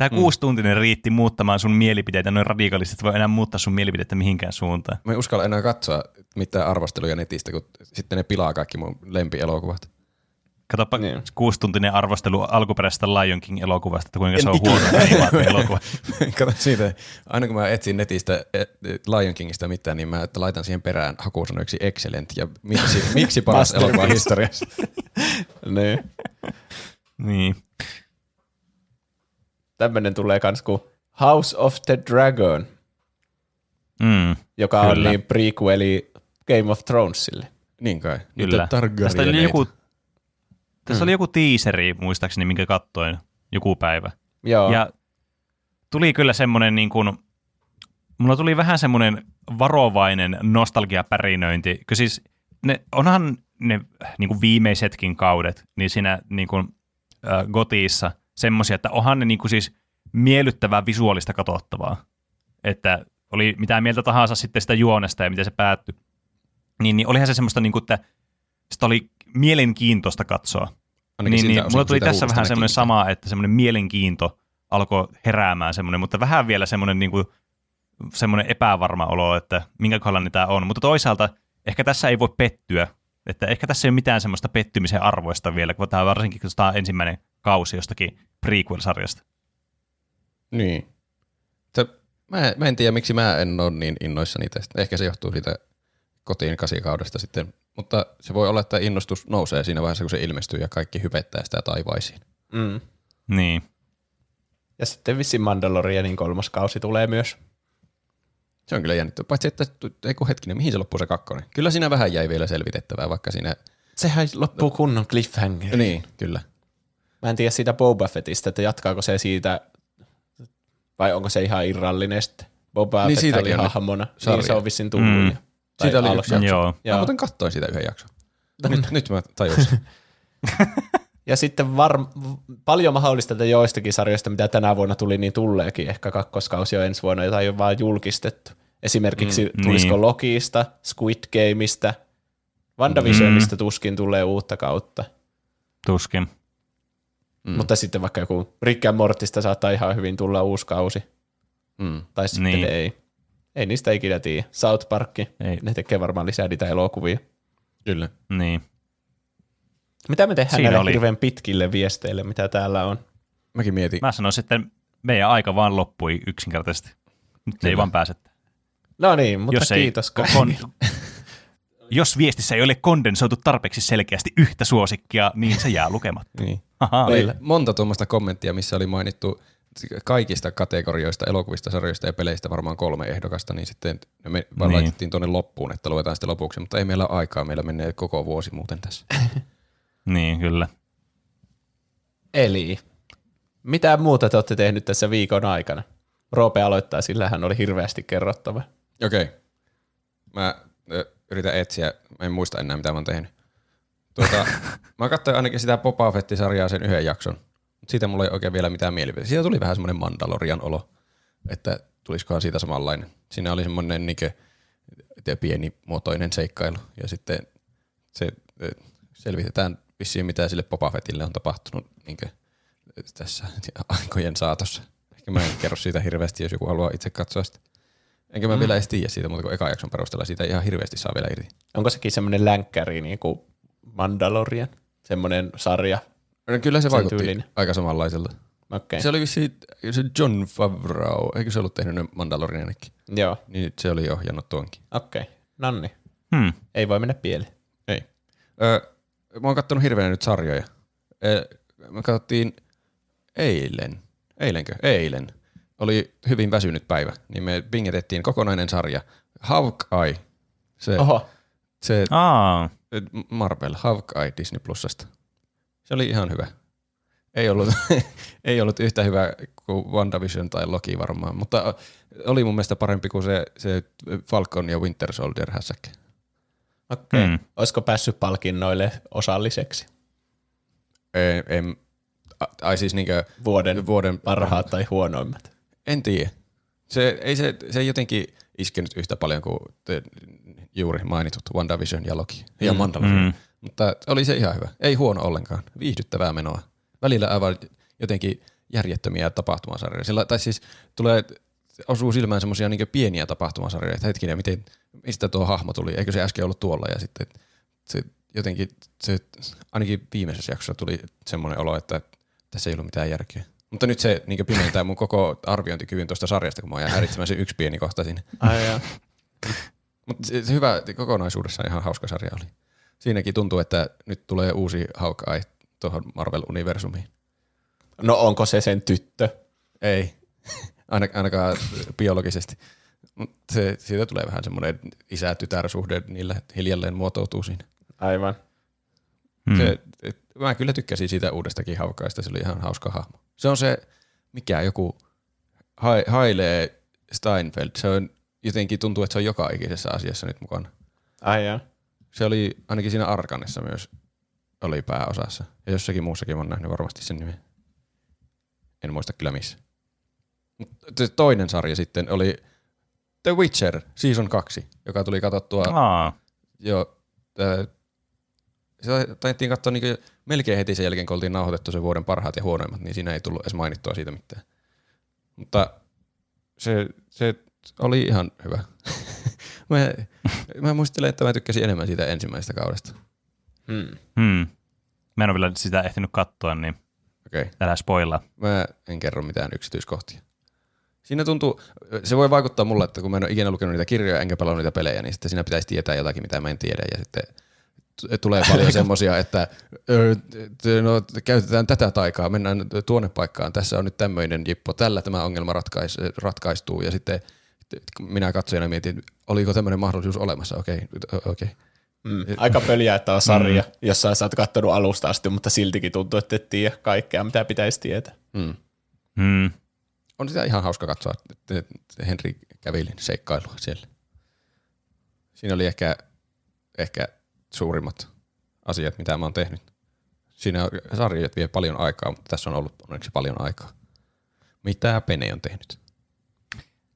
Speaker 1: Tämä kuusituntinen riitti muuttamaan sun mielipiteitä noin radikaalisti, että voi enää muuttaa sun mielipidettä mihinkään suuntaan.
Speaker 3: Mä en uskalla enää katsoa mitään arvosteluja netistä, kun sitten ne pilaa kaikki mun lempielokuvat.
Speaker 1: Katsopa
Speaker 2: Niin.
Speaker 1: kuusituntinen arvostelu alkuperäisestä Lion King-elokuvasta, että kuinka se on huono animaatio-elokuva.
Speaker 3: Kato siitä, aina kun mä etsin netistä eh, Lion Kingistä mitään, niin mä että laitan siihen perään hakusanoiksi excellent ja miksi, miksi paras elokuva historiassa.
Speaker 2: niin.
Speaker 1: niin.
Speaker 2: Tämmöinen tulee kans kuin House of the Dragon,
Speaker 1: Mm,
Speaker 2: joka on
Speaker 1: Kyllä.
Speaker 2: niin prequeli Game of Thronesille.
Speaker 3: Niin kai.
Speaker 1: kyllä. Tästä oli joku, tässä
Speaker 2: Mm.
Speaker 1: oli joku teaseri, muistaakseni, minkä kattoin joku päivä.
Speaker 2: Joo.
Speaker 1: Ja tuli kyllä semmoinen niin kuin, mulla tuli vähän semmoinen varovainen nostalgiapärinöinti, kun siis ne, onhan ne niin kuin viimeisetkin kaudet, niin siinä niin kuin, äh, gotiissa semmoisia, että onhan ne niin kuin siis miellyttävää visuaalista katsottavaa, että oli mitä mieltä tahansa sitten sitä juonesta ja miten se päättyi, niin, niin olihan se semmoista, niin kuin, että sitä oli mielenkiintoista katsoa.
Speaker 3: Ainakin
Speaker 1: Niin, niin mulla tuli tässä vähän semmoinen sama, että semmoinen mielenkiinto alkoi heräämään semmoinen, mutta vähän vielä semmoinen, niin kuin, semmoinen epävarma olo, että minkä kohdalla tämä on. Mutta toisaalta ehkä tässä ei voi pettyä, että ehkä tässä ei ole mitään semmoista pettymisen arvoista vielä, kun tämä varsinkin kun tämä on ensimmäinen kausi jostakin prequel-sarjasta.
Speaker 3: Niin. Se, mä, en- mä en tiedä, miksi mä en ole niin innoissani tästä. Ehkä se johtuu siitä kotiin kasikaudesta sitten. Mutta se voi olla, että innostus nousee siinä vaiheessa, kun se ilmestyy ja kaikki hypettää sitä taivaisiin.
Speaker 2: Mm.
Speaker 1: Niin.
Speaker 2: Ja sitten vissiin Mandalorianin kolmas kausi tulee myös.
Speaker 3: Se on kyllä jännittävää. Paitsi, että ei kun hetkinen, mihin se loppuu se kakkonen? Kyllä siinä vähän jäi vielä selvitettävää, vaikka siinä...
Speaker 2: Sehän loppuu kunnon cliffhanger.
Speaker 3: Niin, kyllä.
Speaker 2: Mä en tiedä siitä Boba Fettistä, että jatkaako se siitä, vai onko se ihan irrallinen sitten. Boba
Speaker 3: Niin,
Speaker 2: niin Fett oli hahmona.
Speaker 3: sarja.
Speaker 2: Niin se on vissiin tullut.
Speaker 1: Mm.
Speaker 3: Siitä oli yksi jakso.
Speaker 1: Joo.
Speaker 3: Mä muuten katsoin sitä yhden jakson. Nyt, nyt mä tajusin.
Speaker 2: Ja sitten var, paljon mahdollista, että joistakin sarjoista, mitä tänä vuonna tuli, niin tulleekin ehkä kakkoskausi jo ensi vuonna, jota ei ole vaan julkistettu. Esimerkiksi mm, tulisiko
Speaker 1: niin.
Speaker 2: Lokiista, Squid Gameista, WandaVisionista mm. tuskin tulee uutta kautta.
Speaker 1: Tuskin.
Speaker 2: Mm. Mutta sitten vaikka joku Rick and Mortista saattaa ihan hyvin tulla uusi kausi.
Speaker 3: Mm.
Speaker 2: Tai sitten
Speaker 1: Niin.
Speaker 2: ei. Ei niistä ikinä tiedä. South Park,
Speaker 1: Ei.
Speaker 2: ne tekee varmaan lisää niitä elokuvia.
Speaker 3: Kyllä.
Speaker 1: Niin.
Speaker 2: Mitä me tehdään
Speaker 1: Siinä
Speaker 2: näille
Speaker 1: oli.
Speaker 2: hirveän pitkille viesteille, mitä täällä on?
Speaker 3: Mäkin mietin.
Speaker 1: Mä sanoisin, että meidän aika vaan loppui yksinkertaisesti. Nyt ei vaan pääse.
Speaker 2: No niin, mutta
Speaker 1: jos
Speaker 2: kiitos.
Speaker 1: Ei, kon, jos viestissä ei ole kondensoitu tarpeeksi selkeästi yhtä suosikkia, niin se jää lukematta.
Speaker 3: Niin.
Speaker 1: Ahaa.
Speaker 3: Oli monta tuommoista kommenttia, missä oli mainittu kaikista kategorioista, elokuvista, sarjoista ja peleistä varmaan kolme ehdokasta, niin sitten me vaan
Speaker 1: Niin.
Speaker 3: laitettiin tuonne loppuun, että luetaan sitten lopuksi, mutta ei meillä ole aikaa, meillä menee koko vuosi muuten tässä.
Speaker 1: Niin, kyllä.
Speaker 2: Eli, mitä muuta te olette tehnyt tässä viikon aikana? Roope aloittaa, sillä hän oli hirveästi kerrottava.
Speaker 3: Okei. Okay. Mä ö, yritän etsiä, mä en muista enää mitä mä oon tehnyt. Tuota, mä katsoin ainakin sitä Boba Fett-sarjaa sen yhden jakson, mutta siitä mulla ei oikein vielä mitään mielipiteitä. Siitä tuli vähän semmoinen Mandalorian olo, että tulisikohan siitä samanlainen. Siinä oli semmoinen niinkö, te- pienimuotoinen seikkailu ja sitten se selvitetään vissiin mitä sille Boba Fettille on tapahtunut niinkö, tässä aikojen saatossa. Ehkä mä en kerro siitä hirveästi, jos joku haluaa itse katsoa sitä. Enkä mä mm. vielä edes tiedä siitä, mutta kun eka jakson perusteella siitä ihan hirveästi saa vielä irti.
Speaker 2: Onko sekin semmoinen länkkäri niin kuin Mandalorian? Semmoinen sarja?
Speaker 3: No, kyllä se
Speaker 2: Sen
Speaker 3: vaikutti
Speaker 2: tyylinen.
Speaker 3: aika samanlaiselta.
Speaker 2: Okei.
Speaker 3: Se oli vissiin se John Favreau, eikö se ollut tehnyt ne Mandalorianikin?
Speaker 2: Joo,
Speaker 3: Niin se oli ohjannut tuonkin.
Speaker 2: okei. Nonni.
Speaker 1: Hmm.
Speaker 2: Ei voi mennä pieleen.
Speaker 3: Ei. Öö, mä oon kattonut hirveän nyt sarjoja. Öö, me katsottiin eilen, eilenkö? Eilen. Oli hyvin väsynyt päivä, niin me pingetettiin kokonainen sarja. Hawkeye, se,
Speaker 2: Oho,
Speaker 3: se
Speaker 1: Aa,
Speaker 3: Marvel, Hawkeye Disney Plusasta. Se oli ihan hyvä. Ei ollut, ei ollut yhtä hyvä kuin WandaVision tai Loki varmaan, mutta oli mun mielestä parempi kuin se, se Falcon ja Winter Soldier hässäkkä.
Speaker 2: okei.
Speaker 1: Mm.
Speaker 2: Olisiko päässyt palkinnoille osalliseksi?
Speaker 3: Ei, en, a- ai siis niinkö
Speaker 2: Vuoden,
Speaker 3: vuoden
Speaker 2: parhaat tai huonoimmat?
Speaker 3: En tiedä. Se ei, se, se ei jotenkin iskenyt yhtä paljon kuin te, juuri mainitut WandaVision ja Loki ja
Speaker 2: Mm.
Speaker 3: Mandalorian.
Speaker 1: Mm.
Speaker 3: Mutta oli se ihan hyvä. Ei huono ollenkaan. Viihdyttävää menoa. Välillä aivan jotenkin järjettömiä tapahtumasarjoja. Sillä, tai siis tulee, osuu silmään semmoisia niin pieniä tapahtumasarjoja, että hetkinen, miten, mistä tuo hahmo tuli? Eikö se äsken ollut tuolla? Ja sitten se jotenkin, se, ainakin viimeisessä jaksossa tuli semmoinen olo, että tässä ei ollut mitään järkeä. Mutta nyt se niin pimentää mun koko arviointikyvyn tuosta sarjasta, kun mä jää häiritsemään se yksi pieni kohta sinne.
Speaker 2: Ai.
Speaker 3: Mutta se, se hyvä kokonaisuudessaan ihan hauska sarja oli. Siinäkin tuntuu, että nyt tulee uusi Hawkeye tuohon Marvel-universumiin.
Speaker 2: No onko se sen tyttö?
Speaker 3: Ei, Aina- ainakaan biologisesti. Mut se, siitä tulee vähän semmoinen isä-tytär-suhde, niillä hiljalleen muotoutuu siinä.
Speaker 2: Aivan.
Speaker 1: Hmm.
Speaker 3: Se, et, mä kyllä tykkäsin siitä uudestakin haukaista, se oli ihan hauska hahmo. Se on se, mikä joku Hai- Haile Steinfeld, se on jotenkin tuntuu, että se on joka ikisessä asiassa nyt mukana.
Speaker 2: Ai joo.
Speaker 3: Se oli ainakin siinä Arkanessa myös oli pääosassa. Ja jossakin muussakin mä oon nähnyt varmasti sen nimen. En muista kyllä missä. Mut se toinen sarja sitten oli The Witcher Season 2, joka tuli katsottua
Speaker 1: Aa,
Speaker 3: jo, ää, se taidettiin katsoa niin melkein heti sen jälkeen, kun oltiin nauhoitettu sen vuoden parhaat ja huonoimmat, niin siinä ei tullut edes mainittua siitä mitään. Mutta se, se oli ihan hyvä. mä, mä muistelen, että mä tykkäsin enemmän siitä ensimmäisestä kaudesta.
Speaker 2: Hmm.
Speaker 1: hmm. Mä en ole vielä sitä ehtinyt katsoa, niin
Speaker 3: Okei. Okay.
Speaker 1: älä spoilaa.
Speaker 3: Mä en kerro mitään yksityiskohtia. Siinä tuntuu, se voi vaikuttaa mulle, että kun mä en ole ikinä lukenut niitä kirjoja enkä pelannut niitä pelejä, niin sitten siinä pitäisi tietää jotakin, mitä mä en tiedä. Ja sitten tulee paljon semmosia, että no, käytetään tätä taikaa, mennään tuonne paikkaan, tässä on nyt tämmöinen jippo, tällä tämä ongelma ratkais, ratkaistuu. Ja sitten minä katsojana mietin, oliko tämmöinen mahdollisuus olemassa, okei, okay, okei. Okay.
Speaker 2: Mm. Aika pöliä, että on sarja, mm. jossa sä oot kattonut alusta asti, mutta siltikin tuntuu, että et tiedä kaikkea, mitä pitäisi tietää.
Speaker 3: Mm.
Speaker 1: Hmm.
Speaker 3: On sitä ihan hauska katsoa Henri Kävilin seikkailua siellä. Siinä oli ehkä, ehkä suurimmat asiat, mitä mä oon tehnyt. Siinä sarjat vie paljon aikaa, mutta tässä on ollut onneksi paljon aikaa. Mitä Pene on tehnyt?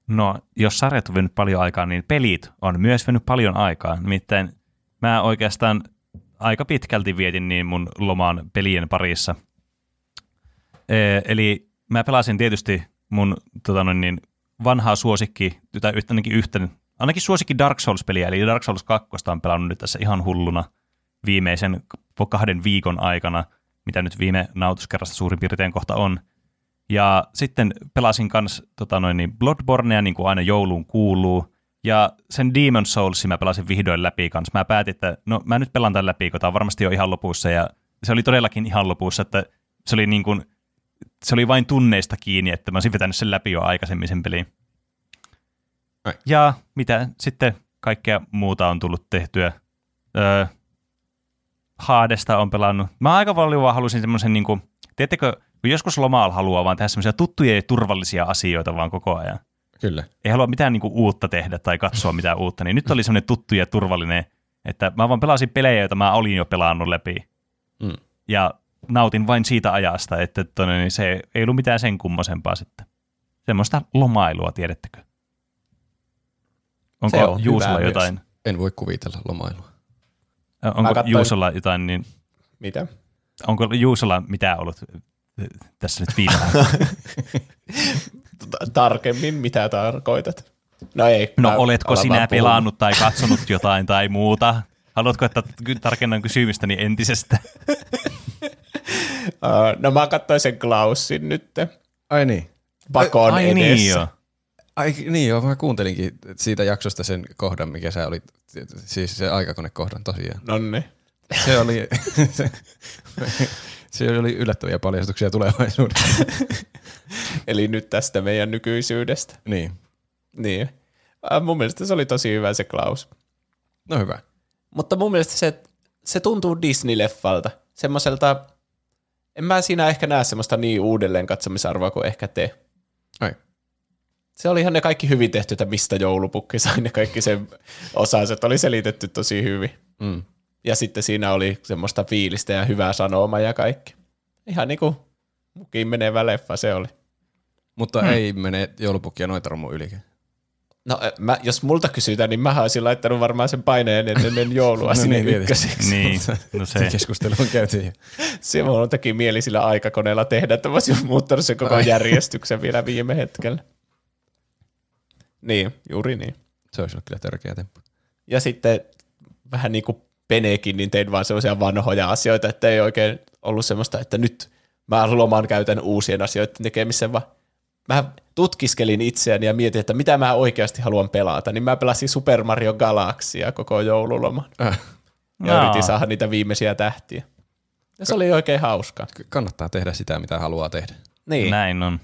Speaker 1: No, jos sarjat on vienyt paljon aikaa, niin pelit on myös vienyt paljon aikaa. Nimittäin mä oikeastaan aika pitkälti vietin niin mun lomaan pelien parissa. Ee, eli mä pelasin tietysti mun tota noin, niin, vanhaa suosikki, tai ainakin yhtä, ainakin suosikki Dark Souls-peliä, eli Dark Souls 2 on pelannut nyt tässä ihan hulluna viimeisen kahden viikon aikana, mitä nyt viime nautuskerrasta suurin piirtein kohta on. Ja sitten pelasin kans tota noin, niin Bloodbornea, niin kuin aina jouluun kuuluu. Ja sen Demon Soulsin mä pelasin vihdoin läpi kans. Mä päätin, että no mä nyt pelaan tämän läpi, kun tää on varmasti jo ihan lopussa. Ja se oli todellakin ihan lopussa, että se oli niin kuin, se oli vain tunneista kiinni, että mä olisin vetänyt sen läpi jo aikaisemmin sen pelin.
Speaker 3: Ai.
Speaker 1: Ja mitä sitten kaikkea muuta on tullut tehtyä. Öö, Haadesta on pelannut. Mä aika paljon vaan halusin semmoisen, niin kuin, tiedättekö, kun joskus lomaalla haluaa vaan tehdä semmoisia tuttuja ja turvallisia asioita vaan koko ajan.
Speaker 3: Kyllä.
Speaker 1: Ei halua mitään niin kuin, uutta tehdä tai katsoa mitään uutta, niin nyt oli semmoinen tuttu ja turvallinen, että mä vaan pelasin pelejä, joita mä olin jo pelannut läpi.
Speaker 3: Mm.
Speaker 1: Ja nautin vain siitä ajasta, että tonne, niin se ei ollut mitään sen kummosempaa sitten. Semmoista lomailua, tiedättekö? Onko
Speaker 2: Se on
Speaker 1: Juusolla jotain,
Speaker 3: En voi kuvitella lomailua.
Speaker 1: onko Juusolla jotain, niin
Speaker 2: Mitä?
Speaker 1: onko Juusolla mitään ollut tässä nyt viime aikoina?
Speaker 2: T- Tarkemmin, mitä tarkoitat? No ei.
Speaker 1: No
Speaker 2: mä
Speaker 1: oletko sinä pelannut tai katsonut jotain tai muuta? Haluatko, että tarkennan kysymystäni entisestä?
Speaker 2: Uh, no mä katsoin sen Klaussin nyt
Speaker 3: Ai niin.
Speaker 2: pakon
Speaker 1: Ai
Speaker 2: edessä.
Speaker 1: niin joo.
Speaker 3: Ai niin joo, mä kuuntelinkin siitä jaksosta sen kohdan, mikä sä olit, siis se aikakonekohdan tosiaan.
Speaker 2: Nonni.
Speaker 3: Se oli, se, se oli yllättäviä paljastuksia tulevaisuudessa.
Speaker 2: Eli nyt tästä meidän nykyisyydestä.
Speaker 3: niin,
Speaker 2: Niin. Uh, mun mielestä se oli tosi hyvä se Klaus.
Speaker 3: no hyvä.
Speaker 2: Mutta mun mielestä se, se tuntuu Disney-leffalta. Semmoiselta, en mä siinä ehkä näe semmoista niin uudelleen katsomisarvoa kuin ehkä te.
Speaker 3: Ai.
Speaker 2: Se oli ihan ne kaikki hyvin tehty, että mistä joulupukki sai ne kaikki sen osaset. Oli selitetty tosi hyvin.
Speaker 3: Mm.
Speaker 2: Ja sitten siinä oli semmoista fiilistä ja hyvää sanomaa ja kaikki. Ihan niinku mukiin menevä leffa se oli.
Speaker 3: Mutta hmm. ei mene joulupukkia noita romu yli.
Speaker 2: No mä, jos multa kysytään, niin mä olisin laittanut varmaan sen paineen ennen joulua no sinne
Speaker 3: niin,
Speaker 2: ykköseksi.
Speaker 1: Niin, no
Speaker 3: Se
Speaker 1: se.
Speaker 3: keskustelu on käyty. jo.
Speaker 2: Se mulla teki mieli sillä aikakoneella tehdä, että mä olisin muuttanut sen koko järjestyksen vielä viime hetkellä. Niin, juuri niin.
Speaker 3: Se olisi ollut kyllä törkeä temppu.
Speaker 2: Ja sitten vähän niin kuin Penekin, niin tein vaan sellaisia vanhoja asioita, että ei oikein ollut semmoista, että nyt mä loman käytän uusien asioiden tekemiseen, vaan mä tutkiskelin itseäni ja mietin, että mitä mä oikeasti haluan pelata, niin mä pelasin Super Mario Galaxia koko joululoman.
Speaker 3: Äh,
Speaker 2: Ja
Speaker 1: Jaa.
Speaker 2: yritin saada niitä viimeisiä tähtiä. Ja se oli oikein hauska.
Speaker 3: kannattaa tehdä sitä, mitä haluaa tehdä.
Speaker 2: Niin.
Speaker 1: Näin on.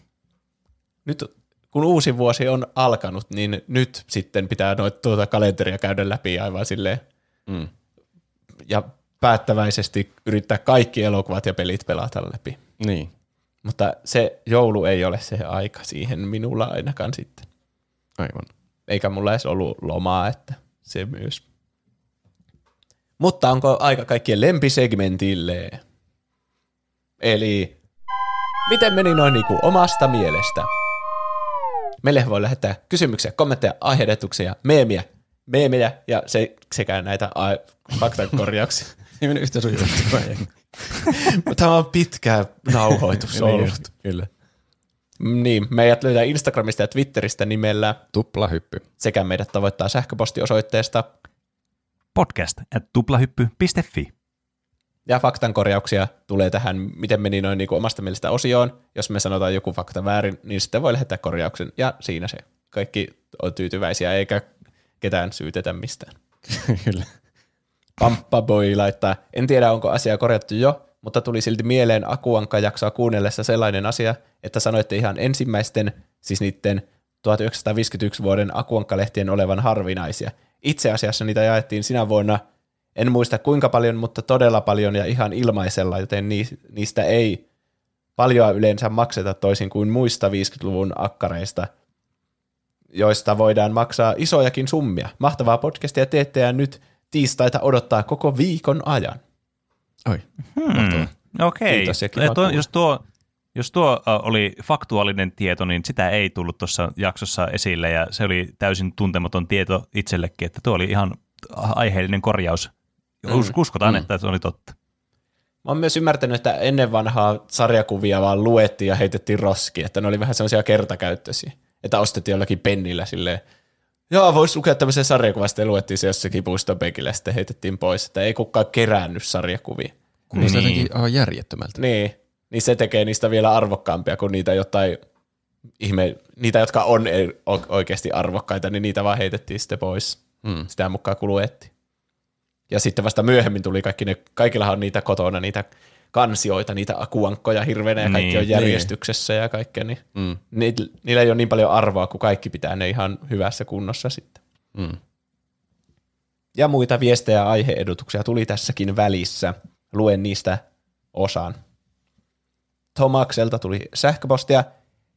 Speaker 2: nyt kun uusi vuosi on alkanut, niin nyt sitten pitää noita tuota kalenteria käydä läpi aivan silleen
Speaker 3: Mm.
Speaker 2: Ja päättäväisesti yrittää kaikki elokuvat ja pelit pelata läpi.
Speaker 3: Niin,
Speaker 2: Mutta se joulu ei ole se aika siihen minulla ainakaan sitten.
Speaker 3: aivan.
Speaker 2: Eikä mulla edes ollut lomaa, että se myös. Mutta onko aika kaikkien lempisegmentille? Eli miten meni noin niinku omasta mielestä? Meille voi lähettää kysymyksiä, kommentteja, aiheetuksia, meemiä, meemejä ja se, sekä näitä a- faktakorjauksia.
Speaker 3: Ei mennyt yhtä sujuvasti.
Speaker 2: Tämä on pitkä nauhoitus
Speaker 3: Niin
Speaker 2: ollut.
Speaker 3: Kyllä.
Speaker 2: Niin, meidät löytää Instagramista ja Twitteristä nimellä
Speaker 3: Tupla hyppy.
Speaker 2: sekä meidät tavoittaa sähköpostiosoitteesta
Speaker 1: Podcast at tuplahyppy.fi.
Speaker 2: ja faktankorjauksia tulee tähän, miten meni noin niin kuin omasta mielestä osioon. Jos me sanotaan joku fakta väärin, niin sitten voi lähettää korjauksen ja siinä se. Kaikki on tyytyväisiä eikä ketään syytetä mistään.
Speaker 3: Kyllä.
Speaker 2: Pamppa Boy laittaa, en tiedä onko asia korjattu jo, mutta tuli silti mieleen Akuankka-jaksoa kuunnellessa sellainen asia, että sanoitte ihan ensimmäisten, siis niiden 1951 vuoden Akuankka-lehtien olevan harvinaisia. Itse asiassa niitä jaettiin sinä vuonna, en muista kuinka paljon, mutta todella paljon ja ihan ilmaisella, joten ni- niistä ei paljon yleensä makseta toisin kuin muista 50-luvun akkareista, joista voidaan maksaa isojakin summia. Mahtavaa podcastia teette ja nyt tiistaita odottaa koko viikon ajan.
Speaker 3: Oi.
Speaker 1: Hmm. Okei. Tuo,
Speaker 2: kuulla.
Speaker 1: jos tuo, jos tuo uh, oli faktuaalinen tieto, niin sitä ei tullut tuossa jaksossa esille ja se oli täysin tuntematon tieto itsellekin, että tuo oli ihan aiheellinen korjaus. Mm. Uskotaan, mm. että se oli totta.
Speaker 2: Mä oon myös ymmärtänyt, että ennen vanhaa sarjakuvia vaan luettiin ja heitettiin roskiin, että ne oli vähän semmoisia kertakäyttöisiä. Että ostettiin jollakin pennillä silleen, joo, voisi lukea tämmöisen sarjakuvasta ja luettiin se jossakin puistopenkillä ja sitten heitettiin pois, että ei kukaan kerännyt sarjakuvia.
Speaker 3: Kuulostaa
Speaker 1: Niin.
Speaker 3: jotenkin aivan järjettömältä.
Speaker 2: Niin, niin se tekee niistä vielä arvokkaampia kuin niitä jotain ihme, niitä, jotka on oikeasti arvokkaita, niin niitä vaan heitettiin sitten pois.
Speaker 3: Mm.
Speaker 2: Sitä mukaan kuluetti. Ja sitten vasta myöhemmin tuli kaikki ne, kaikillahan on niitä kotona, niitä kansioita, niitä akuankkoja hirveänä ja kaikki
Speaker 1: Niin.
Speaker 2: on järjestyksessä ja kaikkea, niin
Speaker 3: Mm.
Speaker 2: niillä, niillä ei ole niin paljon arvoa, kun kaikki pitää ne ihan hyvässä kunnossa sitten.
Speaker 3: Mm.
Speaker 2: Ja muita viestejä ja aiheedutuksia tuli tässäkin välissä. Luen niistä osan. Tomakselta tuli sähköpostia.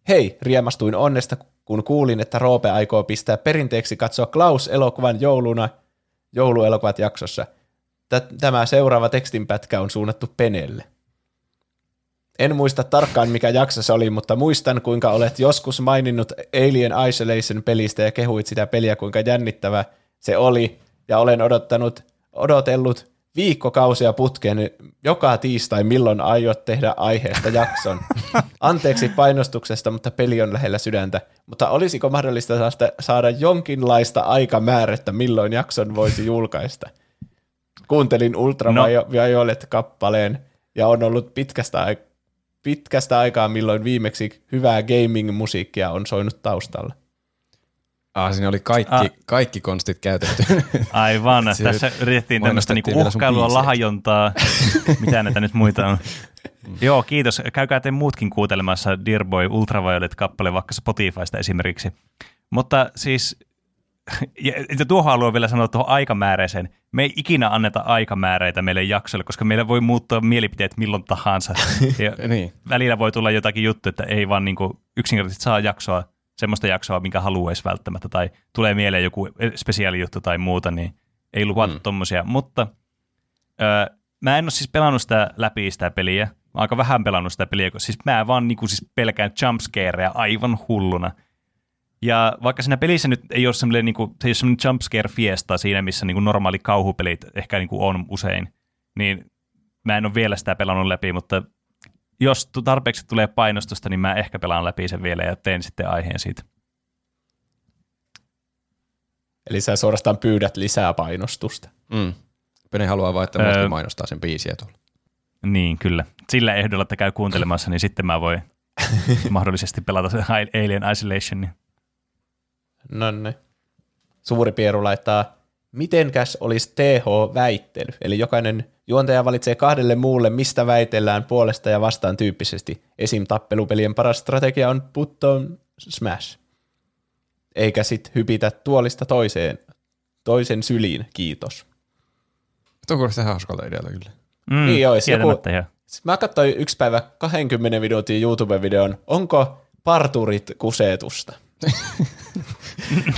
Speaker 2: Hei, riemastuin onnesta, kun kuulin, että Roope aikoo pistää perinteeksi katsoa Klaus-elokuvan jouluna jouluelokuvat jaksossa. Tä- Tämä seuraava tekstinpätkä on suunnattu Penelle. En muista tarkkaan, mikä jakso se oli, mutta muistan, kuinka olet joskus maininnut Alien Isolation-pelistä ja kehuit sitä peliä, kuinka jännittävä se oli, ja olen odottanut, odotellut viikkokausia putkeen joka tiistai, milloin aiot tehdä aiheesta jakson. Anteeksi painostuksesta, mutta peli on lähellä sydäntä. Mutta olisiko mahdollista saada, saada jonkinlaista aikamäärettä, milloin jakson voisi julkaista? Kuuntelin Ultraviolet-kappaleen ja on ollut pitkästä, pitkästä aikaa, milloin viimeksi hyvää gaming-musiikkia on soinut taustalla.
Speaker 3: Ah, siinä oli kaikki,
Speaker 1: Ah.
Speaker 3: kaikki konstit käytetty.
Speaker 1: Aivan, tässä yritettiin tämmöistä niinku uhkailua, lahjontaa, mitä näitä nyt muita on. Joo, kiitos. Käykää te muutkin kuuntelemassa Dear Boy Ultraviolet-kappale vaikka Spotifysta esimerkiksi. Mutta siis, ja, ja tuohon haluan vielä sanoa tuohon aikamääräiseen. Me ei ikinä anneta aikamääreitä meille jaksoille, koska meillä voi muuttua mielipiteet milloin tahansa. Ja
Speaker 3: niin.
Speaker 1: välillä voi tulla jotakin juttu, että ei vaan niinku yksinkertaisesti saa jaksoa, semmoista jaksoa, minkä haluaisi välttämättä, tai tulee mieleen joku spesiaalijuttu tai muuta, niin ei luvata mm. tommosia. Mutta öö, mä en ole siis pelannut sitä läpi sitä peliä, mä aika vähän pelannut sitä peliä, kun siis mä vaan niinku siis pelkään jumpscareja aivan hulluna. Ja vaikka siinä pelissä nyt ei ole semmoinen, niinku, se ei ole semmoinen jumpscare fiesta siinä, missä niinku normaali kauhupelit ehkä niinku on usein, niin mä en ole vielä sitä pelannut läpi, mutta jos tu- tarpeeksi tulee painostusta, niin mä ehkä pelaan läpi sen vielä ja teen sitten aiheen siitä.
Speaker 2: Eli sä suorastaan pyydät lisää painostusta.
Speaker 3: Mm. Pene haluaa vaan, että
Speaker 1: Öö.
Speaker 3: mainostaa sen biisiä tuolla.
Speaker 1: Niin, kyllä. Sillä ehdolla, että käy kuuntelemassa, niin sitten mä voin mahdollisesti pelata Alien Isolation.
Speaker 2: No niin. Suuri Pieru laittaa, mitenkäs olisi TH-väittely? Eli jokainen juontaja valitsee kahdelle muulle, mistä väitellään puolesta ja vastaan tyyppisesti. Esim. tappelupelien paras strategia on put on smash. Eikä sit hypitä tuolista toiseen, toisen syliin, kiitos.
Speaker 3: Tuo kuulostaa ihan hauskalta idealta kyllä.
Speaker 1: Mm,
Speaker 2: Niin olisi joku-. Mä katsoin yksi päivä 20 minuutin YouTube-videon, onko parturit kusetusta?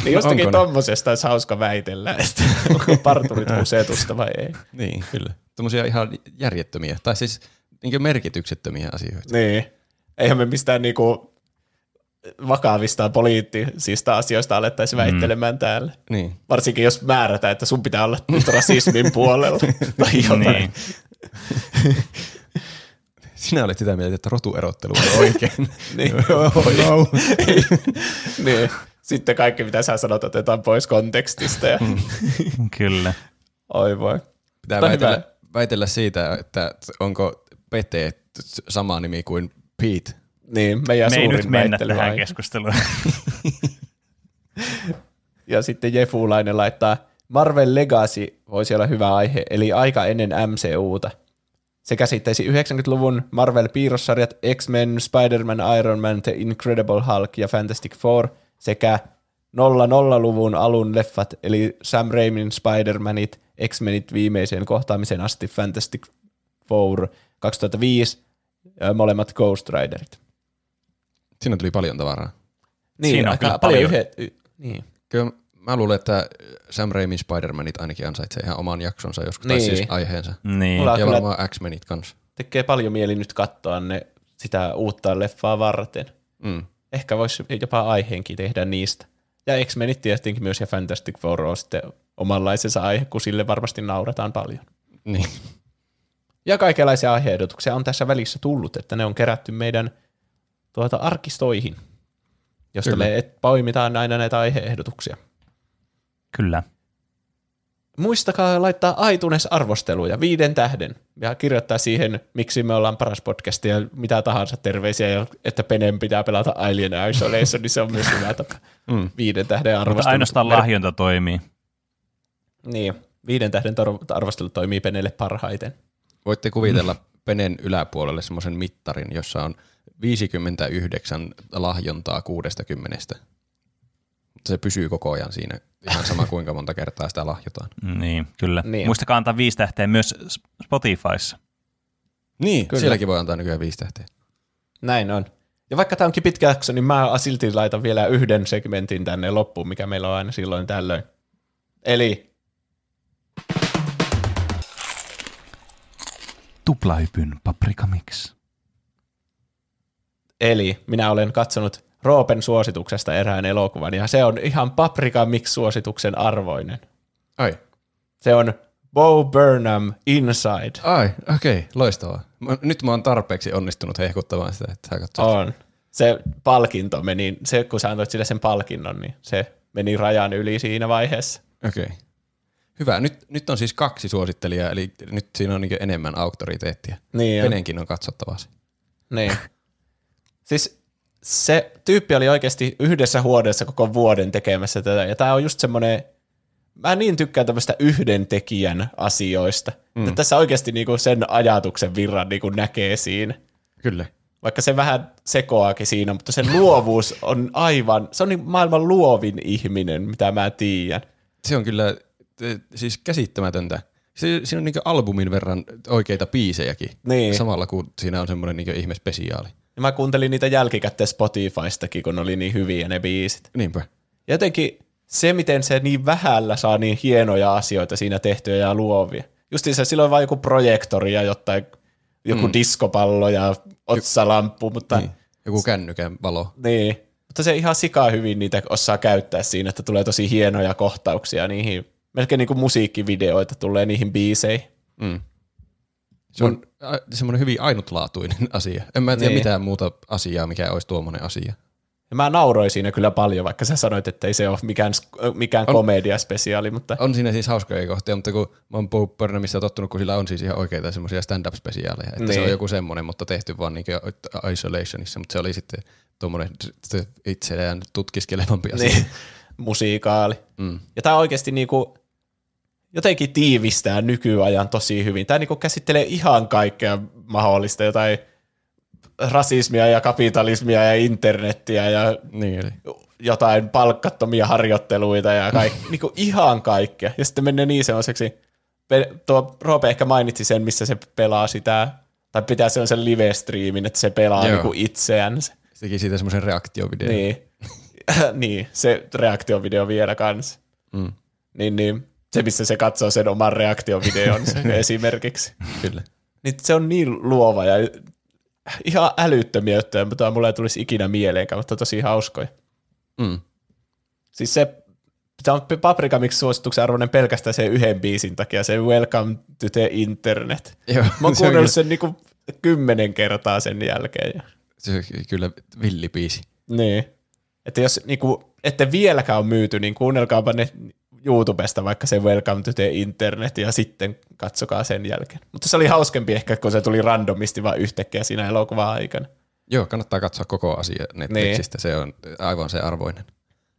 Speaker 2: Niin jostakin
Speaker 3: Onko ne?
Speaker 2: tommosesta olisi hauska väitellä, että onko parturit kusetusta vai ei.
Speaker 3: Niin, kyllä. Tuommoisia ihan järjettömiä, tai siis niin merkityksettömiä asioita.
Speaker 2: Niin. Eihän me mistään niinku vakavista poliittisista asioista alettaisi väittelemään täällä.
Speaker 3: Niin.
Speaker 2: Varsinkin jos määrätään, että sun pitää olla nyt rasismin puolella tai jotain.
Speaker 1: Niin.
Speaker 3: Sinä olet sitä mieltä, että rotuerottelu on oikein.
Speaker 2: Niin.
Speaker 3: oh, no.
Speaker 2: niin. Sitten kaikki, mitä sä sanot, otetaan pois kontekstista. Ja...
Speaker 1: Kyllä.
Speaker 2: Oi voi.
Speaker 3: Pitää väitellä,
Speaker 2: hyvä.
Speaker 3: väitellä siitä, että onko Pete sama nimi kuin Pete.
Speaker 2: Niin, meidän
Speaker 1: Me ei
Speaker 2: suurin
Speaker 1: nyt mennä tähän keskusteluun.
Speaker 2: Ja sitten Jefulainen laittaa, Marvel Legacy voisi olla hyvä aihe, eli aika ennen MCUta. Se käsittäisi 90-luvun Marvel-piirrossarjat X-Men, Spider-Man, Iron Man, The Incredible Hulk ja Fantastic Four sekä 00-luvun alun leffat, eli Sam Raimin Spider-Manit, X-Menit viimeiseen kohtaamiseen asti Fantastic Four 2005 ja molemmat Ghost Riderit.
Speaker 3: Siinä tuli paljon tavaraa.
Speaker 2: Niin,
Speaker 1: Siinä on kyllä
Speaker 2: paljon.
Speaker 1: paljon.
Speaker 2: Yhdet, y, niin.
Speaker 3: Kyllä mä luulen, että Sam Raimin Spider-Manit ainakin ansaitsee ihan oman jaksonsa joskus, tai
Speaker 2: Niin.
Speaker 3: siis aiheensa.
Speaker 1: niin.
Speaker 2: Mulla-
Speaker 3: Ja
Speaker 2: kyllä-
Speaker 3: varmaan X-Menit kanssa.
Speaker 2: tekee paljon mieli nyt katsoa ne sitä uutta leffaa varten.
Speaker 3: Mm.
Speaker 2: Ehkä voisi jopa aiheenkin tehdä niistä. Ja X-Menit tietenkin myös ja Fantastic Four on sitten omanlaisensa aihe, kun sille varmasti naurataan paljon.
Speaker 3: Niin.
Speaker 2: Ja kaikenlaisia aiheehdotuksia on tässä välissä tullut, että ne on kerätty meidän tuota arkistoihin, josta
Speaker 3: Kyllä.
Speaker 2: me poimitaan aina näitä aiheehdotuksia.
Speaker 1: Kyllä.
Speaker 2: Muistakaa laittaa iTunes-arvosteluja viiden tähden ja kirjoittaa siihen, miksi me ollaan paras podcast ja mitä tahansa terveisiä, ja että Penen pitää pelata Alien Isolation, niin se on myös hyvä tapa.
Speaker 3: Mm.
Speaker 2: Viiden tähden
Speaker 1: Mutta
Speaker 2: arvostelu.
Speaker 1: ainoastaan lahjonta toimii.
Speaker 2: Niin, viiden tähden arvostelu toimii Penelle parhaiten.
Speaker 3: Voitte kuvitella penen yläpuolelle semmoisen mittarin, jossa on 59 lahjontaa 60. Mutta se pysyy koko ajan siinä, ihan sama kuinka monta kertaa sitä lahjotaan.
Speaker 1: Niin, kyllä.
Speaker 2: Niin.
Speaker 1: Muistakaa antaa viisi tähteä myös Spotifyssa.
Speaker 3: Niin,
Speaker 2: Kyllä.
Speaker 3: sielläkin voi antaa nykyään viisi tähteä.
Speaker 2: Näin on. Ja vaikka tämä onkin pitkä jakso, niin mä silti laitan vielä yhden segmentin tänne loppuun, mikä meillä on aina silloin tällöin. Eli
Speaker 1: Tuplahypyn Paprika Mix.
Speaker 2: Eli minä olen katsonut Roopen suosituksesta erään elokuvan, ja se on ihan Paprika Mix-suosituksen arvoinen.
Speaker 3: Ai,
Speaker 2: Se on Bo Burnham Inside.
Speaker 3: ai, okei, okay, loistavaa. Nyt mä oon tarpeeksi onnistunut hehkuttamaan sitä, että sä katsot.
Speaker 2: On. Se palkinto meni, se kun sä antoit sille sen palkinnon, niin se meni rajan yli siinä vaiheessa.
Speaker 3: Okei. Okay. Hyvä. Nyt, nyt on siis kaksi suosittelijaa, eli nyt siinä on niin enemmän auktoriteettia.
Speaker 2: Niin on.
Speaker 3: Kenenkin on katsottavaa se.
Speaker 2: Niin. Siis se tyyppi oli oikeasti yhdessä huoneessa koko vuoden tekemässä tätä, ja tämä on just semmoinen, mä niin tykkään tämmöistä yhden tekijän asioista, mm. että tässä oikeasti niinku sen ajatuksen virran niinku näkee siinä.
Speaker 3: Kyllä.
Speaker 2: Vaikka se vähän sekoakin siinä, mutta sen luovuus on aivan, se on niin maailman luovin ihminen, mitä mä tiedän.
Speaker 3: Se on kyllä siis käsittämätöntä. Se, siinä on niin albumin verran oikeita biisejäkin.
Speaker 2: Niin.
Speaker 3: Samalla kun siinä on semmoinen niin ihmespesiaali.
Speaker 2: Ja mä kuuntelin niitä jälkikäteen Spotifystakin, kun ne oli niin hyviä ne biisit.
Speaker 3: Niinpä.
Speaker 2: Ja jotenkin se, miten se niin vähällä saa niin hienoja asioita siinä tehtyä ja luovia. Justiinsa silloin vaan joku projektori ja jotain, joku mm. diskopallo ja otsalamppu, mutta
Speaker 3: Niin. Joku kännykän valo.
Speaker 2: niin. Mutta se ihan sikaa hyvin niitä osaa käyttää siinä, että tulee tosi hienoja kohtauksia niihin. Melkein niin kuin musiikkivideoita tulee niihin biiseihin.
Speaker 3: Se on a- semmoinen hyvin ainutlaatuinen asia. En mä tiedä
Speaker 2: Niin.
Speaker 3: mitään muuta asiaa, mikä olisi tuommoinen asia.
Speaker 2: Ja mä nauroin siinä kyllä paljon, vaikka sä sanoit, että ei se ole mikään, mikään komediaspesiaali, mutta
Speaker 3: On siinä siis hauskoja kohtia, mutta kun mä oon Bo Burnhamista tottunut, kun sillä on siis ihan oikeita semmoisia stand-up-spesiaaleja, että niin. se
Speaker 2: Niin.
Speaker 3: on joku semmoinen, mutta tehty vaan niin isolationissa, mutta se oli sitten tuommoinen se itseään tutkiskelevampi asia.
Speaker 2: niin, musiikaali.
Speaker 3: Mm.
Speaker 2: Ja tämä oikeasti niinku, jotenkin tiivistää nykyajan tosi hyvin. Tämä niinku käsittelee ihan kaikkea mahdollista, jotain rasismia ja kapitalismia ja internettiä ja
Speaker 3: Niin, eli.
Speaker 2: jotain palkkattomia harjoitteluita ja kaikki, niinku ihan kaikkea. Ja sitten menee niin semmoiseksi, tuo Roope ehkä mainitsi sen, missä se pelaa sitä, tai pitää sellaisen live-striimin, että se pelaa
Speaker 3: Joo.
Speaker 2: niinku itseänsä.
Speaker 3: Se teki siitä semmoisen reaktiovideon.
Speaker 2: Niin. niin, se reaktiovideo vielä kanssa.
Speaker 3: Mm.
Speaker 2: Niin, niin, se, missä se katsoo sen oman reaktiovideonsa esimerkiksi.
Speaker 3: Kyllä.
Speaker 2: Niin se on niin luova ja ihan älyttömiä juttuja, mutta mulla ei tulisi ikinä mieleenkään, mutta tosi hauskoja.
Speaker 3: Mm.
Speaker 2: Siis se, se on Paprika Mix suosituksen arvoinen pelkästään sen yhden biisin takia, se Welcome to the Internet.
Speaker 3: Joo,
Speaker 2: Mä oon
Speaker 3: se on
Speaker 2: kuunnellut sen niinku kymmenen kertaa sen jälkeen. Ja.
Speaker 3: Se on kyllä villipiisi.
Speaker 2: Niin. Että jos niinku, ette vieläkään ole myyty, niin kuunnelkaapa ne YouTubesta vaikka se Welcome to the Internet ja sitten katsokaa sen jälkeen. Mutta se oli hauskempi ehkä, kun se tuli randomisti vaan yhtäkkiä siinä elokuvan aikana.
Speaker 3: Joo, kannattaa katsoa koko asia Netflixistä. Se on aivan se arvoinen.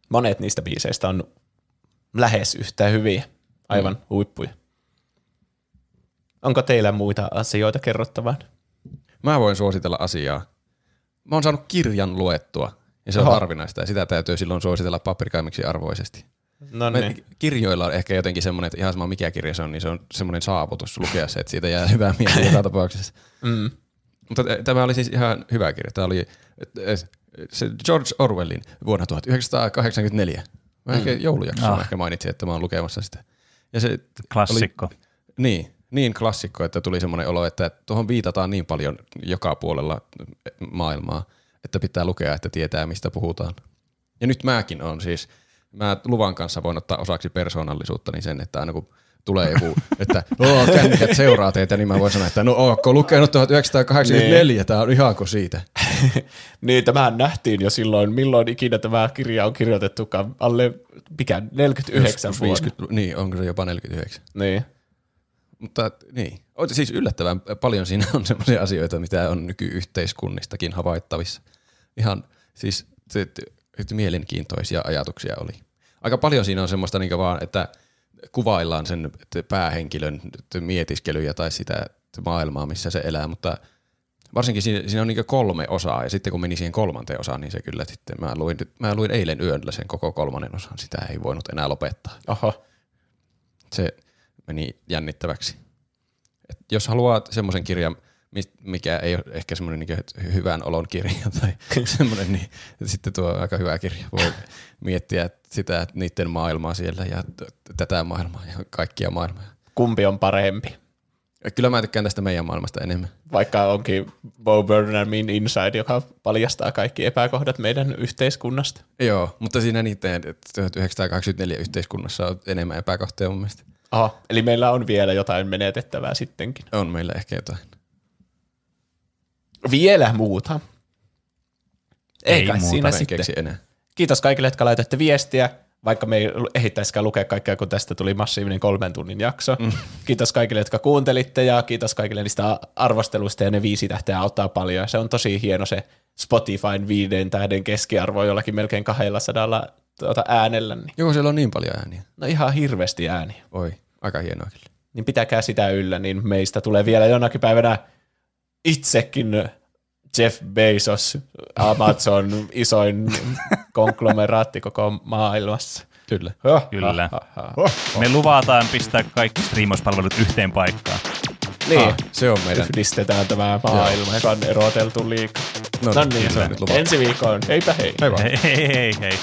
Speaker 2: Monet niistä biiseistä on lähes yhtä hyviä, aivan mm. huippuja. Onko teillä muita asioita kerrottavaa?
Speaker 3: Mä voin suositella asiaa. Mä oon saanut kirjan luettua, ja se on
Speaker 2: Oho.
Speaker 3: harvinaista, ja sitä täytyy silloin suositella paprikaimiksi arvoisesti.
Speaker 2: No niin.
Speaker 3: kirjoilla on ehkä jotenkin semmoinen, että ihan sama mikä kirja se on, niin se on semmoinen saavutus lukea se, että siitä jää hyvää mieli joka tapauksessa.
Speaker 2: Mm.
Speaker 3: Mutta t- tämä oli siis ihan hyvä kirja. Tämä oli äh, se George Orwellin vuonna 1984. Mä ehkä joulujaksossa
Speaker 1: Ah.
Speaker 3: ah. ehkä mainitsin, että mä oon lukemassa sitä. Ja se
Speaker 1: Klassikko.
Speaker 3: Oli, niin, niin klassikko, että tuli semmoinen olo, että tuohon viitataan niin paljon joka puolella maailmaa, että pitää lukea, että tietää mistä puhutaan. Ja nyt mäkin on siis, mä luvan kanssa voin ottaa osaksi persoonallisuutta niin sen, että aina kun tulee joku, että Oo, kännykät seuraa teitä, niin mä voin sanoa, että no ootko lukenut 1984, tää on ihanko siitä.
Speaker 2: niin, tämähän nähtiin jo silloin, milloin ikinä tämä kirja on kirjoitettukaan, alle mikä, 49
Speaker 3: Joskus
Speaker 2: vuonna.
Speaker 3: 50, niin, onko se jopa 49.
Speaker 2: Niin.
Speaker 3: Mutta niin, on siis yllättävän paljon siinä on sellaisia asioita, mitä on nykyyhteiskunnistakin havaittavissa. Ihan siis se, mielenkiintoisia ajatuksia oli. Aika paljon siinä on semmoista niin vaan, että kuvaillaan sen päähenkilön mietiskelyjä tai sitä maailmaa, missä se elää, mutta varsinkin siinä, siinä on niin kolme osaa, ja sitten kun meni siihen kolmanteen osaan, niin se kyllä sitten, mä luin, mä luin eilen yöllä sen koko kolmannen osan, sitä ei voinut enää lopettaa.
Speaker 2: Oho.
Speaker 3: Se meni jännittäväksi. Et jos haluaa semmoisen kirjan, mikä ei ole ehkä semmoinen niin hyvän olon kirja tai semmoinen, niin sitten tuo on aika hyvä kirja. Voi miettiä sitä, että niiden maailmaa siellä ja tätä maailmaa ja kaikkia maailmaa.
Speaker 2: Kumpi on parempi?
Speaker 3: Kyllä mä tykkään tästä meidän maailmasta enemmän.
Speaker 2: Vaikka onkin Bo Burnhamin Inside, joka paljastaa kaikki epäkohdat meidän yhteiskunnasta.
Speaker 3: Joo, mutta siinä niiden 1984 yhteiskunnassa on enemmän epäkohtia mun mielestä.
Speaker 2: Oho, eli meillä on vielä jotain menetettävää sittenkin.
Speaker 3: On meillä ehkä jotain.
Speaker 2: Vielä muuta.
Speaker 1: Ei
Speaker 2: Eikä
Speaker 1: muuta,
Speaker 2: siinä sitten.
Speaker 3: keksi enää.
Speaker 2: Kiitos kaikille, jotka laitatte viestiä, vaikka me ei ehittäisikään lukea kaikkea, kun tästä tuli massiivinen kolmen tunnin jakso. Mm. Kiitos kaikille, jotka kuuntelitte ja kiitos kaikille niistä arvosteluista ja ne viisi tähteä auttaa paljon. Se on tosi hieno se Spotifyn viiden tähden keskiarvo jollakin melkein 200 tuota äänellä. Niin.
Speaker 3: Joo, siellä on niin paljon ääniä.
Speaker 2: No ihan hirveästi ääniä.
Speaker 3: Oi, aika hienoa kyllä.
Speaker 2: Niin pitäkää sitä yllä, niin meistä tulee vielä jonakin päivänä itsekin Jeff Bezos, Amazon isoin konglomeraatti koko maailmassa.
Speaker 3: Kyllä.
Speaker 1: Kyllä. Me luvataan pistää kaikki striimauspalvelut yhteen paikkaan.
Speaker 2: Niin,
Speaker 3: Ah, se on meidän.
Speaker 2: yhdistetään tämä maailma, joka on eroteltu liikaa.
Speaker 3: No,
Speaker 2: No
Speaker 3: niin,
Speaker 2: niin,
Speaker 3: se on nyt luvattu.
Speaker 2: ensi viikkoon. Heipä hei.
Speaker 3: Hei vaan.
Speaker 1: Hei hei hei. hei.